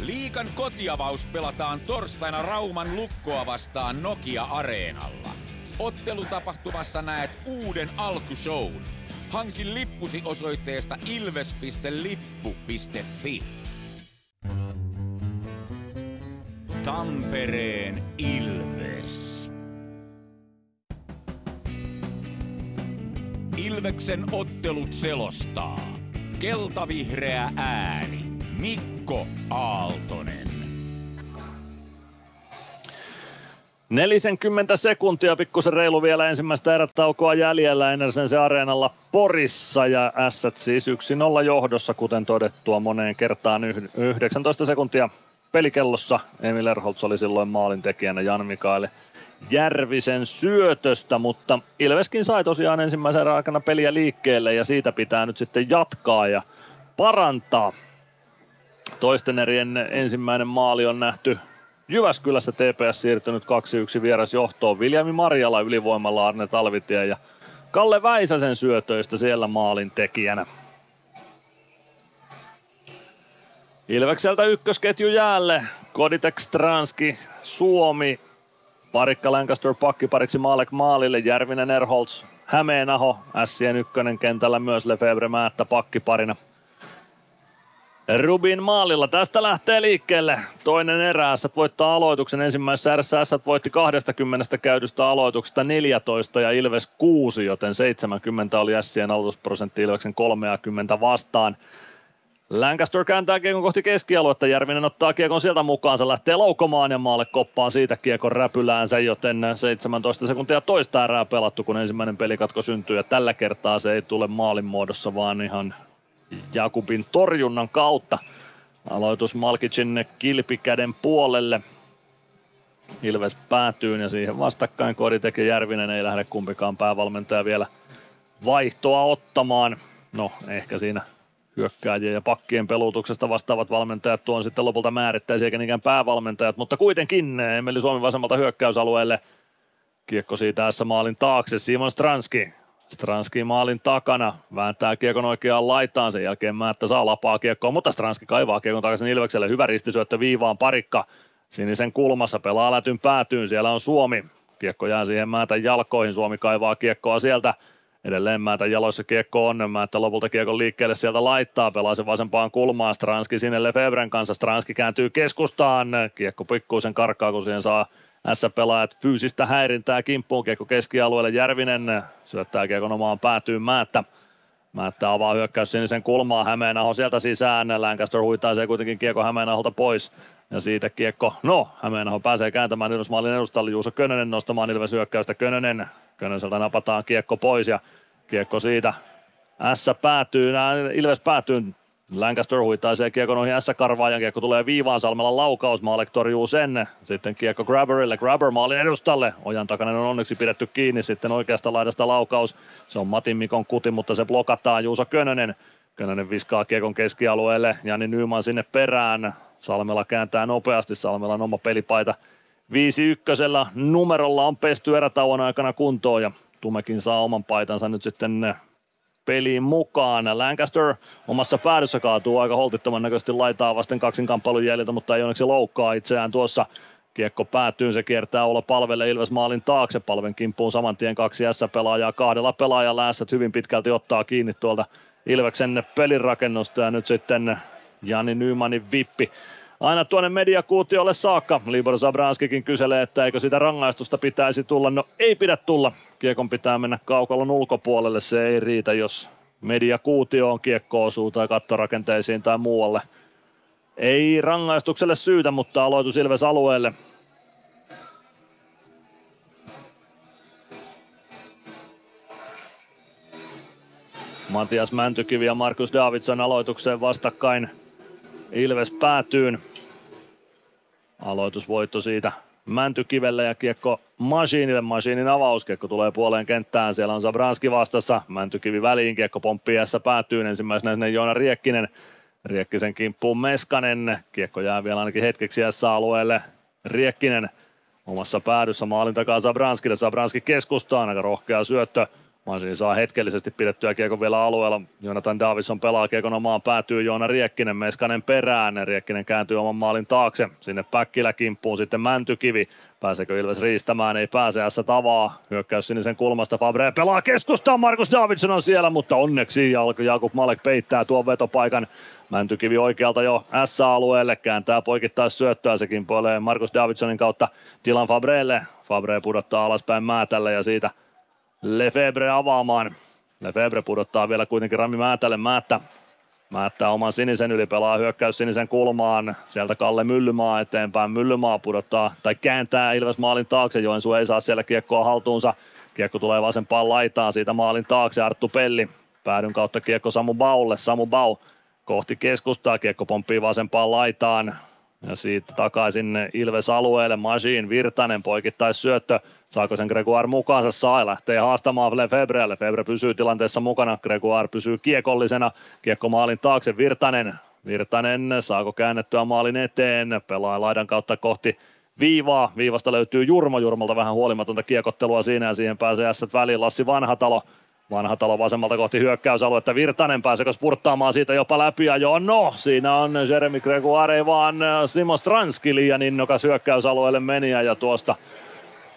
Speaker 1: Liikan kotiavaus pelataan torstaina Rauman lukkoa vastaan Nokia-areenalla. Ottelutapahtumassa näet uuden alkushown. Hankin lippusi osoitteesta ilves.lippu.fi. Tampereen Ilves. Ilveksen ottelut selostaa. Keltavihreä ääni. Mikko Aaltonen.
Speaker 8: 40 sekuntia, pikkusen reilu vielä ensimmäistä erätaukoa jäljellä Enersense areenalla Porissa ja S siis 1-0 johdossa, kuten todettua moneen kertaan 19 sekuntia pelikellossa. Emil Erholtz oli silloin maalintekijänä Jan Mikael Järvisen syötöstä, mutta Ilveskin sai tosiaan ensimmäisen aikana peliä liikkeelle ja siitä pitää nyt sitten jatkaa ja parantaa. Toisten erien ensimmäinen maali on nähty Jyväskylässä TPS siirtynyt 2-1 vieras johtoon. Viljami Marjala ylivoimalla Arne Talvitie ja Kalle Väisäsen syötöistä siellä maalin tekijänä. Ilvekseltä ykkösketju jäälle. Koditek Stranski, Suomi, Parikka Lancaster pakkipariksi Maalek Maalille, Järvinen Erholz, Hämeenaho, Sien ykkönen kentällä myös Lefebvre Määttä pakkiparina. Rubin maalilla. Tästä lähtee liikkeelle toinen erä. S voittaa aloituksen. Ensimmäisessä erässä S voitti 20 käydystä aloituksesta 14 ja Ilves 6, joten 70 oli Sien aloitusprosentti Ilveksen 30 vastaan. Lancaster kääntää kiekon kohti keskialuetta, Järvinen ottaa kiekon sieltä mukaan, se lähtee laukomaan ja maalle koppaan siitä kiekon räpyläänsä, joten 17 sekuntia toista erää pelattu, kun ensimmäinen pelikatko syntyy ja tällä kertaa se ei tule maalin muodossa, vaan ihan Jakubin torjunnan kautta. Aloitus Malkicin kilpikäden puolelle. Ilves päätyy ja siihen vastakkain Koditek ja Järvinen ei lähde kumpikaan päävalmentaja vielä vaihtoa ottamaan. No ehkä siinä hyökkääjien ja pakkien pelutuksesta vastaavat valmentajat tuon sitten lopulta määrittäisi eikä niinkään päävalmentajat, mutta kuitenkin Emeli Suomi vasemmalta hyökkäysalueelle. Kiekko siitä S-maalin taakse, Simon Stranski. Stranski maalin takana, vääntää kiekon oikeaan laitaan, sen jälkeen Määttä saa lapaa kiekkoa, mutta Stranski kaivaa kiekon takaisin Ilvekselle, hyvä ristisyöttö viivaan parikka. Sinisen kulmassa pelaa lätyn päätyyn, siellä on Suomi. Kiekko jää siihen Määtän jalkoihin, Suomi kaivaa kiekkoa sieltä Edelleen Määtä jaloissa kiekko on, Määtä lopulta kiekon liikkeelle sieltä laittaa, pelaa sen vasempaan kulmaan, Stranski sinne Lefebvren kanssa, Stranski kääntyy keskustaan, kiekko pikkuisen karkaa, kun siihen saa S-pelaajat fyysistä häirintää kimppuun, kiekko keskialueelle, Järvinen syöttää kiekon omaan päätyyn Määttä. Määttä avaa hyökkäys sinisen kulmaa, Hämeenaho sieltä sisään, Lancaster huitaa se kuitenkin kiekko Hämeenaholta pois. Ja siitä kiekko, no Hämeenaho pääsee kääntämään Ilves maalin edustalle, Juuso Könönen nostamaan Ilves hyökkäystä, Könönen. Könöseltä napataan kiekko pois ja kiekko siitä S päätyy, Ilves päätyy, Lancaster huitaisee kiekko noihin S-karvaan ja kiekko tulee viivaan Salmella laukaus, Maalek torjuu sen. Sitten kiekko Grabberille, Grabber maalin edustalle. Ojan takana on onneksi pidetty kiinni, sitten oikeasta laidasta laukaus. Se on Matin Mikon kuti, mutta se blokataan Juuso Könönen. Könönen viskaa kiekon keskialueelle, Jani Nyman sinne perään. Salmela kääntää nopeasti, Salmela on oma pelipaita 5-1 numerolla on pesty erätauon aikana kuntoon ja Tumekin saa oman paitansa nyt sitten peliin mukaan. Lancaster omassa päädyssä kaatuu aika holtittoman näköisesti laitaa vasten kaksinkamppailun jäljiltä, mutta ei onneksi loukkaa itseään tuossa. Kiekko päätyy, se kiertää olla palvelle Ilves maalin taakse. Palven kimppuun saman tien kaksi S-pelaajaa, kahdella pelaajalla S hyvin pitkälti ottaa kiinni tuolta Ilveksen pelirakennusta ja nyt sitten Jani Nymanin vippi aina tuonne mediakuutiolle saakka. Libor Zabranskikin kyselee, että eikö sitä rangaistusta pitäisi tulla. No ei pidä tulla. Kiekon pitää mennä kaukalon ulkopuolelle. Se ei riitä, jos mediakuutioon kiekko osuu tai kattorakenteisiin tai muualle. Ei rangaistukselle syytä, mutta aloitus Ilves alueelle. Matias Mäntykivi ja Markus Davidson aloitukseen vastakkain Ilves päätyyn. Aloitusvoitto siitä Mäntykivelle ja kiekko Masiinille. Masiinin avauskiekko tulee puoleen kenttään. Siellä on Zabranski vastassa. Mäntykivi väliin. Kiekko pomppii päätyyn. Ensimmäisenä sinne Joona Riekkinen. Riekkisen kimppuun Meskanen. Kiekko jää vielä ainakin hetkeksi alueelle. Riekkinen omassa päädyssä maalin takaa Zabranskille. Zabranski keskustaan. Aika rohkea syöttö. Mansini saa hetkellisesti pidettyä kiekon vielä alueella. Jonathan Davison pelaa kiekon omaan päätyy Joona Riekkinen, Meskanen perään. Riekkinen kääntyy oman maalin taakse. Sinne Päkkilä kimppuun sitten Mäntykivi. Pääseekö Ilves riistämään? Ei pääse S tavaa. Hyökkäys sinisen kulmasta. Fabre pelaa keskustaan. Markus Davidson on siellä, mutta onneksi Jakub Malek peittää tuon vetopaikan. Mäntykivi oikealta jo S-alueelle. Kääntää poikittais syöttöä. Se kimpoilee Markus Davidsonin kautta Dylan Fabrelle. Fabre pudottaa alaspäin Määtälle ja siitä Lefebvre avaamaan. Lefebvre pudottaa vielä kuitenkin Rami Määtälle. Määttä Määttää oman sinisen yli, pelaa hyökkäys sinisen kulmaan. Sieltä Kalle Myllymaa eteenpäin. Myllymaa pudottaa tai kääntää Ilves maalin taakse. Joensuu ei saa siellä kiekkoa haltuunsa. Kiekko tulee vasempaan laitaan siitä maalin taakse. Arttu Pelli päädyn kautta kiekko Samu Baulle. Samu Bau kohti keskustaa. Kiekko pomppii vasempaan laitaan. Ja siitä takaisin Ilves alueelle. Majin Virtanen poikittais syöttö. Saako sen Gregoire mukaansa? Saa lähtee haastamaan Lefebvre. Lefebvre pysyy tilanteessa mukana. Gregoire pysyy kiekollisena. Kiekko maalin taakse. Virtanen. Virtanen saako käännettyä maalin eteen. Pelaa laidan kautta kohti viivaa. Viivasta löytyy Jurmo. Jurmolta vähän huolimatonta kiekottelua siinä ja siihen pääsee S väliin. Lassi Vanhatalo Vanha talo vasemmalta kohti hyökkäysaluetta. Virtanen pääseekö spurttaamaan siitä jopa läpi ja joo, no siinä on Jeremy Gregoire vaan äh, Simo Stranski liian innokas hyökkäysalueelle meni ja tuosta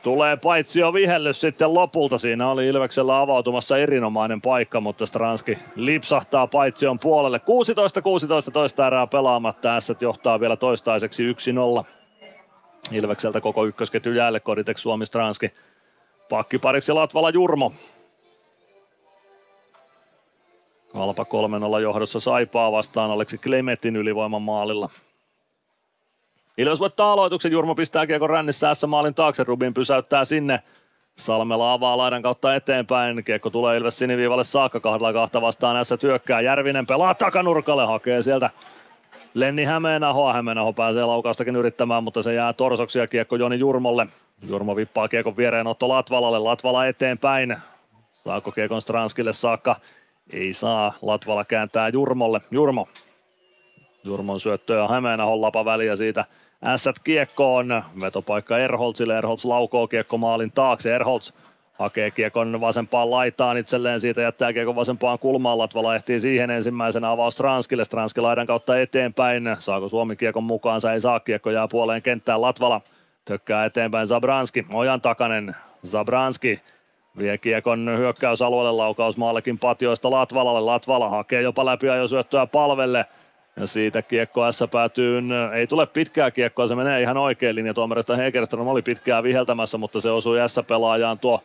Speaker 8: tulee paitsi jo vihellys sitten lopulta. Siinä oli Ilveksellä avautumassa erinomainen paikka, mutta Stranski lipsahtaa paitsion puolelle. 16-16 toista erää pelaamatta. S johtaa vielä toistaiseksi 1-0. Ilvekseltä koko ykkösketju jäälle Koditek Suomi Stranski. Pakkipariksi Latvala Jurmo. Alpa 3-0 johdossa Saipaa vastaan Aleksi Klemetin ylivoiman maalilla. Ilves voittaa aloituksen, Jurmo pistää kiekon rännissä S-maalin taakse, Rubin pysäyttää sinne. Salmela avaa laidan kautta eteenpäin, kiekko tulee Ilves siniviivalle saakka, kahdella kahta vastaan S työkkää, Järvinen pelaa takanurkalle, hakee sieltä Lenni Hämeenaho, Hämeenaho pääsee laukaustakin yrittämään, mutta se jää torsoksi ja kiekko Joni Jurmolle. Jurmo vippaa kiekon viereen Otto Latvalalle, Latvala eteenpäin. Saako kiekon Stranskille saakka? Ei saa. Latvala kääntää Jurmolle. Jurmo. Jurmon syöttö ja Hämeenahon lapa väliä siitä ässät kiekkoon. Vetopaikka Erholzille. Erholz laukoo kiekko maalin taakse. Erholz hakee kiekon vasempaan laitaan itselleen siitä, jättää kiekon vasempaan kulmaan. Latvala ehtii siihen ensimmäisenä avaus Stranskille. Stranski laidan kautta eteenpäin. Saako Suomi kiekon mukaansa? Ei saa. Kiekko jää puoleen kenttään. Latvala tökkää eteenpäin Zabranski. Ojan takanen. Zabranski Vie kiekon hyökkäysalueelle laukaus maallekin patjoista Latvalalle. Latvala hakee jopa läpi jo syöttöä palvelle. Ja siitä kiekko S päätyy, ei tule pitkää kiekkoa, se menee ihan oikein linja. Tuomarista Hegerström oli pitkää viheltämässä, mutta se osui S-pelaajaan tuo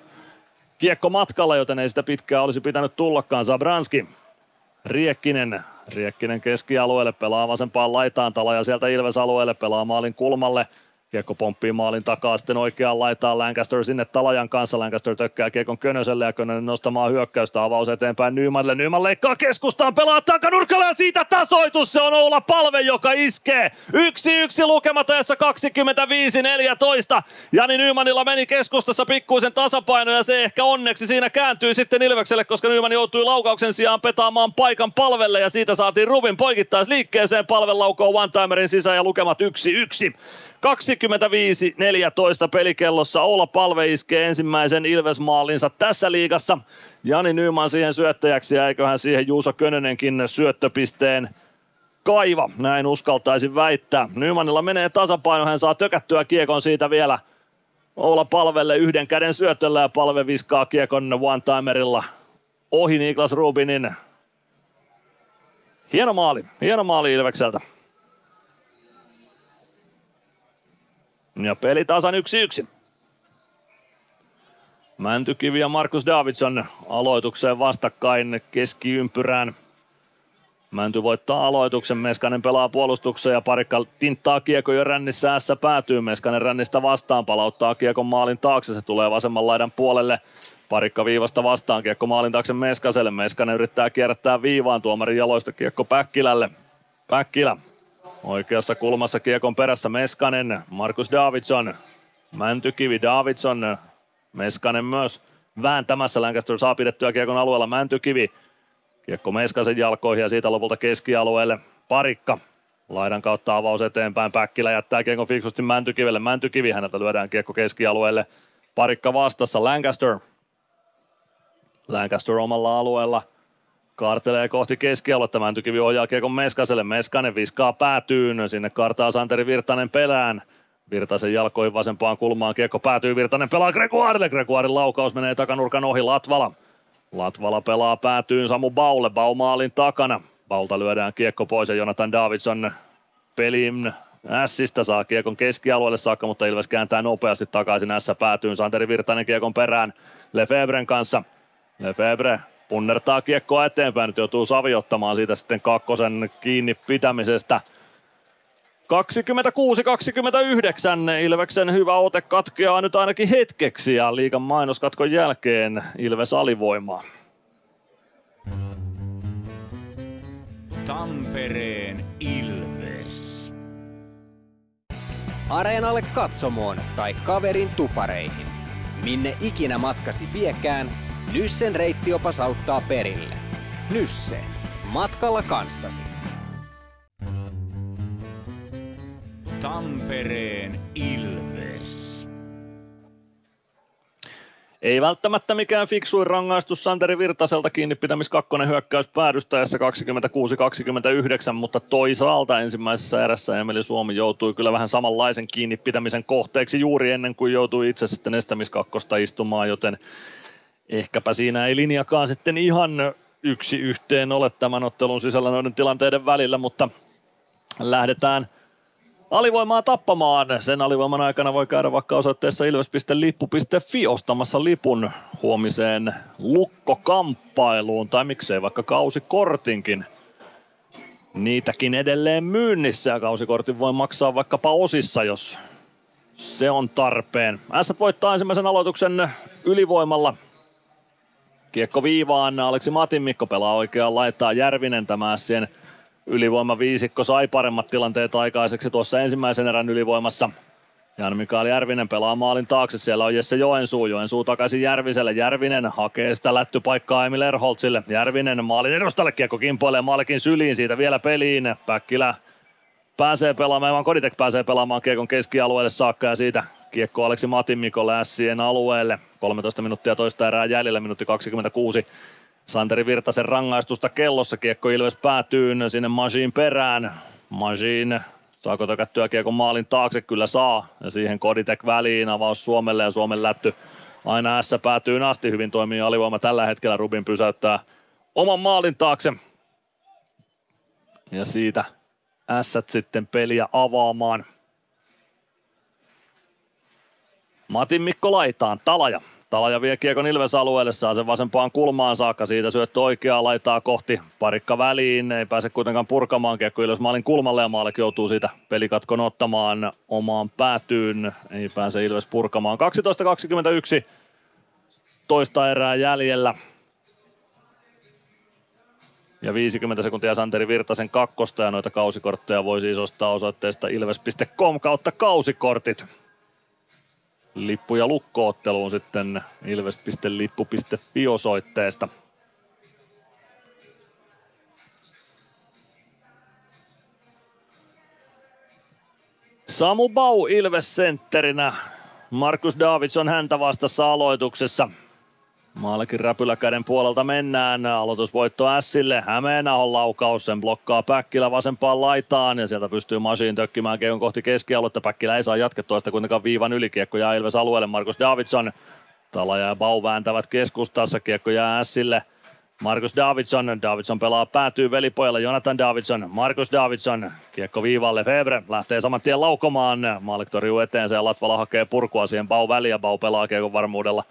Speaker 8: kiekko matkalla, joten ei sitä pitkää olisi pitänyt tullakaan. Zabranski, Riekkinen, Riekkinen keskialueelle, pelaa vasempaan laitaan, ja sieltä Ilves alueelle, pelaa maalin kulmalle. Kiekko pomppii maalin takaa, sitten oikeaan laitaan Lancaster sinne Talajan kanssa. Lancaster tökkää kiekon Könöselle ja Könönen nostamaan hyökkäystä. Avaus eteenpäin Nymanille. Nyman leikkaa keskustaan, pelaa takanurkalla ja siitä tasoitus. Se on Oula Palve, joka iskee. Yksi yksi lukematajassa 25-14. Jani Nymanilla meni keskustassa pikkuisen tasapaino ja se ehkä onneksi siinä kääntyy sitten Ilvekselle, koska Nyman joutui laukauksen sijaan petaamaan paikan palvelle ja siitä saatiin Rubin poikittais liikkeeseen palven laukoo one-timerin sisään ja lukemat 1-1. 25-14 pelikellossa Oula Palve iskee ensimmäisen Ilves-maalinsa tässä liigassa. Jani Nyman siihen syöttäjäksi ja eiköhän siihen Juuso Könönenkin syöttöpisteen kaiva, näin uskaltaisin väittää. Nymanilla menee tasapaino, hän saa tökättyä kiekon siitä vielä Oula Palvelle yhden käden syötöllä ja Palve viskaa kiekon one-timerilla ohi Niklas Rubinin. Hieno maali, hieno maali Ilvekseltä. Ja peli tasan 1-1. Mäntykivi ja Markus Davidson aloitukseen vastakkain keskiympyrään. Mänty voittaa aloituksen, Meskanen pelaa puolustukseen ja parikka tinttaa kiekko jo rännissä S päätyy. Meskanen rännistä vastaan, palauttaa kiekon maalin taakse, se tulee vasemman laidan puolelle. Parikka viivasta vastaan, kiekko maalin taakse Meskaselle. Meskanen yrittää kierrättää viivaan tuomarin jaloista kiekko Päkkilälle. Päkkilä Oikeassa kulmassa kiekon perässä Meskanen, Markus Davidson, Mäntykivi, Davidson, Meskanen myös vääntämässä. Lancaster saa pidettyä kiekon alueella Mäntykivi. Kiekko Meskasen jalkoihin ja siitä lopulta keskialueelle Parikka. Laidan kautta avaus eteenpäin. Päkkilä jättää kiekon fiksusti Mäntykivelle. Mäntykivi häneltä lyödään kiekko keskialueelle. Parikka vastassa Lancaster. Lancaster omalla alueella – Kaartelee kohti keskialuetta, Mäntykivi ohjaa kiekon Meskaselle, Meskanen viskaa päätyyn, sinne kartaa Santeri Virtanen pelään. Virtasen jalkoihin vasempaan kulmaan, kiekko päätyy, Virtanen pelaa Gregoirelle, Gregoirin laukaus menee takanurkan ohi, Latvala. Latvala pelaa päätyyn Samu Baulle, Bau maalin takana. Baulta lyödään kiekko pois ja Jonathan Davidson pelin Ässistä saa kiekon keskialueelle saakka, mutta Ilves kääntää nopeasti takaisin S päätyyn. Santeri Virtanen kiekon perään Lefebren kanssa. Lefebvre punnertaa kiekkoa eteenpäin. Nyt joutuu Savi ottamaan siitä sitten kakkosen kiinni pitämisestä. 26-29 Ilveksen hyvä ote katkeaa nyt ainakin hetkeksi ja liikan mainoskatkon jälkeen Ilves alivoimaa.
Speaker 1: Tampereen Ilves.
Speaker 2: Areenalle katsomoon tai kaverin tupareihin. Minne ikinä matkasi viekään, Nyssen reittiopas auttaa perille. Nysse. Matkalla kanssasi.
Speaker 1: Tampereen Ilves.
Speaker 8: Ei välttämättä mikään fiksuin rangaistus Santeri Virtaselta kiinni pitämis kakkonen hyökkäys päädystäessä 26-29, mutta toisaalta ensimmäisessä erässä Emeli Suomi joutui kyllä vähän samanlaisen kiinni pitämisen kohteeksi juuri ennen kuin joutui itse sitten estämiskakkosta istumaan, joten ehkäpä siinä ei linjakaan sitten ihan yksi yhteen ole tämän ottelun sisällä noiden tilanteiden välillä, mutta lähdetään alivoimaa tappamaan. Sen alivoiman aikana voi käydä vaikka osoitteessa ilves.lippu.fi ostamassa lipun huomiseen lukkokamppailuun tai miksei vaikka kausikortinkin. Niitäkin edelleen myynnissä ja kausikortin voi maksaa vaikkapa osissa, jos se on tarpeen. S voittaa ensimmäisen aloituksen ylivoimalla Kiekko viivaan, Aleksi Matin Mikko pelaa oikeaan laittaa Järvinen tämä Sien ylivoima viisikko. Sai paremmat tilanteet aikaiseksi tuossa ensimmäisen erän ylivoimassa. Jan Mikael Järvinen pelaa maalin taakse, siellä on Jesse Joensuu, Joensuu takaisin Järviselle, Järvinen hakee sitä lättypaikkaa Emil Erholtsille, Järvinen maalin edustalle, kiekko kimpoilee maalikin syliin, siitä vielä peliin, Päkkilä pääsee pelaamaan, Koditek pääsee pelaamaan kiekon keskialueelle saakka ja siitä kiekko Aleksi Matin Mikko Lässien alueelle. 13 minuuttia toista erää jäljellä, minuutti 26. Santeri Virtasen rangaistusta kellossa. Kiekko Ilves päätyy sinne Majin perään. Majin saako tökättyä kiekon maalin taakse? Kyllä saa. Ja siihen Koditek väliin. Avaus Suomelle ja Suomen lätty aina S päätyy asti. Hyvin toimii alivoima tällä hetkellä. Rubin pysäyttää oman maalin taakse. Ja siitä S sitten peliä avaamaan. Matin Mikko laitaan, Talaja. Talaja vie kiekon Ilves alueelle, saa sen vasempaan kulmaan saakka, siitä syöttö oikeaa laitaa kohti, parikka väliin, ei pääse kuitenkaan purkamaan kiekko Ilves maalin kulmalle ja Maalek joutuu siitä pelikatkon ottamaan omaan päätyyn, ei pääse Ilves purkamaan. 12.21, toista erää jäljellä. Ja 50 sekuntia Santeri Virtasen kakkosta ja noita kausikortteja voi siis ostaa osoitteesta ilves.com kautta kausikortit lippuja lukkootteluun sitten ilves.lippu.fi osoitteesta. Samu Bau Ilves sentterinä. Markus Davidson häntä vastassa aloituksessa. Maalikin räpyläkäden puolelta mennään. Aloitusvoitto Ässille. Hämeenahon laukaus. Sen blokkaa Päkkilä vasempaan laitaan. Ja sieltä pystyy Masiin tökkimään keon kohti keskialuetta. Päkkilä ei saa jatkettua sitä kuitenkaan viivan ylikiekko jää Ilves alueelle. Markus Davidson. Tala ja Bau vääntävät keskustassa. Kiekko jää Ässille. Markus Davidson, Davidson pelaa päätyy velipojalle, Jonathan Davidson, Markus Davidson, kiekko viivalle, Febre lähtee saman tien laukomaan, Malik torjuu eteen ja Latvala hakee purkua siihen Bau väliä, Bau pelaa kiekon varmuudella.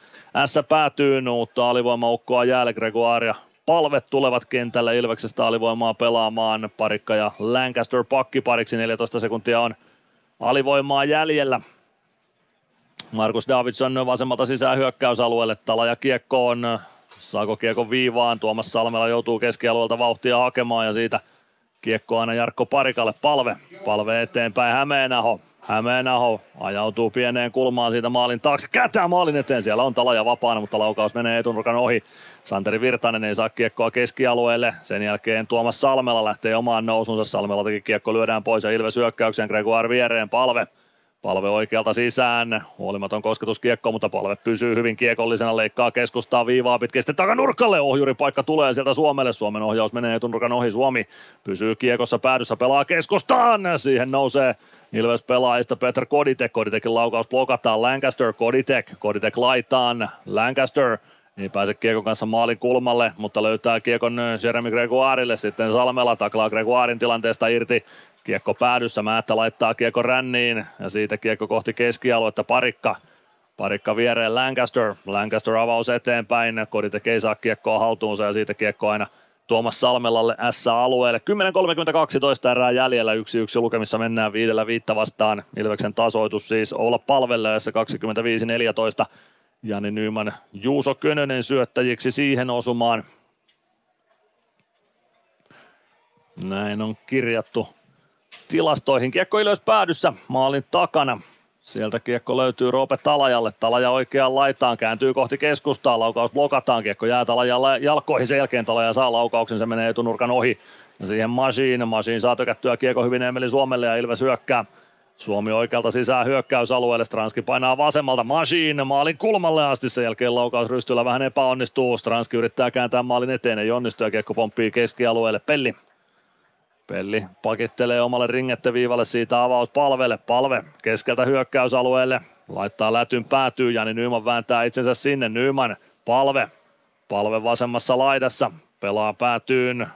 Speaker 8: S päätyy, uutta alivoimaukkoa jäälle, Gregoire palvet tulevat kentälle Ilveksestä alivoimaa pelaamaan, Parikka ja Lancaster pakki pariksi, 14 sekuntia on alivoimaa jäljellä. Markus Davidson vasemmalta sisään hyökkäysalueelle, tala ja kiekko on Saako kiekko viivaan, Tuomas Salmela joutuu keskialueelta vauhtia hakemaan ja siitä kiekko aina Jarkko Parikalle, palve, palve eteenpäin Hämeenaho, Hämeenaho ajautuu pieneen kulmaan siitä maalin taakse, kätää maalin eteen, siellä on talaja vapaana, mutta laukaus menee etunurkan ohi. Santeri Virtanen ei saa kiekkoa keskialueelle, sen jälkeen Tuomas Salmela lähtee omaan nousunsa, Salmela teki kiekko lyödään pois ja Ilves hyökkäyksen, Gregoire viereen, palve, Palve oikealta sisään, huolimaton kosketuskiekko, mutta palve pysyy hyvin kiekollisena, leikkaa keskustaa viivaa pitkin sitten takanurkalle, ohjuripaikka tulee sieltä Suomelle, Suomen ohjaus menee etunurkan ohi, Suomi pysyy kiekossa päädyssä, pelaa keskustaan, siihen nousee Ilves pelaajista Peter Koditek, Koditekin laukaus blokataan, Lancaster, Koditek, Koditek laitaan, Lancaster, ei pääse Kiekon kanssa maalin kulmalle, mutta löytää Kiekon Jeremy Gregoirille. Sitten Salmela taklaa Gregoirin tilanteesta irti. Kiekko päädyssä, Määttä laittaa Kiekko ränniin ja siitä Kiekko kohti keskialuetta. Parikka Parikka viereen Lancaster. Lancaster avaus eteenpäin. Kodi tekee saa kiekkoa haltuunsa ja siitä kiekko aina Tuomas Salmelalle S-alueelle. 10.32 toista erää jäljellä. Yksi yksi lukemissa mennään viidellä viitta vastaan. Ilveksen tasoitus siis olla palveleessa 25-14. Jani Nyman, Juuso Könönen syöttäjiksi siihen osumaan. Näin on kirjattu tilastoihin. Kiekko ylös päädyssä maalin takana. Sieltä kiekko löytyy Roope Talajalle. Talaja oikeaan laitaan, kääntyy kohti keskustaa. Laukaus blokataan, kiekko jää Talajalle jalkoihin. Sen jälkeen Talaja saa laukauksen, se menee etunurkan ohi. Ja siihen Masiin. Masiin saa tökättyä kiekko hyvin Emeli Suomelle ja Ilves hyökkää. Suomi oikealta sisään hyökkäysalueelle. Stranski painaa vasemmalta Masiin maalin kulmalle asti. Sen jälkeen laukaus rystyllä vähän epäonnistuu. Stranski yrittää kääntää maalin eteen, ei onnistu ja kiekko pomppii keskialueelle. Pelli Pelli pakittelee omalle ringetteviivalle siitä avaus palvelle. Palve keskeltä hyökkäysalueelle. Laittaa lätyn päätyy. Jani Nyman vääntää itsensä sinne. Nyman palve. Palve vasemmassa laidassa. Pelaa päätyyn.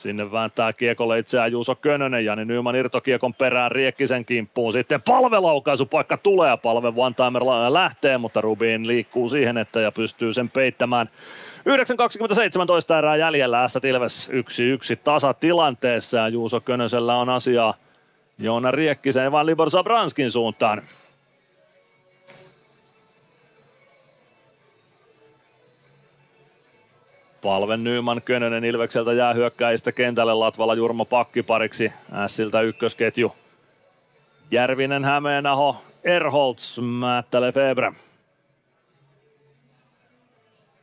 Speaker 8: Sinne vääntää kiekolle itseään Juuso Könönen. Jani Nyman irtokiekon perään Riekkisen kimppuun. Sitten palvelaukaisupaikka tulee. Palve one timer lähtee, mutta Rubin liikkuu siihen, että ja pystyy sen peittämään. 9.27 erää jäljellä S Ilves 1-1 tasatilanteessa ja Juuso Könösellä on asiaa Joona Riekkisen ja Libor Sabranskin suuntaan. Palven Nyman Könönen Ilvekseltä jää hyökkäistä kentälle Latvala Jurmo pakkipariksi. Ässiltä ykkösketju. Järvinen, Hämeenaho, Erholtz, Määttele, Febre.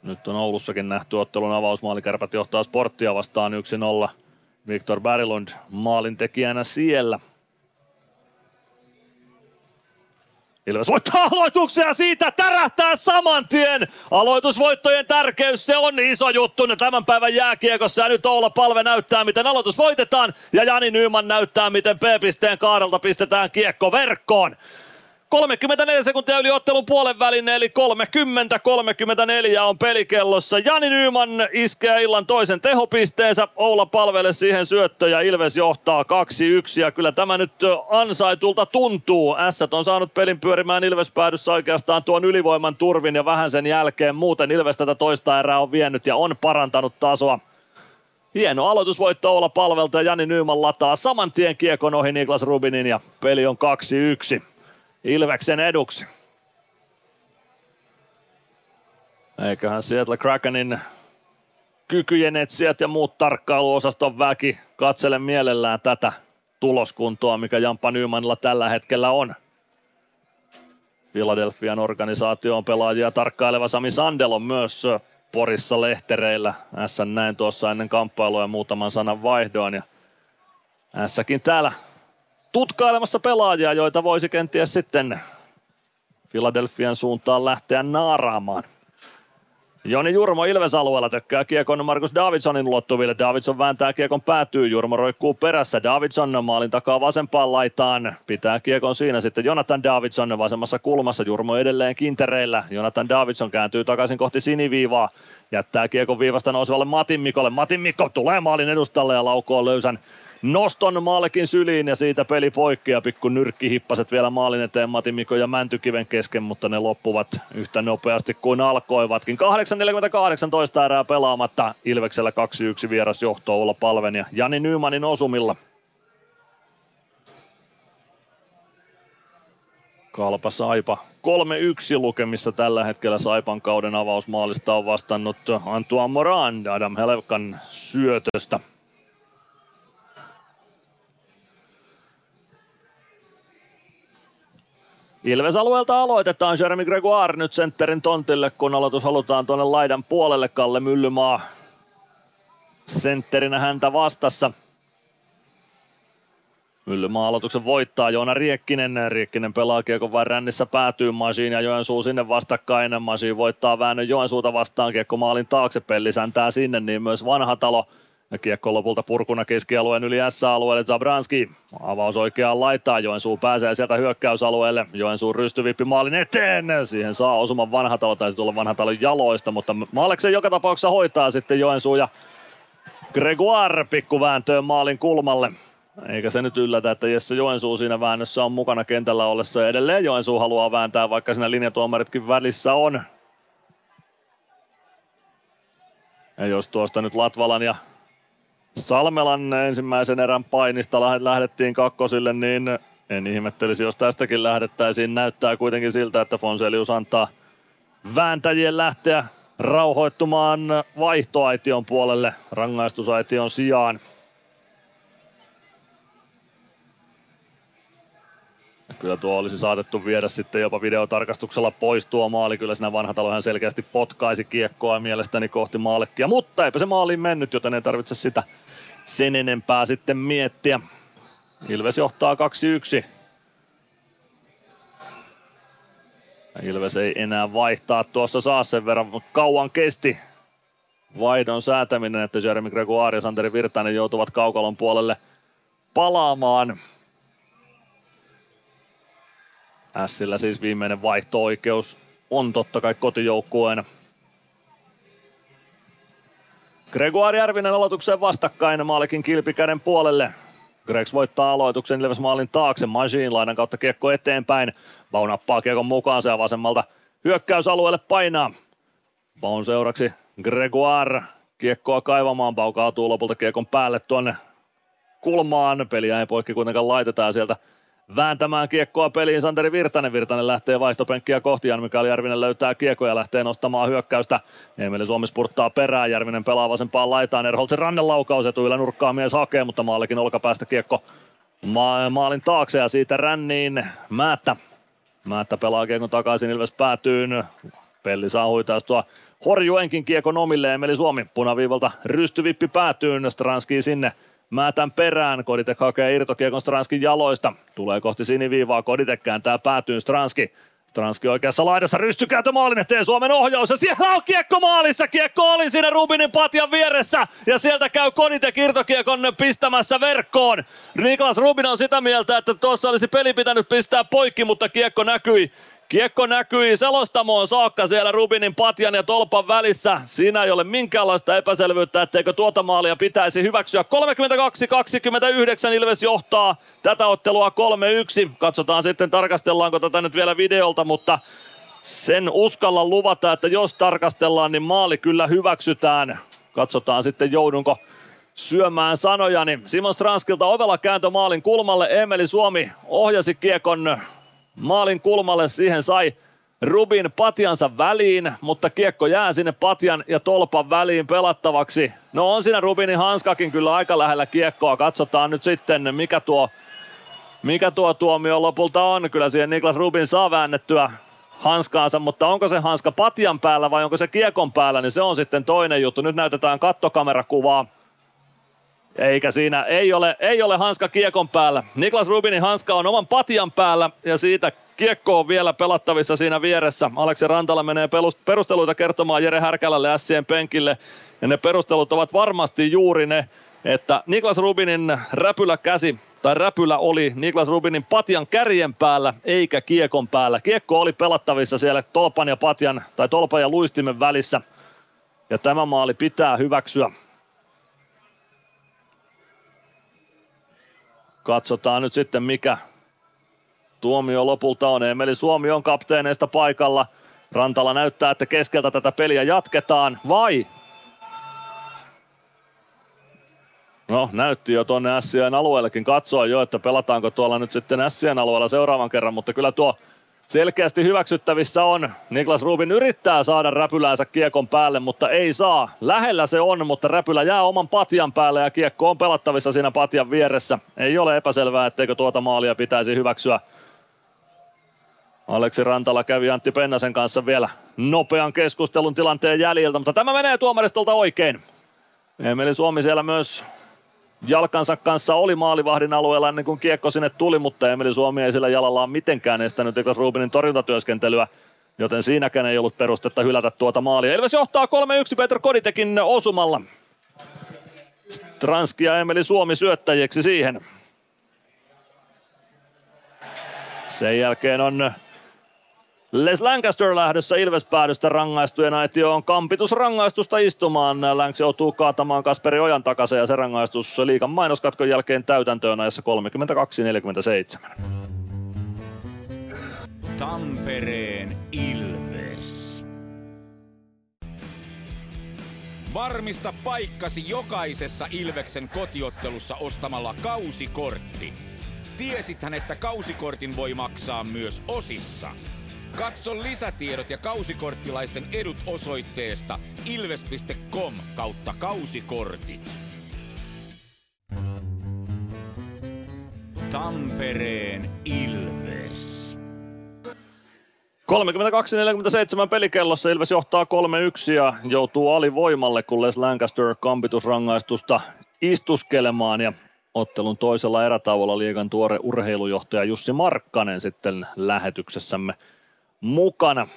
Speaker 8: Nyt on Oulussakin nähty ottelun avausmaali. Kärpät johtaa sporttia vastaan 1-0. Viktor Berglund maalintekijänä siellä. Ilves voittaa aloituksia siitä tärähtää saman tien. Aloitusvoittojen tärkeys, se on iso juttu tämän päivän jääkiekossa. Ja nyt Oula Palve näyttää, miten aloitus voitetaan. Ja Jani Nyman näyttää, miten P-pisteen kaarelta pistetään kiekko verkkoon. 34 sekuntia yli ottelun puolen välin, eli 30-34 on pelikellossa. Jani Nyman iskee illan toisen tehopisteensä. Oula palvele siihen syöttö ja Ilves johtaa 2-1. Ja kyllä tämä nyt ansaitulta tuntuu. S on saanut pelin pyörimään Ilves päädyssä oikeastaan tuon ylivoiman turvin ja vähän sen jälkeen. Muuten Ilves tätä toista erää on vienyt ja on parantanut tasoa. Hieno aloitusvoitto olla palvelta ja Jani Nyman lataa saman tien kiekon ohi Niklas Rubinin ja peli on 2-1. Ilveksen eduksi. Eiköhän Seattle Krakenin kykyjen etsijät ja muut tarkkailuosaston väki katsele mielellään tätä tuloskuntoa, mikä Jampa Nymanilla tällä hetkellä on. Philadelphian organisaation pelaajia tarkkaileva Sami Sandel on myös Porissa lehtereillä. S näin tuossa ennen kamppailua ja muutaman sanan vaihdoin. Ja Säkin täällä tutkailemassa pelaajia, joita voisi kenties sitten Philadelphian suuntaan lähteä naaraamaan. Joni Jurmo Ilves-alueella tökkää kiekon Markus Davidsonin ulottuville. Davidson vääntää kiekon päätyy, Jurmo roikkuu perässä. Davidson maalin takaa vasempaan laitaan. Pitää kiekon siinä sitten Jonathan Davidson vasemmassa kulmassa. Jurmo edelleen kintereillä. Jonathan Davidson kääntyy takaisin kohti siniviivaa. Jättää kiekon viivasta nousevalle Matin Mikolle. Matin Mikko tulee maalin edustalle ja laukoo löysän noston maalekin syliin ja siitä peli poikki ja pikku nyrkkihippaset vielä maalin eteen Mati Mikko ja Mäntykiven kesken, mutta ne loppuvat yhtä nopeasti kuin alkoivatkin. 8.48 erää pelaamatta Ilveksellä 2-1 vieras johto olla Palven ja Jani Nymanin osumilla. Kalpa Saipa 3-1 lukemissa tällä hetkellä Saipan kauden avausmaalista on vastannut Antoine Moran Adam Helevkan syötöstä. Ilves-alueelta aloitetaan Jeremy Gregoire nyt sentterin tontille, kun aloitus halutaan tuonne laidan puolelle. Kalle Myllymaa sentterinä häntä vastassa. Myllymaa aloituksen voittaa Joona Riekkinen. Riekkinen pelaa kiekon vain rännissä päätyy Masiin ja Joensuu sinne vastakkain. Masiin voittaa väännön Joensuuta vastaan. Kiekko maalin taakse, Pelli sinne, niin myös vanha talo. Kiekko lopulta purkuna keskialueen yli S-alueelle. Zabranski avaus oikeaan laitaan. Joensuu pääsee sieltä hyökkäysalueelle. Joensuun rystyvippi maalin eteen. Siihen saa osuman vanhatalo, taisi tulla vanhatalon jaloista, mutta Maaleksen joka tapauksessa hoitaa sitten Joensuu ja Gregoire pikkuvääntöön maalin kulmalle. Eikä se nyt yllätä, että Jesse Joensuu siinä väännössä on mukana kentällä ollessa edelleen Joensuu haluaa vääntää, vaikka siinä linjatuomaritkin välissä on. Ja jos tuosta nyt Latvalan ja Salmelan ensimmäisen erän painista lähdettiin kakkosille, niin en ihmettelisi, jos tästäkin lähdettäisiin. Näyttää kuitenkin siltä, että Fonselius antaa vääntäjien lähteä rauhoittumaan vaihtoaition puolelle rangaistusaition sijaan. Kyllä tuo olisi saatettu viedä sitten jopa videotarkastuksella pois tuo maali. Kyllä siinä vanha talo selkeästi potkaisi kiekkoa mielestäni kohti maalekkia, mutta eipä se maaliin mennyt, joten ei tarvitse sitä sen enempää sitten miettiä. Ilves johtaa 2-1. Ilves ei enää vaihtaa tuossa saa sen verran, mutta kauan kesti vaihdon säätäminen, että Jeremy Gregoire ja Santeri Virtanen joutuvat kaukalon puolelle palaamaan. Sillä siis viimeinen vaihto-oikeus on totta kai kotijoukkueena. Gregoire Järvinen aloitukseen vastakkain maalikin kilpikäden puolelle. Gregs voittaa aloituksen Ilves maalin taakse. Majin laidan kautta kiekko eteenpäin. Bau nappaa kiekon mukaan ja vasemmalta hyökkäysalueelle painaa. Baun seuraksi Gregoire kiekkoa kaivamaan. Bau kaatuu lopulta kiekon päälle tuonne kulmaan. Peliä ei poikki kuitenkaan laitetaan sieltä vääntämään kiekkoa peliin Santeri Virtanen. Virtanen lähtee vaihtopenkkiä kohti. Jan Mikael Järvinen löytää kiekkoja ja lähtee nostamaan hyökkäystä. Emeli Suomi spurttaa perään. Järvinen pelaa vasempaan laitaan. Erholtsen rannen laukaus etuilla nurkkaa mies hakee, mutta maallekin olkapäästä kiekko ma- maalin taakse ja siitä ränniin Määttä. Määttä pelaa kiekon takaisin Ilves päätyyn. Pelli saa huitaistua Horjuenkin kiekon omille. Emeli Suomi punaviivalta rystyvippi päätyyn. Stranski sinne Määtän perään, Koditek hakee irtokiekon Stranskin jaloista. Tulee kohti siniviivaa, Koditek kääntää päätyyn Stranski. Stranski oikeassa laidassa rystykääntö maalin eteen Suomen ohjaus ja siellä on kiekko maalissa. Kiekko oli siinä Rubinin patjan vieressä ja sieltä käy Koditek irtokiekon pistämässä verkkoon. Niklas Rubin on sitä mieltä, että tuossa olisi peli pitänyt pistää poikki, mutta kiekko näkyi Kiekko näkyi selostamoon saakka siellä Rubinin patjan ja tolpan välissä. Siinä ei ole minkäänlaista epäselvyyttä, etteikö tuota maalia pitäisi hyväksyä. 32-29 Ilves johtaa tätä ottelua 3-1. Katsotaan sitten tarkastellaanko tätä nyt vielä videolta, mutta sen uskalla luvata, että jos tarkastellaan, niin maali kyllä hyväksytään. Katsotaan sitten joudunko syömään sanojani. Simon Stranskilta ovella kääntö maalin kulmalle. Emeli Suomi ohjasi kiekon maalin kulmalle. Siihen sai Rubin patjansa väliin, mutta kiekko jää sinne patjan ja tolpan väliin pelattavaksi. No on siinä Rubinin hanskakin kyllä aika lähellä kiekkoa. Katsotaan nyt sitten, mikä tuo, mikä tuo tuomio lopulta on. Kyllä siihen Niklas Rubin saa väännettyä hanskaansa, mutta onko se hanska patjan päällä vai onko se kiekon päällä, niin se on sitten toinen juttu. Nyt näytetään kattokamerakuvaa. Eikä siinä, ei ole, ei ole hanska kiekon päällä. Niklas Rubinin hanska on oman patjan päällä ja siitä kiekko on vielä pelattavissa siinä vieressä. Aleksi Rantala menee perusteluita kertomaan Jere Härkälälle Sien penkille. Ja ne perustelut ovat varmasti juuri ne, että Niklas Rubinin räpylä käsi tai räpylä oli Niklas Rubinin patjan kärjen päällä eikä kiekon päällä. Kiekko oli pelattavissa siellä tolpan ja patjan tai tolpan ja luistimen välissä. Ja tämä maali pitää hyväksyä. Katsotaan nyt sitten mikä tuomio lopulta on. Emeli Suomi on kapteeneista paikalla. Rantala näyttää, että keskeltä tätä peliä jatketaan. Vai? No, näytti jo tuonne Sien alueellekin katsoa jo, että pelataanko tuolla nyt sitten Sien alueella seuraavan kerran, mutta kyllä tuo selkeästi hyväksyttävissä on. Niklas Rubin yrittää saada räpyläänsä kiekon päälle, mutta ei saa. Lähellä se on, mutta räpylä jää oman patjan päälle ja kiekko on pelattavissa siinä patjan vieressä. Ei ole epäselvää, etteikö tuota maalia pitäisi hyväksyä. Aleksi Rantala kävi Antti Pennasen kanssa vielä nopean keskustelun tilanteen jäljiltä, mutta tämä menee tuomaristolta oikein. Emeli Suomi siellä myös jalkansa kanssa oli maalivahdin alueella ennen kuin kiekko sinne tuli, mutta Emeli Suomi ei sillä jalallaan mitenkään estänyt Niklas Rubinin torjuntatyöskentelyä, joten siinäkään ei ollut perustetta hylätä tuota maalia. Ilves johtaa 3-1 Petr Koditekin osumalla. Stranski ja Emeli Suomi syöttäjiksi siihen. Sen jälkeen on Les Lancaster lähdössä Ilves-päädystä rangaistujen aitioon kampitusrangaistusta istumaan. Länks joutuu kaatamaan Kasperi Ojan takaisin ja se rangaistus liikan mainoskatkon jälkeen täytäntöön ajassa 32-47.
Speaker 1: Tampereen Ilves. Varmista paikkasi jokaisessa Ilveksen kotiottelussa ostamalla kausikortti. Tiesithän, että kausikortin voi maksaa myös osissa. Katso lisätiedot ja kausikorttilaisten edut osoitteesta ilves.com kautta kausikortit. Tampereen Ilves.
Speaker 8: 32-47 pelikellossa Ilves johtaa 3-1 ja joutuu alivoimalle, kun Les Lancaster kampitusrangaistusta istuskelemaan ja ottelun toisella erätauolla liigan tuore urheilujohtaja Jussi Markkanen sitten lähetyksessämme mukana.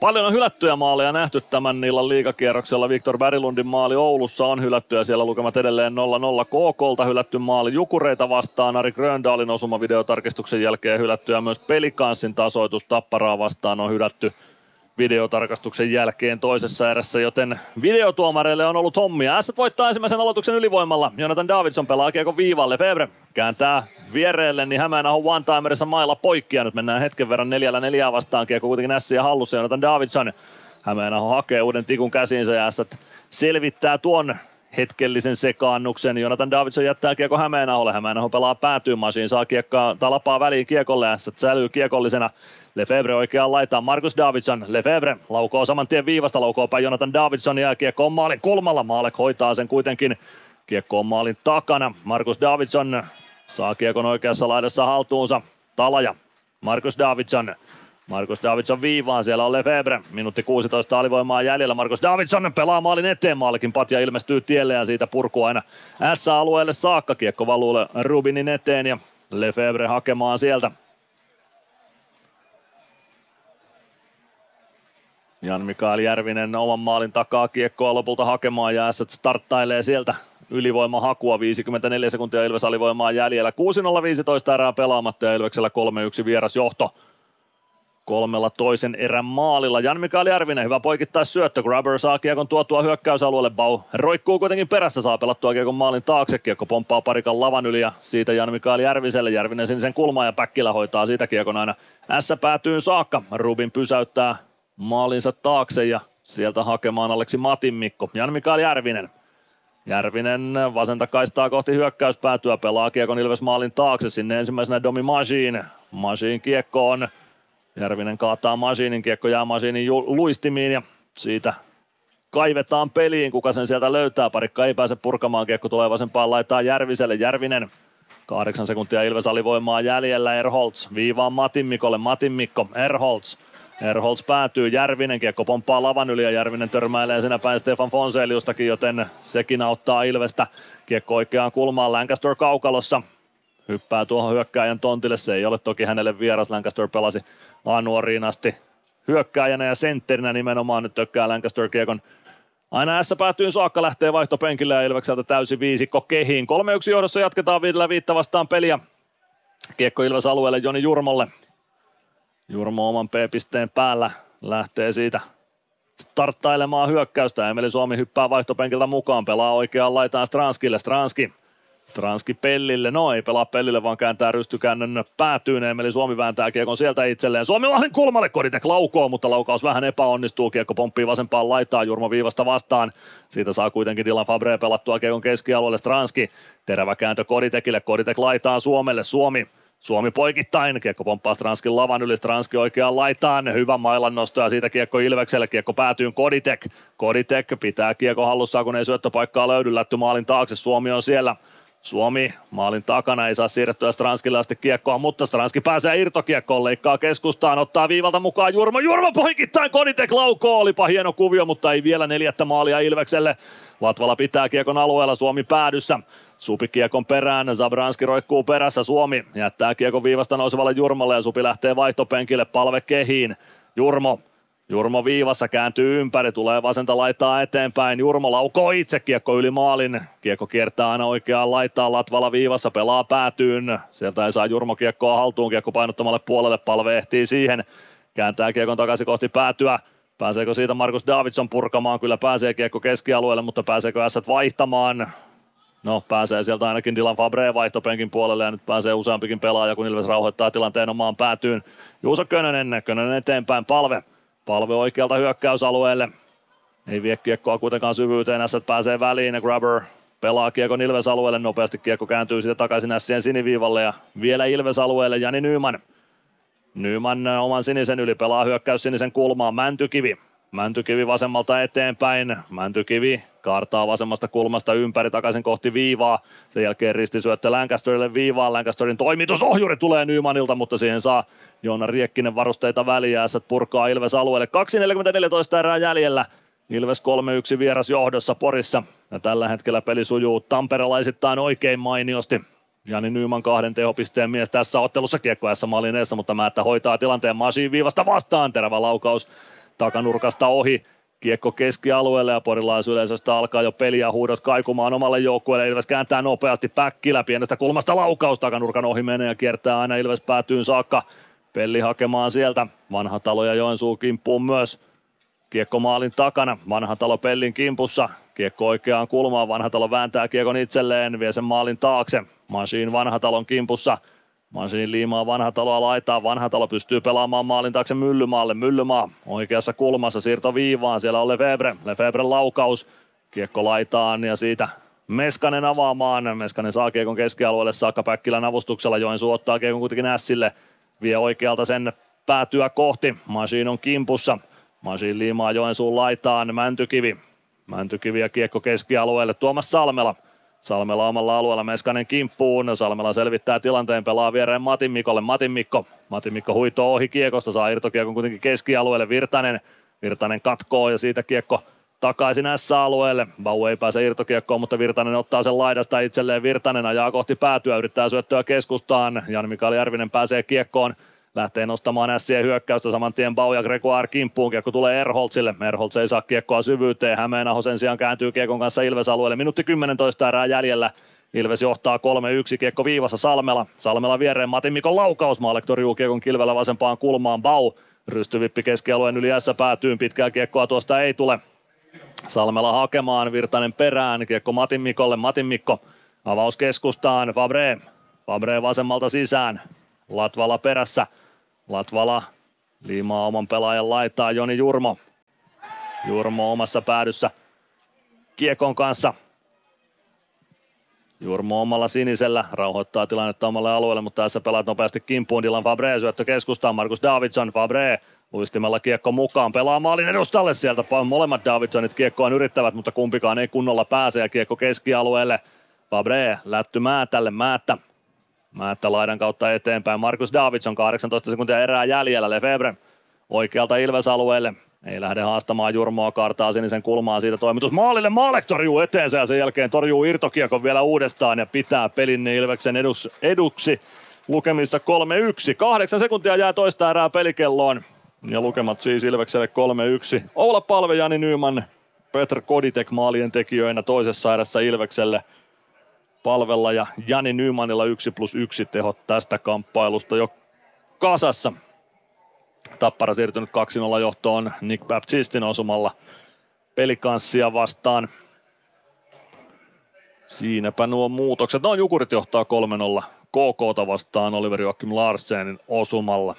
Speaker 8: Paljon on hylättyjä maaleja nähty tämän illan liigakierroksella. Viktor Berglundin maali Oulussa on hylätty ja siellä lukemat edelleen 0-0 KKlta hylätty maali Jukureita vastaan. Ari Gröndalin osuma videotarkistuksen jälkeen hylätty ja myös Pelikanssin tasoitus Tapparaa vastaan on hylätty videotarkastuksen jälkeen toisessa erässä, joten videotuomareille on ollut hommia. S voittaa ensimmäisen aloituksen ylivoimalla. Jonathan Davidson pelaa kiekon viivalle. Febre kääntää viereelle, niin Hämeenahon one-timerissa mailla poikki ja nyt mennään hetken verran neljällä neljää vastaan. Kiekko kuitenkin ja hallussa. Jonathan Davidson Hämeenaho hakee uuden tikun käsiinsä ja S selvittää tuon hetkellisen sekaannuksen. Jonathan Davidson jättää kiekko Hämeenaholle. Hämeenaho pelaa päätyymasiin, saa kiekkaa, tai lapaa väliin kiekolle ja säilyy kiekollisena. Lefebvre oikeaan laitaan. Markus Davidson. Lefebvre laukoo saman tien viivasta, laukoo päin Jonathan Davidson ja kiekko on maalin kulmalla. Maalek hoitaa sen kuitenkin. Kiekko on maalin takana. Markus Davidson saa kiekon oikeassa laidassa haltuunsa. Talaja. Markus Davidson Markus Davidson viivaan, siellä on Lefebvre, minuutti 16 alivoimaa jäljellä, Markus Davidson pelaa maalin eteen, maalikin Patja ilmestyy tielle ja siitä purkuu aina S-alueelle saakka, kiekko valuu Rubinin eteen ja Lefebvre hakemaan sieltä. Jan Mikael Järvinen oman maalin takaa kiekkoa lopulta hakemaan ja S starttailee sieltä ylivoimahakua 54 sekuntia Ilves alivoimaa jäljellä. 6-0-15 erää pelaamatta ja Ilveksellä 3-1 vieras johto kolmella toisen erän maalilla. Jan Mikael Järvinen, hyvä poikittais syöttö. Grabber saa kiekon tuotua hyökkäysalueelle. Bau roikkuu kuitenkin perässä, saa pelattua kiekon maalin taakse. Kiekko pomppaa parikan lavan yli ja siitä Jan Mikael Järviselle. Järvinen sinisen kulmaa ja Päkkilä hoitaa siitä kiekon aina S päätyyn saakka. Rubin pysäyttää maalinsa taakse ja sieltä hakemaan Aleksi Matin Mikko. Jan Mikael Järvinen. Järvinen vasenta kaistaa kohti hyökkäyspäätyä, pelaa kiekon Ilves maalin taakse, sinne ensimmäisenä Domi Majin. Majin kiekko on Järvinen kaataa Masinin, kiekko jää Masinin luistimiin ja siitä kaivetaan peliin, kuka sen sieltä löytää. Parikka ei pääse purkamaan, kiekko tulee vasempaan laittaa Järviselle. Järvinen Kahdeksan sekuntia Ilves alivoimaa jäljellä. Erholz viivaan Matin Mikolle. Matin Mikko, Erholz. Erholz päätyy, Järvinen kiekko pomppaa lavan yli ja Järvinen törmäilee sinä päin Stefan Fonseliustakin, joten sekin auttaa Ilvestä. Kiekko oikeaan kulmaan Lancaster kaukalossa hyppää tuohon hyökkääjän tontille. Se ei ole toki hänelle vieras. Lancaster pelasi A-nuoriin asti hyökkääjänä ja sentterinä nimenomaan nyt tökkää Lancaster kiekon Aina S päätyy saakka lähtee vaihtopenkille ja Ilvekseltä täysi viisikko kehiin. 3-1 johdossa jatketaan viidellä viitta vastaan peliä. Kiekko Ilves alueelle Joni Jurmolle. Jurmo oman P-pisteen päällä lähtee siitä starttailemaan hyökkäystä. Emeli Suomi hyppää vaihtopenkiltä mukaan, pelaa oikeaan laitaan Stranskille. Stranski Stranski pellille, no ei pelaa pellille, vaan kääntää rystykäännön päätyyneen, eli Suomi vääntää kiekon sieltä itselleen. Suomi Lahden kulmalle, Koditek laukoo, mutta laukaus vähän epäonnistuu, kiekko pomppii vasempaan laitaan Jurmo Viivasta vastaan. Siitä saa kuitenkin Dylan Fabre pelattua kiekon keskialueelle. Stranski. Terävä kääntö Koditekille, Koditek laitaa Suomelle, Suomi Suomi poikittain, kiekko pomppaa Stranskin lavan yli, Stranski oikeaan laitaan, hyvä mailan nosto ja siitä kiekko Ilvekselle, kiekko päätyy Koditek. Koditek pitää kiekko hallussaan, kun ei syöttöpaikkaa löydy, lätty maalin taakse, Suomi on siellä Suomi maalin takana ei saa siirrettyä Stranskille asti kiekkoa, mutta Stranski pääsee irtokiekkoon, leikkaa keskustaan, ottaa viivalta mukaan Jurmo. Jurmo poikittain, Koditek laukoo, olipa hieno kuvio, mutta ei vielä neljättä maalia Ilvekselle. Latvala pitää kiekon alueella, Suomi päädyssä. Supi kiekon perään, Zabranski roikkuu perässä, Suomi jättää kiekon viivasta nousevalle Jurmalle ja Supi lähtee vaihtopenkille, palve kehiin. Jurmo Jurmo viivassa kääntyy ympäri, tulee vasenta laittaa eteenpäin. Jurmo laukoo itse kiekko yli maalin. Kiekko kiertää aina oikeaan laittaa Latvala viivassa, pelaa päätyyn. Sieltä ei saa Jurmo kiekkoa haltuun, kiekko painottomalle puolelle, palve ehtii siihen. Kääntää kiekon takaisin kohti päätyä. Pääseekö siitä Markus Davidson purkamaan? Kyllä pääsee kiekko keskialueelle, mutta pääseekö ässät vaihtamaan? No, pääsee sieltä ainakin Dylan Fabre vaihtopenkin puolelle ja nyt pääsee useampikin pelaaja, kun Ilves rauhoittaa tilanteen omaan päätyyn. Juuso Könönen, Könönen eteenpäin, palve. Palve oikealta hyökkäysalueelle. Ei vie kiekkoa kuitenkaan syvyyteen, Ässät pääsee väliin ja Grabber pelaa kiekon Ilves-alueelle, nopeasti kiekko kääntyy sitten takaisin Ässien siniviivalle ja vielä Ilves-alueelle Jani Nyman. Nyman oman sinisen yli pelaa hyökkäys sinisen kulmaan, Mäntykivi. Mäntykivi vasemmalta eteenpäin. Mäntykivi kaartaa vasemmasta kulmasta ympäri takaisin kohti viivaa. Sen jälkeen ristisyöttö Lancasterille viivaan. Lancasterin toimitusohjuri tulee Nymanilta, mutta siihen saa Joona Riekkinen varusteita väliä. purkaa Ilves alueelle. 2.44 erää jäljellä. Ilves 3-1 vieras johdossa Porissa. Ja tällä hetkellä peli sujuu tamperelaisittain oikein mainiosti. Jani Nyman kahden tehopisteen mies tässä ottelussa kiekko maalin edessä, mutta Määttä hoitaa tilanteen Masiin viivasta vastaan. Terävä laukaus takanurkasta ohi. Kiekko keskialueelle ja porilaisyleisöstä alkaa jo peliä huudot kaikumaan omalle joukkueelle. Ilves kääntää nopeasti Päkkilä pienestä kulmasta laukaus takanurkan ohi menee ja kiertää aina Ilves päätyyn saakka. Pelli hakemaan sieltä. Vanha talo ja Joensuu kimppuun myös. Kiekko maalin takana. Vanha talo Pellin kimpussa. Kiekko oikeaan kulmaan. Vanha talo vääntää kiekon itselleen. Vie sen maalin taakse. Machine vanha talon kimpussa. Mansin liimaa vanha taloa laitaa. Vanha talo pystyy pelaamaan maalin taakse Myllymaalle. Myllymaa oikeassa kulmassa siirto viivaan. Siellä on Lefebvre. Lefebvre laukaus. Kiekko laitaan ja siitä Meskanen avaamaan. Meskanen saa kiekon keskialueelle saakka Päkkilän avustuksella. Joensu ottaa kiekon kuitenkin Ässille. Vie oikealta sen päätyä kohti. Masin on kimpussa. Masin liimaa Joensuun laitaan. Mäntykivi. Mäntykivi ja kiekko keskialueelle. Tuomas Salmela Salmela omalla alueella Meskanen kimppuun. Salmela selvittää tilanteen, pelaa viereen Matin Mikolle. Matin Mikko, Matin Mikko huitoo ohi kiekosta, saa irtokiekon kuitenkin keskialueelle. Virtanen, Virtanen katkoo ja siitä kiekko takaisin S-alueelle. Bau ei pääse irtokiekkoon, mutta Virtanen ottaa sen laidasta itselleen. Virtanen ajaa kohti päätyä, yrittää syöttöä keskustaan. Jan Mikael Järvinen pääsee kiekkoon. Lähtee nostamaan ässien hyökkäystä saman tien Bau ja Gregoire kimppuun. Kiekko tulee Erholtsille. Erholtz ei saa kiekkoa syvyyteen. Hämeenaho sen sijaan kääntyy kiekon kanssa Ilves-alueelle. Minuutti 10 erää jäljellä. Ilves johtaa 3-1, kiekko viivassa Salmela. Salmela viereen Matin Mikon laukaus. Maalek torjuu kiekon kilvellä vasempaan kulmaan. Bau rystyvippi keskialueen yli S päätyy. Pitkää kiekkoa tuosta ei tule. Salmela hakemaan, Virtanen perään, kiekko Matin Mikolle, Matin Mikko avaus keskustaan, Fabre, Fabre vasemmalta sisään, Latvala perässä, Latvala liimaa oman pelaajan laittaa Joni Jurmo. Jurmo omassa päädyssä Kiekon kanssa. Jurmo omalla sinisellä rauhoittaa tilannetta omalle alueelle, mutta tässä pelaat nopeasti kimppuun. Dylan Fabre syöttö keskustaan. Markus Davidson, Fabre luistimella kiekko mukaan. Pelaa maalin edustalle sieltä. Molemmat Davidsonit kiekkoon yrittävät, mutta kumpikaan ei kunnolla pääse ja kiekko keskialueelle. Fabre lätty Määtälle. Määttä Määttä laidan kautta eteenpäin. Markus Davidson 18 sekuntia erää jäljellä. Lefebvre oikealta Ilves-alueelle. Ei lähde haastamaan Jurmoa, kartaa sinisen kulmaan siitä toimitus maalille. Maalek torjuu eteensä ja sen jälkeen torjuu irtokiekon vielä uudestaan ja pitää pelin Ilveksen edus, eduksi lukemissa 3-1. Kahdeksan sekuntia jää toista erää pelikelloon ja lukemat siis Ilvekselle 3-1. Oula Palve, Jani Nyman, Petr Koditek maalien tekijöinä toisessa erässä Ilvekselle – palvella ja Jani Nymanilla 1 plus 1 tehot tästä kamppailusta jo kasassa. Tappara siirtynyt 2-0 johtoon Nick Baptistin osumalla pelikanssia vastaan. Siinäpä nuo muutokset. No Jukurit johtaa 3-0 KK vastaan Oliver Joakim Larsenin osumalla.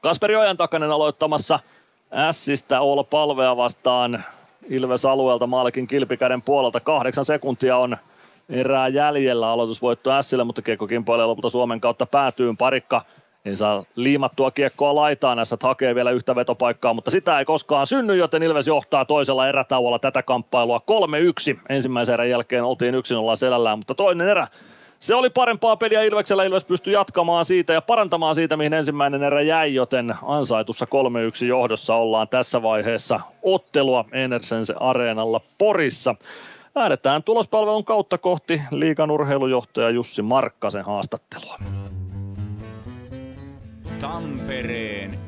Speaker 8: Kasperi Ojan takainen aloittamassa Ässistä Oula Palvea vastaan Ilves alueelta Maalikin kilpikäden puolelta. Kahdeksan sekuntia on erää jäljellä. Aloitusvoitto Sille, mutta kiekko kimpoilee lopulta Suomen kautta päätyyn. Parikka ei saa liimattua kiekkoa laitaan. Näissä hakee vielä yhtä vetopaikkaa, mutta sitä ei koskaan synny, joten Ilves johtaa toisella erätauolla tätä kamppailua 3-1. Ensimmäisen erän jälkeen oltiin yksin ollaan selällään, mutta toinen erä se oli parempaa peliä Ilveksellä. Ilves pystyi jatkamaan siitä ja parantamaan siitä, mihin ensimmäinen erä jäi, joten ansaitussa 3-1 johdossa ollaan tässä vaiheessa ottelua Enersense Areenalla Porissa. Lähdetään tulospalvelun kautta kohti liikan urheilujohtaja Jussi Markkasen haastattelua.
Speaker 1: Tampereen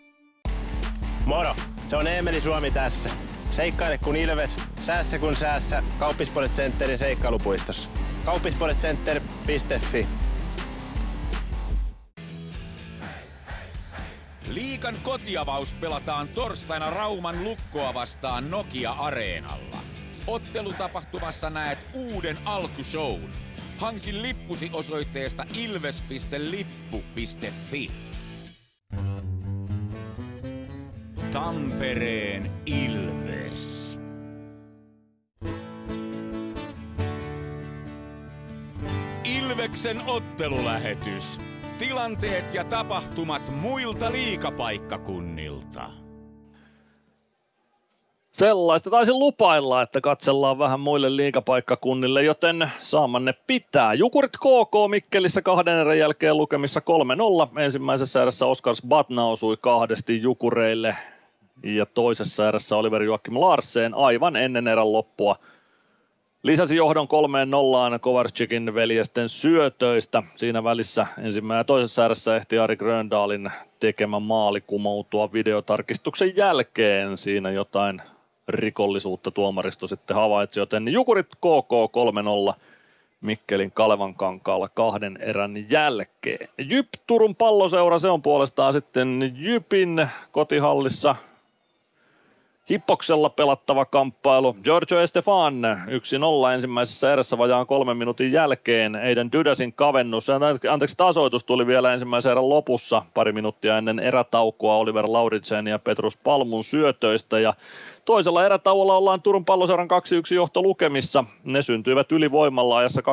Speaker 7: Moro, se on Eemeli Suomi tässä. Seikkaile kun ilves, säässä kun säässä. Kauppispoilet Centerin seikkailupuistossa. Kauppispoiletcenter.fi
Speaker 1: Liikan kotiavaus pelataan torstaina Rauman lukkoa vastaan Nokia-areenalla. Ottelutapahtumassa näet uuden alkushown. Hankin lippusi osoitteesta ilves.lippu.fi. Tampereen Ilves. Ilveksen ottelulähetys. Tilanteet ja tapahtumat muilta liikapaikkakunnilta.
Speaker 8: Sellaista taisin lupailla, että katsellaan vähän muille liikapaikkakunnille, joten saamanne pitää. Jukurit KK Mikkelissä kahden erän jälkeen lukemissa 3-0. Ensimmäisessä erässä Oskars Batna osui kahdesti Jukureille ja toisessa erässä Oliver Joakim Larsen aivan ennen erän loppua lisäsi johdon kolmeen nollaan Kovarczykin veljesten syötöistä. Siinä välissä ensimmäinen ja toisessa erässä ehti Ari Gröndalin tekemä maali kumoutua videotarkistuksen jälkeen. Siinä jotain rikollisuutta tuomaristo sitten havaitsi, joten Jukurit KK 3-0 Mikkelin Kalevan kankaalla kahden erän jälkeen. Jyp Turun palloseura, se on puolestaan sitten Jypin kotihallissa Hippoksella pelattava kamppailu. Giorgio Estefan 1-0 ensimmäisessä erässä vajaan kolmen minuutin jälkeen. Eiden Dydäsin kavennus, anteeksi tasoitus tuli vielä ensimmäisen erän lopussa pari minuuttia ennen erätaukoa Oliver Lauritsen ja Petrus Palmun syötöistä. Ja toisella erätauolla ollaan Turun palloseuran 2-1 johtolukemissa. Ne syntyivät ylivoimalla ajassa 22-36.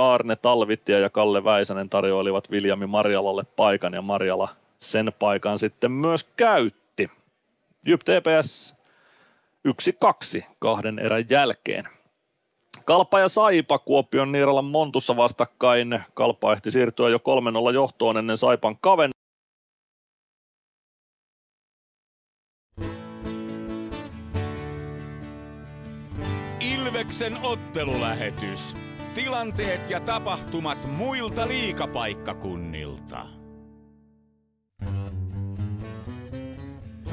Speaker 8: Arne Talvittia ja Kalle Väisänen tarjoilivat Viljami Marjalalle paikan ja Marjala sen paikan sitten myös käytti. Jyp TPS 1-2 kahden erän jälkeen. Kalpa ja Saipa Kuopion Niiralan Montussa vastakkain. Kalpa ehti siirtyä jo 3-0 johtoon ennen Saipan kaven.
Speaker 1: Ilveksen ottelulähetys. Tilanteet ja tapahtumat muilta liikapaikkakunnilta.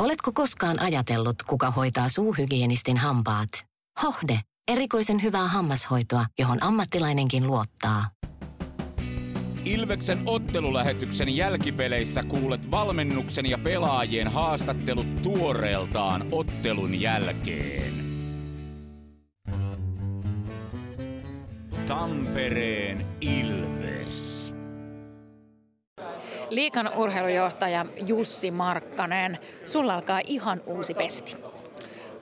Speaker 14: Oletko koskaan ajatellut, kuka hoitaa suuhygienistin hampaat? Hohde. Erikoisen hyvää hammashoitoa, johon ammattilainenkin luottaa.
Speaker 1: Ilveksen ottelulähetyksen jälkipeleissä kuulet valmennuksen ja pelaajien haastattelut tuoreeltaan ottelun jälkeen. Tampereen Ilves.
Speaker 18: Liikan urheilujohtaja Jussi Markkanen, sulla alkaa ihan uusi pesti.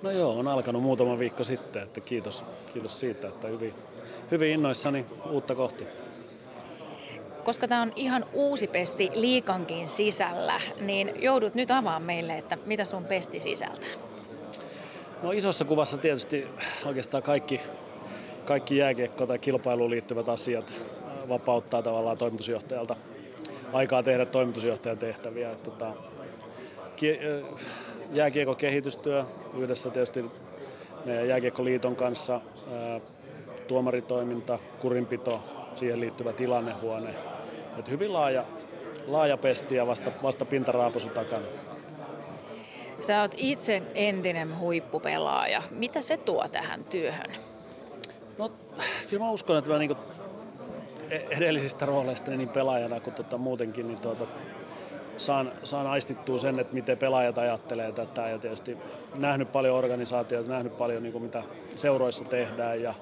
Speaker 24: No joo, on alkanut muutama viikko sitten, että kiitos, kiitos siitä, että hyvin, hyvin innoissani uutta kohti.
Speaker 18: Koska tämä on ihan uusi pesti liikankin sisällä, niin joudut nyt avaamaan meille, että mitä sun pesti sisältää.
Speaker 24: No isossa kuvassa tietysti oikeastaan kaikki, kaikki jääkiekko- tai kilpailuun liittyvät asiat vapauttaa tavallaan toimitusjohtajalta aikaa tehdä toimitusjohtajan tehtäviä. Että, tota, jääkiekon kehitystyö yhdessä tietysti meidän jääkiekkoliiton kanssa, tuomaritoiminta, kurinpito, siihen liittyvä tilannehuone. Et hyvin laaja, laaja pesti ja vasta, vasta pintaraapusu takana.
Speaker 18: Sä oot itse entinen huippupelaaja. Mitä se tuo tähän työhön?
Speaker 24: No, kyllä mä uskon, että mä niinku edellisistä rooleista niin pelaajana kuin tota muutenkin, niin tuota, saan, saan aistittua sen, että miten pelaajat ajattelee tätä ja tietysti nähnyt paljon organisaatioita, nähnyt paljon niin kuin mitä seuroissa tehdään ja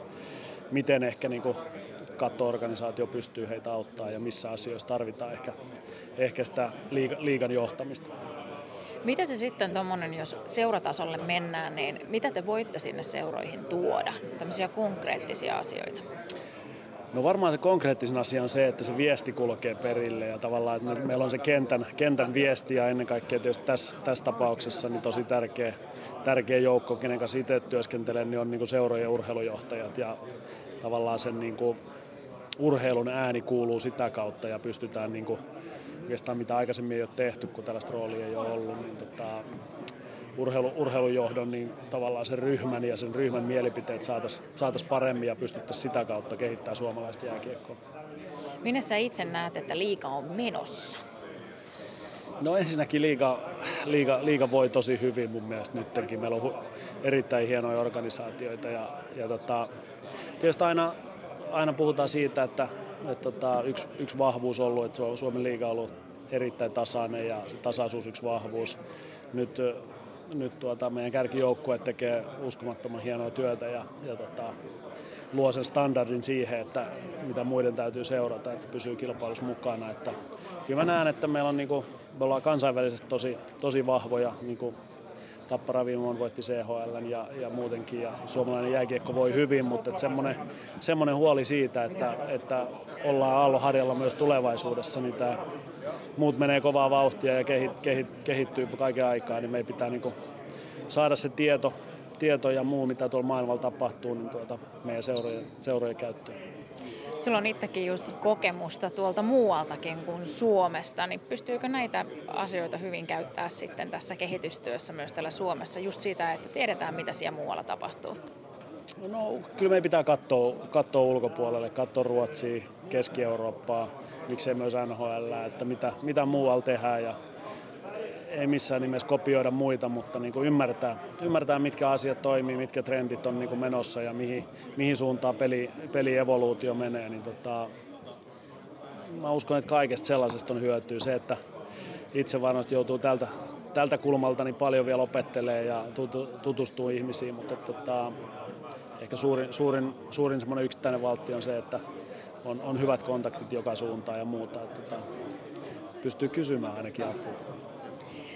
Speaker 24: miten ehkä niin katto-organisaatio pystyy heitä auttaa ja missä asioissa tarvitaan ehkä, ehkä sitä liiga, liigan johtamista.
Speaker 15: Mitä se sitten tuommoinen, jos seuratasolle mennään, niin mitä te voitte sinne seuroihin tuoda? Tämmöisiä konkreettisia asioita.
Speaker 24: No varmaan se konkreettisin asia on se, että se viesti kulkee perille ja tavallaan, että meillä on se kentän, kentän viesti ja ennen kaikkea tietysti tässä, tässä tapauksessa niin tosi tärkeä, tärkeä joukko, kenen kanssa itse työskentelen, niin on niin kuin seurojen urheilujohtajat ja tavallaan sen niin kuin urheilun ääni kuuluu sitä kautta ja pystytään niin kuin, oikeastaan mitä aikaisemmin ei ole tehty, kun tällaista roolia ei ole ollut, niin tota, urheilu, urheilujohdon, niin tavallaan sen ryhmän ja sen ryhmän mielipiteet saataisiin saatais paremmin ja pystyttäisiin sitä kautta kehittämään suomalaista jääkiekkoa.
Speaker 15: Minne sä itse näet, että liika on menossa?
Speaker 24: No ensinnäkin liiga, liiga, liiga voi tosi hyvin mun mielestä nytkin. Meillä on erittäin hienoja organisaatioita ja, ja tota, tietysti aina, aina puhutaan siitä, että, että tota, yksi, yksi vahvuus on ollut, että Suomen liiga on ollut erittäin tasainen ja se tasaisuus yksi vahvuus. Nyt nyt tuota, meidän kärkijoukkue tekee uskomattoman hienoa työtä ja, ja tota, luo sen standardin siihen, että mitä muiden täytyy seurata, että pysyy kilpailussa mukana. Että, kyllä mä näen, että meillä on, niin kuin, me ollaan kansainvälisesti tosi, tosi vahvoja, niin kuin Tappara vuonna voitti CHL ja, ja muutenkin ja suomalainen jääkiekko voi hyvin, mutta semmoinen, semmoinen huoli siitä, että, että ollaan aallonharjalla myös tulevaisuudessa, niin tämä muut menee kovaa vauhtia ja kehit, kehit, kehittyy kaiken aikaa, niin meidän pitää niin saada se tieto, tieto ja muu, mitä tuolla maailmalla tapahtuu, niin tuota meidän seurojen, seurojen käyttöön.
Speaker 15: Sulla on itsekin just kokemusta tuolta muualtakin kuin Suomesta, niin pystyykö näitä asioita hyvin käyttää sitten tässä kehitystyössä myös täällä Suomessa, just siitä, että tiedetään mitä siellä muualla tapahtuu?
Speaker 24: No, kyllä meidän pitää katsoa, katsoa ulkopuolelle, katsoa Ruotsia, Keski-Eurooppaa, miksei myös NHL, että mitä, mitä muualla tehdään ja ei missään nimessä kopioida muita, mutta niin kuin ymmärtää, ymmärtää, mitkä asiat toimii, mitkä trendit on niin kuin menossa ja mihin, mihin suuntaan peli, pelievoluutio menee. Niin tota, mä uskon, että kaikesta sellaisesta on hyötyä. Se, että itse varmasti joutuu tältä, tältä kulmalta niin paljon vielä opettelee ja tutustuu ihmisiin, mutta että, tota, ehkä suurin, suurin, suurin semmoinen yksittäinen valtti on se, että on, on hyvät kontaktit joka suuntaan ja muuta. Että, että pystyy kysymään ainakin apua.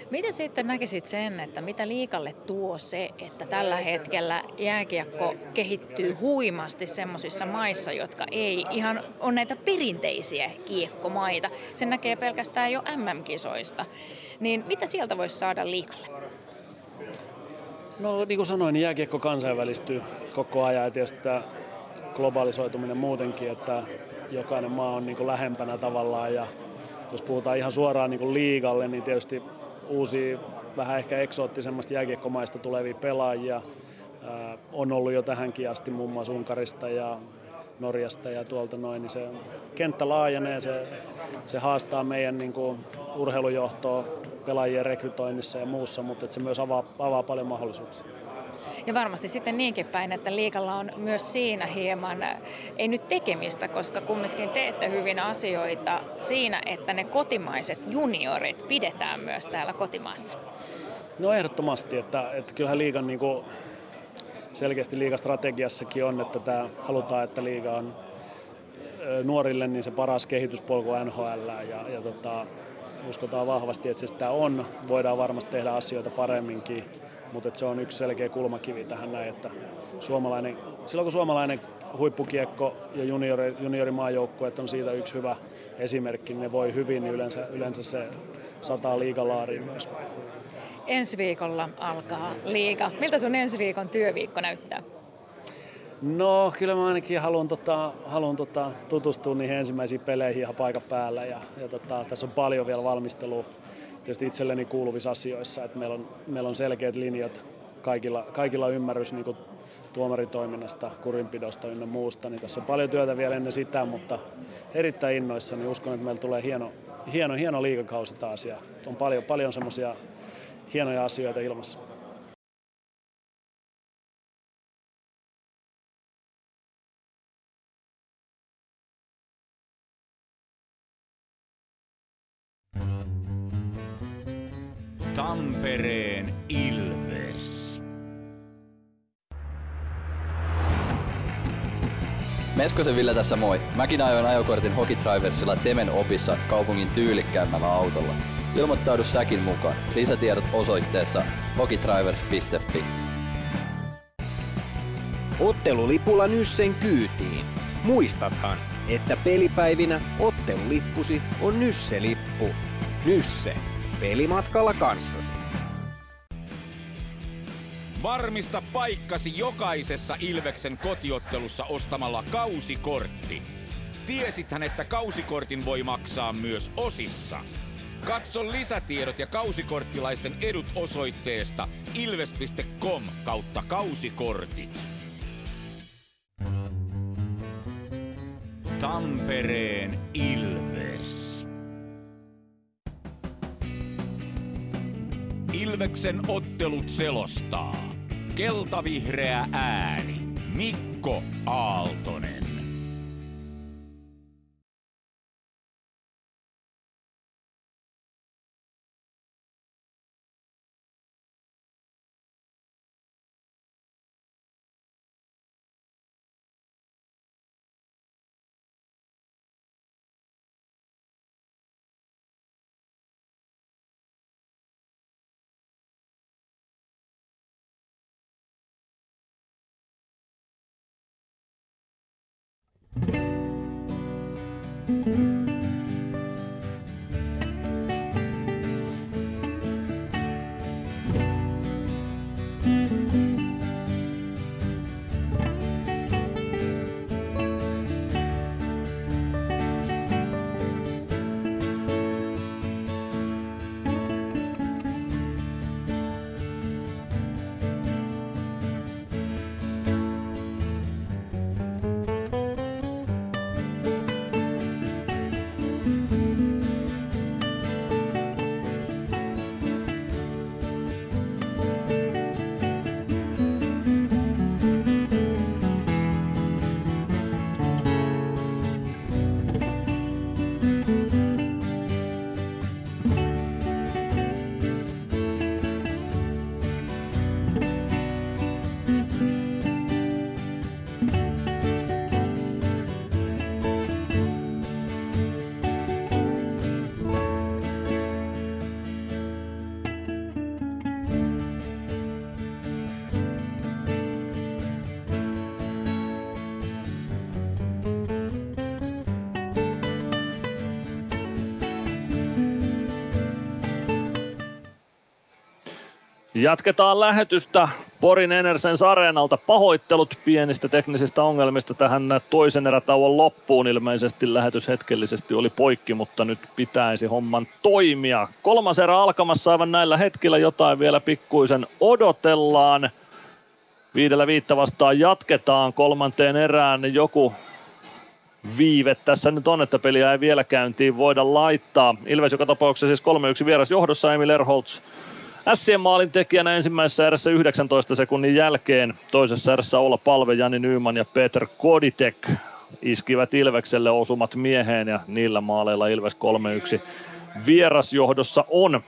Speaker 15: Miten sitten näkisit sen, että mitä liikalle tuo se, että tällä hetkellä jääkiekko kehittyy huimasti semmoisissa maissa, jotka ei ihan ole näitä perinteisiä kiekkomaita. Sen näkee pelkästään jo MM-kisoista. Niin mitä sieltä voisi saada liikalle?
Speaker 24: No niin kuin sanoin, niin jääkiekko kansainvälistyy koko ajan ja tietysti tämä globalisoituminen muutenkin, että jokainen maa on niin kuin lähempänä tavallaan ja jos puhutaan ihan suoraan niin kuin liigalle, niin tietysti uusia vähän ehkä eksoottisemmasta jääkiekkomaista tulevia pelaajia on ollut jo tähänkin asti muun muassa Unkarista ja Norjasta ja tuolta noin, niin se kenttä laajenee, se, se haastaa meidän niin kuin, urheilujohtoa pelaajien rekrytoinnissa ja muussa, mutta se myös avaa, avaa paljon mahdollisuuksia.
Speaker 15: Ja varmasti sitten niinkin päin, että liikalla on myös siinä hieman, ei nyt tekemistä, koska kumminkin teette hyvin asioita siinä, että ne kotimaiset juniorit pidetään myös täällä kotimaassa.
Speaker 24: No ehdottomasti, että, että kyllähän liigan niin kuin selkeästi liigastrategiassakin on, että tämä, halutaan, että liiga on nuorille niin se paras kehityspolku NHL ja, ja tota, uskotaan vahvasti, että se sitä on. Voidaan varmasti tehdä asioita paremminkin mutta se on yksi selkeä kulmakivi tähän näin, että suomalainen, silloin kun suomalainen huippukiekko ja juniori, juniorimaajoukko, että on siitä yksi hyvä esimerkki, niin ne voi hyvin, niin yleensä, yleensä se sataa liigalaariin myös.
Speaker 15: Ensi viikolla alkaa liiga. Miltä sun ensi viikon työviikko näyttää?
Speaker 24: No kyllä mä ainakin haluan, tota, haluan tota, tutustua niihin ensimmäisiin peleihin ihan paikan päällä ja, ja tota, tässä on paljon vielä valmistelua tietysti itselleni kuuluvissa asioissa, että meillä on, meillä on selkeät linjat, kaikilla, kaikilla ymmärrys niin kuin tuomaritoiminnasta, kurinpidosta ynnä muusta, niin tässä on paljon työtä vielä ennen sitä, mutta erittäin innoissa, niin uskon, että meillä tulee hieno, hieno, hieno liikakausi taas ja on paljon, paljon semmoisia hienoja asioita ilmassa.
Speaker 1: Tampereen Ilves.
Speaker 21: Meskosen Ville tässä moi. Mäkin ajoin ajokortin Hokitriversilla Temen opissa kaupungin tyylikkäämmällä autolla. Ilmoittaudu säkin mukaan. Lisätiedot osoitteessa hokitrivers.fi.
Speaker 2: Ottelulipulla Nyssen kyytiin. Muistathan, että pelipäivinä ottelulippusi on Nysse-lippu. Nysse. Pelimatkalla kanssasi.
Speaker 1: Varmista paikkasi jokaisessa Ilveksen kotiottelussa ostamalla kausikortti. Tiesithän, että kausikortin voi maksaa myös osissa. Katso lisätiedot ja kausikorttilaisten edut osoitteesta ilves.com kautta kausikortit. Tampereen Ilves. Ilveksen ottelut selostaa. Keltavihreä ääni. Mikko Aaltonen.
Speaker 8: Jatketaan lähetystä Porin Enersens Areenalta. Pahoittelut pienistä teknisistä ongelmista tähän toisen erätauon loppuun. Ilmeisesti lähetys hetkellisesti oli poikki, mutta nyt pitäisi homman toimia. Kolmas erä alkamassa aivan näillä hetkillä. Jotain vielä pikkuisen odotellaan. Viidellä viittä vastaan jatketaan kolmanteen erään. Joku viive tässä nyt on, että peliä ei vielä käyntiin voida laittaa. Ilves joka tapauksessa siis 3-1 vieras johdossa Emil Erholtz Sien maalin tekijänä ensimmäisessä erässä 19 sekunnin jälkeen. Toisessa erässä olla palve Jani Nyman ja Peter Koditek iskivät Ilvekselle osumat mieheen ja niillä maaleilla Ilves 3-1 vierasjohdossa on.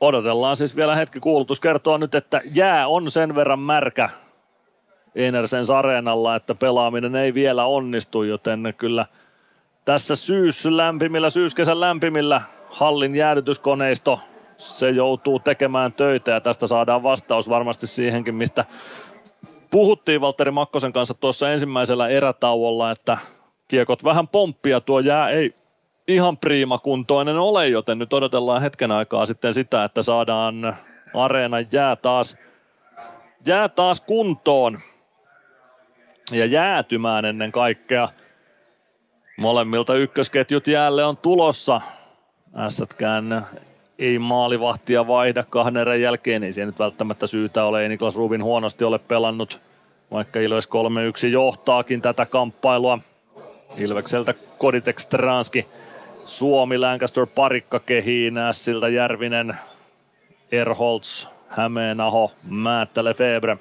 Speaker 8: Odotellaan siis vielä hetki kuulutus. Kertoo nyt, että jää on sen verran märkä Enersens areenalla, että pelaaminen ei vielä onnistu, joten kyllä – tässä syys lämpimillä, syyskesän lämpimillä hallin jäädytyskoneisto, se joutuu tekemään töitä ja tästä saadaan vastaus varmasti siihenkin, mistä puhuttiin Valtteri Makkosen kanssa tuossa ensimmäisellä erätauolla, että kiekot vähän pomppia, tuo jää ei ihan priimakuntoinen ole, joten nyt odotellaan hetken aikaa sitten sitä, että saadaan areenan jää taas, jää taas kuntoon ja jäätymään ennen kaikkea. Molemmilta ykkösketjut jäälle on tulossa. Ässätkään ei maalivahtia vaihda kahden erän jälkeen, ei siihen nyt välttämättä syytä ole. Ei Niklas Rubin huonosti ole pelannut, vaikka Ilves 3-1 johtaakin tätä kamppailua. Ilvekseltä Koditek Stranski, Suomi, Lancaster, Parikka kehiin, Siltä Järvinen, Erholz, Hämeenaho, Määttä, Lefebvre.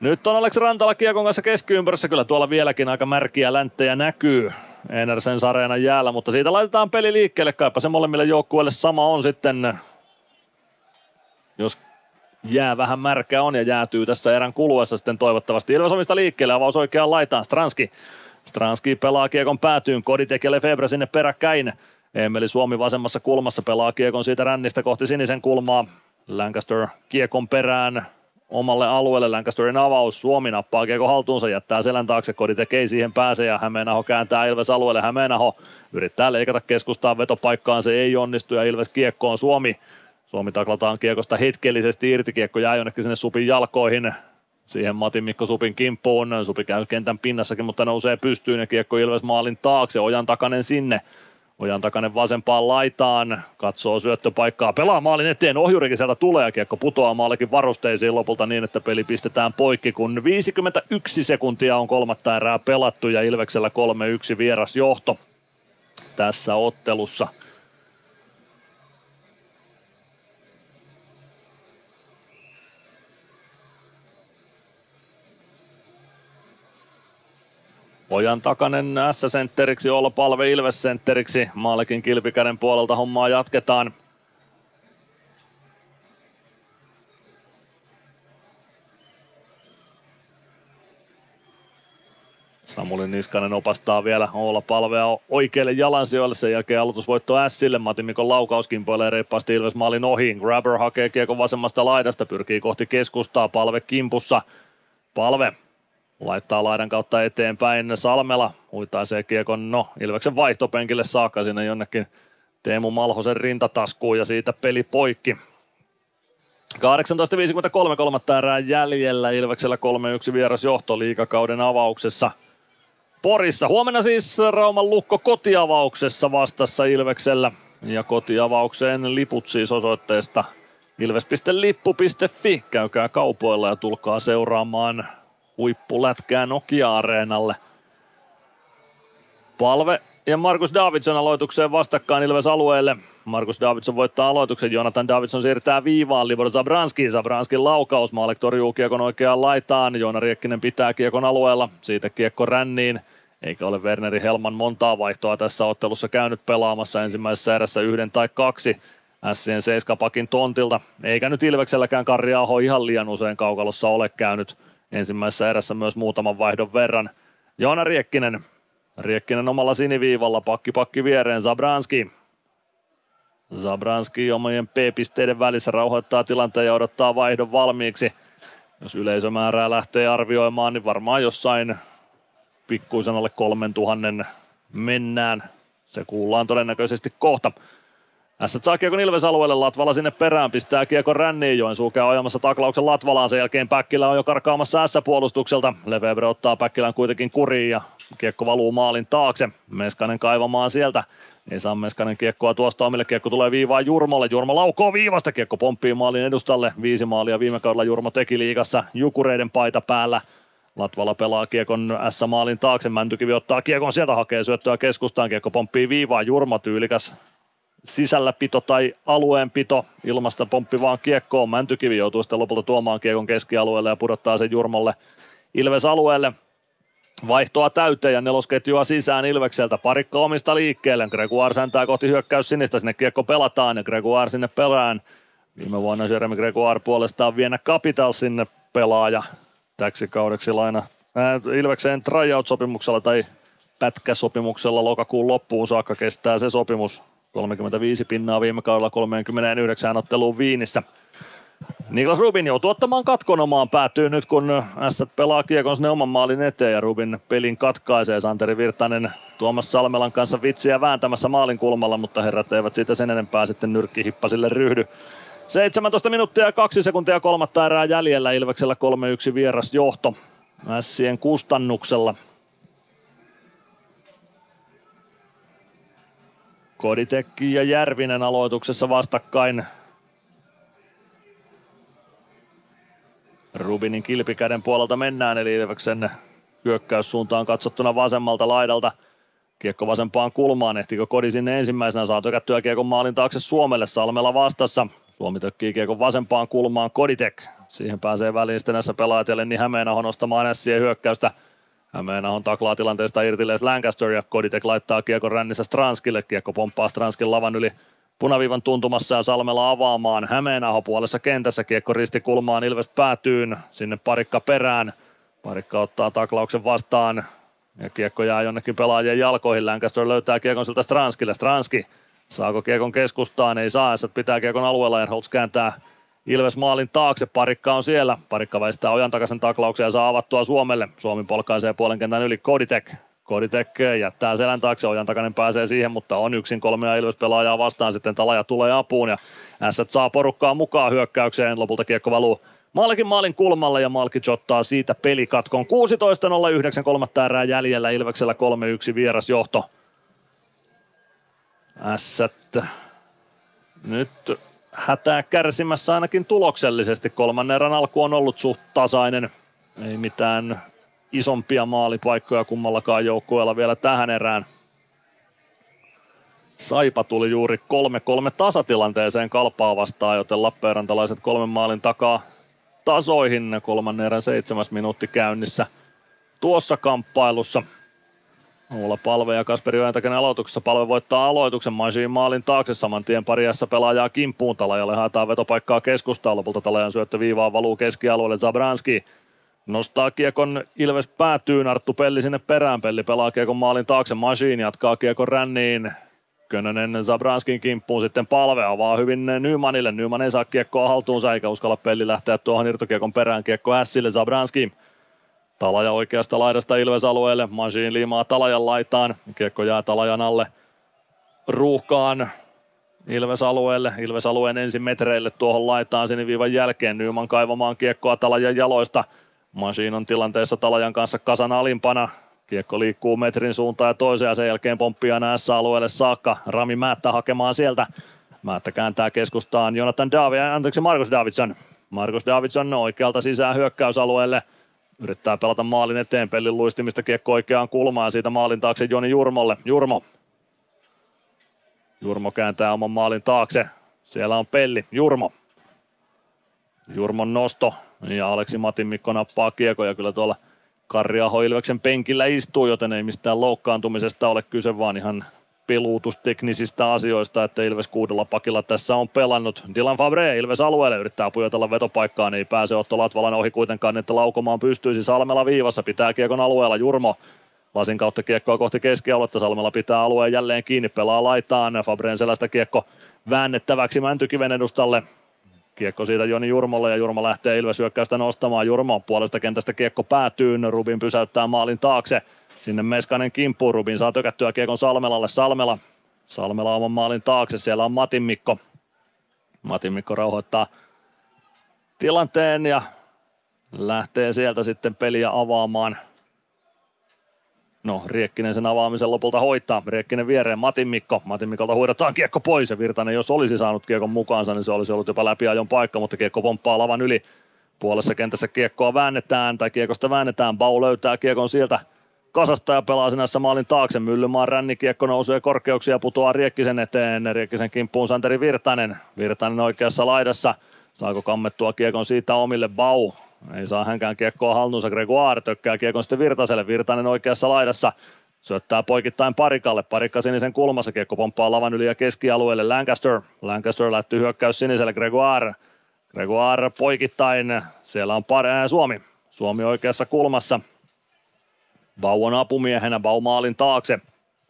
Speaker 8: Nyt on Aleksi Rantala Kiekon kanssa keskiympyrässä. Kyllä tuolla vieläkin aika märkiä länttejä näkyy Enersens Areenan jäällä, mutta siitä laitetaan peli liikkeelle. Kaipa se molemmille joukkueille sama on sitten, jos jää vähän märkä on ja jäätyy tässä erän kuluessa sitten toivottavasti. Ilves omista liikkeelle, avaus oikeaan laitaan. Stranski. Stranski pelaa kiekon päätyyn, Koditek ja Lefebvre sinne peräkkäin. Emeli Suomi vasemmassa kulmassa pelaa kiekon siitä rännistä kohti sinisen kulmaa. Lancaster kiekon perään omalle alueelle. Lancasterin avaus. Suomi nappaa kiekko haltuunsa, jättää selän taakse. Koditek ei siihen pääse ja Hämeenaho kääntää Ilves alueelle. Hämeenaho yrittää leikata keskustaan vetopaikkaan. Se ei onnistu ja Ilves kiekkoon Suomi. Suomi taklataan kiekosta hetkellisesti irti. Kiekko jää jonnekin sinne Supin jalkoihin. Siihen Matin Mikko Supin kimppuun. Supi käy kentän pinnassakin, mutta nousee pystyyn ja kiekko Ilves maalin taakse. Ojan takanen sinne. Ojan takainen vasempaan laitaan, katsoo syöttöpaikkaa, pelaa maalin eteen, ohjurikin sieltä tulee ja kiekko putoaa maalikin varusteisiin lopulta niin, että peli pistetään poikki, kun 51 sekuntia on kolmatta erää pelattu ja Ilveksellä 3-1 vieras johto tässä ottelussa. Ojan takanen S-sentteriksi, olla palve Ilves-sentteriksi. Maalikin kilpikäden puolelta hommaa jatketaan. Samuli Niskanen opastaa vielä olla palvea oikealle jalansijoille. Sen jälkeen aloitusvoitto Sille. Matti Mikon laukaus kimpoilee reippaasti Ilves maalin ohi. Grabber hakee kiekon vasemmasta laidasta, pyrkii kohti keskustaa. Palve kimpussa. Palve laittaa laidan kautta eteenpäin. Salmela huitaisee kiekon, no Ilveksen vaihtopenkille saakka sinne jonnekin Teemu Malhosen rintataskuun ja siitä peli poikki. 18.53 kolmatta erää jäljellä, Ilveksellä 3-1 vieras johto liikakauden avauksessa. Porissa. Huomenna siis Rauman lukko kotiavauksessa vastassa Ilveksellä. Ja kotiavaukseen liput siis osoitteesta ilves.lippu.fi. Käykää kaupoilla ja tulkaa seuraamaan huippulätkää Nokia-areenalle. Palve ja Markus Davidson aloitukseen vastakkain Ilves alueelle. Markus Davidson voittaa aloituksen, Jonathan Davidson siirtää viivaan, Libor Zabranski, Zabranskin laukaus, Maalek torjuu kiekon oikeaan laitaan, Joona Riekkinen pitää kiekon alueella, siitä kiekko ränniin, eikä ole Werneri Helman montaa vaihtoa tässä ottelussa käynyt pelaamassa ensimmäisessä erässä yhden tai kaksi. Sien seiskapakin tontilta, eikä nyt Ilvekselläkään Karri Aho ihan liian usein kaukalossa ole käynyt ensimmäisessä erässä myös muutaman vaihdon verran. Joona Riekkinen, Riekkinen omalla siniviivalla, pakki pakki viereen, Zabranski. Zabranski omien P-pisteiden välissä rauhoittaa tilanteen ja odottaa vaihdon valmiiksi. Jos yleisömäärää lähtee arvioimaan, niin varmaan jossain pikkuisen alle kolmen tuhannen mennään. Se kuullaan todennäköisesti kohta. Saa kiekon Ilves alueelle, Latvala sinne perään, pistää kiekon ränniin, Joensuu käy ajamassa taklauksen Latvalaan, sen jälkeen Päkkilä on jo karkaamassa S-puolustukselta, Lefebvre ottaa Päkkilän kuitenkin kuriin ja kiekko valuu maalin taakse, Meskanen kaivamaan sieltä, ei saa Meskanen kiekkoa tuosta omille, kiekko tulee viivaan Jurmolle, Jurmo laukoo viivasta, kiekko pomppii maalin edustalle, viisi maalia viime kaudella Jurmo teki liigassa, Jukureiden paita päällä, Latvala pelaa kiekon S-maalin taakse, Mäntykivi ottaa kiekon sieltä, hakee syöttöä keskustaan, kiekko pomppii viivaan, Jurmo tyylikäs sisälläpito tai alueenpito ilmasta pomppi vaan kiekkoon. Mäntykivi joutuu sitten lopulta tuomaan kiekon keskialueelle ja pudottaa sen Jurmolle Ilves alueelle. Vaihtoa täyteen ja nelosketjua sisään Ilvekseltä. Parikka omista liikkeelle. Gregoire säntää kohti hyökkäys sinistä. Sinne kiekko pelataan ja Gregoire sinne perään. Viime vuonna Jeremy Gregoire puolestaan Vienna Capital sinne pelaaja täksi kaudeksi laina äh, Ilvekseen tryout-sopimuksella tai pätkäsopimuksella lokakuun loppuun saakka kestää se sopimus. 35 pinnaa viime kaudella 39 otteluun Viinissä. Niklas Rubin joutuu ottamaan katkon omaan päätyy nyt, kun S pelaa kiekon sinne oman maalin eteen ja Rubin pelin katkaisee. Santeri Virtanen Tuomas Salmelan kanssa vitsiä vääntämässä maalin kulmalla, mutta herrat eivät siitä sen enempää sitten nyrkkihippasille ryhdy. 17 minuuttia ja 2 sekuntia kolmatta erää jäljellä Ilveksellä 3-1 vieras johto Sien kustannuksella. Koditekki ja Järvinen aloituksessa vastakkain. Rubinin kilpikäden puolelta mennään, eli Ilveksen hyökkäyssuuntaan katsottuna vasemmalta laidalta. Kiekko vasempaan kulmaan, ehtikö Kodi sinne ensimmäisenä, saa tökättyä kiekon maalin taakse Suomelle, Salmella vastassa. Suomi tökkii kiekon vasempaan kulmaan, Koditek Siihen pääsee väliin sitten näissä pelaajat ja Lenni Hämeenaho nostamaan hyökkäystä. Hämeenahon taklaa tilanteesta irti Les Lancaster ja Koditek laittaa kiekon rännissä Stranskille. Kiekko pomppaa Stranskin lavan yli punaviivan tuntumassa ja Salmela avaamaan. Hämeenaho puolessa kentässä kiekko risti kulmaan Ilves päätyyn. Sinne parikka perään. Parikka ottaa taklauksen vastaan ja kiekko jää jonnekin pelaajien jalkoihin. Lancaster löytää kiekon siltä Stranskille. Stranski saako kiekon keskustaan? Ei saa. että pitää kiekon alueella. Erholz kääntää Ilves maalin taakse, parikka on siellä. Parikka väistää ojan takaisin taklauksen ja saa avattua Suomelle. Suomi polkaisee puolen kentän yli Koditek. Koditek jättää selän taakse, ojan takainen pääsee siihen, mutta on yksin kolmea Ilves pelaajaa vastaan. Sitten Talaja tulee apuun ja S saa porukkaa mukaan hyökkäykseen. Lopulta kiekko valuu Malkin maalin kulmalle ja Malki ottaa siitä pelikatkon. 16.09 kolmatta erää jäljellä Ilveksellä 3-1 vierasjohto. Ässät nyt hätää kärsimässä ainakin tuloksellisesti. Kolmannen erän alku on ollut suht tasainen. Ei mitään isompia maalipaikkoja kummallakaan joukkueella vielä tähän erään. Saipa tuli juuri 3-3 tasatilanteeseen kalpaa vastaan, joten Lappeenrantalaiset kolmen maalin takaa tasoihin. Kolmannen erän seitsemäs minuutti käynnissä tuossa kamppailussa. Olla Palve ja Kasperi Ojantakainen aloituksessa. Palve voittaa aloituksen Majin maalin taakse saman tien pariassa pelaajaa kimppuun. Talajalle haetaan vetopaikkaa keskustaan. Lopulta Talajan syöttö viivaan valuu keskialueelle Zabranski. Nostaa kiekon Ilves päätyyn, Arttu Pelli sinne perään, Pelli pelaa kiekon maalin taakse, Machine jatkaa kiekon ränniin, Könönen Zabranskin kimppuun sitten palve avaa hyvin Nymanille. Nyman ei saa kiekkoa haltuunsa eikä uskalla pelli lähteä tuohon irtokiekon perään. Kiekko Ässille Zabranski. Talaja oikeasta laidasta Ilves-alueelle. Machine liimaa Talajan laitaan. Kiekko jää Talajan alle ruuhkaan Ilves-alueelle. Ilves-alueen ensin metreille tuohon laitaan siniviivan jälkeen. Nyman kaivamaan kiekkoa Talajan jaloista. Machine on tilanteessa Talajan kanssa kasan alimpana. Kiekko liikkuu metrin suuntaan ja toiseen ja sen jälkeen pomppii aina S-alueelle saakka. Rami Määttä hakemaan sieltä. Määttä kääntää keskustaan Jonathan David, anteeksi Markus Davidson. Markus Davidson oikealta sisään hyökkäysalueelle. Yrittää pelata maalin eteen, pellin luistimista kiekko oikeaan kulmaan siitä maalin taakse Joni Jurmolle. Jurmo. Jurmo kääntää oman maalin taakse. Siellä on pelli. Jurmo. Jurmon nosto. Ja Aleksi Matin Mikko nappaa kiekko ja kyllä tuolla – Karriaho Ilveksen penkillä istuu, joten ei mistään loukkaantumisesta ole kyse, vaan ihan peluutusteknisistä asioista, että Ilves kuudella pakilla tässä on pelannut. Dylan Fabre Ilves alueelle yrittää pujotella vetopaikkaan, ei pääse Otto Latvalan ohi kuitenkaan, että laukomaan pystyisi Salmella viivassa, pitää kiekon alueella Jurmo. Lasin kautta kiekkoa kohti keskialuetta, Salmella pitää alueen jälleen kiinni, pelaa laitaan, Fabreen selästä kiekko väännettäväksi Mäntykiven edustalle. Kiekko siitä Joni Jurmolle ja Jurmo lähtee Ilves hyökkäystä nostamaan. Jurmo puolesta kentästä kiekko päätyy, Rubin pysäyttää maalin taakse. Sinne Meskanen kimppuun, Rubin saa tökättyä kiekon Salmelalle. Salmela, Salmela oman maalin taakse, siellä on Matin Mikko. Matin Mikko rauhoittaa tilanteen ja lähtee sieltä sitten peliä avaamaan – No, Riekkinen sen avaamisen lopulta hoitaa. Riekkinen viereen Matin Mikko. Matin Mikolta huidataan kiekko pois ja Virtanen, jos olisi saanut kiekon mukaansa, niin se olisi ollut jopa läpiajon paikka, mutta kiekko pomppaa lavan yli. Puolessa kentässä kiekkoa väännetään tai kiekosta väännetään. Bau löytää kiekon sieltä kasasta ja pelaa sinässä maalin taakse. Myllymaan rännikiekko nousee korkeuksia ja putoaa Riekkisen eteen. Riekkisen kimppuun Santeri Virtanen. Virtanen oikeassa laidassa. Saako kammettua kiekon siitä omille Bau ei saa hänkään kiekkoa haltuunsa. Gregoire tökkää kiekon sitten Virtaselle. Virtanen oikeassa laidassa. Syöttää poikittain parikalle. Parikka sinisen kulmassa. Kiekko pomppaa lavan yli ja keskialueelle. Lancaster. Lancaster lähtyy hyökkäys siniselle. Gregoire. Gregoire poikittain. Siellä on pari, ää, Suomi. Suomi oikeassa kulmassa. Bau on apumiehenä. Bau maalin taakse.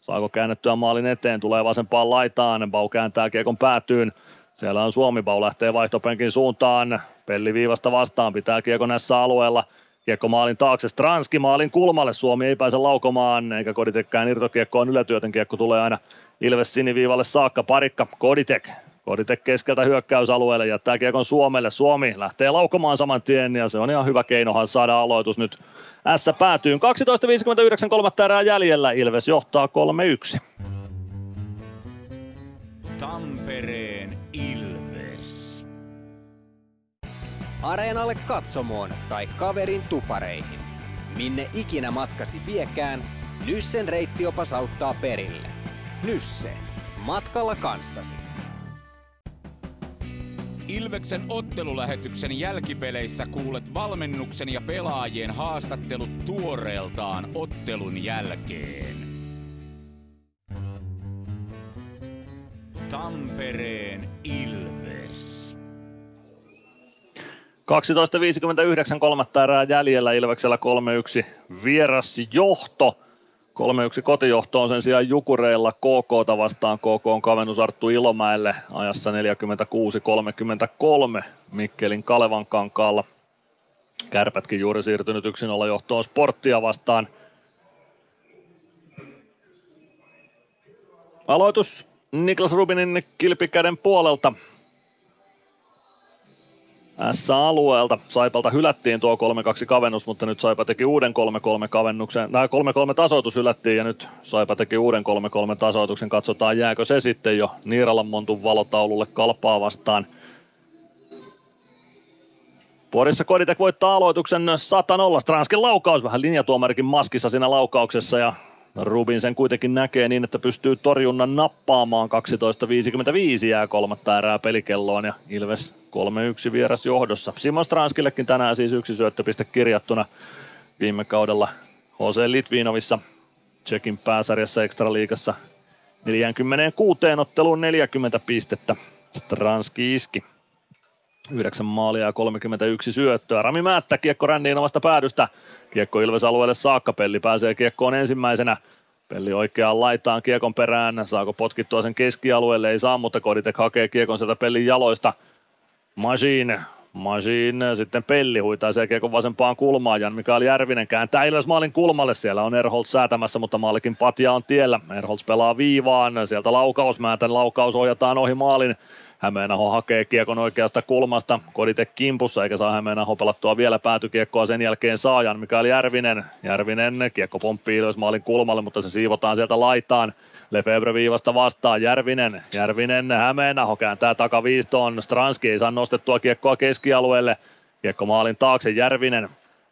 Speaker 8: Saako käännettyä maalin eteen? Tulee vasempaan laitaan. Bau kääntää kiekon päätyyn. Siellä on Suomi. Bau lähtee vaihtopenkin suuntaan. Pelli viivasta vastaan, pitää kiekko näissä alueella. Kiekko maalin taakse, Stranski maalin kulmalle, Suomi ei pääse laukomaan, eikä Koditekään irtokiekko on ylätyöten kiekko tulee aina Ilves siniviivalle saakka, parikka, Koditek, Koditek keskeltä hyökkäysalueelle, jättää kiekon Suomelle, Suomi lähtee laukomaan saman tien ja se on ihan hyvä keinohan saada aloitus nyt S päätyy. 12.59 kolmatta erää jäljellä, Ilves johtaa 3-1.
Speaker 1: Tampereen Ilves.
Speaker 2: areenalle katsomoon tai kaverin tupareihin. Minne ikinä matkasi viekään, Nyssen reittiopas auttaa perille. Nysse. Matkalla kanssasi.
Speaker 1: Ilveksen ottelulähetyksen jälkipeleissä kuulet valmennuksen ja pelaajien haastattelut tuoreeltaan ottelun jälkeen. Tampereen Ilves.
Speaker 8: 12.59 kolmatta erää jäljellä Ilveksellä 3-1 vieras johto. 3-1 kotijohto on sen sijaan Jukureilla KK vastaan. KK on kavennus Arttu Ilomäelle ajassa 46-33 Mikkelin Kalevan kankaalla. Kärpätkin juuri siirtynyt yksin olla johtoon sporttia vastaan. Aloitus Niklas Rubinin kilpikäden puolelta. S-alueelta. Saipalta hylättiin tuo 3-2 kavennus, mutta nyt Saipa teki uuden 3-3 kavennuksen. Nämä 3-3 tasoitus hylättiin ja nyt Saipa teki uuden 3-3 tasoituksen. Katsotaan jääkö se sitten jo Niiralan Montun valotaululle kalpaa vastaan. Porissa Koditek voittaa aloituksen 100-0. Stranskin laukaus vähän linjatuomarikin maskissa siinä laukauksessa ja Rubin sen kuitenkin näkee niin, että pystyy torjunnan nappaamaan 12.55 jää kolmatta erää pelikelloon ja Ilves 3-1 vieras johdossa. Simon Stranskillekin tänään siis yksi syöttöpiste kirjattuna viime kaudella HC Litvinovissa Tsekin pääsarjassa Extraliigassa 46 otteluun 40 pistettä. Stranski iski. 9 maalia ja 31 syöttöä. Rami Määttä kiekko ränniin omasta päädystä. Kiekko Ilves alueelle saakka. Pelli pääsee kiekkoon ensimmäisenä. Pelli oikeaan laitaan kiekon perään. Saako potkittua sen keskialueelle? Ei saa, mutta Koditek hakee kiekon sieltä Pellin jaloista. Machine Machine, sitten Pelli huitaa se kiekon vasempaan kulmaan. Jan Mikael Järvinen kääntää Ilves maalin kulmalle. Siellä on Erholz säätämässä, mutta maalikin patja on tiellä. Erholz pelaa viivaan. Sieltä laukaus, Määtän laukaus ohjataan ohi maalin. Hämeenaho hakee kiekon oikeasta kulmasta, Kodite kimpussa eikä saa Hämeenaho pelattua vielä päätykiekkoa sen jälkeen saajan Mikael Järvinen. Järvinen kiekko pomppii ylös maalin kulmalle, mutta se siivotaan sieltä laitaan. Lefebvre viivasta vastaan Järvinen. Järvinen Hämeenaho kääntää takaviistoon. Stranski ei saa nostettua kiekkoa keskialueelle. Kiekko maalin taakse Järvinen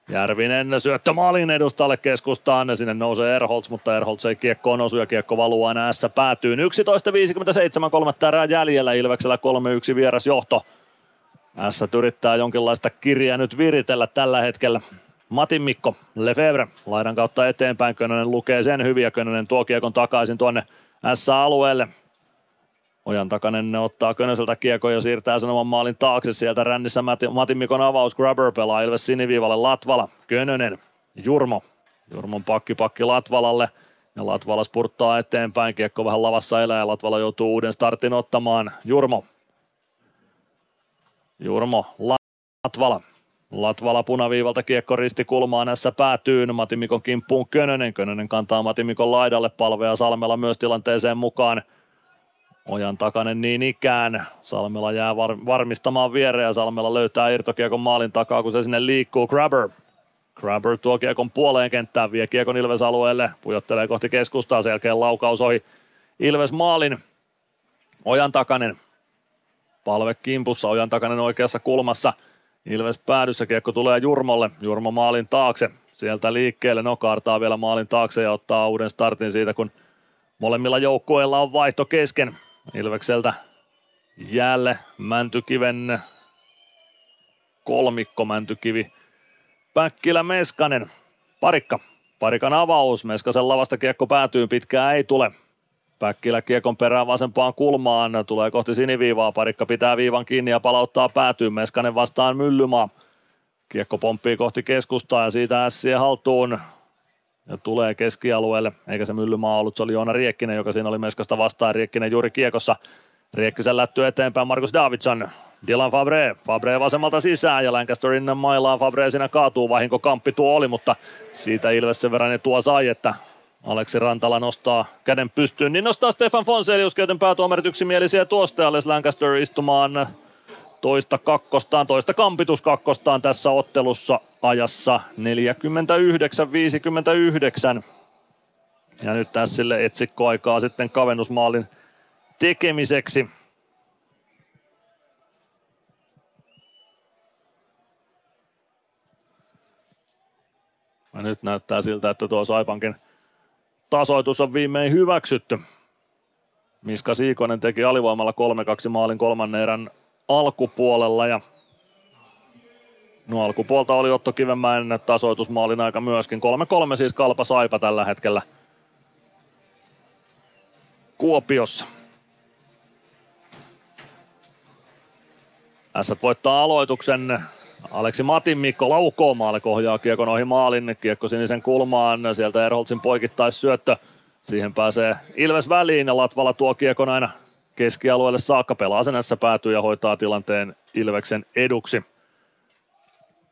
Speaker 8: Järvinen syöttö maalin edustalle keskustaan, sinne nousee Erholz, mutta Erholz ei kiekkoon osu ja kiekko valuu aina S päätyy. 11.57 kolmatta erää jäljellä, Ilveksellä 3-1 vieras johto. S yrittää jonkinlaista kirjaa nyt viritellä tällä hetkellä. Matin Mikko, Lefebvre, laidan kautta eteenpäin, Könönen lukee sen hyvin ja Könönen tuo kiekon takaisin tuonne S-alueelle. Ojan takainen ottaa Könöseltä kiekon ja siirtää sen oman maalin taakse. Sieltä rännissä Matin Mikon avaus. Grabber pelaa Ilves siniviivalle Latvala. Könönen. Jurmo. Jurmon pakki pakki Latvalalle. Ja Latvala spurttaa eteenpäin. Kiekko vähän lavassa elää ja Latvala joutuu uuden startin ottamaan. Jurmo. Jurmo. Latvala. Latvala punaviivalta kiekko risti kulmaan näissä päätyy. Mikon kimppuun Könönen. Könönen kantaa Mikon laidalle palvea Salmella myös tilanteeseen mukaan. Ojan takainen niin ikään. Salmela jää var- varmistamaan viereen ja Salmela löytää irtokiekon maalin takaa, kun se sinne liikkuu. Grabber. Grabber tuo kiekon puoleen kenttään, vie kiekon Ilves alueelle, pujottelee kohti keskustaa, sen jälkeen laukaus ohi Ilves maalin. Ojan takainen. Palve kimpussa, Ojan takainen oikeassa kulmassa. Ilves päädyssä, kiekko tulee Jurmolle, Jurmo maalin taakse. Sieltä liikkeelle, no kaartaa vielä maalin taakse ja ottaa uuden startin siitä, kun molemmilla joukkueilla on vaihto kesken. Ilvekseltä jäälle Mäntykiven kolmikko Mäntykivi. Päkkilä Meskanen. Parikka. Parikan avaus. Meskasen lavasta kiekko päätyy. Pitkää ei tule. Päkkilä kiekon perään vasempaan kulmaan. Tulee kohti siniviivaa. Parikka pitää viivan kiinni ja palauttaa päätyyn. Meskanen vastaan Myllymaa. Kiekko pomppii kohti keskustaa ja siitä ässiä haltuun tulee keskialueelle, eikä se Myllymaa ollut, se oli Joona Riekkinen, joka siinä oli Meskasta vastaan, Riekkinen juuri kiekossa, Riekkisen lätty eteenpäin, Markus Davidson, Dylan Fabre, Fabre vasemmalta sisään. Ja Lancasterin mailaa Fabre siinä kaatuu, vahinko kamppi tuo oli, mutta siitä Ilves sen verran tuo sai, että Aleksi Rantala nostaa käden pystyyn, niin nostaa Stefan Fonselius, joten päätuomarit yksimielisiä tuosta. Ja Lancaster istumaan toista kakkostaan, toista kampitus kakkostaan tässä ottelussa ajassa 49-59. Ja nyt tässä sille etsikkoaikaa sitten kavennusmaalin tekemiseksi. Ja nyt näyttää siltä, että tuo Saipankin tasoitus on viimein hyväksytty. Miska Siikonen teki alivoimalla 3-2 maalin kolmannen erän alkupuolella ja No alkupuolta oli Otto Kivenmäen tasoitusmaalin aika myöskin. 3-3 siis Kalpa Saipa tällä hetkellä Kuopiossa. S voittaa aloituksen. Aleksi Matin Mikko laukoo maalle, kohjaa kiekon ohi maalin, kiekko sinisen kulmaan, sieltä Erholtsin poikittaissyöttö. Siihen pääsee Ilves väliin ja Latvala tuo kiekon aina keskialueelle saakka. Pelaasenässä päätyy ja hoitaa tilanteen Ilveksen eduksi.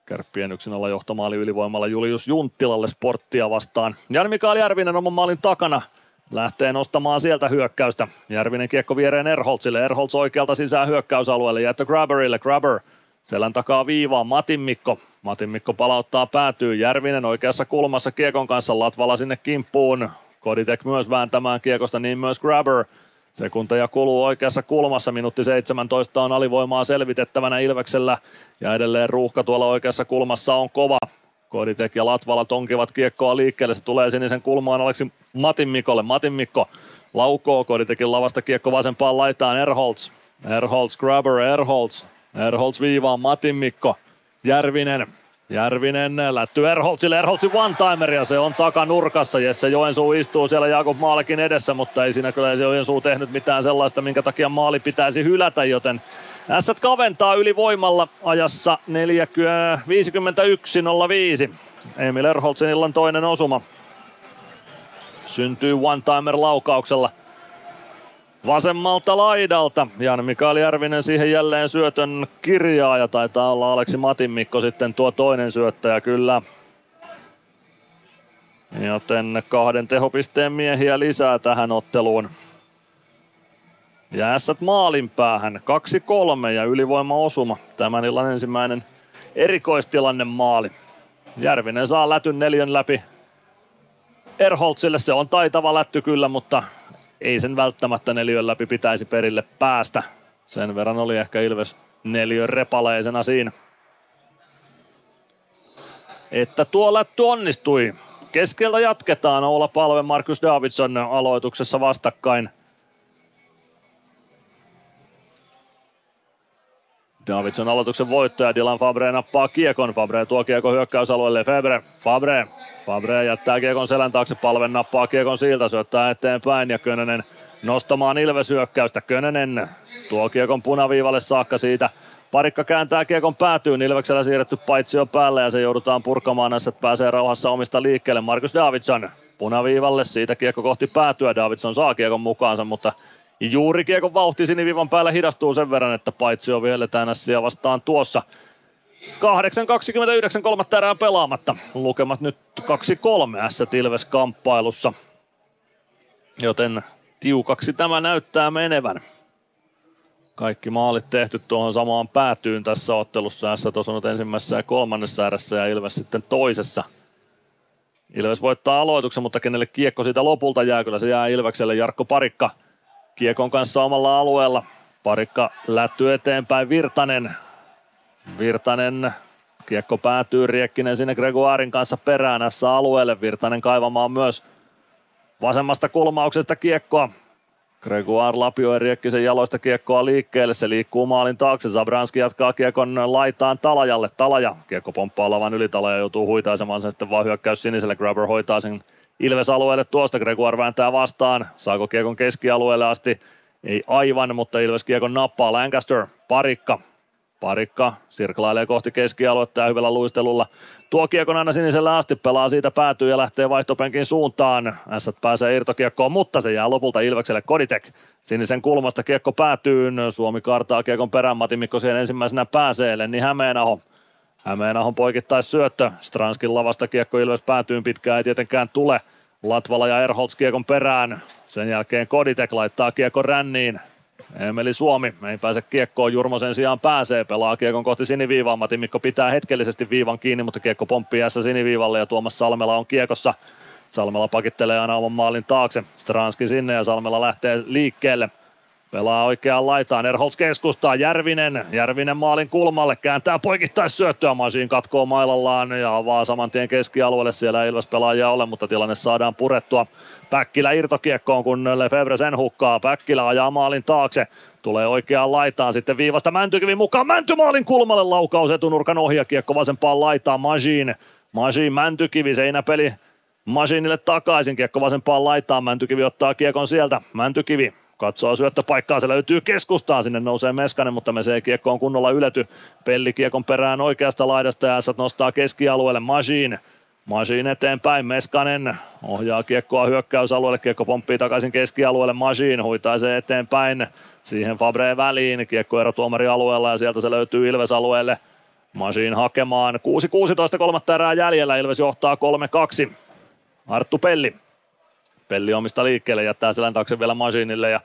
Speaker 8: Kärppien yksin alla johtomaali ylivoimalla Julius Junttilalle sporttia vastaan. Jan Mikael Järvinen oman maalin takana lähtee nostamaan sieltä hyökkäystä. Järvinen kiekko viereen Erholtsille. Erholts oikealta sisään hyökkäysalueelle. Jättö Grabberille. Grabber selän takaa viivaan. Matin Mikko. Matin Mikko palauttaa päätyy. Järvinen oikeassa kulmassa kiekon kanssa. Latvala sinne kimppuun. Koditek myös vääntämään kiekosta, niin myös Grabber. Sekunteja kuluu oikeassa kulmassa, minuutti 17 on alivoimaa selvitettävänä Ilveksellä ja edelleen ruuhka tuolla oikeassa kulmassa on kova. Koditek ja Latvala tonkivat kiekkoa liikkeelle, se tulee sinisen kulmaan oleksi Matin Mikolle. Matin Mikko laukoo Koditekin lavasta kiekko vasempaan laitaan Erholz. Erholz, Grabber, Erholz. Erholz viivaan Matin Mikko. Järvinen Järvinen lätty Erholtsille, Erholtsin one-timer ja se on takanurkassa. Jesse Joensuu istuu siellä Jakob Maalekin edessä, mutta ei siinä kyllä Joensuu tehnyt mitään sellaista, minkä takia maali pitäisi hylätä, joten S kaventaa ylivoimalla ajassa 51.05. Emil Erholtsin illan toinen osuma. Syntyy one-timer laukauksella vasemmalta laidalta. Jan Mikael Järvinen siihen jälleen syötön kirjaa ja taitaa olla Aleksi Matin Mikko sitten tuo toinen syöttäjä kyllä. Joten kahden tehopisteen miehiä lisää tähän otteluun. Ja maalin päähän 2-3 ja ylivoima-osuma. Tämän illan ensimmäinen erikoistilanne maali. Järvinen saa lätyn neljän läpi Erholtsille. Se on taitava lätty kyllä, mutta ei sen välttämättä neljön läpi pitäisi perille päästä. Sen verran oli ehkä Ilves neljön repaleisena siinä. Että tuo lätty onnistui. Keskeltä jatketaan Oula Palve, Markus Davidson aloituksessa vastakkain. Davidson aloituksen voittaja, Dylan Fabre nappaa kiekon. Fabre tuo kiekon hyökkäysalueelle. Fabre, Fabre, Fabre jättää kiekon selän taakse, palven nappaa kiekon siltä, syöttää eteenpäin ja Könönen nostamaan Ilves hyökkäystä. Könönen tuo kiekon punaviivalle saakka siitä. Parikka kääntää kiekon päätyyn, Ilveksellä siirretty paitsio päälle ja se joudutaan purkamaan näissä, pääsee rauhassa omista liikkeelle. Markus Davidson punaviivalle, siitä kiekko kohti päätyä. Davidson saa kiekon mukaansa, mutta juuri kiekon vauhti siniviivan päällä hidastuu sen verran, että paitsio vielä Nässiä vastaan tuossa. 8.29 kolmatta erää pelaamatta. Lukemat nyt 2-3 S Ilves kamppailussa. Joten tiukaksi tämä näyttää menevän. Kaikki maalit tehty tuohon samaan päätyyn tässä ottelussa. S on ensimmäisessä ja kolmannessa erässä ja Ilves sitten toisessa. Ilves voittaa aloituksen, mutta kenelle kiekko siitä lopulta jää, kyllä se jää Ilvekselle. Jarkko Parikka kiekon kanssa omalla alueella. Parikka lätty eteenpäin. Virtanen. Virtanen. Kiekko päätyy Riekkinen sinne Gregoirin kanssa perään alueelle. Virtanen kaivamaan myös vasemmasta kulmauksesta kiekkoa. Gregoire lapioi Riekkisen jaloista kiekkoa liikkeelle, se liikkuu maalin taakse, Zabranski jatkaa kiekon laitaan Talajalle, Talaja, kiekko pomppaa lavan yli, Talaja joutuu huitaisemaan sen sitten vaan hyökkäys siniselle, Grabber hoitaa sen Ilves-alueelle tuosta, Gregoire vääntää vastaan, saako kiekon keskialueelle asti, ei aivan, mutta Ilves kiekon nappaa, Lancaster, parikka, Parikka sirklailee kohti keskialuetta ja hyvällä luistelulla. Tuo kiekon aina sinisellä asti, pelaa siitä päätyy ja lähtee vaihtopenkin suuntaan. S pääsee irtokiekkoon, mutta se jää lopulta Ilvekselle Koditek. Sinisen kulmasta kiekko päätyy, Suomi kartaa kiekon perään, Mati Mikko siihen ensimmäisenä pääsee, Lenni Hämeenaho. Hämeenahon poikittais syöttö, Stranskin lavasta kiekko Ilves päätyy, pitkään ei tietenkään tule. Latvala ja Erholz kiekon perään. Sen jälkeen Koditek laittaa kiekon ränniin. Emeli Suomi ei pääse kiekkoon, Jurmo sen sijaan pääsee, pelaa kiekon kohti siniviivaa, Mati Mikko pitää hetkellisesti viivan kiinni, mutta kiekko pomppii ässä siniviivalle ja Tuomas Salmela on kiekossa. Salmela pakittelee aina oman maalin taakse, Stranski sinne ja Salmela lähtee liikkeelle. Pelaa oikeaan laitaan, Erholz keskustaa, Järvinen, Järvinen maalin kulmalle, kääntää poikittais syöttöä, Masiin katkoo mailallaan ja avaa saman tien keskialueelle, siellä ei Ilves pelaajia ole, mutta tilanne saadaan purettua. Päkkilä irtokiekkoon, kun Lefebvre sen hukkaa, Päkkilä ajaa maalin taakse, tulee oikeaan laitaan, sitten viivasta Mäntykivi mukaan, Mänty maalin kulmalle. Laukaus etunurkan ohjakiekko vasempaan laitaan, Masiin, Masiin Mäntykivi, seinäpeli Masiinille takaisin, kiekko vasempaan laitaan, Mäntykivi ottaa kiekon sieltä, Mäntykivi Katsoo syöttöpaikkaa, se löytyy keskustaan, sinne nousee Meskanen, mutta me se kiekko on kunnolla ylety. Pelli kiekon perään oikeasta laidasta ja nostaa keskialueelle Majin. Majin eteenpäin, Meskanen ohjaa kiekkoa hyökkäysalueelle, kiekko pomppii takaisin keskialueelle, Majin huitaa se eteenpäin, siihen Fabre väliin, kiekko tuomari alueella ja sieltä se löytyy Ilves alueelle. Majin hakemaan, 6-16 kolmatta erää jäljellä, Ilves johtaa 3-2. Arttu Pelli Pelli omista liikkeelle, jättää selän taakse vielä Masinille ja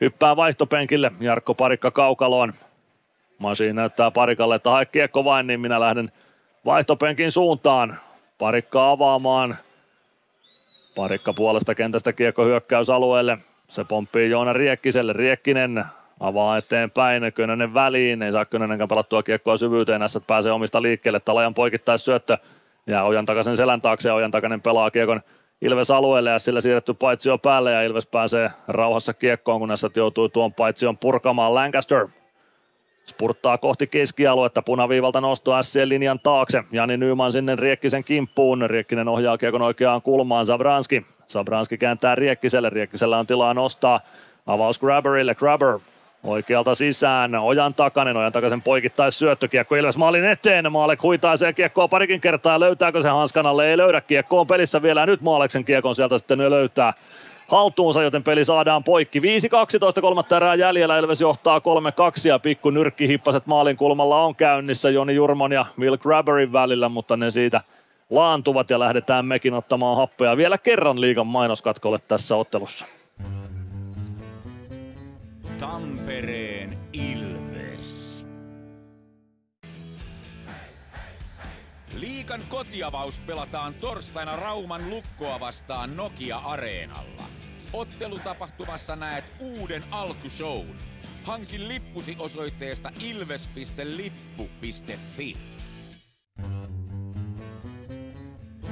Speaker 8: hyppää vaihtopenkille. Jarkko Parikka kaukaloon. Masin näyttää Parikalle, että hae kiekko vain, niin minä lähden vaihtopenkin suuntaan. Parikka avaamaan. Parikka puolesta kentästä kiekko hyökkäysalueelle. Se pomppii Joona Riekkiselle. Riekkinen avaa eteenpäin. Könönen väliin. Ei saa Könönenkään pelattua kiekkoa syvyyteen. Näissä pääsee omista liikkeelle. Talajan poikittais syöttö. Ja Ojan takaisin selän taakse. Ojan takainen pelaa kiekon Ilves alueelle ja sillä siirretty paitsio päälle ja Ilves pääsee rauhassa kiekkoon, kun näissä joutuu tuon paitsion purkamaan Lancaster. Spurttaa kohti keskialuetta, punaviivalta nostaa SCn linjan taakse. Jani Nyman sinne Riekkisen kimppuun. Riekkinen ohjaa kiekon oikeaan kulmaan. Zabranski. Zabranski kääntää Riekkiselle. Riekkisellä on tilaa nostaa. Avaus Grabberille. Grabber Oikealta sisään, Ojan takainen, Ojan takaisen poikittais syöttökiekko. Ilves maalin eteen, Maalek huitaisee kiekkoa parikin kertaa, löytääkö se hanskan alle, ei löydä, kiekko on pelissä vielä, nyt Maaleksen kiekon sieltä sitten löytää haltuunsa, joten peli saadaan poikki. 5-12 kolmatta erää jäljellä, Ilves johtaa 3-2 ja pikku nyrkkihippaset maalin kulmalla on käynnissä Joni Jurmon ja Will Grabberin välillä, mutta ne siitä laantuvat ja lähdetään mekin ottamaan happea vielä kerran liigan mainoskatkolle tässä ottelussa.
Speaker 1: Tampereen Ilves. Liikan kotiavaus pelataan torstaina Rauman lukkoa vastaan Nokia-areenalla. Ottelutapahtumassa näet uuden alkushown. Hankin lippusi osoitteesta ilves.lippu.fi.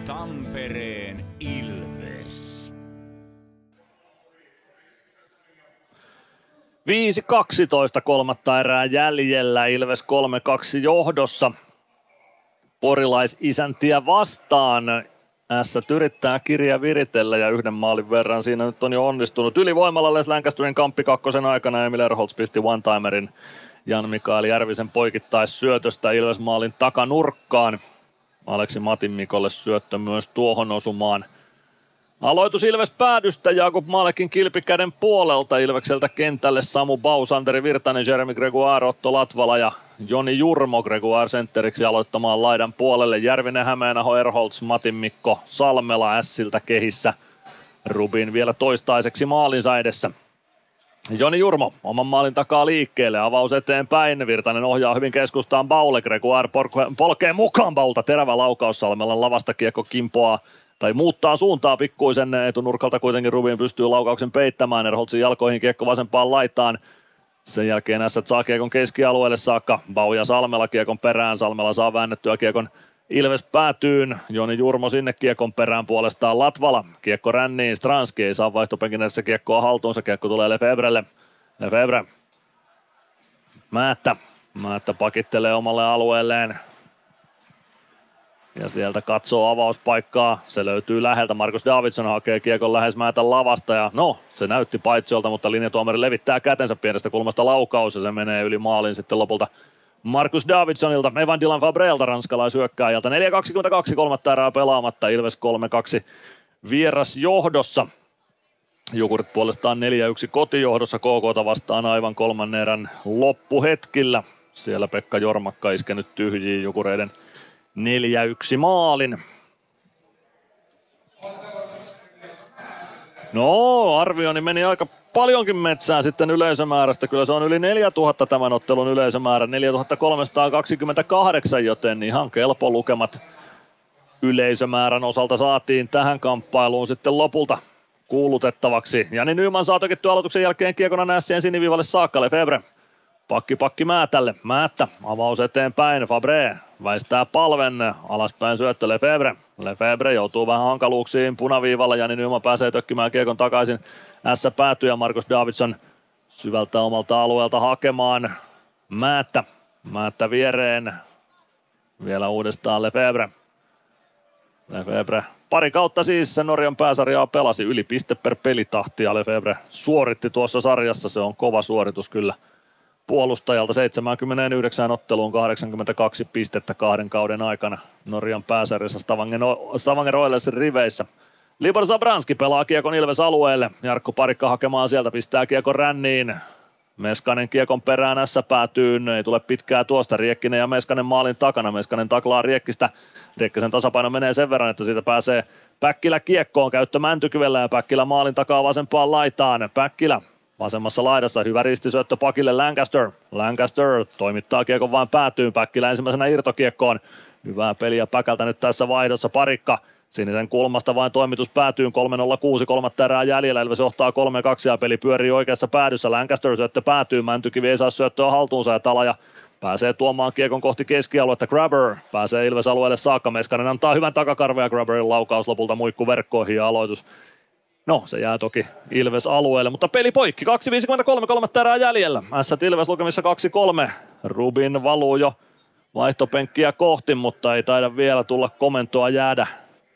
Speaker 1: Tampereen Ilves.
Speaker 8: 5-12 kolmatta erää jäljellä, Ilves 3-2 johdossa. Porilaisisäntiä vastaan. S yrittää kirja viritellä ja yhden maalin verran siinä nyt on jo onnistunut. Ylivoimalla Les Lancasterin kamppi kakkosen aikana Emil Erholz pisti one-timerin Jan Mikael Järvisen poikittais syötöstä Ilves maalin takanurkkaan. Aleksi Matin Mikolle syöttö myös tuohon osumaan – Aloitus Ilves päädystä Jakub Malekin kilpikäden puolelta Ilvekseltä kentälle Samu Baus, Anteri Virtanen, Jeremy Gregoire, Otto Latvala ja Joni Jurmo Gregoire sentteriksi aloittamaan laidan puolelle. Järvinen, Hämeenaho, Erholz, Matin Mikko, Salmela Ässiltä kehissä. Rubin vielä toistaiseksi maalinsa edessä. Joni Jurmo oman maalin takaa liikkeelle, avaus eteenpäin, Virtanen ohjaa hyvin keskustaan Baule, Gregoire polkee mukaan Baulta, terävä laukaus Salmelan lavasta kiekko kimpoaa tai muuttaa suuntaa pikkuisen etunurkalta kuitenkin Rubin pystyy laukauksen peittämään Erholtsin jalkoihin kiekko vasempaan laitaan. Sen jälkeen S saa kiekon keskialueelle saakka. Bauja Salmela kiekon perään. Salmela saa väännettyä kiekon Ilves päätyyn. Joni Jurmo sinne kiekon perään puolestaan Latvala. Kiekko ränniin. Stranski ei saa vaihtopenkin edessä kiekkoa haltuunsa. Kiekko tulee Lefebrelle. Lefebre. Määttä. Määttä pakittelee omalle alueelleen. Ja sieltä katsoo avauspaikkaa. Se löytyy läheltä. Markus Davidson hakee kiekon lähes määtä lavasta. Ja no, se näytti paitsiolta, mutta linjatuomari levittää kätensä pienestä kulmasta laukaus. Ja se menee yli maalin sitten lopulta Markus Davidsonilta, Evan Dylan Fabrelta ranskalaisyökkääjältä. 4.22 kolmatta erää pelaamatta, Ilves 3-2 vieras johdossa. Jukurit puolestaan 4-1 kotijohdossa KK vastaan aivan kolmannen erän loppuhetkillä. Siellä Pekka Jormakka iskenyt tyhjiin Jukureiden 4-1 maalin. No, arvioni meni aika paljonkin metsään sitten yleisömäärästä. Kyllä se on yli 4000 tämän ottelun yleisömäärä, 4328, joten ihan kelpo lukemat yleisömäärän osalta saatiin tähän kamppailuun sitten lopulta kuulutettavaksi. Jani Nyman saa tökittyä aloituksen jälkeen kiekon Nässien siniviivalle saakka. Lefebvre Pakki pakki Määtälle. Määttä avaus eteenpäin. Fabre väistää palven. Alaspäin syöttö Lefebvre. Lefebvre joutuu vähän hankaluuksiin punaviivalla. Jani Nyman pääsee tökkimään kiekon takaisin. S päätyy ja Markus Davidson syvältä omalta alueelta hakemaan. Määttä. Määttä viereen. Vielä uudestaan Lefebvre. Lefebvre pari kautta siis se Norjan pääsarjaa pelasi yli piste per pelitahti ja Lefebvre suoritti tuossa sarjassa. Se on kova suoritus kyllä puolustajalta 79 otteluun 82 pistettä kahden kauden aikana Norjan pääsarjassa Stavanger, Stavanger Oilersin riveissä. Libor Zabranski pelaa kiekon Ilves alueelle. Jarkko Parikka hakemaan sieltä, pistää kiekon ränniin. Meskanen kiekon perään ässä päätyy, ei tule pitkää tuosta. Riekkinen ja Meskanen maalin takana. Meskanen taklaa Riekkistä. Riekkisen tasapaino menee sen verran, että siitä pääsee Päkkilä kiekkoon käyttö Mäntykyvellä ja Päkkilä maalin takaa vasempaan laitaan. Päkkilä vasemmassa laidassa hyvä ristisyöttö pakille Lancaster. Lancaster toimittaa kiekon vain päätyyn. Päkkilä ensimmäisenä irtokiekkoon. Hyvää peliä Päkältä nyt tässä vaihdossa. Parikka Sinisen kulmasta vain toimitus päätyy 3-0-6, kolmatta erää jäljellä, Ilves johtaa 3-2 ja peli pyörii oikeassa päädyssä. Lancaster syöttö päätyy, Mäntykivi ei saa syöttöä haltuunsa ja Talaja pääsee tuomaan kiekon kohti keskialuetta. Grabber pääsee Ilves alueelle saakka. Meskanen antaa hyvän takakarven ja Grabberin laukaus lopulta muikku verkkoihin ja aloitus. No, se jää toki Ilves alueelle, mutta peli poikki. 2.53, kolmatta erää jäljellä. S Ilves lukemissa 2-3. Rubin valuu jo vaihtopenkkiä kohti, mutta ei taida vielä tulla komentoa jäädä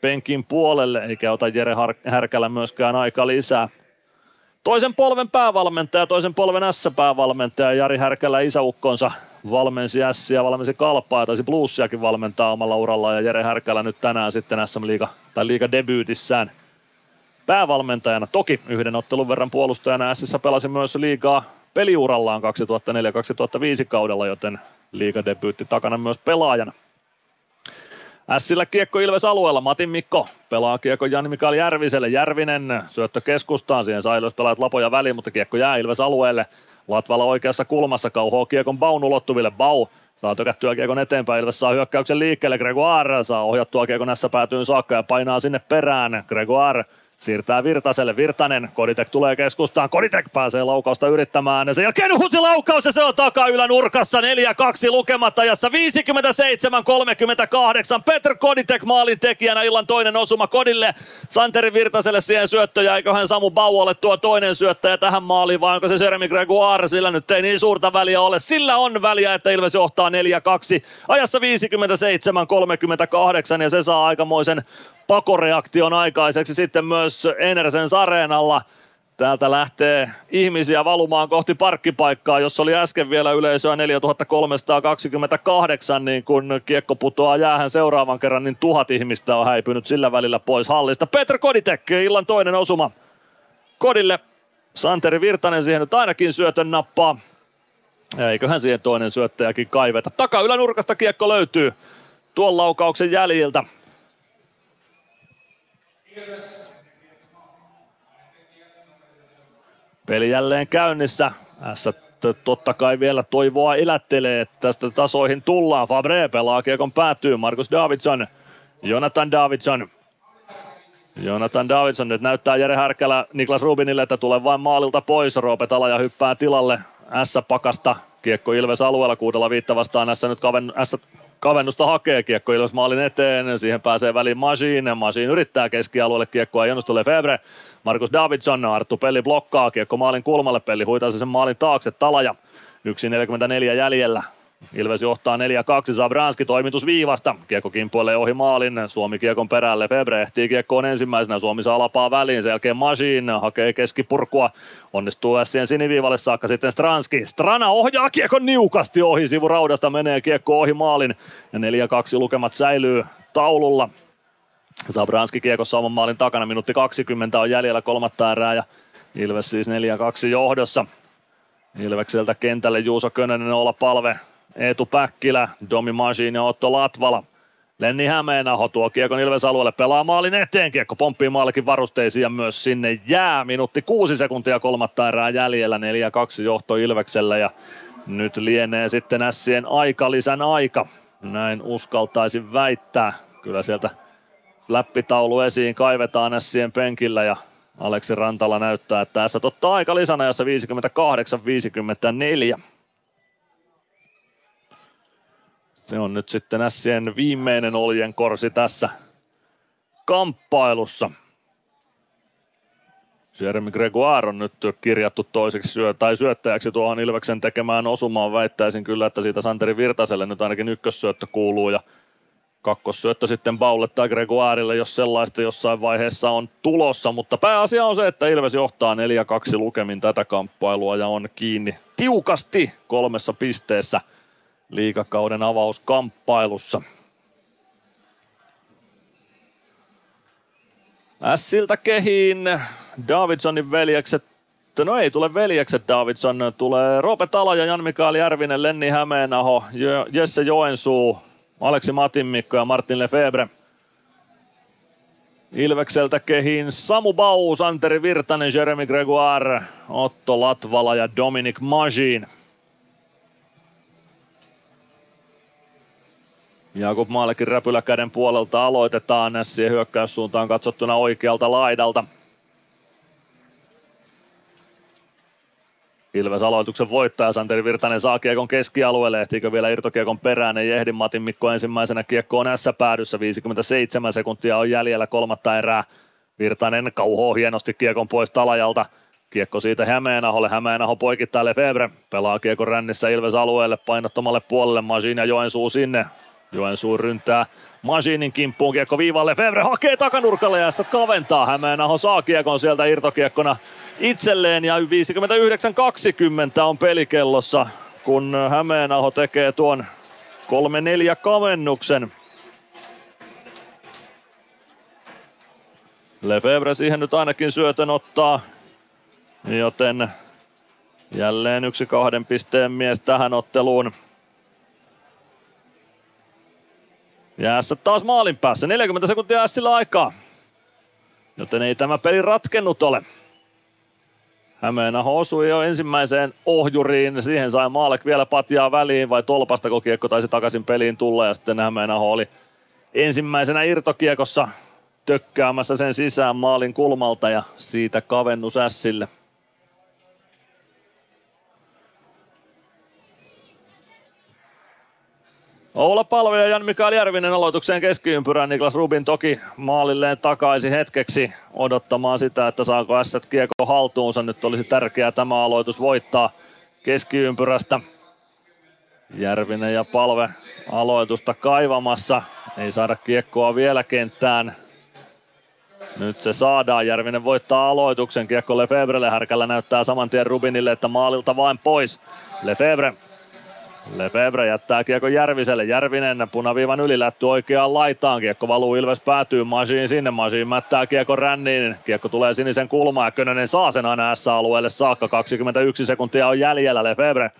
Speaker 8: penkin puolelle, eikä ota Jere Härkälä myöskään aika lisää. Toisen polven päävalmentaja, toisen polven S-päävalmentaja Jari Härkälä isäukkonsa valmensi S ja valmensi Kalpaa taisi Bluesiakin valmentaa omalla uralla ja Jere Härkälä nyt tänään sitten SM Liiga, tai Liiga debyytissään päävalmentajana. Toki yhden ottelun verran puolustajana S pelasi myös liigaa peliurallaan 2004-2005 kaudella, joten liigadebyytti takana myös pelaajana. Ässillä kiekko Ilves alueella, Matin Mikko pelaa kiekko Jani Mikael Järviselle, Järvinen syöttö keskustaan, siihen saa Ilves pelaat lapoja väliin, mutta kiekko jää Ilves alueelle. Latvala oikeassa kulmassa, kauhoo kiekon Baun ulottuville, Bau saa tökättyä kiekon eteenpäin, Ilves saa hyökkäyksen liikkeelle, Gregoire saa ohjattua kiekon näissä päätyyn saakka ja painaa sinne perään, Gregoire Siirtää Virtaselle, Virtanen, Koditek tulee keskustaan, Koditek pääsee laukausta yrittämään. Ja sen jälkeen uusi laukaus ja se on nurkassa. 4-2 lukematta ajassa 57-38. Petr Koditek maalin tekijänä illan toinen osuma Kodille, Santeri Virtaselle siihen syöttö ja eiköhän Samu Bauolle tuo toinen syöttäjä tähän maaliin vai onko se Jeremy Gregoire, sillä nyt ei niin suurta väliä ole. Sillä on väliä, että Ilves johtaa 4-2 ajassa 57-38 ja se saa aikamoisen pakoreaktion aikaiseksi sitten myös Enersen Sareenalla. Täältä lähtee ihmisiä valumaan kohti parkkipaikkaa, jos oli äsken vielä yleisöä 4328, niin kun kiekko putoaa jäähän seuraavan kerran, niin tuhat ihmistä on häipynyt sillä välillä pois hallista. Petr Koditek, illan toinen osuma Kodille. Santeri Virtanen siihen nyt ainakin syötön nappaa. Eiköhän siihen toinen syöttäjäkin kaiveta. Taka ylänurkasta kiekko löytyy tuon laukauksen jäljiltä. Peli jälleen käynnissä. S totta kai vielä toivoa elättelee, että tästä tasoihin tullaan. Fabre pelaa kiekon päätyy. Markus Davidson. Jonathan Davidson. Jonathan Davidson nyt näyttää Jere Härkälä Niklas Rubinille, että tulee vain maalilta pois. Roope Talaja hyppää tilalle S-pakasta. Kiekko Ilves alueella kuudella viitta vastaan. S nyt kaven, S kavennusta hakee kiekko Ilves maalin eteen, siihen pääsee väliin Machine, Machine yrittää keskialueelle kiekkoa, onnistu Lefebvre, Markus Davidson, Arttu Pelli blokkaa, kiekko maalin kulmalle, Pelli huitaa sen maalin taakse, Talaja, 1.44 jäljellä, Ilves johtaa 4-2, Zabranski toimitus viivasta. Kiekko kimpoilee ohi maalin, Suomi kiekon perälle, Febre ehtii kiekkoon ensimmäisenä, Suomi saa lapaa väliin, sen jälkeen Machine hakee keskipurkua, onnistuu Sien siniviivalle saakka sitten Stranski. Strana ohjaa kiekon niukasti ohi, sivuraudasta menee kiekko ohi maalin. Ja 4-2 lukemat säilyy taululla. Zabranski kiekossa oman maalin takana, minuutti 20 on jäljellä kolmatta erää ja Ilves siis 4-2 johdossa. Ilvekseltä kentälle Juuso Könönen olla palve Eetu Päkkilä, Domi Machine ja Otto Latvala. Lenni Hämeenaho tuo kiekon Ilves alueelle, pelaa maalin eteen, kiekko pomppii maalikin varusteisiin ja myös sinne jää. Minuutti kuusi sekuntia kolmatta erää jäljellä, 4-2 johto Ilveksellä ja nyt lienee sitten Ässien lisän aika. Näin uskaltaisin väittää. Kyllä sieltä läppitaulu esiin kaivetaan Ässien penkillä ja Aleksi Rantala näyttää, että tässä ottaa aika lisänajassa 58-54. Se on nyt sitten Sien viimeinen oljen korsi tässä kamppailussa. Jeremy Gregoire on nyt kirjattu toiseksi syö, tai syöttäjäksi tuohon Ilveksen tekemään osumaan. Väittäisin kyllä, että siitä Santeri Virtaselle nyt ainakin ykkössyöttö kuuluu ja kakkossyöttö sitten Baulle tai Gregoirelle, jos sellaista jossain vaiheessa on tulossa. Mutta pääasia on se, että Ilves johtaa 4-2 lukemin tätä kamppailua ja on kiinni tiukasti kolmessa pisteessä liikakauden avauskamppailussa. Ässiltä kehiin Davidsonin veljekset, no ei tule veljekset Davidson, tulee Roope Talo ja Jan-Mikael Järvinen, Lenni Hämeenaho, Jesse Joensuu, Aleksi Matinmikko ja Martin Lefebvre. Ilvekseltä kehiin Samu Bau, Santeri Virtanen, Jeremy Gregoire, Otto Latvala ja Dominic Majin. Jakub Maalekin räpyläkäden puolelta aloitetaan. Nässien hyökkäyssuuntaan katsottuna oikealta laidalta. Ilves aloituksen voittaja Santeri Virtanen saa kiekon keskialueelle, ehtiikö vielä irtokiekon perään, ei ehdi. Matin Mikko ensimmäisenä kiekkoon S-päädyssä, 57 sekuntia on jäljellä kolmatta erää. Virtanen kauhoo hienosti kiekon pois Talajalta, Kiekko siitä Hämeenaholle, Hämeenaho poikittaa Lefebvre, pelaa kiekon rännissä Ilves alueelle painottomalle puolelle, Majin ja Joensuu sinne, Joensuu ryntää Masinin kimppuun kiekko viivalle. Fevre hakee takanurkalle ja kaventaa. Hämeenaho saa kiekon sieltä irtokiekkona itselleen ja 59-20 on pelikellossa, kun Hämeenaho tekee tuon 3-4 kavennuksen. Lefebvre siihen nyt ainakin syötön ottaa, joten jälleen yksi kahden pisteen mies tähän otteluun. S taas maalin päässä. 40 sekuntia Sillä aikaa. Joten ei tämä peli ratkennut ole. Hämeenaho osui jo ensimmäiseen ohjuriin. Siihen sai Maalek vielä patjaa väliin vai tolpasta, kun kiekko taisi takaisin peliin tulla. Ja sitten Hämeenaho oli ensimmäisenä irtokiekossa tökkäämässä sen sisään maalin kulmalta ja siitä kavennus Ässille. Oula Palve ja Jan-Mikael Järvinen aloitukseen keskiympyrään. Niklas Rubin toki maalilleen takaisin hetkeksi odottamaan sitä, että saako S kiekko haltuunsa. Nyt olisi tärkeää tämä aloitus voittaa keskiympyrästä. Järvinen ja Palve aloitusta kaivamassa. Ei saada kiekkoa vielä kenttään. Nyt se saadaan. Järvinen voittaa aloituksen. Kiekko Lefebrelle härkällä näyttää saman tien Rubinille, että maalilta vain pois. Lefebvre Lefebvre jättää kiekko Järviselle. Järvinen punaviivan ylilätty oikeaan laitaan. Kiekko valuu Ilves päätyy Masiin sinne. Masiin mättää kiekko ränniin. Kiekko tulee sinisen kulmaan ja Könönen saa sen aina S-alueelle saakka. 21 sekuntia on jäljellä. Lefebvre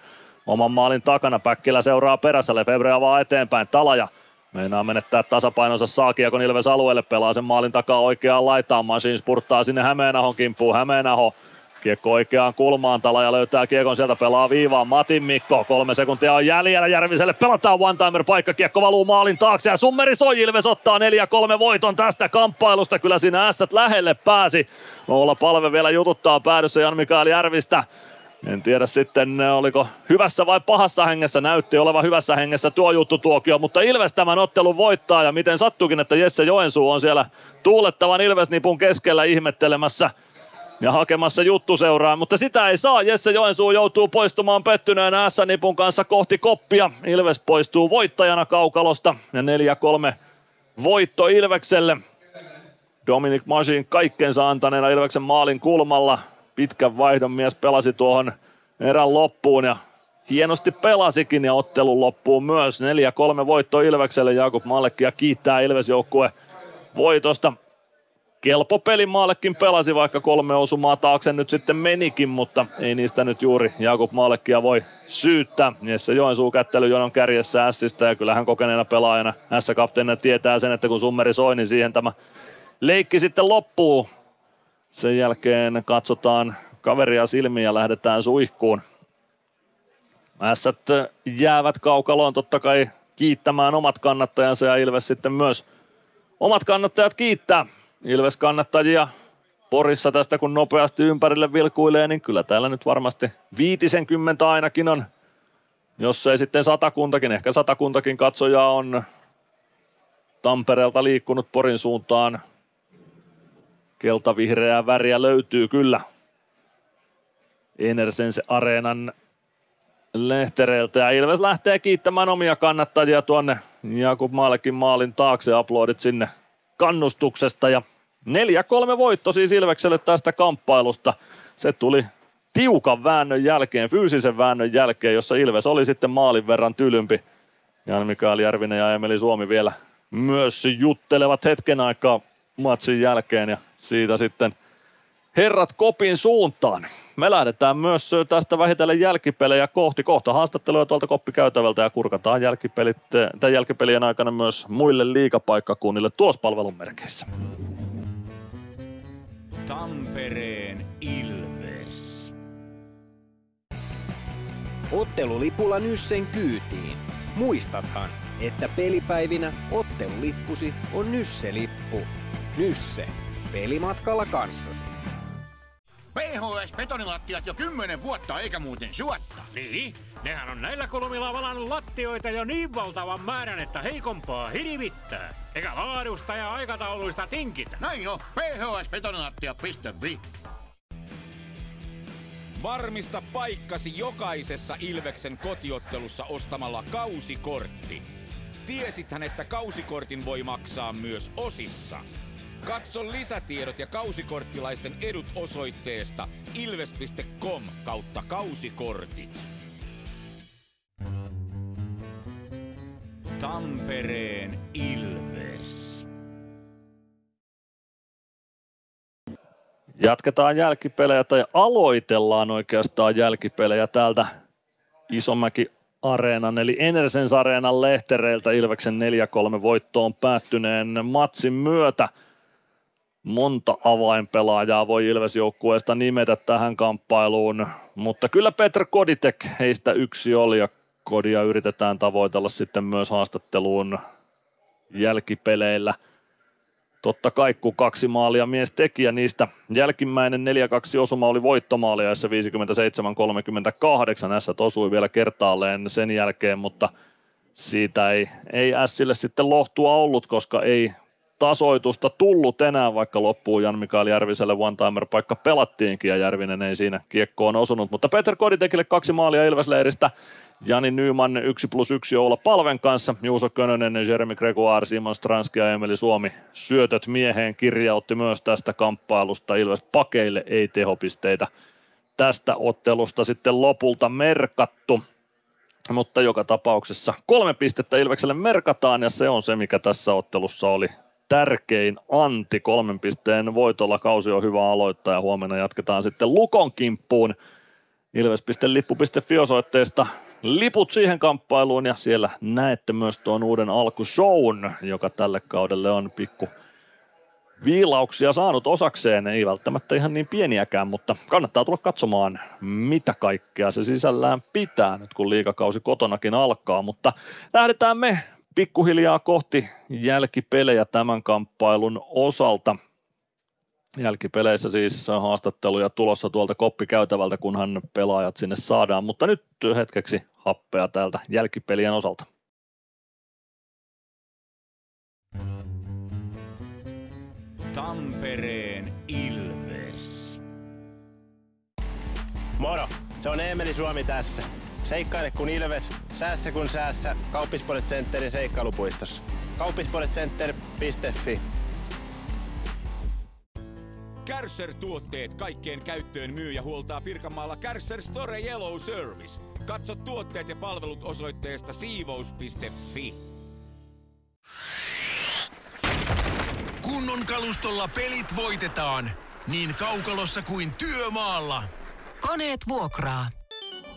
Speaker 8: oman maalin takana. Päkkilä seuraa perässä. Lefebvre avaa eteenpäin. Talaja Meinaa menettää tasapainonsa, saa kiekon Ilves alueelle, pelaa sen maalin takaa oikeaan laitaan, Machine spurttaa sinne Hämeenahon kimppuun, Hämeenaho Kiekko oikeaan kulmaan, Talaja löytää kiekon sieltä, pelaa viivaan, Matin Mikko, kolme sekuntia on jäljellä Järviselle, pelataan one-timer paikka, kiekko valuu maalin taakse ja Summeri soi, Ilves ottaa 4-3 voiton tästä kamppailusta, kyllä siinä ässät lähelle pääsi. Olla palve vielä jututtaa päädyssä Jan Mikael Järvistä. En tiedä sitten, oliko hyvässä vai pahassa hengessä, näytti olevan hyvässä hengessä tuo juttu tuokio, mutta Ilves tämän ottelun voittaa. Ja miten sattukin, että Jesse Joensuu on siellä tuulettavan Ilves-nipun keskellä ihmettelemässä ja hakemassa juttu seuraa, mutta sitä ei saa. Jesse Joensuu joutuu poistumaan pettyneen S-nipun kanssa kohti koppia. Ilves poistuu voittajana kaukalosta ja 4-3 voitto Ilvekselle. Dominic Masin kaikkensa antaneena Ilveksen maalin kulmalla. Pitkän vaihdon mies pelasi tuohon erän loppuun ja hienosti pelasikin ja ottelun loppuun myös. 4-3 voitto Ilvekselle. Jakub Malekkia kiittää Ilves joukkue voitosta kelpo peli maallekin pelasi, vaikka kolme osumaa taakse nyt sitten menikin, mutta ei niistä nyt juuri Jakub Maalekkia voi syyttää. Jesse Joensuu jonon kärjessä Ässistä ja kyllähän kokeneena pelaajana S-kapteenina tietää sen, että kun summeri soi, niin siihen tämä leikki sitten loppuu. Sen jälkeen katsotaan kaveria silmiin ja lähdetään suihkuun. Ässät jäävät kaukaloon totta kai kiittämään omat kannattajansa ja Ilves sitten myös omat kannattajat kiittää Ilves kannattajia Porissa tästä kun nopeasti ympärille vilkuilee, niin kyllä täällä nyt varmasti 50 ainakin on, jos ei sitten satakuntakin, ehkä satakuntakin katsojaa on Tampereelta liikkunut Porin suuntaan. Keltavihreää väriä löytyy kyllä Enersense Areenan lehtereiltä. Ja Ilves lähtee kiittämään omia kannattajia tuonne Jakub Maallekin maalin taakse. Aplodit sinne kannustuksesta ja 4-3 voitto siis Ilvekselle tästä kamppailusta. Se tuli tiukan väännön jälkeen, fyysisen väännön jälkeen, jossa Ilves oli sitten maalin verran tylympi. Jan Mikael Järvinen ja Emeli Suomi vielä myös juttelevat hetken aikaa matsin jälkeen ja siitä sitten herrat kopin suuntaan. Me lähdetään myös tästä vähitellen jälkipelejä kohti. Kohta haastatteluja tuolta koppikäytävältä ja kurkataan jälkipelit, tämän jälkipelien aikana myös muille liikapaikkakunnille tulospalvelun merkeissä.
Speaker 1: Tampereen Ilves.
Speaker 2: Ottelulipulla Nyssen kyytiin. Muistathan, että pelipäivinä ottelulippusi on Nysse-lippu. Nysse. Pelimatkalla kanssasi.
Speaker 25: PHS betonilattiat jo kymmenen vuotta eikä muuten suotta.
Speaker 26: Niin, nehän on näillä kolmilla valannut lattioita jo niin valtavan määrän, että heikompaa hirvittää. Eikä laadusta ja aikatauluista tinkitä.
Speaker 25: Näin on, phsbetonilattia.fi.
Speaker 1: Varmista paikkasi jokaisessa Ilveksen kotiottelussa ostamalla kausikortti. Tiesithän, että kausikortin voi maksaa myös osissa. Katso lisätiedot ja kausikorttilaisten edut osoitteesta ilves.com kautta kausikortit. Tampereen Ilves.
Speaker 8: Jatketaan jälkipelejä tai aloitellaan oikeastaan jälkipelejä täältä Isomäki Areenan eli Enersens Areenan lehtereiltä Ilveksen 4-3 voittoon päättyneen matsin myötä. Monta avainpelaajaa voi Ilves-joukkueesta nimetä tähän kamppailuun, mutta kyllä Petr Koditek heistä yksi oli ja Kodia yritetään tavoitella sitten myös haastatteluun jälkipeleillä – Totta kai, kun kaksi maalia mies teki ja niistä jälkimmäinen 4-2 osuma oli voittomaali ja 57-38. S osui vielä kertaalleen sen jälkeen, mutta siitä ei, ei Sille sitten lohtua ollut, koska ei tasoitusta tullut enää, vaikka loppuun Jan Mikael Järviselle one-timer-paikka pelattiinkin ja Järvinen ei siinä kiekkoon osunut. Mutta Peter Koditekille kaksi maalia Ilvesleiristä, Jani Nyman 1 plus 1 Oula Palven kanssa, Juuso Könönen, Jeremy Gregoire, Simon Stranski ja Emeli Suomi syötöt mieheen kirjautti myös tästä kamppailusta. Ilves pakeille ei tehopisteitä tästä ottelusta sitten lopulta merkattu mutta joka tapauksessa kolme pistettä Ilvekselle merkataan ja se on se, mikä tässä ottelussa oli tärkein anti. Kolmen pisteen voitolla kausi on hyvä aloittaa ja huomenna jatketaan sitten Lukon kimppuun. Ilves.lippu.fi osoitteesta liput siihen kamppailuun ja siellä näette myös tuon uuden alkushown, joka tälle kaudelle on pikku viilauksia saanut osakseen, ei välttämättä ihan niin pieniäkään, mutta kannattaa tulla katsomaan, mitä kaikkea se sisällään pitää nyt kun liikakausi kotonakin alkaa, mutta lähdetään me pikkuhiljaa kohti jälkipelejä tämän kamppailun osalta. Jälkipeleissä siis haastatteluja tulossa tuolta koppikäytävältä, kunhan pelaajat sinne saadaan, mutta nyt hetkeksi happea täältä jälkipelien osalta.
Speaker 1: Tampereen Ilves.
Speaker 7: Moro, se on Eemeli Suomi tässä. Seikkaile kun Ilves, säässä kun säässä. Kauppispoilet Centerin seikkailupuistossa. Kauppispoiletcenter.fi
Speaker 1: Kärsser-tuotteet kaikkeen käyttöön myy ja huoltaa Pirkanmaalla Kärsser Store Yellow Service. Katso tuotteet ja palvelut osoitteesta siivous.fi.
Speaker 3: Kunnon kalustolla pelit voitetaan. Niin kaukalossa kuin työmaalla.
Speaker 4: Koneet vuokraa.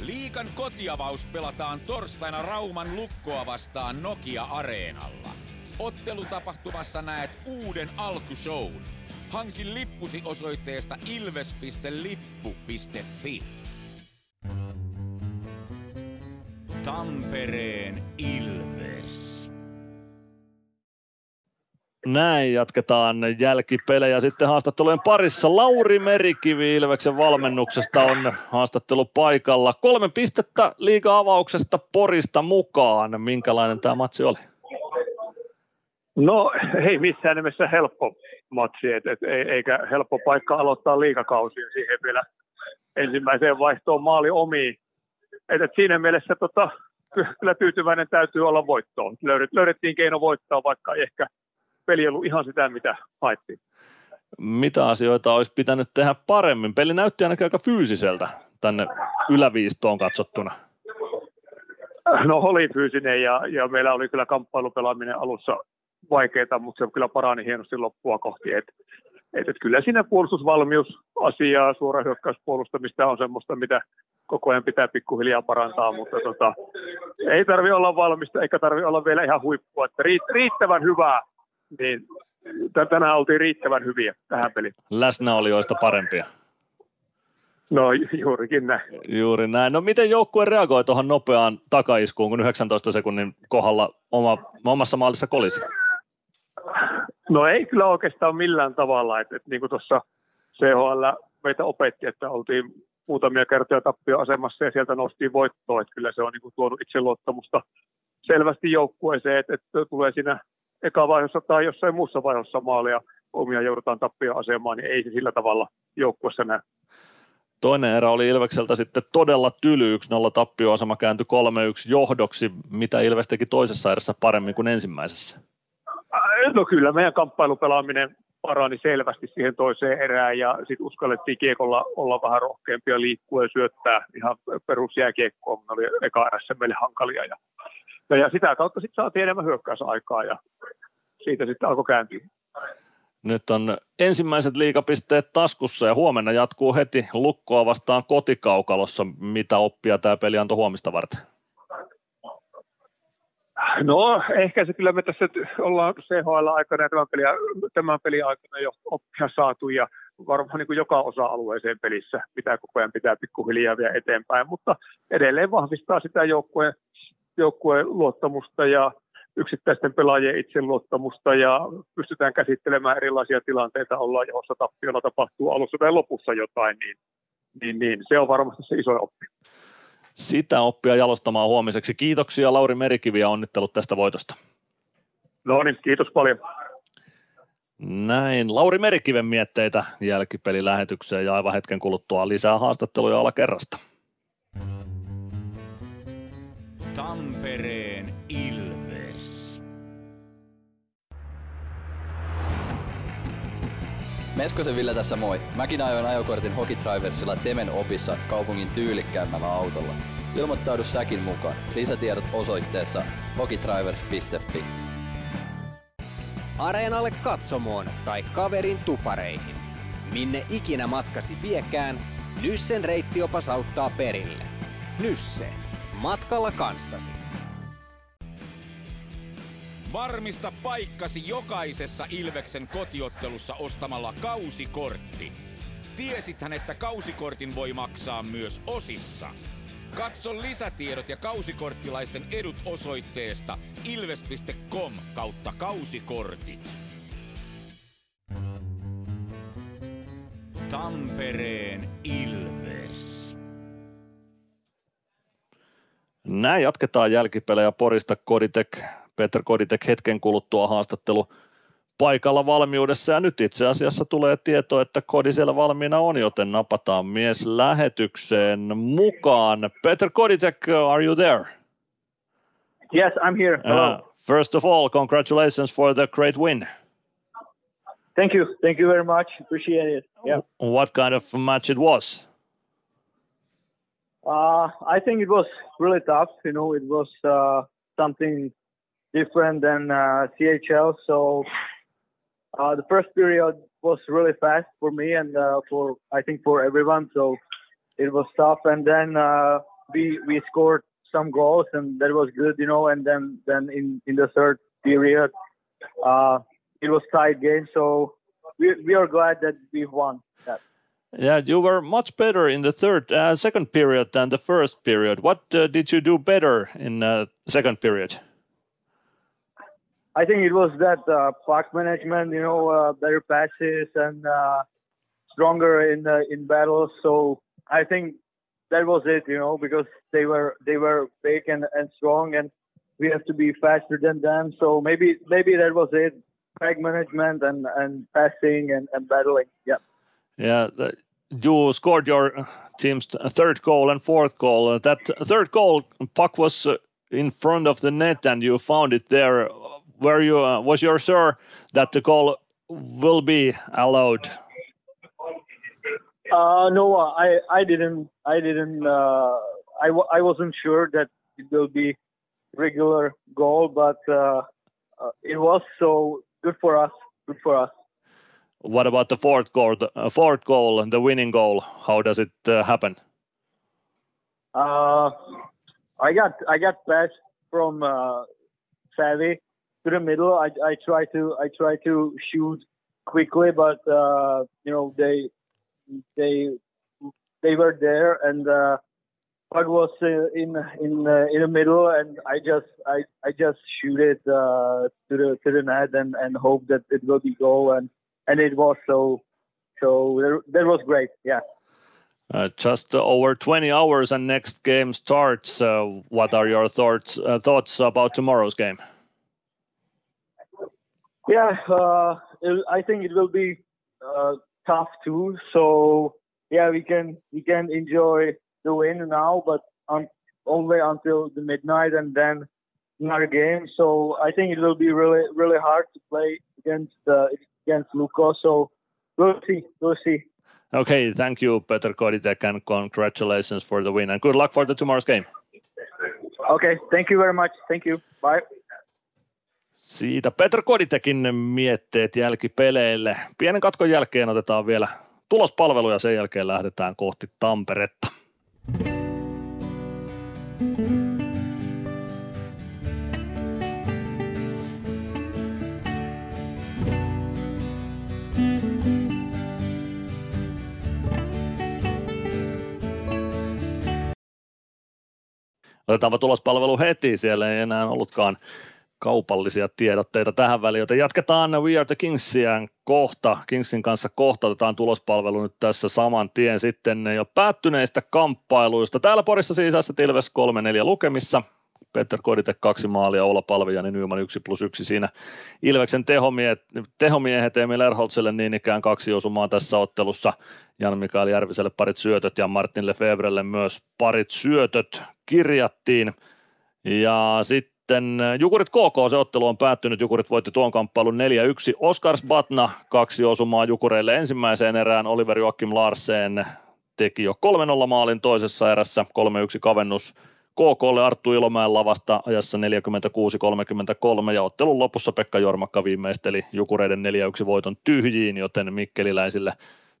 Speaker 1: Liikan kotiavaus pelataan torstaina Rauman lukkoa vastaan Nokia-areenalla. Ottelutapahtumassa näet uuden alkushown. Hankin lippusi osoitteesta ilves.lippu.fi. Tampereen Ilves.
Speaker 8: Näin jatketaan jälkipelejä sitten haastattelujen parissa. Lauri Merikivi Ilveksen valmennuksesta on haastattelu paikalla. Kolme pistettä liiga-avauksesta Porista mukaan. Minkälainen tämä matsi oli?
Speaker 27: No ei missään nimessä helppo matsi, et, et, eikä helppo paikka aloittaa liikakausia siihen vielä ensimmäiseen vaihtoon maali omiin. Et, et siinä mielessä tota, kyllä tyytyväinen täytyy olla voittoon. Löydet, löydettiin keino voittaa, vaikka ei ehkä peli ollut ihan sitä, mitä haettiin.
Speaker 8: Mitä asioita olisi pitänyt tehdä paremmin? Peli näytti ainakin aika fyysiseltä tänne yläviistoon katsottuna.
Speaker 27: No oli fyysinen ja, ja meillä oli kyllä kamppailupelaaminen alussa vaikeaa, mutta se kyllä parani hienosti loppua kohti. Et, et, et kyllä siinä puolustusvalmiusasiaa, suora hyökkäyspuolustamista on semmoista, mitä koko ajan pitää pikkuhiljaa parantaa, mutta tota, ei tarvi olla valmista eikä tarvi olla vielä ihan huippua. Että riittävän hyvää, niin tänään oltiin riittävän hyviä tähän peliin.
Speaker 8: Läsnäolijoista parempia.
Speaker 27: No juurikin näin.
Speaker 8: Juuri näin. No miten joukkue reagoi tuohon nopeaan takaiskuun, kun 19 sekunnin kohdalla oma, omassa maalissa kolisi?
Speaker 27: No ei kyllä oikeastaan millään tavalla. että et, niin kuin tuossa CHL meitä opetti, että oltiin muutamia kertoja tappioasemassa ja sieltä noustiin voittoon. Että kyllä se on niin kuin tuonut itseluottamusta selvästi joukkueeseen, että, että tulee siinä eka vaiheessa tai jossain muussa vaiheessa maalia omia joudutaan tappioasemaan, niin ei se sillä tavalla joukkueessa näy.
Speaker 8: Toinen erä oli Ilvekseltä sitten todella tyly, 1-0 tappioasema kääntyi 3-1 johdoksi. Mitä Ilves teki toisessa erässä paremmin kuin ensimmäisessä?
Speaker 27: No kyllä meidän kamppailupelaaminen parani selvästi siihen toiseen erään ja sitten uskallettiin kiekolla olla vähän rohkeampia liikkua ja syöttää ihan perusjääkiekkoa, mutta oli eka erässä meille hankalia. Ja, ja sitä kautta sitten saatiin enemmän hyökkäysaikaa ja siitä sitten alkoi kääntyä.
Speaker 8: Nyt on ensimmäiset liikapisteet taskussa ja huomenna jatkuu heti lukkoa vastaan kotikaukalossa. Mitä oppia tämä peli antoi huomista varten?
Speaker 27: No ehkä se kyllä me tässä ollaan CHL-aikana ja tämän pelin, tämän pelin aikana jo oppia saatu ja varmaan niin kuin joka osa-alueeseen pelissä pitää koko ajan pitää pikkuhiljaa vielä eteenpäin, mutta edelleen vahvistaa sitä joukkueen, joukkueen luottamusta ja yksittäisten pelaajien itseluottamusta ja pystytään käsittelemään erilaisia tilanteita, ollaan johossa tappiolla tapahtuu alussa tai lopussa jotain, niin, niin, niin se on varmasti se iso oppi.
Speaker 8: Sitä oppia jalostamaan huomiseksi. Kiitoksia Lauri Merikivi ja onnittelut tästä voitosta.
Speaker 27: No niin, kiitos paljon.
Speaker 8: Näin. Lauri Merikiven mietteitä jälkipelilähetykseen ja aivan hetken kuluttua lisää haastatteluja alakerrasta.
Speaker 1: Tampereen Ilves.
Speaker 11: Meskosen Ville tässä moi. Mäkin ajoin ajokortin Hokitriversilla Temen opissa kaupungin tyylikkäämmällä autolla. Ilmoittaudu säkin mukaan. Lisätiedot osoitteessa hokitrivers.fi.
Speaker 28: Areenalle katsomoon tai kaverin tupareihin. Minne ikinä matkasi viekään, Nyssen reittiopas auttaa perille. Nysse. Matkalla kanssasi.
Speaker 1: Varmista paikkasi jokaisessa Ilveksen kotiottelussa ostamalla kausikortti. Tiesithän, että kausikortin voi maksaa myös osissa. Katso lisätiedot ja kausikorttilaisten edut osoitteesta ilves.com kautta kausikortit. Tampereen Ilves.
Speaker 8: Näin jatketaan jälkipelejä Porista Koditek, Peter Koditek hetken kuluttua haastattelu paikalla valmiudessa ja nyt itse asiassa tulee tieto, että kodi siellä valmiina on, joten napataan mies lähetykseen mukaan. Peter Koditek, are you there?
Speaker 29: Yes, I'm here. Hello.
Speaker 8: Uh, first of all, congratulations for the great win.
Speaker 29: Thank you. Thank you very much. Appreciate it. Yeah.
Speaker 8: What kind of match it was?
Speaker 29: Uh, I think it was really tough. You know, it was uh, something different than uh, CHL. So uh, the first period was really fast for me and uh, for I think for everyone. So it was tough. And then uh, we we scored some goals and that was good, you know. And then then in in the third period, uh, it was tight game. So we we are glad that we won that.
Speaker 8: Yeah, you were much better in the third, uh, second period than the first period. What uh, did you do better in uh, second period?
Speaker 29: I think it was that uh, puck management, you know, uh, better passes and uh, stronger in in battles. So I think that was it, you know, because they were they were big and, and strong, and we have to be faster than them. So maybe maybe that was it, puck management and and passing and, and battling. Yeah.
Speaker 8: Yeah, the, you scored your team's third goal and fourth goal. Uh, that third goal, puck was uh, in front of the net, and you found it there. Were you uh, was you sure that the goal will be allowed?
Speaker 29: Uh, no, I I didn't I didn't uh, I w- I wasn't sure that it will be regular goal, but uh, uh, it was so good for us. Good for us.
Speaker 8: What about the fourth goal? The uh, fourth goal, the winning goal. How does it uh, happen?
Speaker 29: Uh, I got I got passed from uh, Savvy to the middle. I I try to I try to shoot quickly, but uh, you know they they they were there and uh, puck was uh, in in uh, in the middle, and I just I I just shoot it uh, to the to the net and and hope that it will be goal and and it was so so that, was great. Yeah.
Speaker 8: Uh, just over 20 hours and next game starts. Uh, what are your thoughts uh, thoughts about tomorrow's game?
Speaker 29: Yeah, uh, it, I think it will be uh, tough too. So yeah, we can we can enjoy the win now, but on, only until the midnight and then another game. So I think it will be really really hard to play against uh, against Luko. So we'll see, we'll see.
Speaker 8: Okay, thank you, Peter Koditek, and congratulations for the win, and good luck for the tomorrow's game.
Speaker 29: Okay, thank you very much. Thank you. Bye.
Speaker 8: Siitä Peter Koditekin mietteet jälkipeleille. Pienen katkon jälkeen otetaan vielä tulospalvelu ja sen jälkeen lähdetään kohti Tamperetta. Otetaanpa tulospalvelu heti, siellä ei enää ollutkaan kaupallisia tiedotteita tähän väliin, joten jatketaan We Are the Kingsia kohta. Kingsin kanssa kohta otetaan tulospalvelu nyt tässä saman tien sitten jo päättyneistä kamppailuista. Täällä Porissa siis S Ilves 3-4 lukemissa. Peter Kodite kaksi maalia, Ola Palviani Nyman 1 plus 1 siinä. Ilveksen tehomiehet, tehomiehet Emil Erholtselle niin ikään kaksi osumaa tässä ottelussa. Jan Mikael Järviselle parit syötöt ja Martin Lefevrelle myös parit syötöt kirjattiin. Ja sitten sitten Jukurit KK, se ottelu on päättynyt, Jukurit voitti tuon kamppailun 4-1. Oskar Batna, kaksi osumaa Jukureille ensimmäiseen erään, Oliver Joakim Larsen teki jo 3-0 maalin toisessa erässä, 3-1 kavennus KKlle Arttu Ilomäen lavasta ajassa 46-33 ja ottelun lopussa Pekka Jormakka viimeisteli Jukureiden 4-1 voiton tyhjiin, joten Mikkeliläisille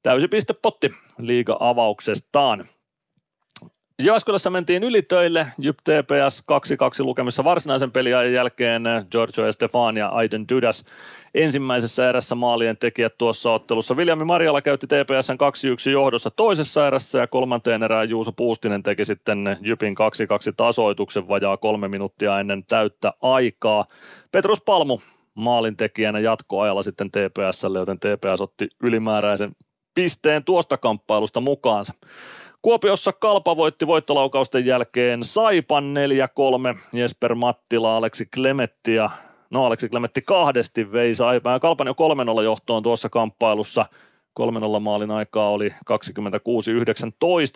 Speaker 8: täysi pistepotti liiga avauksestaan. Jyväskylässä mentiin ylitöille, Jyp TPS 2-2 lukemissa varsinaisen peliajan jälkeen Giorgio Estefan ja Aiden Dudas ensimmäisessä erässä maalien tekijät tuossa ottelussa. Viljami Marjala käytti TPSn 2-1 johdossa toisessa erässä ja kolmanteen erään Juuso Puustinen teki sitten Jypin 2-2 tasoituksen vajaa kolme minuuttia ennen täyttä aikaa. Petrus Palmu maalintekijänä jatkoajalla sitten TPSlle, joten TPS otti ylimääräisen pisteen tuosta kamppailusta mukaansa. Kuopiossa Kalpa voitti voittolaukausten jälkeen Saipan 4-3, Jesper Mattila, Aleksi Klemetti ja no Aleksi Klemetti kahdesti vei Saipaa. Kalpan jo 3-0 johtoon tuossa kamppailussa. 3-0 maalin aikaa oli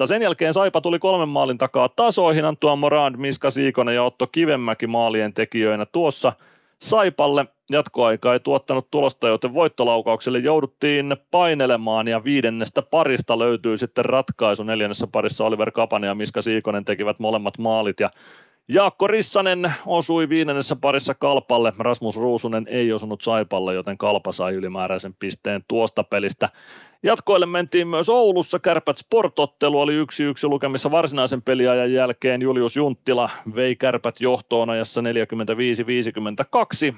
Speaker 8: 26-19. Sen jälkeen Saipa tuli kolmen maalin takaa tasoihin. Antuan Morand, Miska Siikonen ja Otto Kivenmäki maalien tekijöinä tuossa – Saipalle jatkoaika ei tuottanut tulosta, joten voittolaukaukselle jouduttiin painelemaan ja viidennestä parista löytyy sitten ratkaisu. Neljännessä parissa Oliver Kapanen ja Miska Siikonen tekivät molemmat maalit ja Jaakko Rissanen osui viidennessä parissa Kalpalle. Rasmus Ruusunen ei osunut Saipalle, joten Kalpa sai ylimääräisen pisteen tuosta pelistä. Jatkoille mentiin myös Oulussa. Kärpät Sportottelu oli 1-1 lukemissa varsinaisen peliajan jälkeen. Julius Junttila vei Kärpät johtoon ajassa 45-52,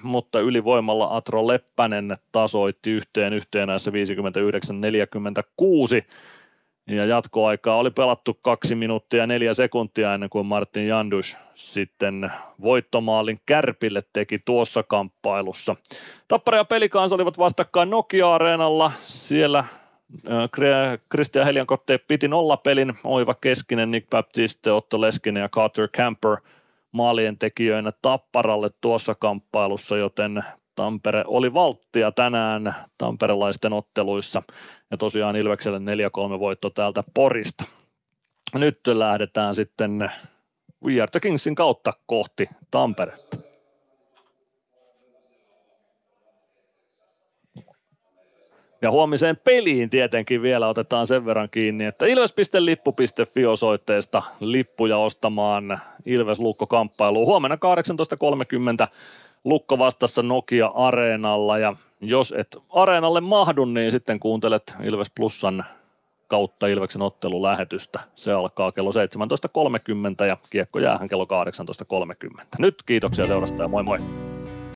Speaker 8: mutta ylivoimalla Atro Leppänen tasoitti yhteen yhteen ajassa 59-46. Ja jatkoaikaa oli pelattu kaksi minuuttia neljä sekuntia ennen kuin Martin Jandus sitten voittomaalin Kärpille teki tuossa kamppailussa. Tappara ja Pelikans olivat vastakkain Nokia-areenalla. Siellä Christian Heliankotte piti nollapelin, Oiva Keskinen, Nick Baptiste, Otto Leskinen ja Carter Camper maalien tekijöinä Tapparalle tuossa kamppailussa, joten Tampere oli valttia tänään tamperelaisten otteluissa ja tosiaan Ilvekselle 4-3 voitto täältä Porista. Nyt lähdetään sitten We Are the Kingsin kautta kohti Tamperetta. Ja huomiseen peliin tietenkin vielä otetaan sen verran kiinni, että ilves.lippu.fi osoitteesta lippuja ostamaan Ilves Lukko kamppailuun huomenna 18.30 Lukko vastassa Nokia Areenalla ja jos et Areenalle mahdu, niin sitten kuuntelet Ilves Plusan kautta Ilveksen ottelulähetystä. Se alkaa kello 17.30 ja kiekko jäähän kello 18.30. Nyt kiitoksia seurasta ja moi moi!